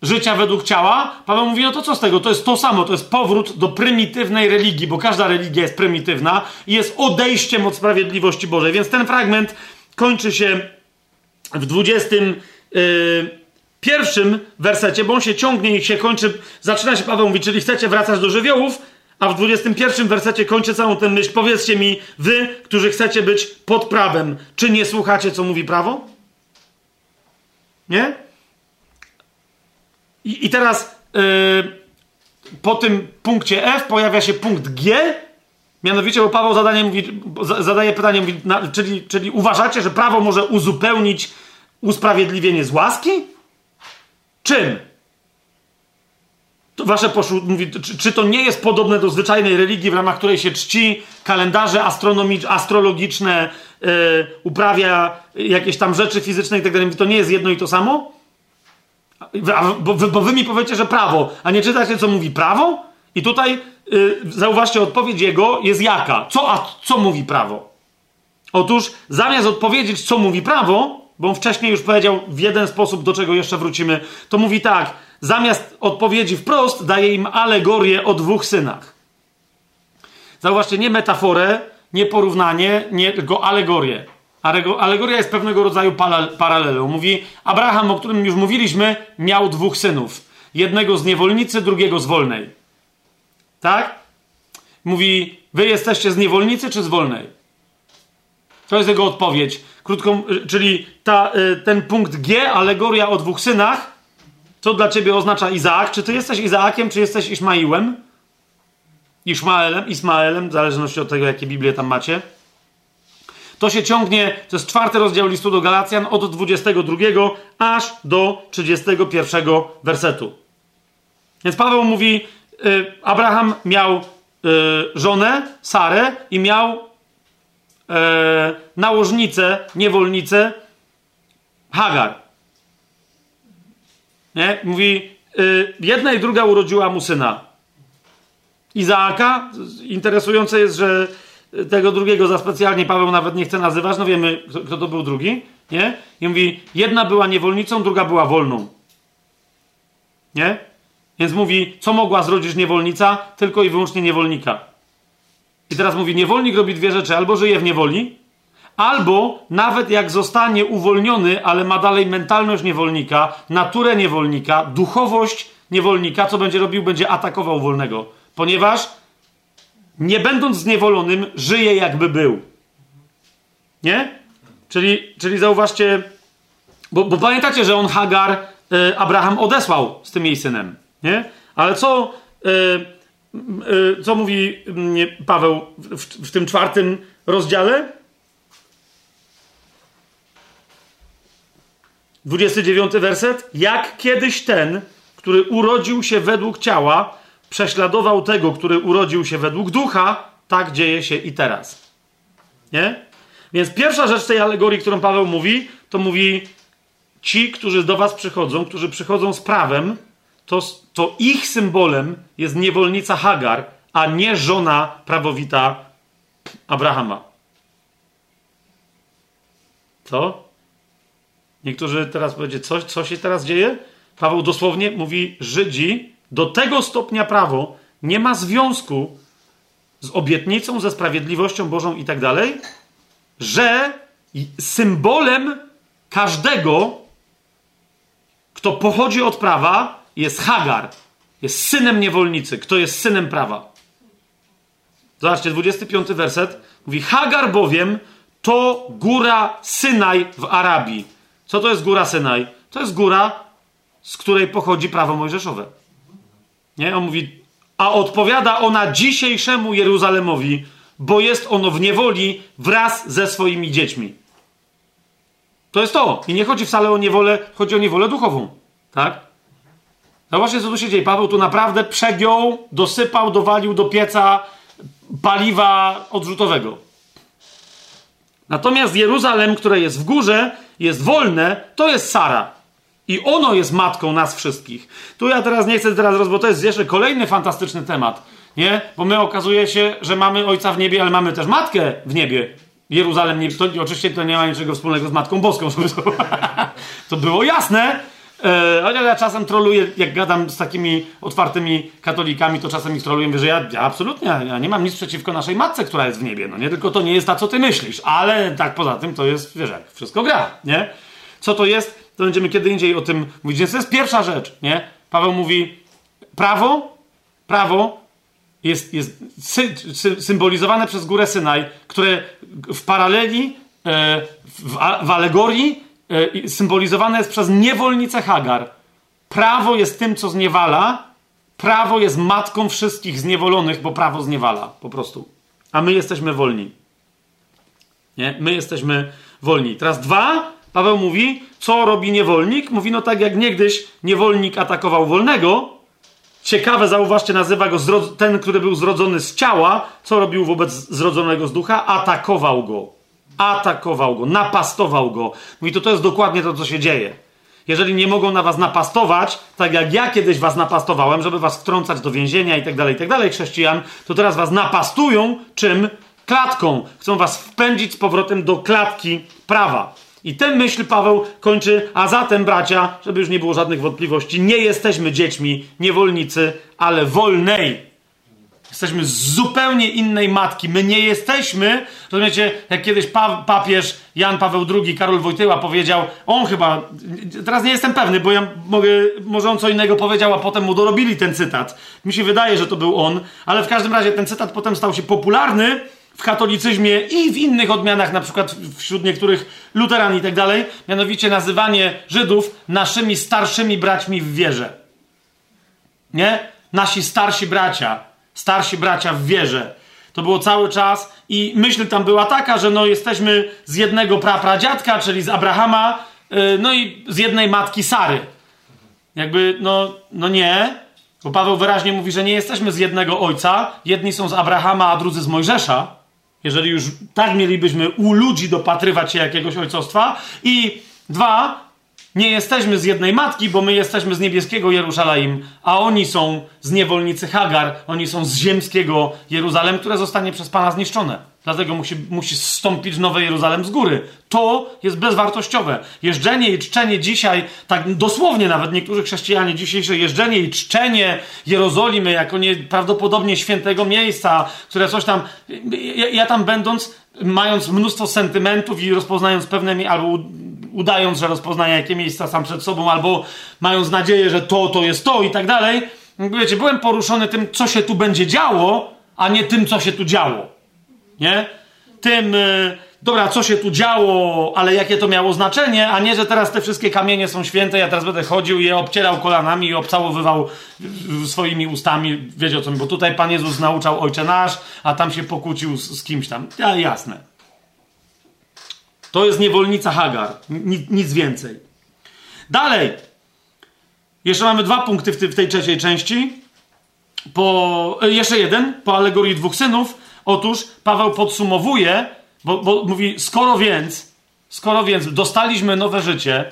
życia według ciała, Paweł mówi, no to co z tego? To jest to samo, to jest powrót do prymitywnej religii, bo każda religia jest prymitywna i jest odejściem od sprawiedliwości Bożej. Więc ten fragment kończy się w 20 yy, pierwszym wersecie, bo on się ciągnie i się kończy, zaczyna się Paweł mówi, czyli chcecie wracać do żywiołów, a w 21 wersecie kończy całą tę myśl. Powiedzcie mi, wy, którzy chcecie być pod prawem, czy nie słuchacie, co mówi prawo? Nie? I, i teraz yy, po tym punkcie F pojawia się punkt G, mianowicie, bo Paweł zadanie mówi, zadaje pytanie, mówi, na, czyli, czyli uważacie, że prawo może uzupełnić usprawiedliwienie z łaski? Czym? To wasze poszu mówi, czy, czy, to nie jest podobne do zwyczajnej religii, w ramach której się czci kalendarze astrologiczne, yy, uprawia jakieś tam rzeczy fizyczne i tak dalej? To nie jest jedno i to samo? Bo, bo, wy mi powiecie, że prawo, a nie czytacie, co mówi prawo? I tutaj yy, zauważcie, odpowiedź jego jest jaka? Co, a co mówi prawo? Otóż zamiast odpowiedzieć, co mówi prawo, bo on wcześniej już powiedział w jeden sposób, do czego jeszcze wrócimy, to mówi tak, zamiast odpowiedzi wprost, daje im alegorię o dwóch synach. Zauważcie, nie metaforę, nie porównanie, nie, tylko alegorię. Alegoria jest pewnego rodzaju paralelu. Mówi, Abraham, o którym już mówiliśmy, miał dwóch synów. Jednego z niewolnicy, drugiego z wolnej. Tak? Mówi, wy jesteście z niewolnicy czy z wolnej? To jest jego odpowiedź. Krótko, czyli ta, y, ten punkt G, alegoria o dwóch synach, co dla ciebie oznacza Izaak? Czy ty jesteś Izaakiem, czy jesteś Ismaiłem? Ismaelem, Ismaelem, w zależności od tego, jakie Biblię tam macie. To się ciągnie, to jest czwarty rozdział listu do Galacjan, od 22 aż do 31 wersetu. Więc Paweł mówi, y, Abraham miał y, żonę, Sarę i miał y, nałożnicę, niewolnicę, Hagar. Nie? Mówi, y, jedna i druga urodziła mu syna. Izaaka. Interesujące jest, że tego drugiego za specjalnie Paweł nawet nie chce nazywać. No wiemy, kto, kto to był drugi. Nie? I mówi, jedna była niewolnicą, druga była wolną. Nie? Więc mówi, co mogła zrodzić niewolnica? Tylko i wyłącznie niewolnika. I teraz mówi, niewolnik robi dwie rzeczy. Albo żyje w niewoli, albo nawet jak zostanie uwolniony, ale ma dalej mentalność niewolnika, naturę niewolnika, duchowość niewolnika, co będzie robił? Będzie atakował wolnego. Ponieważ nie będąc zniewolonym, żyje jakby był. Nie? Czyli, czyli zauważcie, bo, bo pamiętacie, że on Hagar y, Abraham odesłał z tym jej synem. Nie? Ale co, y, y, co mówi mm, Paweł w, w tym czwartym rozdziale? 29 werset. Jak kiedyś ten, który urodził się według ciała, prześladował tego, który urodził się według ducha, tak dzieje się i teraz. Nie? Więc pierwsza rzecz tej alegorii, którą Paweł mówi, to mówi: ci, którzy do was przychodzą, którzy przychodzą z prawem, to, to ich symbolem jest niewolnica Hagar, a nie żona prawowita Abrahama. Co? Niektórzy teraz powiedzą, co, co się teraz dzieje? Paweł dosłownie mówi, Żydzi do tego stopnia prawo nie ma związku z obietnicą, ze sprawiedliwością Bożą i tak dalej, że symbolem każdego, kto pochodzi od prawa, jest Hagar. Jest synem niewolnicy. Kto jest synem prawa? Zobaczcie, 25 werset mówi: Hagar bowiem to góra Synaj w Arabii. Co to jest góra Synaj? To jest góra, z której pochodzi prawo mojżeszowe. Nie? On mówi, a odpowiada ona dzisiejszemu Jeruzalemowi, bo jest ono w niewoli wraz ze swoimi dziećmi. To jest to. I nie chodzi wcale o niewolę, chodzi o niewolę duchową. Tak? Zobaczcie, co tu się dzieje. Paweł tu naprawdę przegiął, dosypał, dowalił do pieca paliwa odrzutowego. Natomiast Jeruzalem, które jest w górze, jest wolne, to jest Sara. I ono jest matką nas wszystkich. Tu ja teraz nie chcę teraz bo to jest jeszcze kolejny fantastyczny temat. Nie? Bo my okazuje się, że mamy ojca w niebie, ale mamy też matkę w niebie. Jeruzalem, nie, to, oczywiście to nie ma niczego wspólnego z Matką Boską, to, było jasne. E, chociaż ja czasem troluję, jak gadam z takimi otwartymi katolikami, to czasem ich troluję, że ja, ja absolutnie, ja nie mam nic przeciwko naszej matce, która jest w niebie. No nie, tylko to nie jest ta, co ty myślisz, ale tak poza tym to jest, wiesz, jak wszystko gra, nie? Co to jest? To będziemy kiedy indziej o tym mówić. Więc to jest pierwsza rzecz, nie? Paweł mówi, prawo, prawo jest, jest sy, sy, symbolizowane przez górę Synaj, które w paraleli, e, w, w alegorii e, symbolizowane jest przez niewolnicę Hagar. Prawo jest tym, co zniewala, prawo jest matką wszystkich zniewolonych, bo prawo zniewala, po prostu. A my jesteśmy wolni. Nie? My jesteśmy wolni. Teraz dwa, Paweł mówi, co robi niewolnik? Mówi, no tak jak niegdyś niewolnik atakował wolnego, ciekawe, zauważcie, nazywa go ten, który był zrodzony z ciała, co robił wobec zrodzonego z ducha? Atakował go. Atakował go, napastował go. Mówi, to to jest dokładnie to, co się dzieje. Jeżeli nie mogą na was napastować, tak jak ja kiedyś was napastowałem, żeby was wtrącać do więzienia i tak dalej, i tak dalej, chrześcijan, to teraz was napastują czym? Klatką. Chcą was wpędzić z powrotem do klatki prawa. I tę myśl Paweł kończy, a zatem, bracia, żeby już nie było żadnych wątpliwości, nie jesteśmy dziećmi, niewolnicy, ale wolnej. Jesteśmy z zupełnie innej matki. My nie jesteśmy, rozumiecie, jak kiedyś pa, papież Jan Paweł II, Karol Wojtyła powiedział, on chyba, teraz nie jestem pewny, bo ja mogę, może on co innego powiedział, a potem mu dorobili ten cytat. Mi się wydaje, że to był on, ale w każdym razie ten cytat potem stał się popularny w katolicyzmie i w innych odmianach, na przykład wśród niektórych luteran i tak dalej, mianowicie nazywanie Żydów naszymi starszymi braćmi w wierze. Nie? Nasi starsi bracia, starsi bracia w wierze. To było cały czas i myśl tam była taka, że no jesteśmy z jednego prapradziadka, czyli z Abrahama, yy, no i z jednej matki Sary. Jakby, no, no nie, bo Paweł wyraźnie mówi, że nie jesteśmy z jednego ojca. Jedni są z Abrahama, a drudzy z Mojżesza. Jeżeli już tak mielibyśmy u ludzi dopatrywać się jakiegoś ojcostwa. I dwa, nie jesteśmy z jednej matki, bo my jesteśmy z niebieskiego Jerusalem, a oni są z niewolnicy Hagar, oni są z ziemskiego Jeruzalem, które zostanie przez Pana zniszczone. Dlatego musi, musi zstąpić nowe Jeruzalem z góry. To jest bezwartościowe. Jeżdżenie i czczenie dzisiaj, tak dosłownie nawet niektórzy chrześcijanie dzisiejsze, jeżdżenie i czczenie Jerozolimy jako nieprawdopodobnie świętego miejsca, które coś tam. Ja, ja tam będąc, mając mnóstwo sentymentów i rozpoznając pewne, albo udając, że rozpoznaję jakie miejsca sam przed sobą, albo mając nadzieję, że to, to jest to i tak dalej. Wiecie, byłem poruszony tym, co się tu będzie działo, a nie tym, co się tu działo nie? Tym, yy, dobra, co się tu działo, ale jakie to miało znaczenie, a nie, że teraz te wszystkie kamienie są święte, ja teraz będę chodził i je obcierał kolanami i obcałowywał swoimi ustami, wiecie o co mi, bo tutaj Pan Jezus nauczał Ojcze Nasz, a tam się pokłócił z, z kimś tam. Ja, jasne. To jest niewolnica Hagar, nic, nic więcej. Dalej. Jeszcze mamy dwa punkty w, ty, w tej trzeciej części. Po, e, jeszcze jeden, po alegorii dwóch synów Otóż Paweł podsumowuje, bo, bo mówi, skoro więc, skoro więc dostaliśmy nowe życie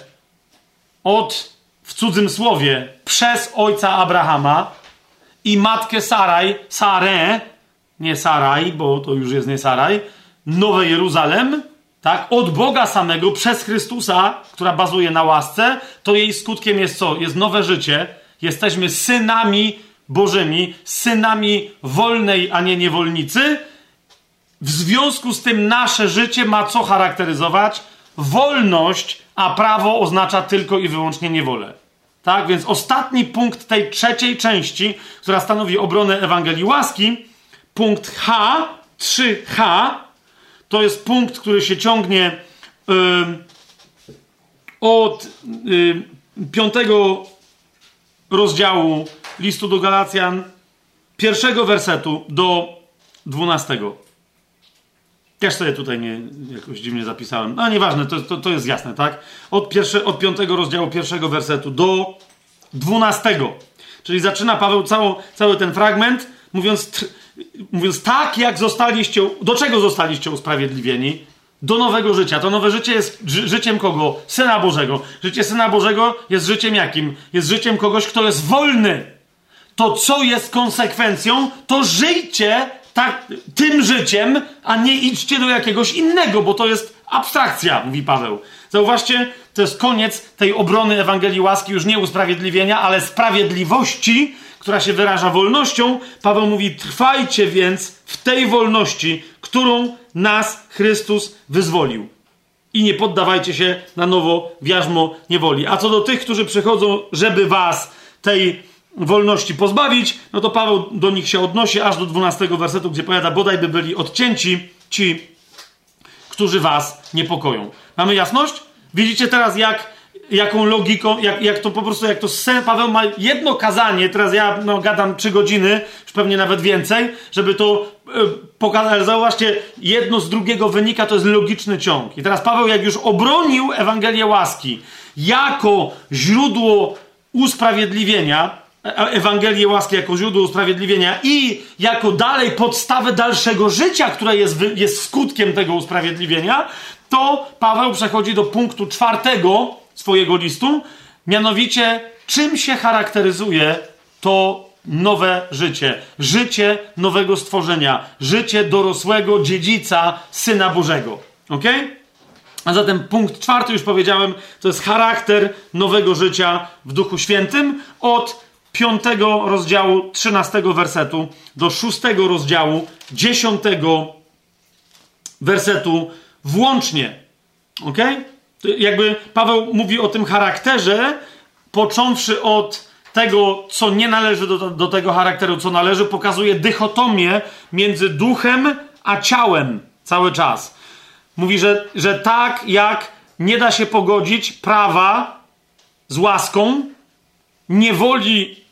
od, w cudzym słowie, przez ojca Abrahama i matkę Saraj, Sarę, nie Saraj, bo to już jest nie Saraj, Nowe Jeruzalem, tak, od Boga samego, przez Chrystusa, która bazuje na łasce, to jej skutkiem jest co? Jest nowe życie. Jesteśmy synami Bożymi, synami wolnej, a nie niewolnicy. W związku z tym nasze życie ma co charakteryzować? Wolność, a prawo oznacza tylko i wyłącznie niewolę. Tak, więc ostatni punkt tej trzeciej części, która stanowi obronę Ewangelii Łaski, punkt H, 3H, to jest punkt, który się ciągnie yy, od yy, piątego rozdziału listu do Galacjan, pierwszego wersetu do dwunastego. Też sobie tutaj nie, jakoś dziwnie zapisałem. No nieważne, to, to, to jest jasne, tak? Od, pierwsze, od piątego rozdziału pierwszego wersetu do dwunastego. Czyli zaczyna Paweł cało, cały ten fragment, mówiąc, mówiąc tak, jak zostaliście, do czego zostaliście usprawiedliwieni? Do nowego życia. To nowe życie jest ży życiem kogo? Syna Bożego. Życie Syna Bożego jest życiem jakim? Jest życiem kogoś, kto jest wolny to co jest konsekwencją, to żyjcie tak, tym życiem, a nie idźcie do jakiegoś innego, bo to jest abstrakcja, mówi Paweł. Zauważcie, to jest koniec tej obrony Ewangelii łaski, już nie usprawiedliwienia, ale sprawiedliwości, która się wyraża wolnością. Paweł mówi: Trwajcie więc w tej wolności, którą nas Chrystus wyzwolił. i nie poddawajcie się na nowo w jarzmo niewoli. A co do tych, którzy przychodzą, żeby was tej wolności pozbawić, no to Paweł do nich się odnosi aż do 12 wersetu, gdzie powiada, bodaj by byli odcięci ci, którzy was niepokoją. Mamy jasność? Widzicie teraz, jak, jaką logiką, jak, jak to po prostu, jak to sen, Paweł ma jedno kazanie, teraz ja no, gadam trzy godziny, już pewnie nawet więcej, żeby to e, pokazać, ale zauważcie, jedno z drugiego wynika, to jest logiczny ciąg. I teraz Paweł, jak już obronił Ewangelię łaski jako źródło usprawiedliwienia, e, Ewangelię łaski jako źródło usprawiedliwienia i jako dalej podstawę dalszego życia, które jest, jest skutkiem tego usprawiedliwienia, to Paweł przechodzi do punktu czwartego swojego listu, mianowicie czym się charakteryzuje to nowe życie, życie nowego stworzenia, życie dorosłego dziedzica Syna Bożego. Ok? A zatem punkt czwarty, już powiedziałem, to jest charakter nowego życia w Duchu Świętym od piątego rozdziału, trzynastego wersetu do szóstego rozdziału, dziesiątego wersetu włącznie. Ok? Jakby Paweł mówi o tym charakterze, począwszy od tego, co nie należy do, do tego charakteru, co należy, pokazuje dychotomię między duchem a ciałem cały czas. Mówi, że, że tak jak nie da się pogodzić prawa z łaską, niewoli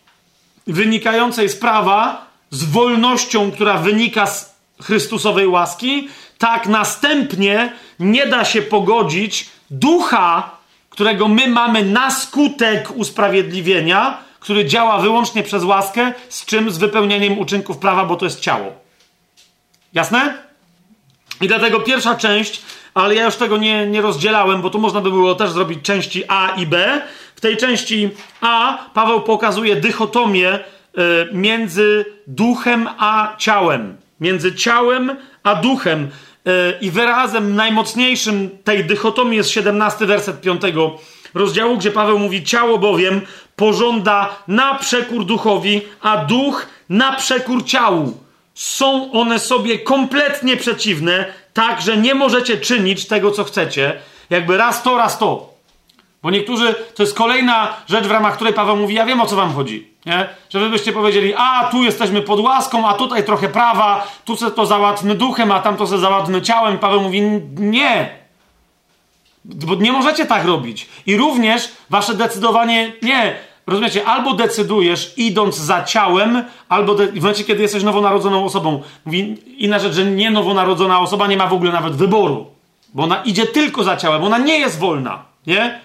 wynikającej z prawa z wolnością, która wynika z Chrystusowej łaski, tak następnie nie da się pogodzić ducha, którego my mamy na skutek usprawiedliwienia, który działa wyłącznie przez łaskę, z czym? Z wypełnieniem uczynków prawa, bo to jest ciało. Jasne? I dlatego pierwsza część, ale ja już tego nie, nie rozdzielałem, bo tu można by było też zrobić części A i B. W tej części A Paweł pokazuje dychotomię y, między duchem a ciałem. Między ciałem a duchem. I wyrazem najmocniejszym tej dychotomii jest 17 werset 5 rozdziału, gdzie Paweł mówi: Ciało bowiem pożąda na przekór duchowi, a duch na przekór ciału. Są one sobie kompletnie przeciwne, tak że nie możecie czynić tego, co chcecie. Jakby raz to, raz to. Bo niektórzy, to jest kolejna rzecz, w ramach której Paweł mówi: Ja wiem o co wam chodzi. Nie? Że byście powiedzieli: A tu jesteśmy pod łaską, a tutaj trochę prawa, tu se to załatwmy duchem, a tam to se załatwmy ciałem. Paweł mówi: Nie. Bo nie możecie tak robić. I również wasze decydowanie nie. Rozumiecie? Albo decydujesz idąc za ciałem, albo w momencie, kiedy jesteś nowonarodzoną osobą. Mówi inna rzecz, że nie nowonarodzona osoba nie ma w ogóle nawet wyboru. Bo ona idzie tylko za ciałem. Ona nie jest wolna. Nie?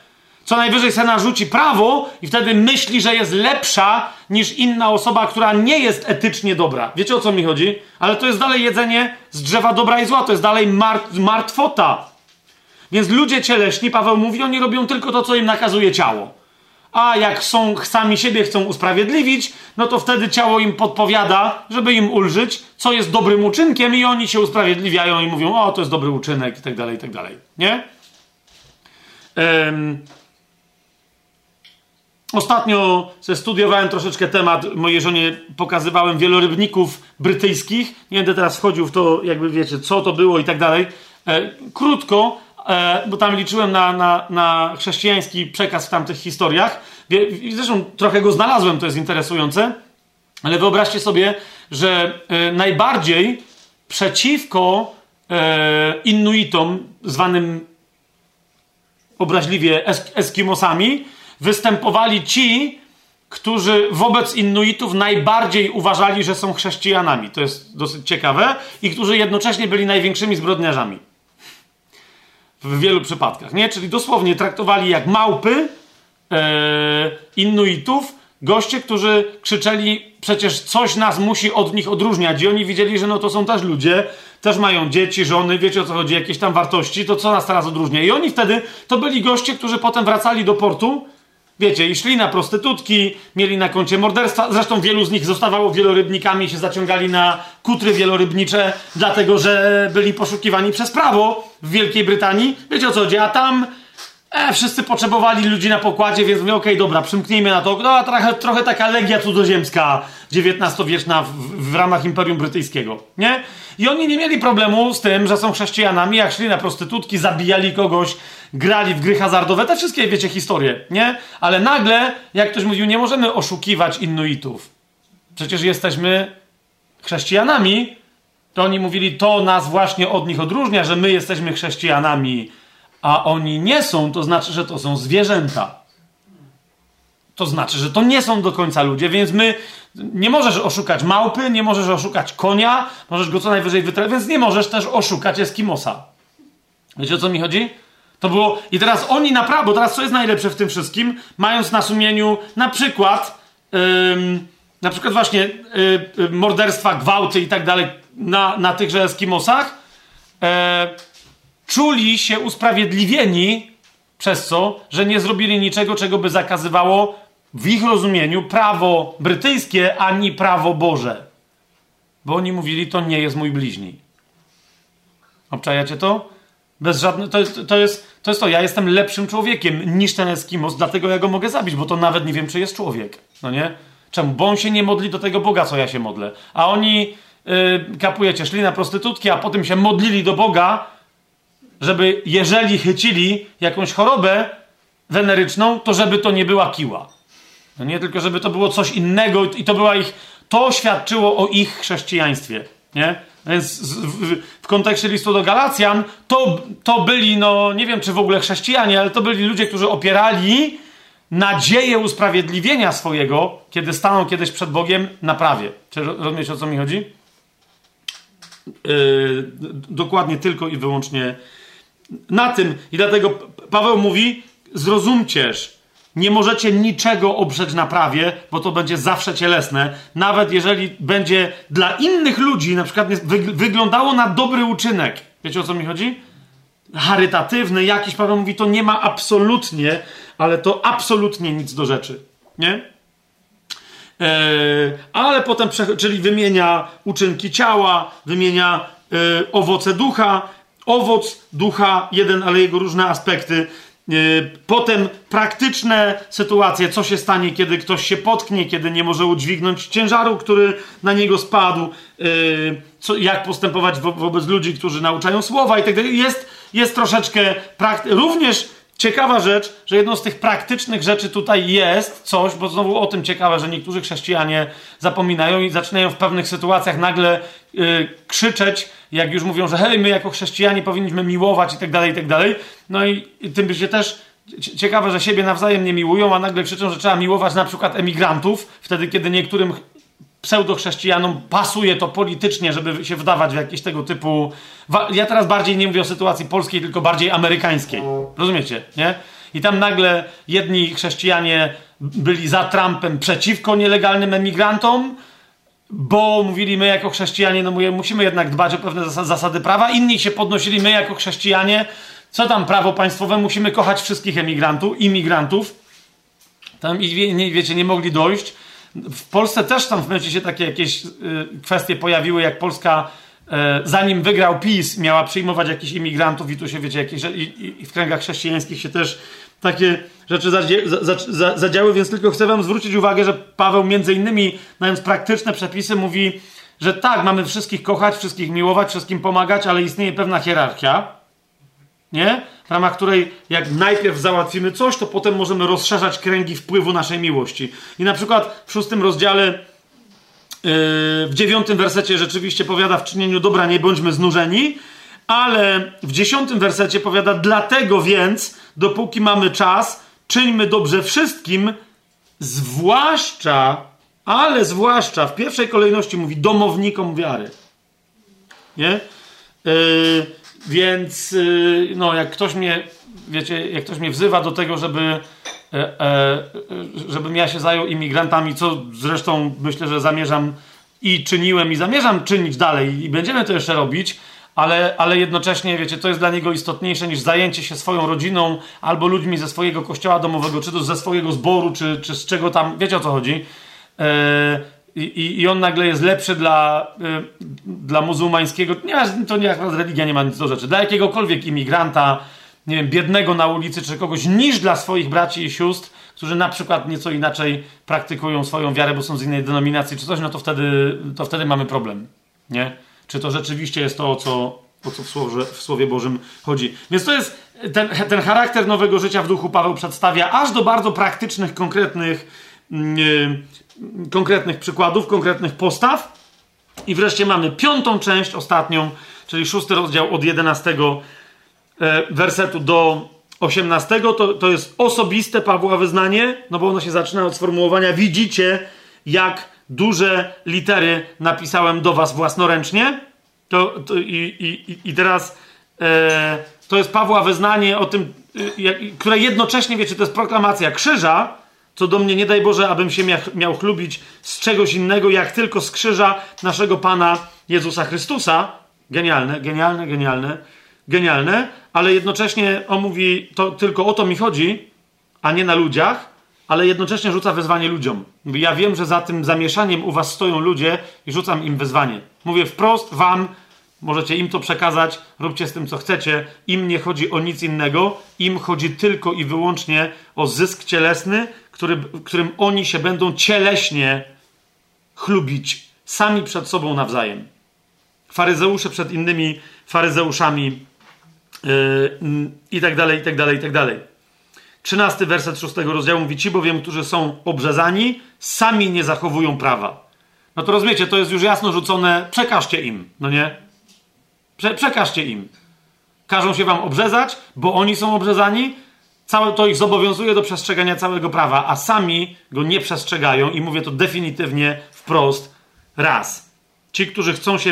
Co najwyżej se narzuci prawo i wtedy myśli, że jest lepsza niż inna osoba, która nie jest etycznie dobra. Wiecie o co mi chodzi? Ale to jest dalej jedzenie z drzewa dobra i zła. To jest dalej martwota. Więc ludzie cieleśni, Paweł mówi, oni robią tylko to, co im nakazuje ciało. A jak są, sami siebie chcą usprawiedliwić, no to wtedy ciało im podpowiada, żeby im ulżyć, co jest dobrym uczynkiem i oni się usprawiedliwiają i mówią, o, to jest dobry uczynek i tak dalej, i tak dalej. Nie? Um, Ostatnio studiowałem troszeczkę temat, mojej żonie pokazywałem wielorybników brytyjskich. Nie będę teraz wchodził w to, jakby wiecie, co to było i tak dalej. E, krótko, e, bo tam liczyłem na, na, na chrześcijański przekaz w tamtych historiach. Zresztą trochę go znalazłem, to jest interesujące. Ale wyobraźcie sobie, że e, najbardziej przeciwko e, Inuitom, zwanym obraźliwie esk Eskimosami, występowali ci, którzy wobec Inuitów najbardziej uważali, że są chrześcijanami. To jest dosyć ciekawe. I którzy jednocześnie byli największymi zbrodniarzami. W wielu przypadkach, nie? Czyli dosłownie traktowali jak małpy e, Inuitów, goście, którzy krzyczeli, przecież coś nas musi od nich odróżniać. I oni widzieli, że no to są też ludzie, też mają dzieci, żony, wiecie o co chodzi, jakieś tam wartości, to co nas teraz odróżnia? I oni wtedy, to byli goście, którzy potem wracali do portu Wiecie, i szli na prostytutki, mieli na koncie morderstwa. Zresztą wielu z nich zostawało wielorybnikami się zaciągali na kutry wielorybnicze, dlatego że byli poszukiwani przez prawo w Wielkiej Brytanii. Wiecie o co chodzi? A tam E, wszyscy potrzebowali ludzi na pokładzie, więc mówię, okej, okay, dobra, przymknijmy na to. No, trochę, trochę taka legia cudzoziemska XIX-wieczna w, w, ramach Imperium Brytyjskiego, nie? I oni nie mieli problemu z tym, że są chrześcijanami, jak szli na prostytutki, zabijali kogoś, grali w gry hazardowe, te wszystkie, wiecie, historie, nie? Ale nagle, jak ktoś mówił, nie możemy oszukiwać Inuitów. Przecież jesteśmy chrześcijanami, to oni mówili, to nas właśnie od nich odróżnia, że my jesteśmy chrześcijanami, a oni nie są, to znaczy, że to są zwierzęta. To znaczy, że to nie są do końca ludzie, więc my nie możesz oszukać małpy, nie możesz oszukać konia, możesz go co najwyżej wytrafić, więc nie możesz też oszukać Eskimosa. Wiecie o co mi chodzi? To było. I teraz oni naprawdę, bo teraz co jest najlepsze w tym wszystkim, mając na sumieniu na przykład, ym, na przykład właśnie yy, morderstwa, gwałty i tak dalej na, na tychże Eskimosach, yy, czuli się usprawiedliwieni przez co, że nie zrobili niczego, czego by zakazywało w ich rozumieniu prawo brytyjskie, ani prawo Boże. Bo oni mówili, to nie jest mój bliźni. Obczajacie to? Bez żadnych, to, jest, to, jest, to jest to, ja jestem lepszym człowiekiem niż ten Eskimos, dlatego ja go mogę zabić, bo to nawet nie wiem, czy jest człowiek. No nie? Czemu? Bo on się nie modli do tego Boga, co ja się modlę. A oni, yy, kapujecie, szli na prostytutki, a potem się modlili do Boga, żeby jeżeli chycili jakąś chorobę weneryczną, to żeby to nie była kiła. No nie tylko, żeby to było coś innego i to była ich, to świadczyło o ich chrześcijaństwie, nie? Więc w, w, kontekście listu do Galacjan to, to byli, no nie wiem czy w ogóle chrześcijanie, ale to byli ludzie, którzy opierali nadzieję usprawiedliwienia swojego, kiedy staną kiedyś przed Bogiem na prawie. Czy rozumiecie o co mi chodzi? Yy, dokładnie tylko i wyłącznie na tym. I dlatego Paweł mówi: zrozumcież, nie możecie niczego oprzeć na prawie, bo to będzie zawsze cielesne. Nawet jeżeli będzie dla innych ludzi, na przykład wyglądało na dobry uczynek. Wiecie o co mi chodzi? Charytatywny, jakiś Paweł mówi, to nie ma absolutnie, ale to absolutnie nic do rzeczy. Nie? Eee, ale potem, czyli wymienia uczynki ciała, wymienia e, owoce ducha, owoc ducha jeden, ale jego różne aspekty. Yy, potem praktyczne sytuacje, co się stanie, kiedy ktoś się potknie, kiedy nie może udźwignąć ciężaru, który na niego spadł, yy, co, jak postępować wo wobec ludzi, którzy nauczają słowa i tak dalej. Jest, jest troszeczkę również ciekawa rzecz, że jedną z tych praktycznych rzeczy tutaj jest coś, bo znowu o tym ciekawe, że niektórzy chrześcijanie zapominają i zaczynają w pewnych sytuacjach nagle yy, krzyczeć, jak już mówią, że hej, my jako chrześcijanie powinniśmy miłować i tak dalej, i tak dalej. No i, tym się też ciekawe, że siebie nawzajem nie miłują, a nagle krzyczą, że trzeba miłować na przykład emigrantów, wtedy kiedy niektórym pseudochrześcijanom pasuje to politycznie, żeby się wdawać w jakieś tego typu. Ja teraz bardziej nie mówię o sytuacji polskiej, tylko bardziej amerykańskiej. Rozumiecie, nie? I tam nagle jedni chrześcijanie byli za Trumpem przeciwko nielegalnym emigrantom, bo mówili my jako chrześcijanie, no musimy jednak dbać o pewne zasady prawa. Inni się podnosili my jako chrześcijanie, co tam prawo państwowe, musimy kochać wszystkich emigrantów, imigrantów. Tam i nie, wiecie, nie mogli dojść. W Polsce też tam w momencie się takie jakieś y, kwestie pojawiły, jak Polska y, zanim wygrał PiS, miała przyjmować jakichś imigrantów i tu się, wiecie, jakieś, i, i w kręgach chrześcijańskich się też takie rzeczy zadziały, więc tylko chcę wam zwrócić uwagę, że Paweł między innymi, mając praktyczne przepisy, mówi, że tak, mamy wszystkich kochać, wszystkich miłować, wszystkim pomagać, ale istnieje pewna hierarchia, nie? W ramach której jak najpierw załatwimy coś, to potem możemy rozszerzać kręgi wpływu naszej miłości. I na przykład w szóstym rozdziale yy, w dziewiątym wersecie rzeczywiście powiada w czynieniu dobra nie bądźmy znużeni, ale w dziesiątym wersecie powiada dlatego więc, dopóki mamy czas, czyńmy dobrze wszystkim, zwłaszcza, ale zwłaszcza w pierwszej kolejności mówi domownikom wiary. Nie? Yy, więc yy, no, jak ktoś mnie, wiecie, jak ktoś mnie wzywa do tego, żeby e, żebym ja się zajął imigrantami, co zresztą myślę, że zamierzam i czyniłem i zamierzam czynić dalej i będziemy to jeszcze robić, ale, ale jednocześnie, wiecie, to jest dla niego istotniejsze niż zajęcie się swoją rodziną albo ludźmi ze swojego kościoła domowego, czy to ze swojego zboru, czy, czy z czego tam, wiecie o co chodzi. E, i, I on nagle jest lepszy dla, e, dla muzułmańskiego, nie, to nie akurat religia nie ma nic do rzeczy, dla jakiegokolwiek imigranta, nie wiem, biednego na ulicy czy kogoś, niż dla swoich braci i sióstr, którzy na przykład nieco inaczej praktykują swoją wiarę, bo są z innej denominacji czy coś, no to wtedy, to wtedy mamy problem. Nie? Czy to rzeczywiście jest to, o co, o co w, słowie, w Słowie Bożym chodzi. Więc to jest ten, ten charakter nowego życia w duchu Paweł przedstawia aż do bardzo praktycznych, konkretnych, yy, konkretnych przykładów, konkretnych postaw. I wreszcie mamy piątą część, ostatnią, czyli szósty rozdział od 11 e, wersetu do 18. To, to jest osobiste Pawła wyznanie, no bo ono się zaczyna od sformułowania widzicie, jak duże litery napisałem do was własnoręcznie. To, to i, i, I teraz e, to jest Pawła wyznanie o tym, y, które jednocześnie, wiecie, to jest proklamacja krzyża, co do mnie, nie daj Boże, abym się miał, miał chlubić z czegoś innego, jak tylko z krzyża naszego Pana Jezusa Chrystusa. Genialne, genialne, genialne, genialne, ale jednocześnie on mówi, to tylko o to mi chodzi, a nie na ludziach, ale jednocześnie rzuca wyzwanie ludziom. Mówi, ja wiem, że za tym zamieszaniem u was stoją ludzie i rzucam im wyzwanie. Mówię wprost wam, Możecie im to przekazać, róbcie z tym, co chcecie. Im nie chodzi o nic innego, im chodzi tylko i wyłącznie o zysk cielesny, który, którym oni się będą cieleśnie chlubić, sami przed sobą nawzajem. Faryzeusze przed innymi faryzeuszami yy, i tak dalej, i tak dalej, i tak dalej. Trzynasty werset szóstego rozdziału mówi, ci bowiem, którzy są obrzezani, sami nie zachowują prawa. No to rozumiecie, to jest już jasno rzucone, przekażcie im, no nie? Prze przekażcie im. Każą się wam obrzezać, bo oni są obrzezani. Całe to ich zobowiązuje do przestrzegania całego prawa, a sami go nie przestrzegają i mówię to definitywnie wprost raz. Ci, którzy chcą się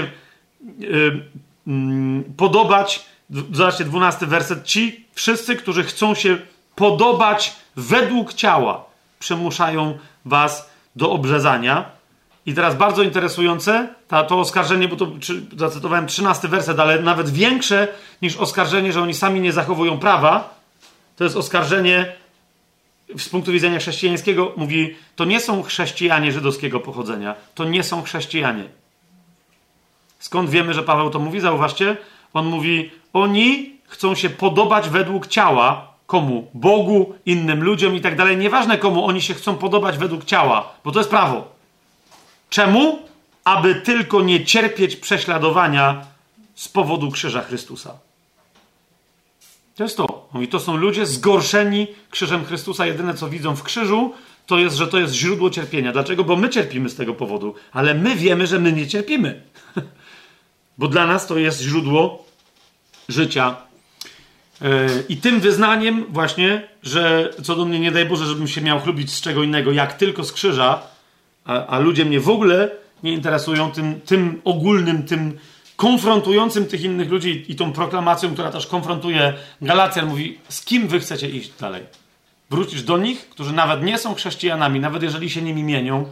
yy, yy, podobać, zobaczcie, dwunasty werset, ci wszyscy, którzy chcą się podobać według ciała, przymuszają was do obrzezania. I teraz bardzo interesujące ta, to oskarżenie, bo to czy, zacytowałem 13 werset, ale nawet większe niż oskarżenie, że oni sami nie zachowują prawa, to jest oskarżenie z punktu widzenia chrześcijańskiego, mówi, to nie są chrześcijanie żydowskiego pochodzenia, to nie są chrześcijanie. Skąd wiemy, że Paweł to mówi? Zauważcie, on mówi, oni chcą się podobać według ciała, komu? Bogu, innym ludziom i tak dalej. Nieważne komu oni się chcą podobać według ciała, bo to jest prawo. Czemu? Aby tylko nie cierpieć prześladowania z powodu krzyża Chrystusa. To jest to. I to są ludzie zgorszeni krzyżem Chrystusa. Jedyne, co widzą w krzyżu, to jest, że to jest źródło cierpienia. Dlaczego? Bo my cierpimy z tego powodu, ale my wiemy, że my nie cierpimy. Bo dla nas to jest źródło życia. I tym wyznaniem, właśnie, że co do mnie nie daj Boże, żebym się miał chlubić z czego innego, jak tylko z krzyża, a, a ludzie mnie w ogóle nie interesują tym, tym ogólnym, tym konfrontującym tych innych ludzi i tą proklamacją, która też konfrontuje Galacjan, mówi, z kim wy chcecie iść dalej? Wrócić do nich, którzy nawet nie są chrześcijanami, nawet jeżeli się nimi mienią,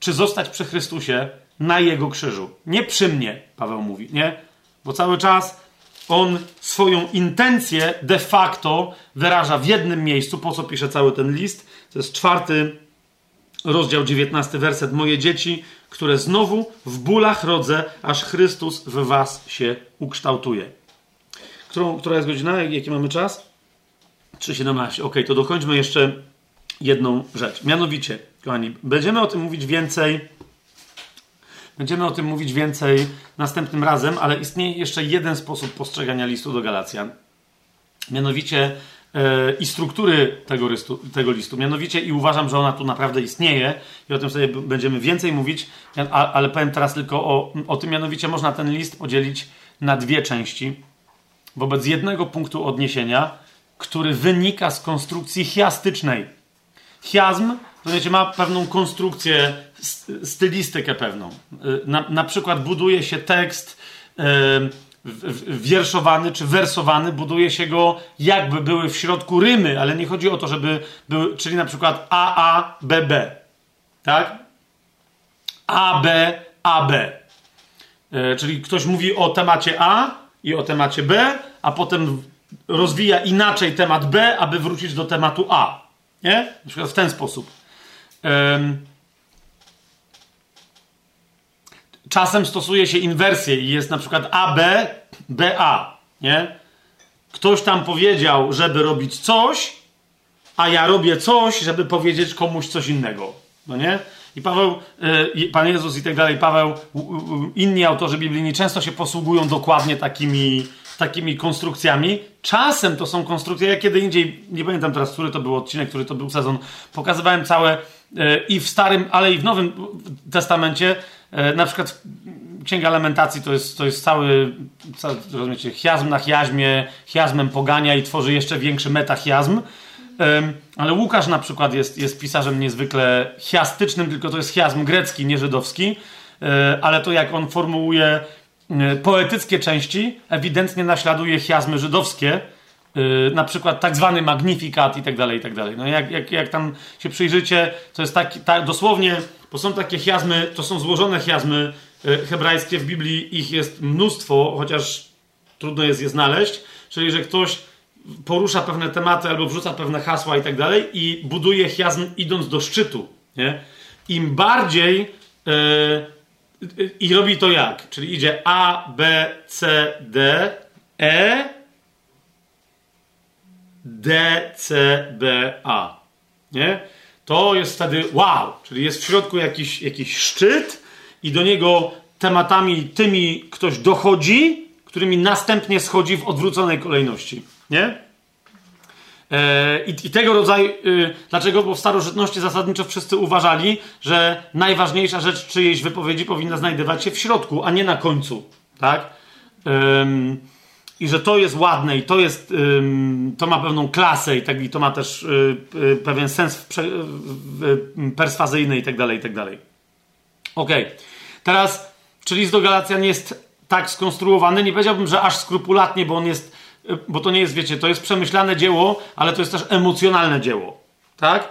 czy zostać przy Chrystusie na Jego krzyżu? Nie przy mnie, Paweł mówi, nie? Bo cały czas on swoją intencję de facto wyraża w jednym miejscu, po co pisze cały ten list. To jest czwarty rozdział 19, werset. Moje dzieci, które znowu w bólach rodzę, aż Chrystus w was się ukształtuje. Którą, która jest godzina? Jaki mamy czas? 3.17. Ok, to dokończmy jeszcze jedną rzecz. Mianowicie, kochani, będziemy o tym mówić więcej. Będziemy o tym mówić więcej następnym razem, ale istnieje jeszcze jeden sposób postrzegania listu do Galacjan. Mianowicie E, i struktury tego listu, tego listu. Mianowicie, i uważam, że ona tu naprawdę istnieje, i o tym sobie będziemy więcej mówić, ale powiem teraz tylko o, o tym. Mianowicie, można ten list podzielić na dwie części wobec jednego punktu odniesienia, który wynika z konstrukcji chiastycznej. Chiazm, rozumiecie, ma pewną konstrukcję, stylistykę pewną. E, na, na przykład buduje się tekst. Yy, wierszowany czy wersowany, buduje się go jakby były w środku rymy, ale nie chodzi o to, żeby były, czyli na przykład AA, BB. Tak? AB, AB. E, czyli ktoś mówi o temacie A i o temacie B, a potem rozwija inaczej temat B, aby wrócić do tematu A. Nie? Na przykład w ten sposób. Czasem stosuje się inwersję i jest na przykład AB, BA, nie? ktoś tam powiedział, żeby robić coś, a ja robię coś, żeby powiedzieć komuś coś innego. No nie? I Paweł, y, Pan Jezus i tak dalej, Paweł, inni autorzy biblijni często się posługują dokładnie takimi, takimi konstrukcjami. Czasem to są konstrukcje, ja kiedy indziej, nie pamiętam teraz, który to był odcinek, który to był sezon, pokazywałem całe i w Starym, ale i w Nowym Testamencie, y, na przykład Księga Lamentacji to jest, to jest cały, cały rozumiecie, chiazm na chiazmie, chiazmem pogania i tworzy jeszcze większy metachiazm. Ale Łukasz na przykład jest, jest pisarzem niezwykle chiastycznym, tylko to jest chiazm grecki, nie żydowski. E, ale to jak on formułuje e, poetyckie części, ewidentnie naśladuje chiazmy żydowskie, e, na przykład tak zwany magnifikat i tak dalej, i tak dalej. No jak, jak, jak tam się przyjrzycie, to jest tak, tak dosłownie, bo są takie chiazmy, to są złożone chiazmy hebrajskie, w Biblii ich jest mnóstwo, chociaż trudno jest je znaleźć, czyli że ktoś porusza pewne tematy albo wrzuca pewne hasła i tak dalej i buduje chiasm idąc do szczytu. Nie? Im bardziej yy, i robi to jak? Czyli idzie A, B, C, D, E, D, C, B, A. Nie? To jest wtedy wow, czyli jest w środku jakiś, jakiś szczyt i do niego tematami tymi ktoś dochodzi, którymi następnie schodzi w odwróconej kolejności. Nie? E, I, I, tego rodzaju. Y, dlaczego? Bo w starożytności zasadniczo wszyscy uważali, że najważniejsza rzecz czyjejś wypowiedzi powinna znajdować się w środku, a nie na końcu. Tak? I że to jest ładne i to jest. to ma pewną klasę i, tak, i to ma też y, y, pewien sens perswazyjny i tak dalej, i tak dalej. Okej. Okay. Teraz, czy list do Galacjan jest tak skonstruowany? Nie powiedziałbym, że aż skrupulatnie, bo on jest bo to nie jest, wiecie, to jest przemyślane dzieło, ale to jest też emocjonalne dzieło. Tak?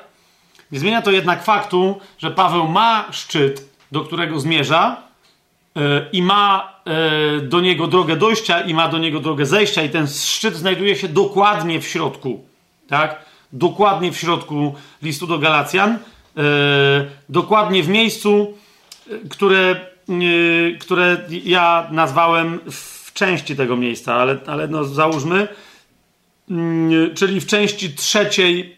Nie zmienia to jednak faktu, że Paweł ma szczyt, do którego zmierza i ma yy, do niego drogę dojścia i ma do niego drogę zejścia i ten szczyt znajduje się dokładnie w środku. Tak? Dokładnie w środku listu do Galacjan. Yy, dokładnie w miejscu, które, które ja nazwałem w części tego miejsca, ale, ale no załóżmy, mm, czyli w części trzeciej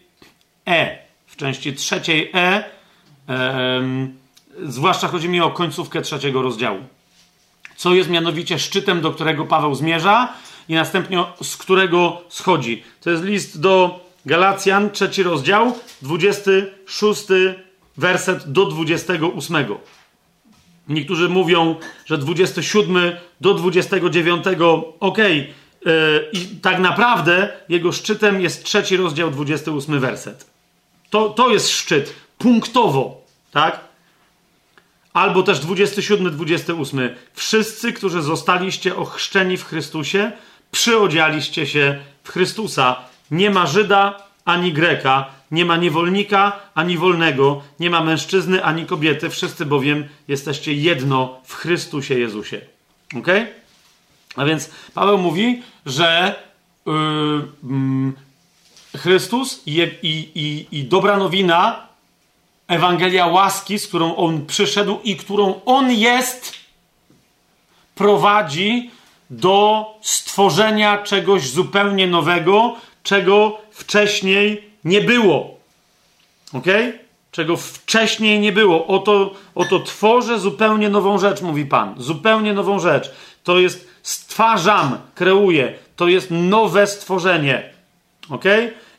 E. W części trzeciej E, zwłaszcza chodzi mi o końcówkę trzeciego rozdziału. Co jest mianowicie szczytem, do którego Paweł zmierza i następnie z którego schodzi. To jest list do Galacjan, trzeci rozdział, 26 werset do 28. Niektórzy mówią, że 27 do 29, ok, yy, i tak naprawdę jego szczytem jest trzeci rozdział, 28 werset. To, to jest szczyt, punktowo, tak? Albo też 27, 28. Wszyscy, którzy zostaliście ochrzczeni w Chrystusie, przyodzialiście się w Chrystusa. Nie ma Żyda ani Greka, nie ma niewolnika ani wolnego, nie ma mężczyzny ani kobiety, wszyscy bowiem jesteście jedno w Chrystusie Jezusie. Ok? A więc Paweł mówi, że yy, Chrystus i, i, i, i dobra nowina, Ewangelia łaski, z którą on przyszedł i którą on jest, prowadzi do stworzenia czegoś zupełnie nowego, czego wcześniej nie było. Ok? Czego wcześniej nie było. Oto, oto tworzę zupełnie nową rzecz, mówi Pan. Zupełnie nową rzecz. To jest stwarzam, kreuję. To jest nowe stworzenie. Ok?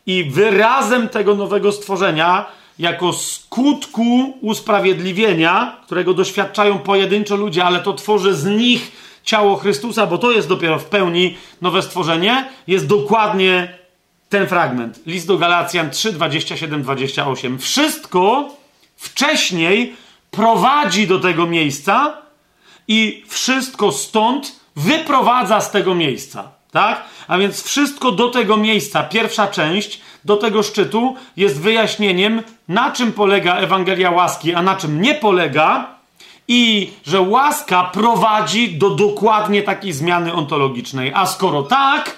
I wyrazem tego nowego stworzenia, jako skutku usprawiedliwienia, którego doświadczają pojedynczo ludzie, ale to tworzy z nich ciało Chrystusa, bo to jest dopiero w pełni nowe stworzenie, jest dokładnie ten fragment. List do Galacjan 3, 27, 28. Wszystko wcześniej prowadzi do tego miejsca i wszystko stąd wyprowadza z tego miejsca. Tak? A więc wszystko do tego miejsca, pierwsza część, do tego szczytu jest wyjaśnieniem, na czym polega Ewangelia łaski, a na czym nie polega, i że łaska prowadzi do dokładnie takiej zmiany ontologicznej. A skoro tak,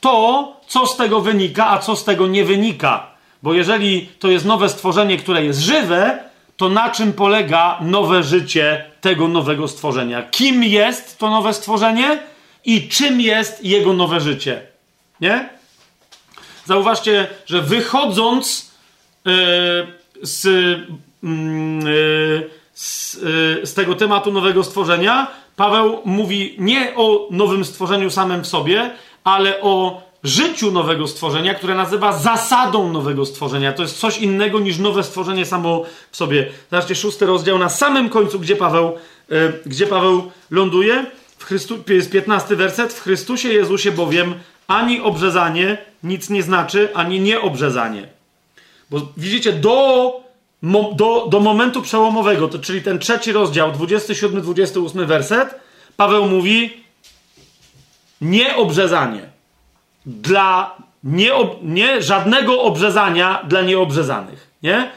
to, co z tego wynika, a co z tego nie wynika. Bo jeżeli to jest nowe stworzenie, które jest żywe, to na czym polega nowe życie tego nowego stworzenia? Kim jest to nowe stworzenie i czym jest jego nowe życie? Nie? Zauważcie, że wychodząc yy, z, yy, z, yy, z tego tematu nowego stworzenia, Paweł mówi nie o nowym stworzeniu samym w sobie, ale o życiu nowego stworzenia, które nazywa zasadą nowego stworzenia. To jest coś innego niż nowe stworzenie samo w sobie. Zobaczcie, szósty rozdział na samym końcu, gdzie Paweł, yy, gdzie Paweł ląduje. W Chrystu, jest 15 werset. W Chrystusie Jezusie bowiem ani obrzezanie nic nie znaczy, ani nieobrzezanie. Bo widzicie, do, do, do momentu przełomowego, to, czyli ten trzeci rozdział, 27-28 werset, Paweł mówi nieobrzezanie. Dla nie, nie żadnego obrzezania dla nieobrzezanych. Nie?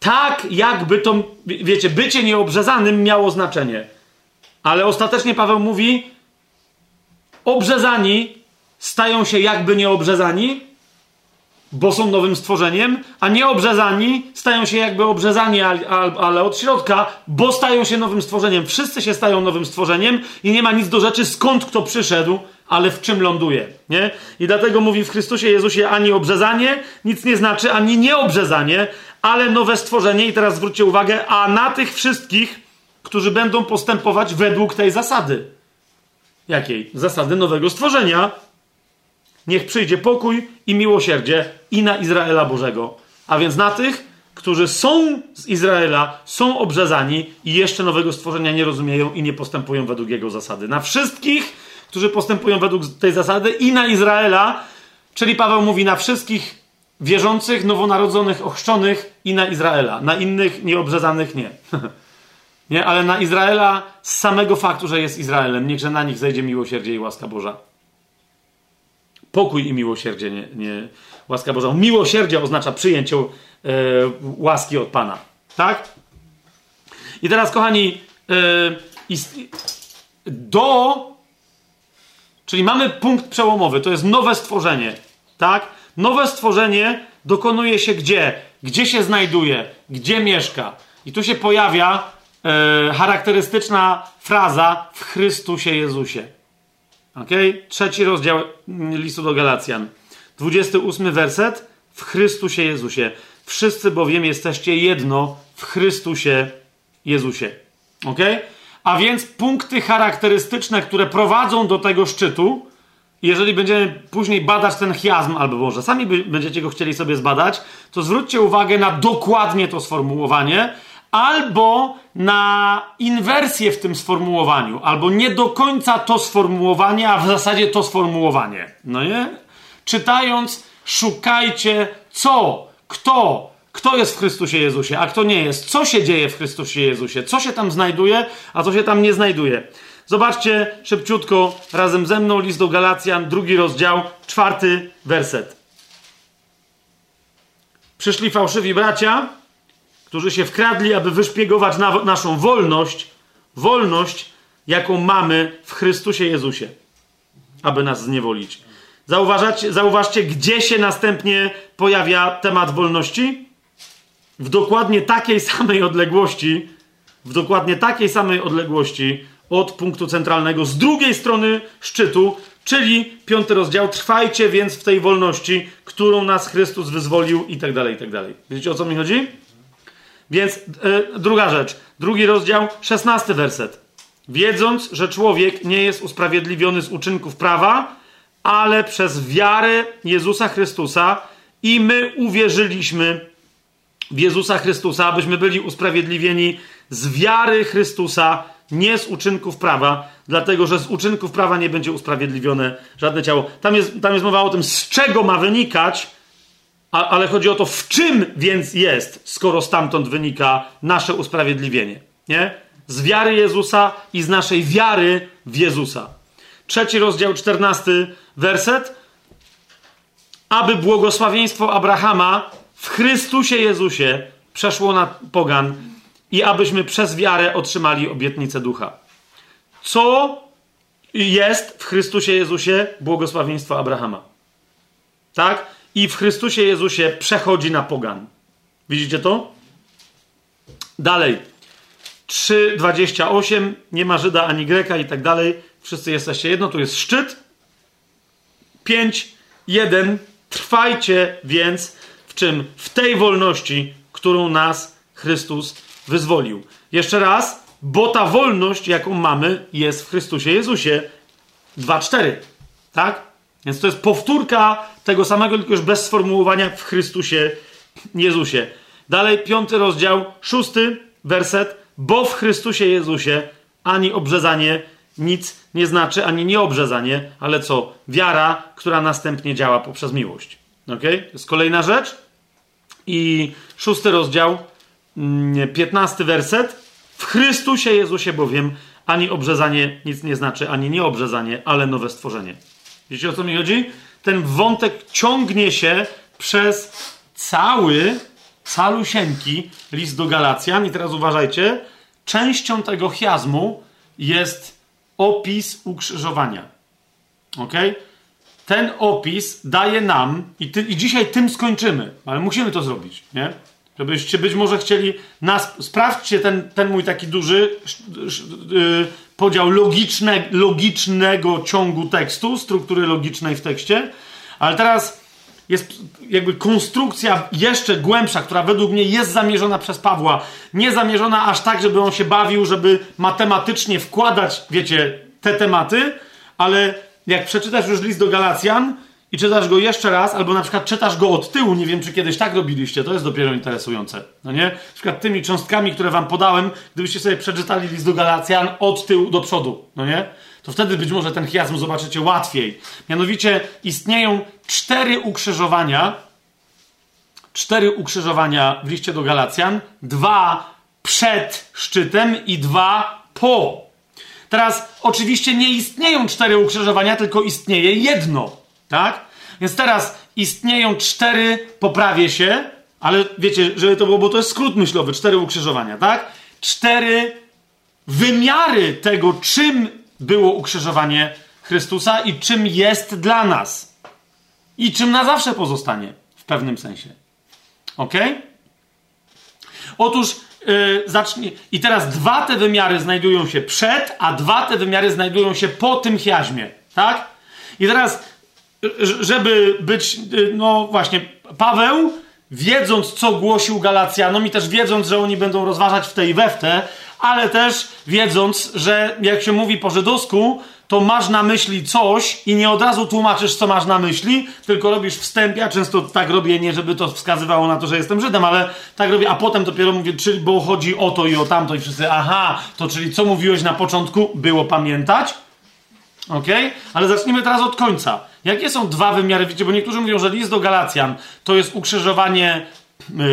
Tak, jakby to, wiecie, bycie nieobrzezanym miało znaczenie. Ale ostatecznie Paweł mówi, obrzezani stają się jakby nieobrzezani, bo są nowym stworzeniem, a nieobrzezani stają się jakby obrzezani, ale od środka, bo stają się nowym stworzeniem. Wszyscy się stają nowym stworzeniem i nie ma nic do rzeczy, skąd kto przyszedł, ale w czym ląduje. Nie? I dlatego mówi w Chrystusie Jezusie ani obrzezanie nic nie znaczy, ani nieobrzezanie, ale nowe stworzenie. I teraz zwróćcie uwagę, a na tych wszystkich, którzy będą postępować według tej zasady. Jakiej? Zasady nowego stworzenia, Niech przyjdzie pokój i miłosierdzie i na Izraela Bożego. A więc na tych, którzy są z Izraela, są obrzezani i jeszcze nowego stworzenia nie rozumieją i nie postępują według jego zasady. Na wszystkich, którzy postępują według tej zasady i na Izraela, czyli Paweł mówi na wszystkich wierzących, nowonarodzonych, ochrzczonych i na Izraela. Na innych nieobrzezanych nie. nie, ale na Izraela z samego faktu, że jest Izraelem, niechże na nich zejdzie miłosierdzie i łaska Boża pokój i miłosierdzie, nie, nie łaska Boża. Miłosierdzie oznacza przyjęcie e, łaski od Pana. Tak? I teraz, kochani, e, do. Czyli mamy punkt przełomowy, to jest nowe stworzenie. Tak? Nowe stworzenie dokonuje się gdzie? Gdzie się znajduje? Gdzie mieszka? I tu się pojawia e, charakterystyczna fraza w Chrystusie Jezusie. Ok? Trzeci rozdział listu do Galacjan. 28 werset. W Chrystusie Jezusie. Wszyscy bowiem jesteście jedno w Chrystusie Jezusie. Ok? A więc punkty charakterystyczne, które prowadzą do tego szczytu, jeżeli będziemy później badać ten chiasm, albo może sami będziecie go chcieli sobie zbadać, to zwróćcie uwagę na dokładnie to sformułowanie, albo na inwersję w tym sformułowaniu, albo nie do końca to sformułowanie, a w zasadzie to sformułowanie. No nie? Czytając, szukajcie co, kto, kto jest w Chrystusie Jezusie, a kto nie jest, co się dzieje w Chrystusie Jezusie, co się tam znajduje, a co się tam nie znajduje. Zobaczcie szybciutko razem ze mną list do Galacjan, drugi rozdział, czwarty werset. Przyszli fałszywi bracia, którzy się wkradli, aby wyszpiegować na, naszą wolność, wolność, jaką mamy w Chrystusie Jezusie, aby nas zniewolić. Zauważcie, gdzie się następnie pojawia temat wolności? W dokładnie takiej samej odległości, w dokładnie takiej samej odległości od punktu centralnego z drugiej strony szczytu, czyli piąty rozdział. Trwajcie więc w tej wolności, którą nas Chrystus wyzwolił, i tak dalej, i tak dalej. Wiecie o co mi chodzi? Więc e, druga rzecz, drugi rozdział, szesnasty werset. Wiedząc, że człowiek nie jest usprawiedliwiony z uczynków prawa, ale przez wiarę Jezusa Chrystusa i my uwierzyliśmy w Jezusa Chrystusa, abyśmy byli usprawiedliwieni z wiary Chrystusa, nie z uczynków prawa, dlatego że z uczynków prawa nie będzie usprawiedliwione żadne ciało. Tam jest, tam jest mowa o tym, z czego ma wynikać a, ale chodzi o to, w czym więc jest, skoro stamtąd wynika nasze usprawiedliwienie. Nie? Z wiary Jezusa i z naszej wiary w Jezusa. Trzeci rozdział, czternasty werset. Aby błogosławieństwo Abrahama w Chrystusie Jezusie przeszło na pogan i abyśmy przez wiarę otrzymali obietnicę ducha. Co jest w Chrystusie Jezusie błogosławieństwo Abrahama? Tak? I w Chrystusie Jezusie przechodzi na pogan. Widzicie to? Dalej. 3,28. Nie ma Żyda ani Greka i tak dalej. Wszyscy jesteście jedno. Tu jest szczyt. 5. 1. Trwajcie więc w czym? W tej wolności, którą nas Chrystus wyzwolił. Jeszcze raz, bo ta wolność, jaką mamy, jest w Chrystusie Jezusie. 2.4. Tak? Więc to jest powtórka tego samego, tylko już bez sformułowania w Chrystusie Jezusie. Dalej, piąty rozdział, szósty werset. Bo w Chrystusie Jezusie ani obrzezanie nic nie znaczy, ani nieobrzezanie, ale co? Wiara, która następnie działa poprzez miłość. Ok? To jest kolejna rzecz. I szósty rozdział, mm, piętnasty werset. W Chrystusie Jezusie bowiem ani obrzezanie nic nie znaczy, ani nieobrzezanie, ale nowe stworzenie. Wiecie o co mi chodzi? Ten wątek ciągnie się przez cały, calusieńki list do Galacjan. I teraz uważajcie, częścią tego chiasmu jest opis ukrzyżowania. Ok? Ten opis daje nam, i, ty, i dzisiaj tym skończymy, ale musimy to zrobić, nie? Żebyście być może chcieli nas. Sprawdźcie ten, ten mój taki duży yy, podział logiczne, logicznego ciągu tekstu, struktury logicznej w tekście. Ale teraz jest jakby konstrukcja jeszcze głębsza, która według mnie jest zamierzona przez Pawła. Nie zamierzona aż tak, żeby on się bawił, żeby matematycznie wkładać, wiecie, te tematy, ale jak przeczytasz już list do Galacjan i czytasz go jeszcze raz, albo na przykład czytasz go od tyłu, nie wiem, czy kiedyś tak robiliście, to jest dopiero interesujące, no nie? Na przykład tymi cząstkami, które wam podałem, gdybyście sobie przeczytali list do Galacjan od tyłu do przodu, no nie? To wtedy być może ten chiasm zobaczycie łatwiej. Mianowicie istnieją cztery ukrzyżowania, cztery ukrzyżowania w liście do Galacjan, dwa przed szczytem i dwa po. Teraz oczywiście nie istnieją cztery ukrzyżowania, tylko istnieje jedno, tak? Więc teraz istnieją cztery, poprawię się, ale wiecie, żeby to było, bo to jest skrót myślowy, cztery ukrzyżowania, tak? Cztery wymiary tego, czym było ukrzyżowanie Chrystusa i czym jest dla nas. I czym na zawsze pozostanie, w pewnym sensie. Ok? Otóż yy, zacznie. I teraz dwa te wymiary znajdują się przed, a dwa te wymiary znajdują się po tym chiaźmie. Tak? I teraz, żeby być, yy, no właśnie, Paweł, wiedząc, co głosił Galacjanom i też wiedząc, że oni będą rozważać w tej we w te, ale też wiedząc, że jak się mówi po żydowsku, to masz na myśli coś i nie od razu tłumaczysz, co masz na myśli, tylko robisz wstęp. Ja często tak robię, nie żeby to wskazywało na to, że jestem Żydem, ale tak robię, a potem dopiero mówię, czyli, bo chodzi o to i o tamto i wszyscy, aha, to czyli co mówiłeś na początku, było pamiętać. Ok? Ale zacznijmy teraz od końca. Jakie są dwa wymiary? Wiecie, bo niektórzy mówią, że list do Galacjan to jest ukrzyżowanie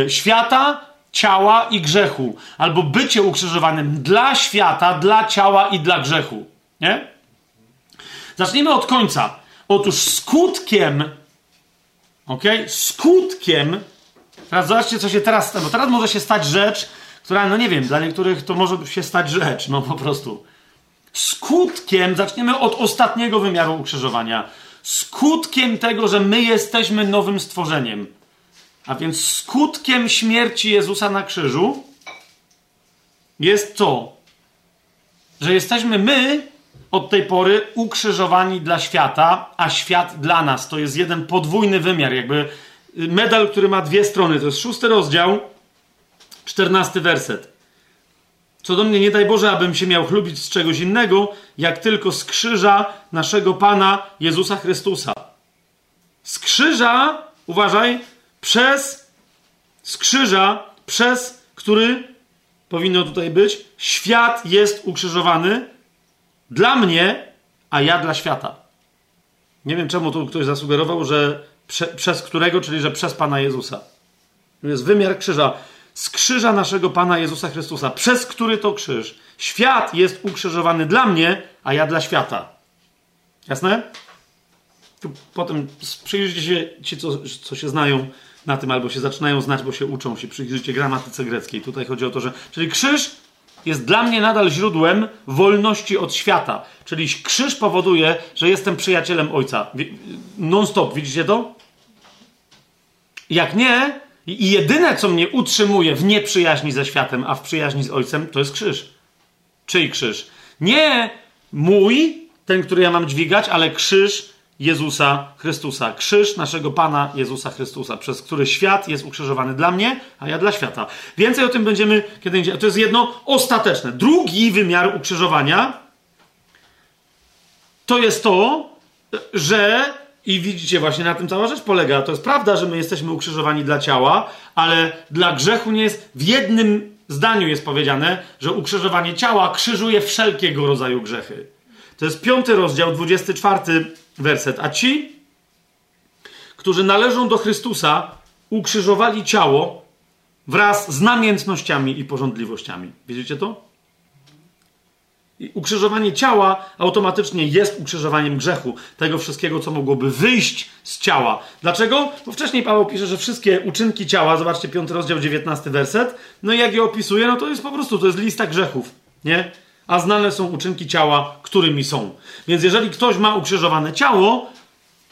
y, świata, ciała i grzechu. Albo bycie ukrzyżowanym dla świata, dla ciała i dla grzechu. Nie? Zacznijmy od końca. Otóż skutkiem, ok? Skutkiem, teraz zobaczcie, co się teraz stanie. Bo teraz może się stać rzecz, która, no nie wiem, dla niektórych to może się stać rzecz, no po prostu. Skutkiem, zaczniemy od ostatniego wymiaru ukrzyżowania. Skutkiem tego, że my jesteśmy nowym stworzeniem, a więc skutkiem śmierci Jezusa na krzyżu jest to, że jesteśmy my od tej pory ukrzyżowani dla świata, a świat dla nas. To jest jeden podwójny wymiar, jakby medal, który ma dwie strony. To jest szósty rozdział, czternasty werset. Co do mnie, nie daj Boże, abym się miał chlubić z czegoś innego, jak tylko z krzyża naszego Pana Jezusa Chrystusa. Z krzyża, uważaj, przez z krzyża, przez który powinno tutaj być, świat jest ukrzyżowany dla mnie, a ja dla świata. Nie wiem, czemu tu ktoś zasugerował, że prze, przez którego, czyli że przez Pana Jezusa. To jest wymiar krzyża. Z krzyża naszego Pana Jezusa Chrystusa, przez który to krzyż. Świat jest ukrzyżowany dla mnie, a ja dla świata. Jasne? Tu potem przyjrzyjcie się ci, co, co się znają na tym, albo się zaczynają znać, bo się uczą się, przyjrzyjcie gramatyce greckiej. Tutaj chodzi o to, że. Czyli krzyż jest dla mnie nadal źródłem wolności od świata. Czyli krzyż powoduje, że jestem przyjacielem Ojca. Non-stop, widzicie to? Jak nie, i jedyne, co mnie utrzymuje w nieprzyjaźni ze światem, a w przyjaźni z Ojcem, to jest krzyż. Czyj krzyż? Nie mój, ten, który ja mam dźwigać, ale krzyż Jezusa Chrystusa. Krzyż naszego Pana Jezusa Chrystusa, przez który świat jest ukrzyżowany dla mnie, a ja dla świata. Więcej o tym będziemy kiedy indziej. To jest jedno ostateczne. Drugi wymiar ukrzyżowania to jest to, że i widzicie, właśnie na tym cała rzecz polega. To jest prawda, że my jesteśmy ukrzyżowani dla ciała, ale dla grzechu nie jest. W jednym zdaniu jest powiedziane, że ukrzyżowanie ciała krzyżuje wszelkiego rodzaju grzechy. To jest piąty rozdział, 24 werset. A ci, którzy należą do Chrystusa, ukrzyżowali ciało wraz z namiętnościami i porządliwościami. Widzicie to? Ukrzyżowanie ciała automatycznie jest ukrzyżowaniem grzechu, tego wszystkiego, co mogłoby wyjść z ciała. Dlaczego? Bo wcześniej Paweł pisze, że wszystkie uczynki ciała, zobaczcie 5 rozdział 19 werset, no i jak je opisuje, no to jest po prostu, to jest lista grzechów, nie? A znane są uczynki ciała, którymi są. Więc jeżeli ktoś ma ukrzyżowane ciało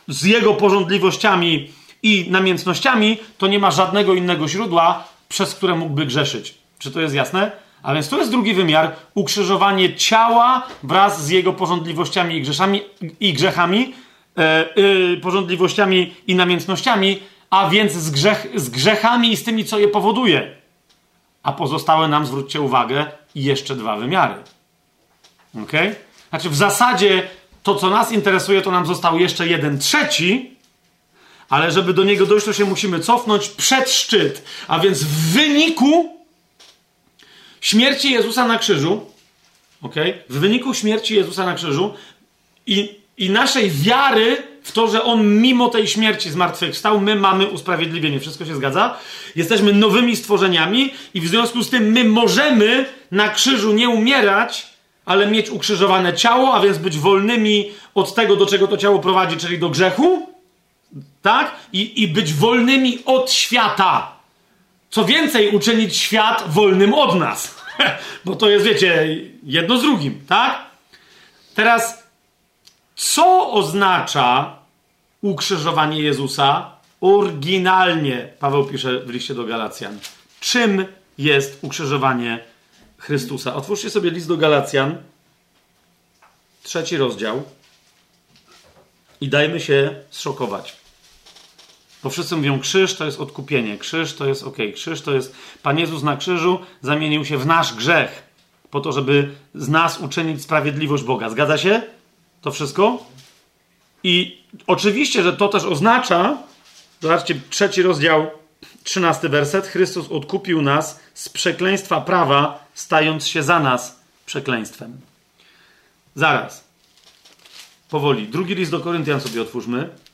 z jego porządliwościami i namiętnościami, to nie ma żadnego innego źródła, przez które mógłby grzeszyć. Czy to jest jasne? A więc to jest drugi wymiar ukrzyżowanie ciała wraz z jego porządliwościami i, grzeszami, i grzechami, yy, porządliwościami i namiętnościami, a więc z, grzech, z grzechami i z tymi, co je powoduje. A pozostałe nam, zwróćcie uwagę, jeszcze dwa wymiary. Ok? Znaczy, w zasadzie to, co nas interesuje, to nam został jeszcze jeden trzeci, ale żeby do niego dojść, to się musimy cofnąć przed szczyt. A więc w wyniku śmierci Jezusa na krzyżu, ok? W wyniku śmierci Jezusa na krzyżu i, i naszej wiary w to, że On mimo tej śmierci zmartwychwstał, my mamy usprawiedliwienie. Wszystko się zgadza? Jesteśmy nowymi stworzeniami i w związku z tym my możemy na krzyżu nie umierać, ale mieć ukrzyżowane ciało, a więc być wolnymi od tego, do czego to ciało prowadzi, czyli do grzechu, tak? I, i być wolnymi od świata. Co więcej, uczynić świat wolnym od nas. Bo to jest, wiecie, jedno z drugim, tak? Teraz, co oznacza ukrzyżowanie Jezusa oryginalnie? Paweł pisze w liście do Galacjan. Czym jest ukrzyżowanie Chrystusa? Otwórzcie sobie list do Galacjan, trzeci rozdział i dajmy się zszokować. Bo wszyscy mówią, krzyż to jest odkupienie, krzyż to jest ok, krzyż to jest. Pan Jezus na krzyżu zamienił się w nasz grzech, po to, żeby z nas uczynić sprawiedliwość Boga. Zgadza się? To wszystko? I oczywiście, że to też oznacza, zobaczcie, trzeci rozdział, trzynasty werset, Chrystus odkupił nas z przekleństwa prawa, stając się za nas przekleństwem. Zaraz. Powoli. Drugi list do Koryntian sobie otwórzmy.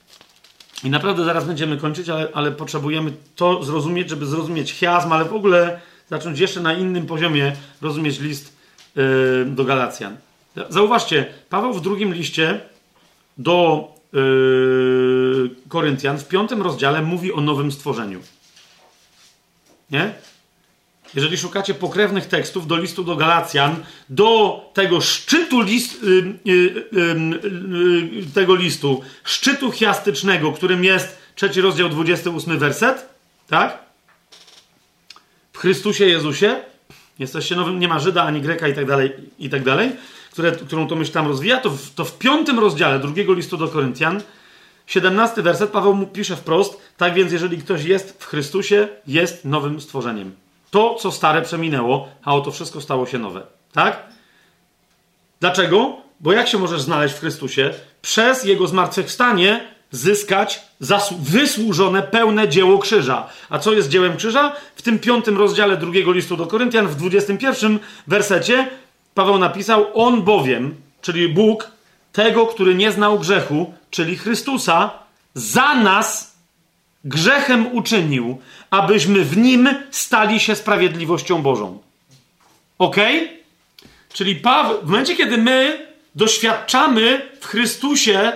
I naprawdę zaraz będziemy kończyć, ale, ale potrzebujemy to zrozumieć, żeby zrozumieć chiasm, ale w ogóle zacząć jeszcze na innym poziomie rozumieć list yy, do Galacjan. Zauważcie, Paweł w drugim liście do yy, Koryntian w piątym rozdziale mówi o nowym stworzeniu. Nie? Jeżeli szukacie pokrewnych tekstów do listu do Galacjan, do tego szczytu list, y, y, y, tego listu, szczytu chiastycznego, którym jest trzeci rozdział, 28 werset, tak? W Chrystusie Jezusie jesteście nowym, nie ma Żyda ani Greka i tak dalej, i tak dalej, które, którą to myśl tam rozwija, to w, to w piątym rozdziale drugiego listu do Koryntian, 17 werset, Paweł mu pisze wprost, tak więc jeżeli ktoś jest w Chrystusie, jest nowym stworzeniem. To, co stare przeminęło, a oto wszystko stało się nowe. Tak? Dlaczego? Bo jak się możesz znaleźć w Chrystusie? Przez Jego zmartwychwstanie zyskać wysłużone, pełne dzieło krzyża. A co jest dziełem krzyża? W tym piątym rozdziale drugiego listu do Koryntian, w 21 wersecie, Paweł napisał: On bowiem, czyli Bóg, tego, który nie znał grzechu, czyli Chrystusa, za nas grzechem uczynił, abyśmy w nim stali się sprawiedliwością Bożą. Ok? Czyli Paweł, w momencie, kiedy my doświadczamy w Chrystusie,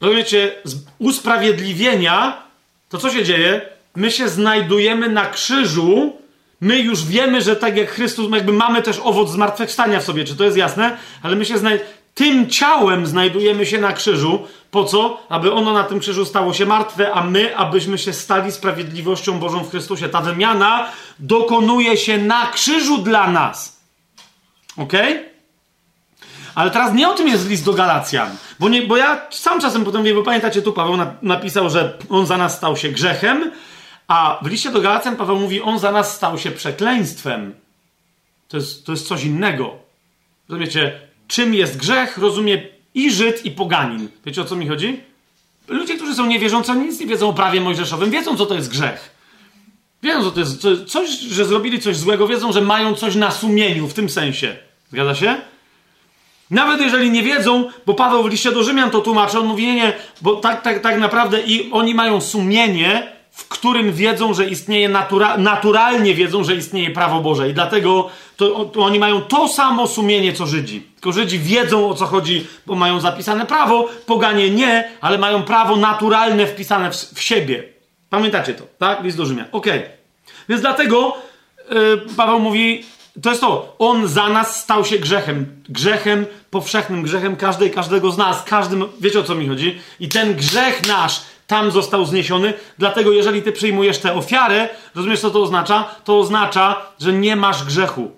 rozumiecie, usprawiedliwienia, to co się dzieje? My się znajdujemy na krzyżu, my już wiemy, że tak jak Chrystus, jakby mamy też owoc zmartwychwstania w sobie, czy to jest jasne? Ale my się znajdujemy tym ciałem znajdujemy się na krzyżu. Po co? Aby ono na tym krzyżu stało się martwe, a my, abyśmy się stali sprawiedliwością Bożą w Chrystusie. Ta wymiana dokonuje się na krzyżu dla nas. Ok? Ale teraz nie o tym jest list do Galacjan. Bo, nie, bo ja sam czasem potem mówię, bo pamiętacie, tu Paweł na, napisał, że on za nas stał się grzechem, a w liście do Galacjan Paweł mówi, on za nas stał się przekleństwem. To jest, to jest coś innego. Rozumiecie, czym jest grzech, rozumie i Żyd, i poganin. Wiecie o co mi chodzi? Ludzie, którzy są niewierzący, nic nie wiedzą o prawie mojżeszowym, wiedzą, co to jest grzech. Wiedzą, co to jest co, coś, że zrobili coś złego, wiedzą, że mają coś na sumieniu w tym sensie. Zgadza się? Nawet jeżeli nie wiedzą, bo Paweł w liście do Rzymian to tłumaczy, on mówi, nie, bo tak, tak, tak naprawdę i oni mają sumienie, w którym wiedzą, że istnieje natura naturalnie wiedzą, że istnieje prawo Boże i dlatego to, to, oni mają to samo sumienie, co Żydzi. Tylko Żydzi wiedzą, o co chodzi, bo mają zapisane prawo, poganie nie, ale mają prawo naturalne wpisane w, w siebie. Pamiętacie to, tak? List do Rzymian. Okej. Okay. Więc dlatego yy, Paweł mówi, to jest to, on za nas stał się grzechem. Grzechem, powszechnym grzechem każdej, każdego z nas. Każdym, wiecie o co mi chodzi? I ten grzech nasz tam został zniesiony. Dlatego, jeżeli ty przyjmujesz tę ofiarę, rozumiesz, co to oznacza? To oznacza, że nie masz grzechu.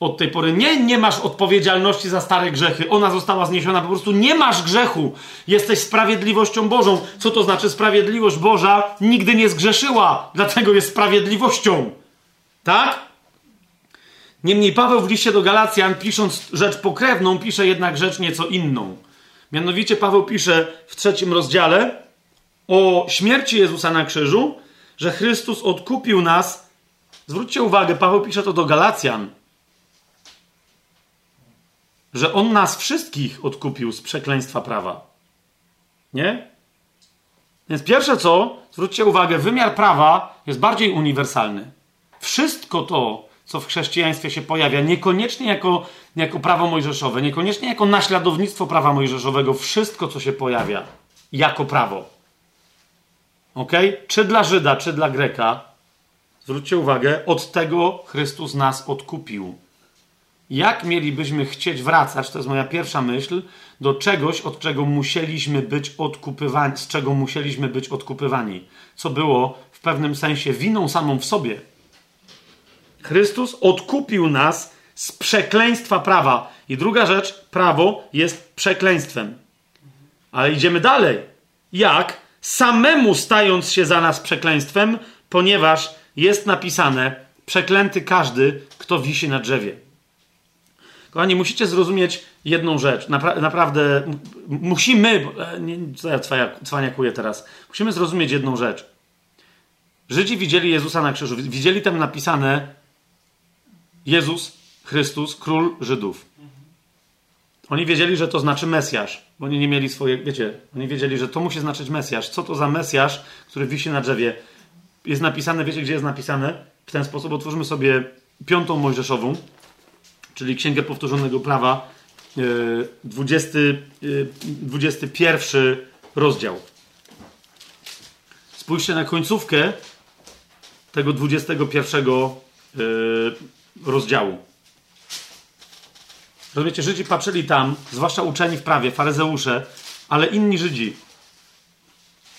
Od tej pory nie, nie masz odpowiedzialności za stare grzechy. Ona została zniesiona. Po prostu nie masz grzechu. Jesteś sprawiedliwością Bożą. Co to znaczy sprawiedliwość Boża? Nigdy nie zgrzeszyła, dlatego jest sprawiedliwością. Tak? Niemniej Paweł w liście do Galacjan, pisząc rzecz pokrewną, pisze jednak rzecz nieco inną. Mianowicie Paweł pisze w trzecim rozdziale o śmierci Jezusa na krzyżu, że Chrystus odkupił nas. Zwróćcie uwagę, Paweł pisze to do Galacjan, że on nas wszystkich odkupił z przekleństwa prawa. Nie? Więc pierwsze co, zwróćcie uwagę, wymiar prawa jest bardziej uniwersalny. Wszystko to, co w chrześcijaństwie się pojawia, niekoniecznie jako, jako prawo mojżeszowe, niekoniecznie jako naśladownictwo prawa mojżeszowego, wszystko, co się pojawia jako prawo. Ok? Czy dla Żyda, czy dla Greka, zwróćcie uwagę, od tego Chrystus nas odkupił. Jak mielibyśmy chcieć wracać, to jest moja pierwsza myśl, do czegoś, od czego musieliśmy być odkupywani, z czego musieliśmy być odkupywani, co było w pewnym sensie winą samą w sobie. Chrystus odkupił nas z przekleństwa prawa. I druga rzecz, prawo jest przekleństwem. Ale idziemy dalej. Jak? Samemu stając się za nas przekleństwem, ponieważ jest napisane: Przeklęty każdy, kto wisi na drzewie. Kochani, musicie zrozumieć jedną rzecz. Napra naprawdę musimy, e, nie, co ja cwaniakuję teraz, musimy zrozumieć jedną rzecz. Żydzi widzieli Jezusa na krzyżu, widzieli tam napisane Jezus Chrystus, król Żydów. Oni wiedzieli, że to znaczy Mesjasz, bo oni nie mieli swoje, wiecie, oni wiedzieli, że to musi znaczyć Mesjasz. Co to za Mesjasz, który wisi na drzewie? Jest napisane, wiecie, gdzie jest napisane? W ten sposób otworzymy sobie piątą Mojżeszową, czyli Księgę Powtórzonego Prawa, 20, e, 21 e, rozdział. Spójrzcie na końcówkę tego 21 rozdziału. Rozumiecie, Żydzi patrzyli tam, zwłaszcza uczeni w prawie, faryzeusze, ale inni Żydzi.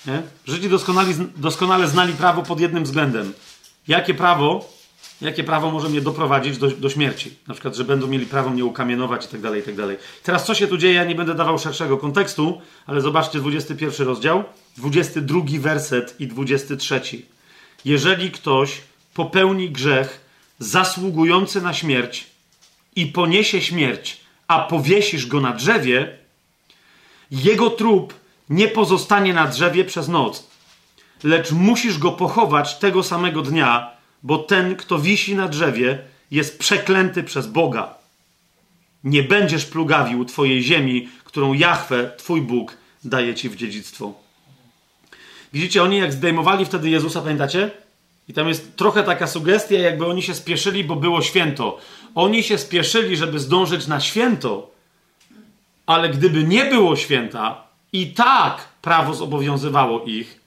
Nie? Żydzi doskonale, doskonale znali prawo pod jednym względem. Jakie prawo, jakie prawo może mnie doprowadzić do, do śmierci? Na przykład, że będą mieli prawo mnie ukamienować i tak dalej, i tak. Teraz co się tu dzieje? Ja nie będę dawał szerszego kontekstu, ale zobaczcie 21 rozdział, 22 werset i 23. Jeżeli ktoś popełni grzech, zasługujący na śmierć i poniesie śmierć, a powiesisz go na drzewie, jego trup nie pozostanie na drzewie przez noc, lecz musisz go pochować tego samego dnia, bo ten, kto wisi na drzewie, jest przeklęty przez Boga. Nie będziesz plugawił twojej ziemi, którą Jahwe, twój Bóg, daje ci w dziedzictwo. Widzicie, oni jak zdejmowali wtedy Jezusa, pamiętacie? I tam jest trochę taka sugestia, jakby oni się spieszyli, bo było święto. Oni się spieszyli, żeby zdążyć na święto, ale gdyby nie było święta, i tak prawo zobowiązywało ich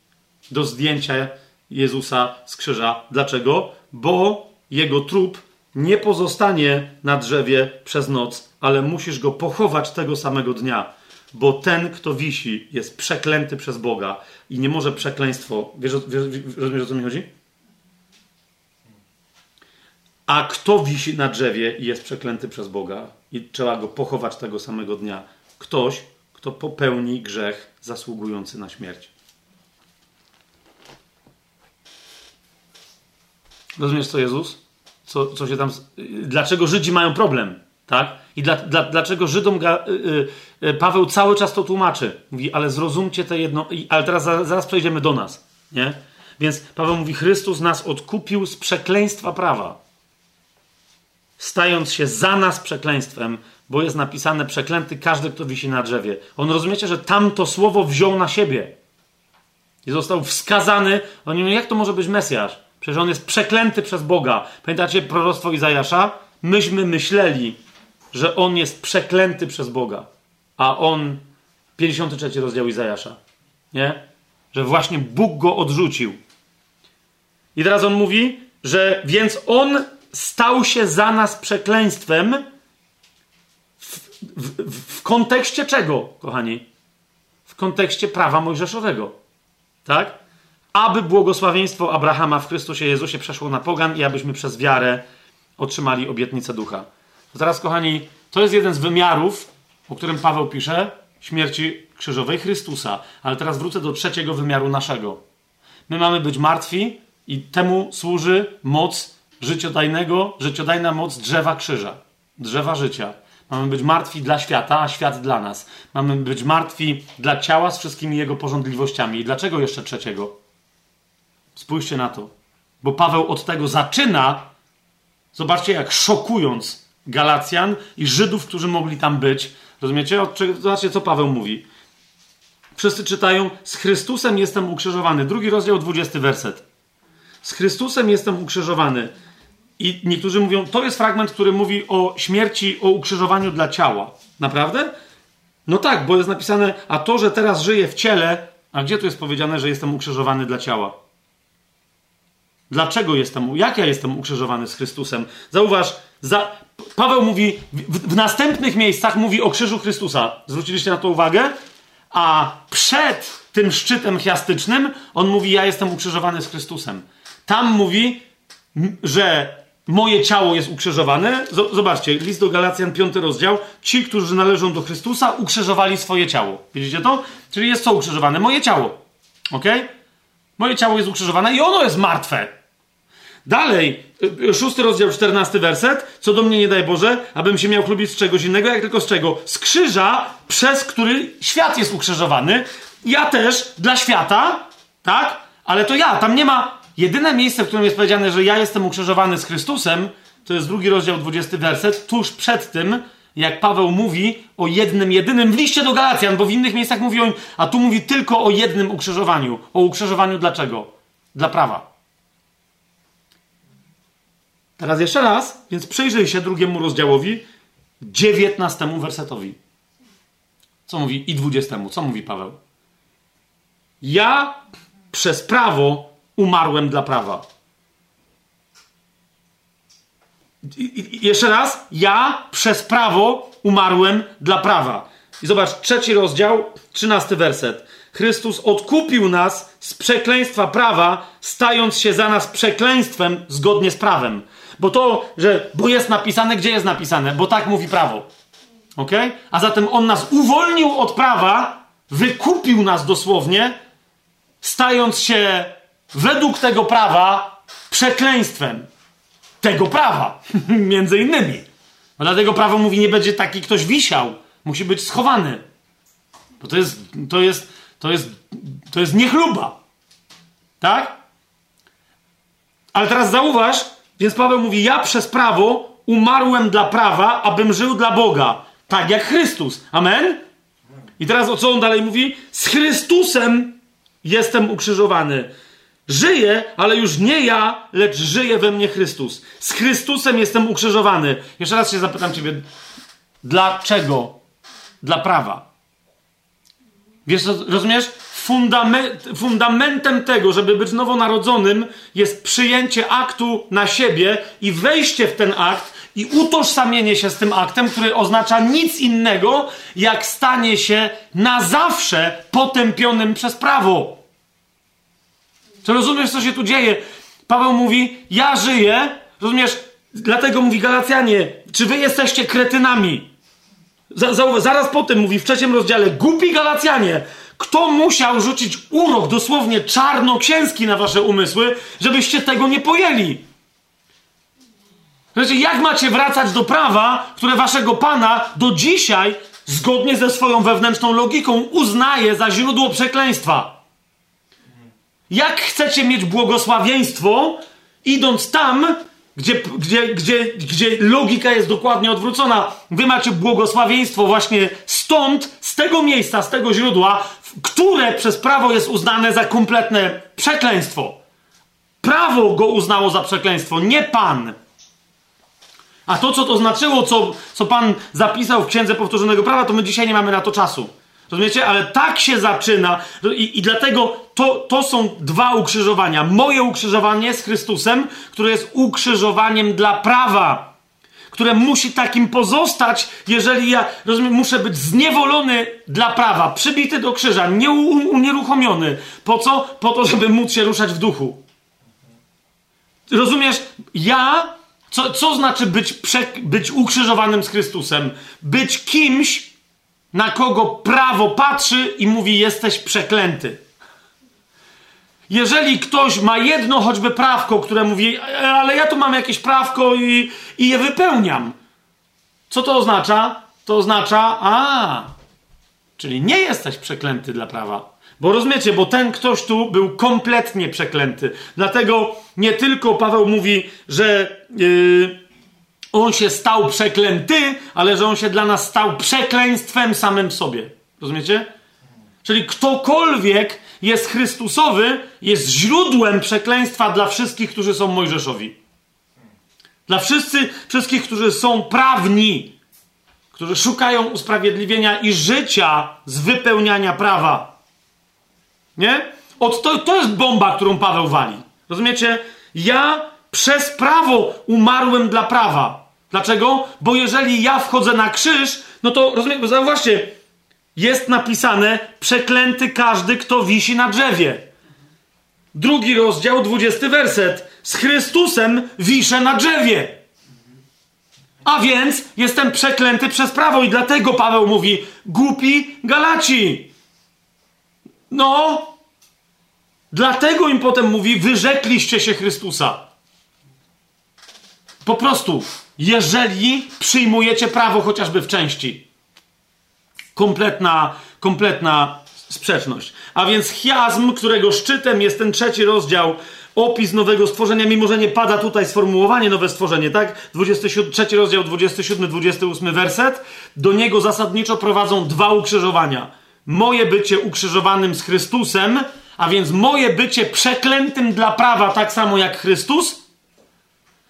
do zdjęcia Jezusa z krzyża. Dlaczego? Bo jego trup nie pozostanie na drzewie przez noc, ale musisz go pochować tego samego dnia, bo ten, kto wisi, jest przeklęty przez Boga i nie może przekleństwo. Wiesz, wiesz, rozumiesz, o co mi chodzi? A kto wisi na drzewie i jest przeklęty przez Boga i trzeba go pochować tego samego dnia? Ktoś, kto popełni grzech zasługujący na śmierć. Rozumiesz co, Jezus? Co, co się tam. Dlaczego Żydzi mają problem? Tak? I dla, dla, dlaczego Żydom ga, y, y, Paweł cały czas to tłumaczy? Mówi, ale zrozumcie te jedno. Ale teraz zaraz przejdziemy do nas. Nie? Więc Paweł mówi: Chrystus nas odkupił z przekleństwa prawa, stając się za nas przekleństwem, bo jest napisane: przeklęty każdy, kto wisi na drzewie. On rozumiecie, że tamto słowo wziął na siebie i został wskazany. Oni mówią: Jak to może być Mesjasz? Przecież on jest przeklęty przez Boga. Pamiętacie proroctwo Izajasza? Myśmy myśleli, że on jest przeklęty przez Boga, a on 53 rozdział Izajasza. Nie? Że właśnie Bóg go odrzucił. I teraz on mówi, że więc on stał się za nas przekleństwem w, w, w kontekście czego, kochani? W kontekście prawa mojżeszowego. Tak? Aby błogosławieństwo Abrahama w Chrystusie Jezusie przeszło na pogan i abyśmy przez wiarę otrzymali obietnicę ducha. To teraz, kochani, to jest jeden z wymiarów, o którym Paweł pisze, śmierci krzyżowej Chrystusa. Ale teraz wrócę do trzeciego wymiaru naszego. My mamy być martwi i temu służy moc życiodajnego, życiodajna moc drzewa krzyża, drzewa życia. Mamy być martwi dla świata, a świat dla nas. Mamy być martwi dla ciała z wszystkimi jego porządliwościami. I dlaczego jeszcze trzeciego? Spójrzcie na to. Bo Paweł od tego zaczyna. Zobaczcie, jak szokując Galacjan i Żydów, którzy mogli tam być. Rozumiecie? Zobaczcie, co Paweł mówi. Wszyscy czytają: Z Chrystusem jestem ukrzyżowany. Drugi rozdział, dwudziesty werset. Z Chrystusem jestem ukrzyżowany. I niektórzy mówią, to jest fragment, który mówi o śmierci, o ukrzyżowaniu dla ciała. Naprawdę? No tak, bo jest napisane, a to, że teraz żyję w ciele, a gdzie tu jest powiedziane, że jestem ukrzyżowany dla ciała? Dlaczego jestem, jak ja jestem ukrzyżowany z Chrystusem? Zauważ, za, Paweł mówi, w, w następnych miejscach mówi o krzyżu Chrystusa. Zwróciliście na to uwagę? A przed tym szczytem chiastycznym on mówi, ja jestem ukrzyżowany z Chrystusem. Tam mówi, że moje ciało jest ukrzyżowane. Zobaczcie, list do Galacjan, piąty rozdział. Ci, którzy należą do Chrystusa, ukrzyżowali swoje ciało. Widzicie to? Czyli jest co ukrzyżowane? Moje ciało. Ok? Moje ciało jest ukrzyżowane i ono jest martwe. Dalej, y, szósty rozdział, czternasty werset. Co do mnie nie daj Boże, abym się miał chlubić z czegoś innego, jak tylko z czego? Z krzyża, przez który świat jest ukrzyżowany. Ja też dla świata, tak? Ale to ja, tam nie ma Jedyne miejsce, w którym jest powiedziane, że ja jestem ukrzyżowany z Chrystusem, to jest drugi rozdział, 20 werset, tuż przed tym, jak Paweł mówi o jednym, jedynym w liście do Galacjan, bo w innych miejscach mówi o a tu mówi tylko o jednym ukrzyżowaniu. O ukrzyżowaniu dlaczego? Dla prawa. Teraz jeszcze raz, więc przyjrzyj się drugiemu rozdziałowi, dziewiętnastemu wersetowi. Co mówi i dwudziestemu? Co mówi Paweł? Ja przez prawo umarłem dla prawa. Jeszcze raz, ja przez prawo umarłem dla prawa. I zobacz, trzeci rozdział, trzynasty werset. Chrystus odkupił nas z przekleństwa prawa, stając się za nas przekleństwem zgodnie z prawem. Bo to, że, bo jest napisane, gdzie jest napisane? Bo tak mówi prawo. Ok? A zatem on nas uwolnił od prawa, wykupił nas dosłownie, stając się według tego prawa przekleństwem tego prawa. Między innymi. No dlatego prawo mówi, nie będzie taki ktoś wisiał. Musi być schowany. Bo to jest, to jest, to jest, to jest niechluba. Tak? Ale teraz zauważ, więc Paweł mówi, ja przez prawo umarłem dla prawa, abym żył dla Boga. Tak jak Chrystus. Amen? I teraz o co on dalej mówi? Z Chrystusem jestem ukrzyżowany. Żyję, ale już nie ja, lecz żyje we mnie Chrystus. Z Chrystusem jestem ukrzyżowany. Jeszcze raz się zapytam Ciebie, dlaczego? Dla prawa. Wiesz, rozumiesz? Fundament, fundamentem tego, żeby być nowonarodzonym, jest przyjęcie aktu na siebie i wejście w ten akt i utożsamienie się z tym aktem, który oznacza nic innego, jak stanie się na zawsze potępionym przez prawo. Czy rozumiesz, co się tu dzieje? Paweł mówi, ja żyję, rozumiesz, Dlatego mówi Galacjanie, czy wy jesteście kretynami? zaraz potem mówi w trzecim rozdziale, głupi Galacjanie, kto musiał rzucić urok, dosłownie czarnoksięski na wasze umysły, żebyście tego nie pojęli? Znaczy, jak macie wracać do prawa, które waszego pana do dzisiaj, zgodnie ze swoją wewnętrzną logiką, uznaje za źródło przekleństwa? Jak chcecie mieć błogosławieństwo, idąc tam, gdzie, gdzie, gdzie, gdzie logika jest dokładnie odwrócona? Wy macie błogosławieństwo właśnie stąd, z tego miejsca, z tego źródła, które przez prawo jest uznane za kompletne przekleństwo. Prawo go uznało za przekleństwo, nie Pan. A to, co to znaczyło, co, co Pan zapisał w Księdze Powtórzonego Prawa, to my dzisiaj nie mamy na to czasu. Rozumiecie? Ale tak się zaczyna i, i dlatego to, to są dwa ukrzyżowania. Moje ukrzyżowanie z Chrystusem, które jest ukrzyżowaniem dla prawa, które musi takim pozostać, jeżeli ja, rozumiem, muszę być zniewolony dla prawa, przybity do krzyża, unieruchomiony. Po co? Po to, żeby móc się ruszać w duchu. Rozumiesz? Ja co, co znaczy być, prze, być ukrzyżowanym z Chrystusem? Być kimś, na kogo prawo patrzy i mówi: Jesteś przeklęty. Jeżeli ktoś ma jedno choćby prawko, które mówi, ale ja tu mam jakieś prawko i, i je wypełniam. Co to oznacza? To oznacza, a, czyli nie jesteś przeklęty dla prawa. Bo rozumiecie, bo ten ktoś tu był kompletnie przeklęty. Dlatego nie tylko Paweł mówi, że yy, on się stał przeklęty, ale że on się dla nas stał przekleństwem samym sobie. Rozumiecie? Czyli ktokolwiek jest Chrystusowy, jest źródłem przekleństwa dla wszystkich, którzy są Mojżeszowi. Dla wszyscy, wszystkich, którzy są prawni, którzy szukają usprawiedliwienia i życia z wypełniania prawa. Nie? Od to, to jest bomba, którą Paweł wali. Rozumiecie? Ja przez prawo umarłem dla prawa. Dlaczego? Bo jeżeli ja wchodzę na krzyż, no to rozumiem, zauważcie, jest napisane przeklęty każdy, kto wisi na drzewie. Drugi rozdział, dwudziesty werset. Z Chrystusem wiszę na drzewie. A więc jestem przeklęty przez prawo i dlatego Paweł mówi głupi Galaci. No, dlatego im potem mówi wyrzekliście się Chrystusa. Po prostu, jeżeli przyjmujecie prawo chociażby w części. Kompletna, kompletna sprzeczność. A więc chiasm, którego szczytem jest ten trzeci rozdział, opis nowego stworzenia, mimo że nie pada tutaj sformułowanie nowe stworzenie, tak? 27, trzeci rozdział, 27-28 werset. Do niego zasadniczo prowadzą dwa ukrzyżowania. Moje bycie ukrzyżowanym z Chrystusem, a więc moje bycie przeklętym dla prawa, tak samo jak Chrystus,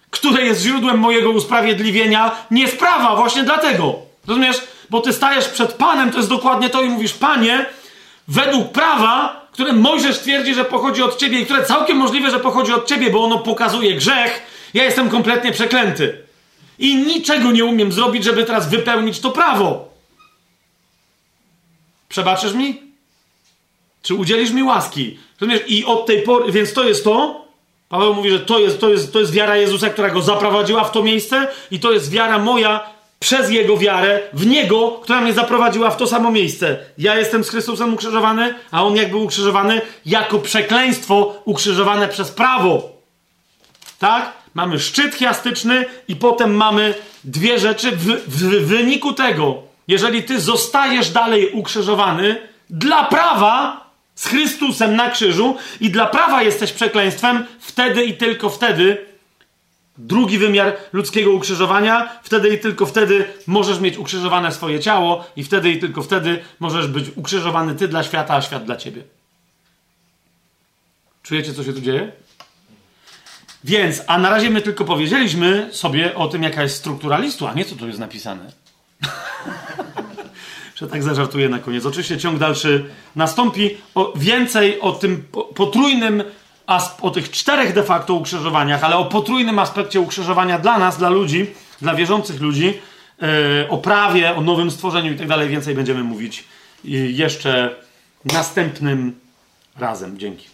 które jest źródłem mojego usprawiedliwienia, nie z prawa, właśnie dlatego. Rozumiesz? Bo ty stajesz przed Panem, to jest dokładnie to i mówisz, Panie, według prawa, które Mojżesz twierdzi, że pochodzi od ciebie i które całkiem możliwe, że pochodzi od ciebie, bo ono pokazuje grzech, ja jestem kompletnie przeklęty. I niczego nie umiem zrobić, żeby teraz wypełnić to prawo. Przebaczysz mi? Czy udzielisz mi łaski? Rozumiesz? I od tej pory, więc to jest to. Paweł mówi, że to jest, to, jest, to jest wiara Jezusa, która go zaprowadziła w to miejsce, i to jest wiara moja, przez Jego wiarę w Niego, która mnie zaprowadziła w to samo miejsce. Ja jestem z Chrystusem ukrzyżowany, a On jak był ukrzyżowany? Jako przekleństwo ukrzyżowane przez prawo. Tak? Mamy szczyt chiastyczny i potem mamy dwie rzeczy. W, w wyniku tego, jeżeli ty zostajesz dalej ukrzyżowany dla prawa z Chrystusem na krzyżu i dla prawa jesteś przekleństwem, wtedy i tylko wtedy drugi wymiar ludzkiego ukrzyżowania, wtedy i tylko wtedy możesz mieć ukrzyżowane swoje ciało i wtedy i tylko wtedy możesz być ukrzyżowany ty dla świata, a świat dla ciebie. Czujecie, co się tu dzieje? Więc, a na razie my tylko powiedzieliśmy sobie o tym, jaka jest struktura listu, a nie co tu jest napisane. Że tak zażartuję na koniec. Oczywiście ciąg dalszy nastąpi. O, więcej o tym potrójnym o tych czterech de facto ukrzyżowaniach, ale o potrójnym aspekcie ukrzyżowania dla nas, dla ludzi, dla wierzących ludzi, yy, o prawie, o nowym stworzeniu i tak dalej, więcej będziemy mówić jeszcze następnym razem. Dzięki.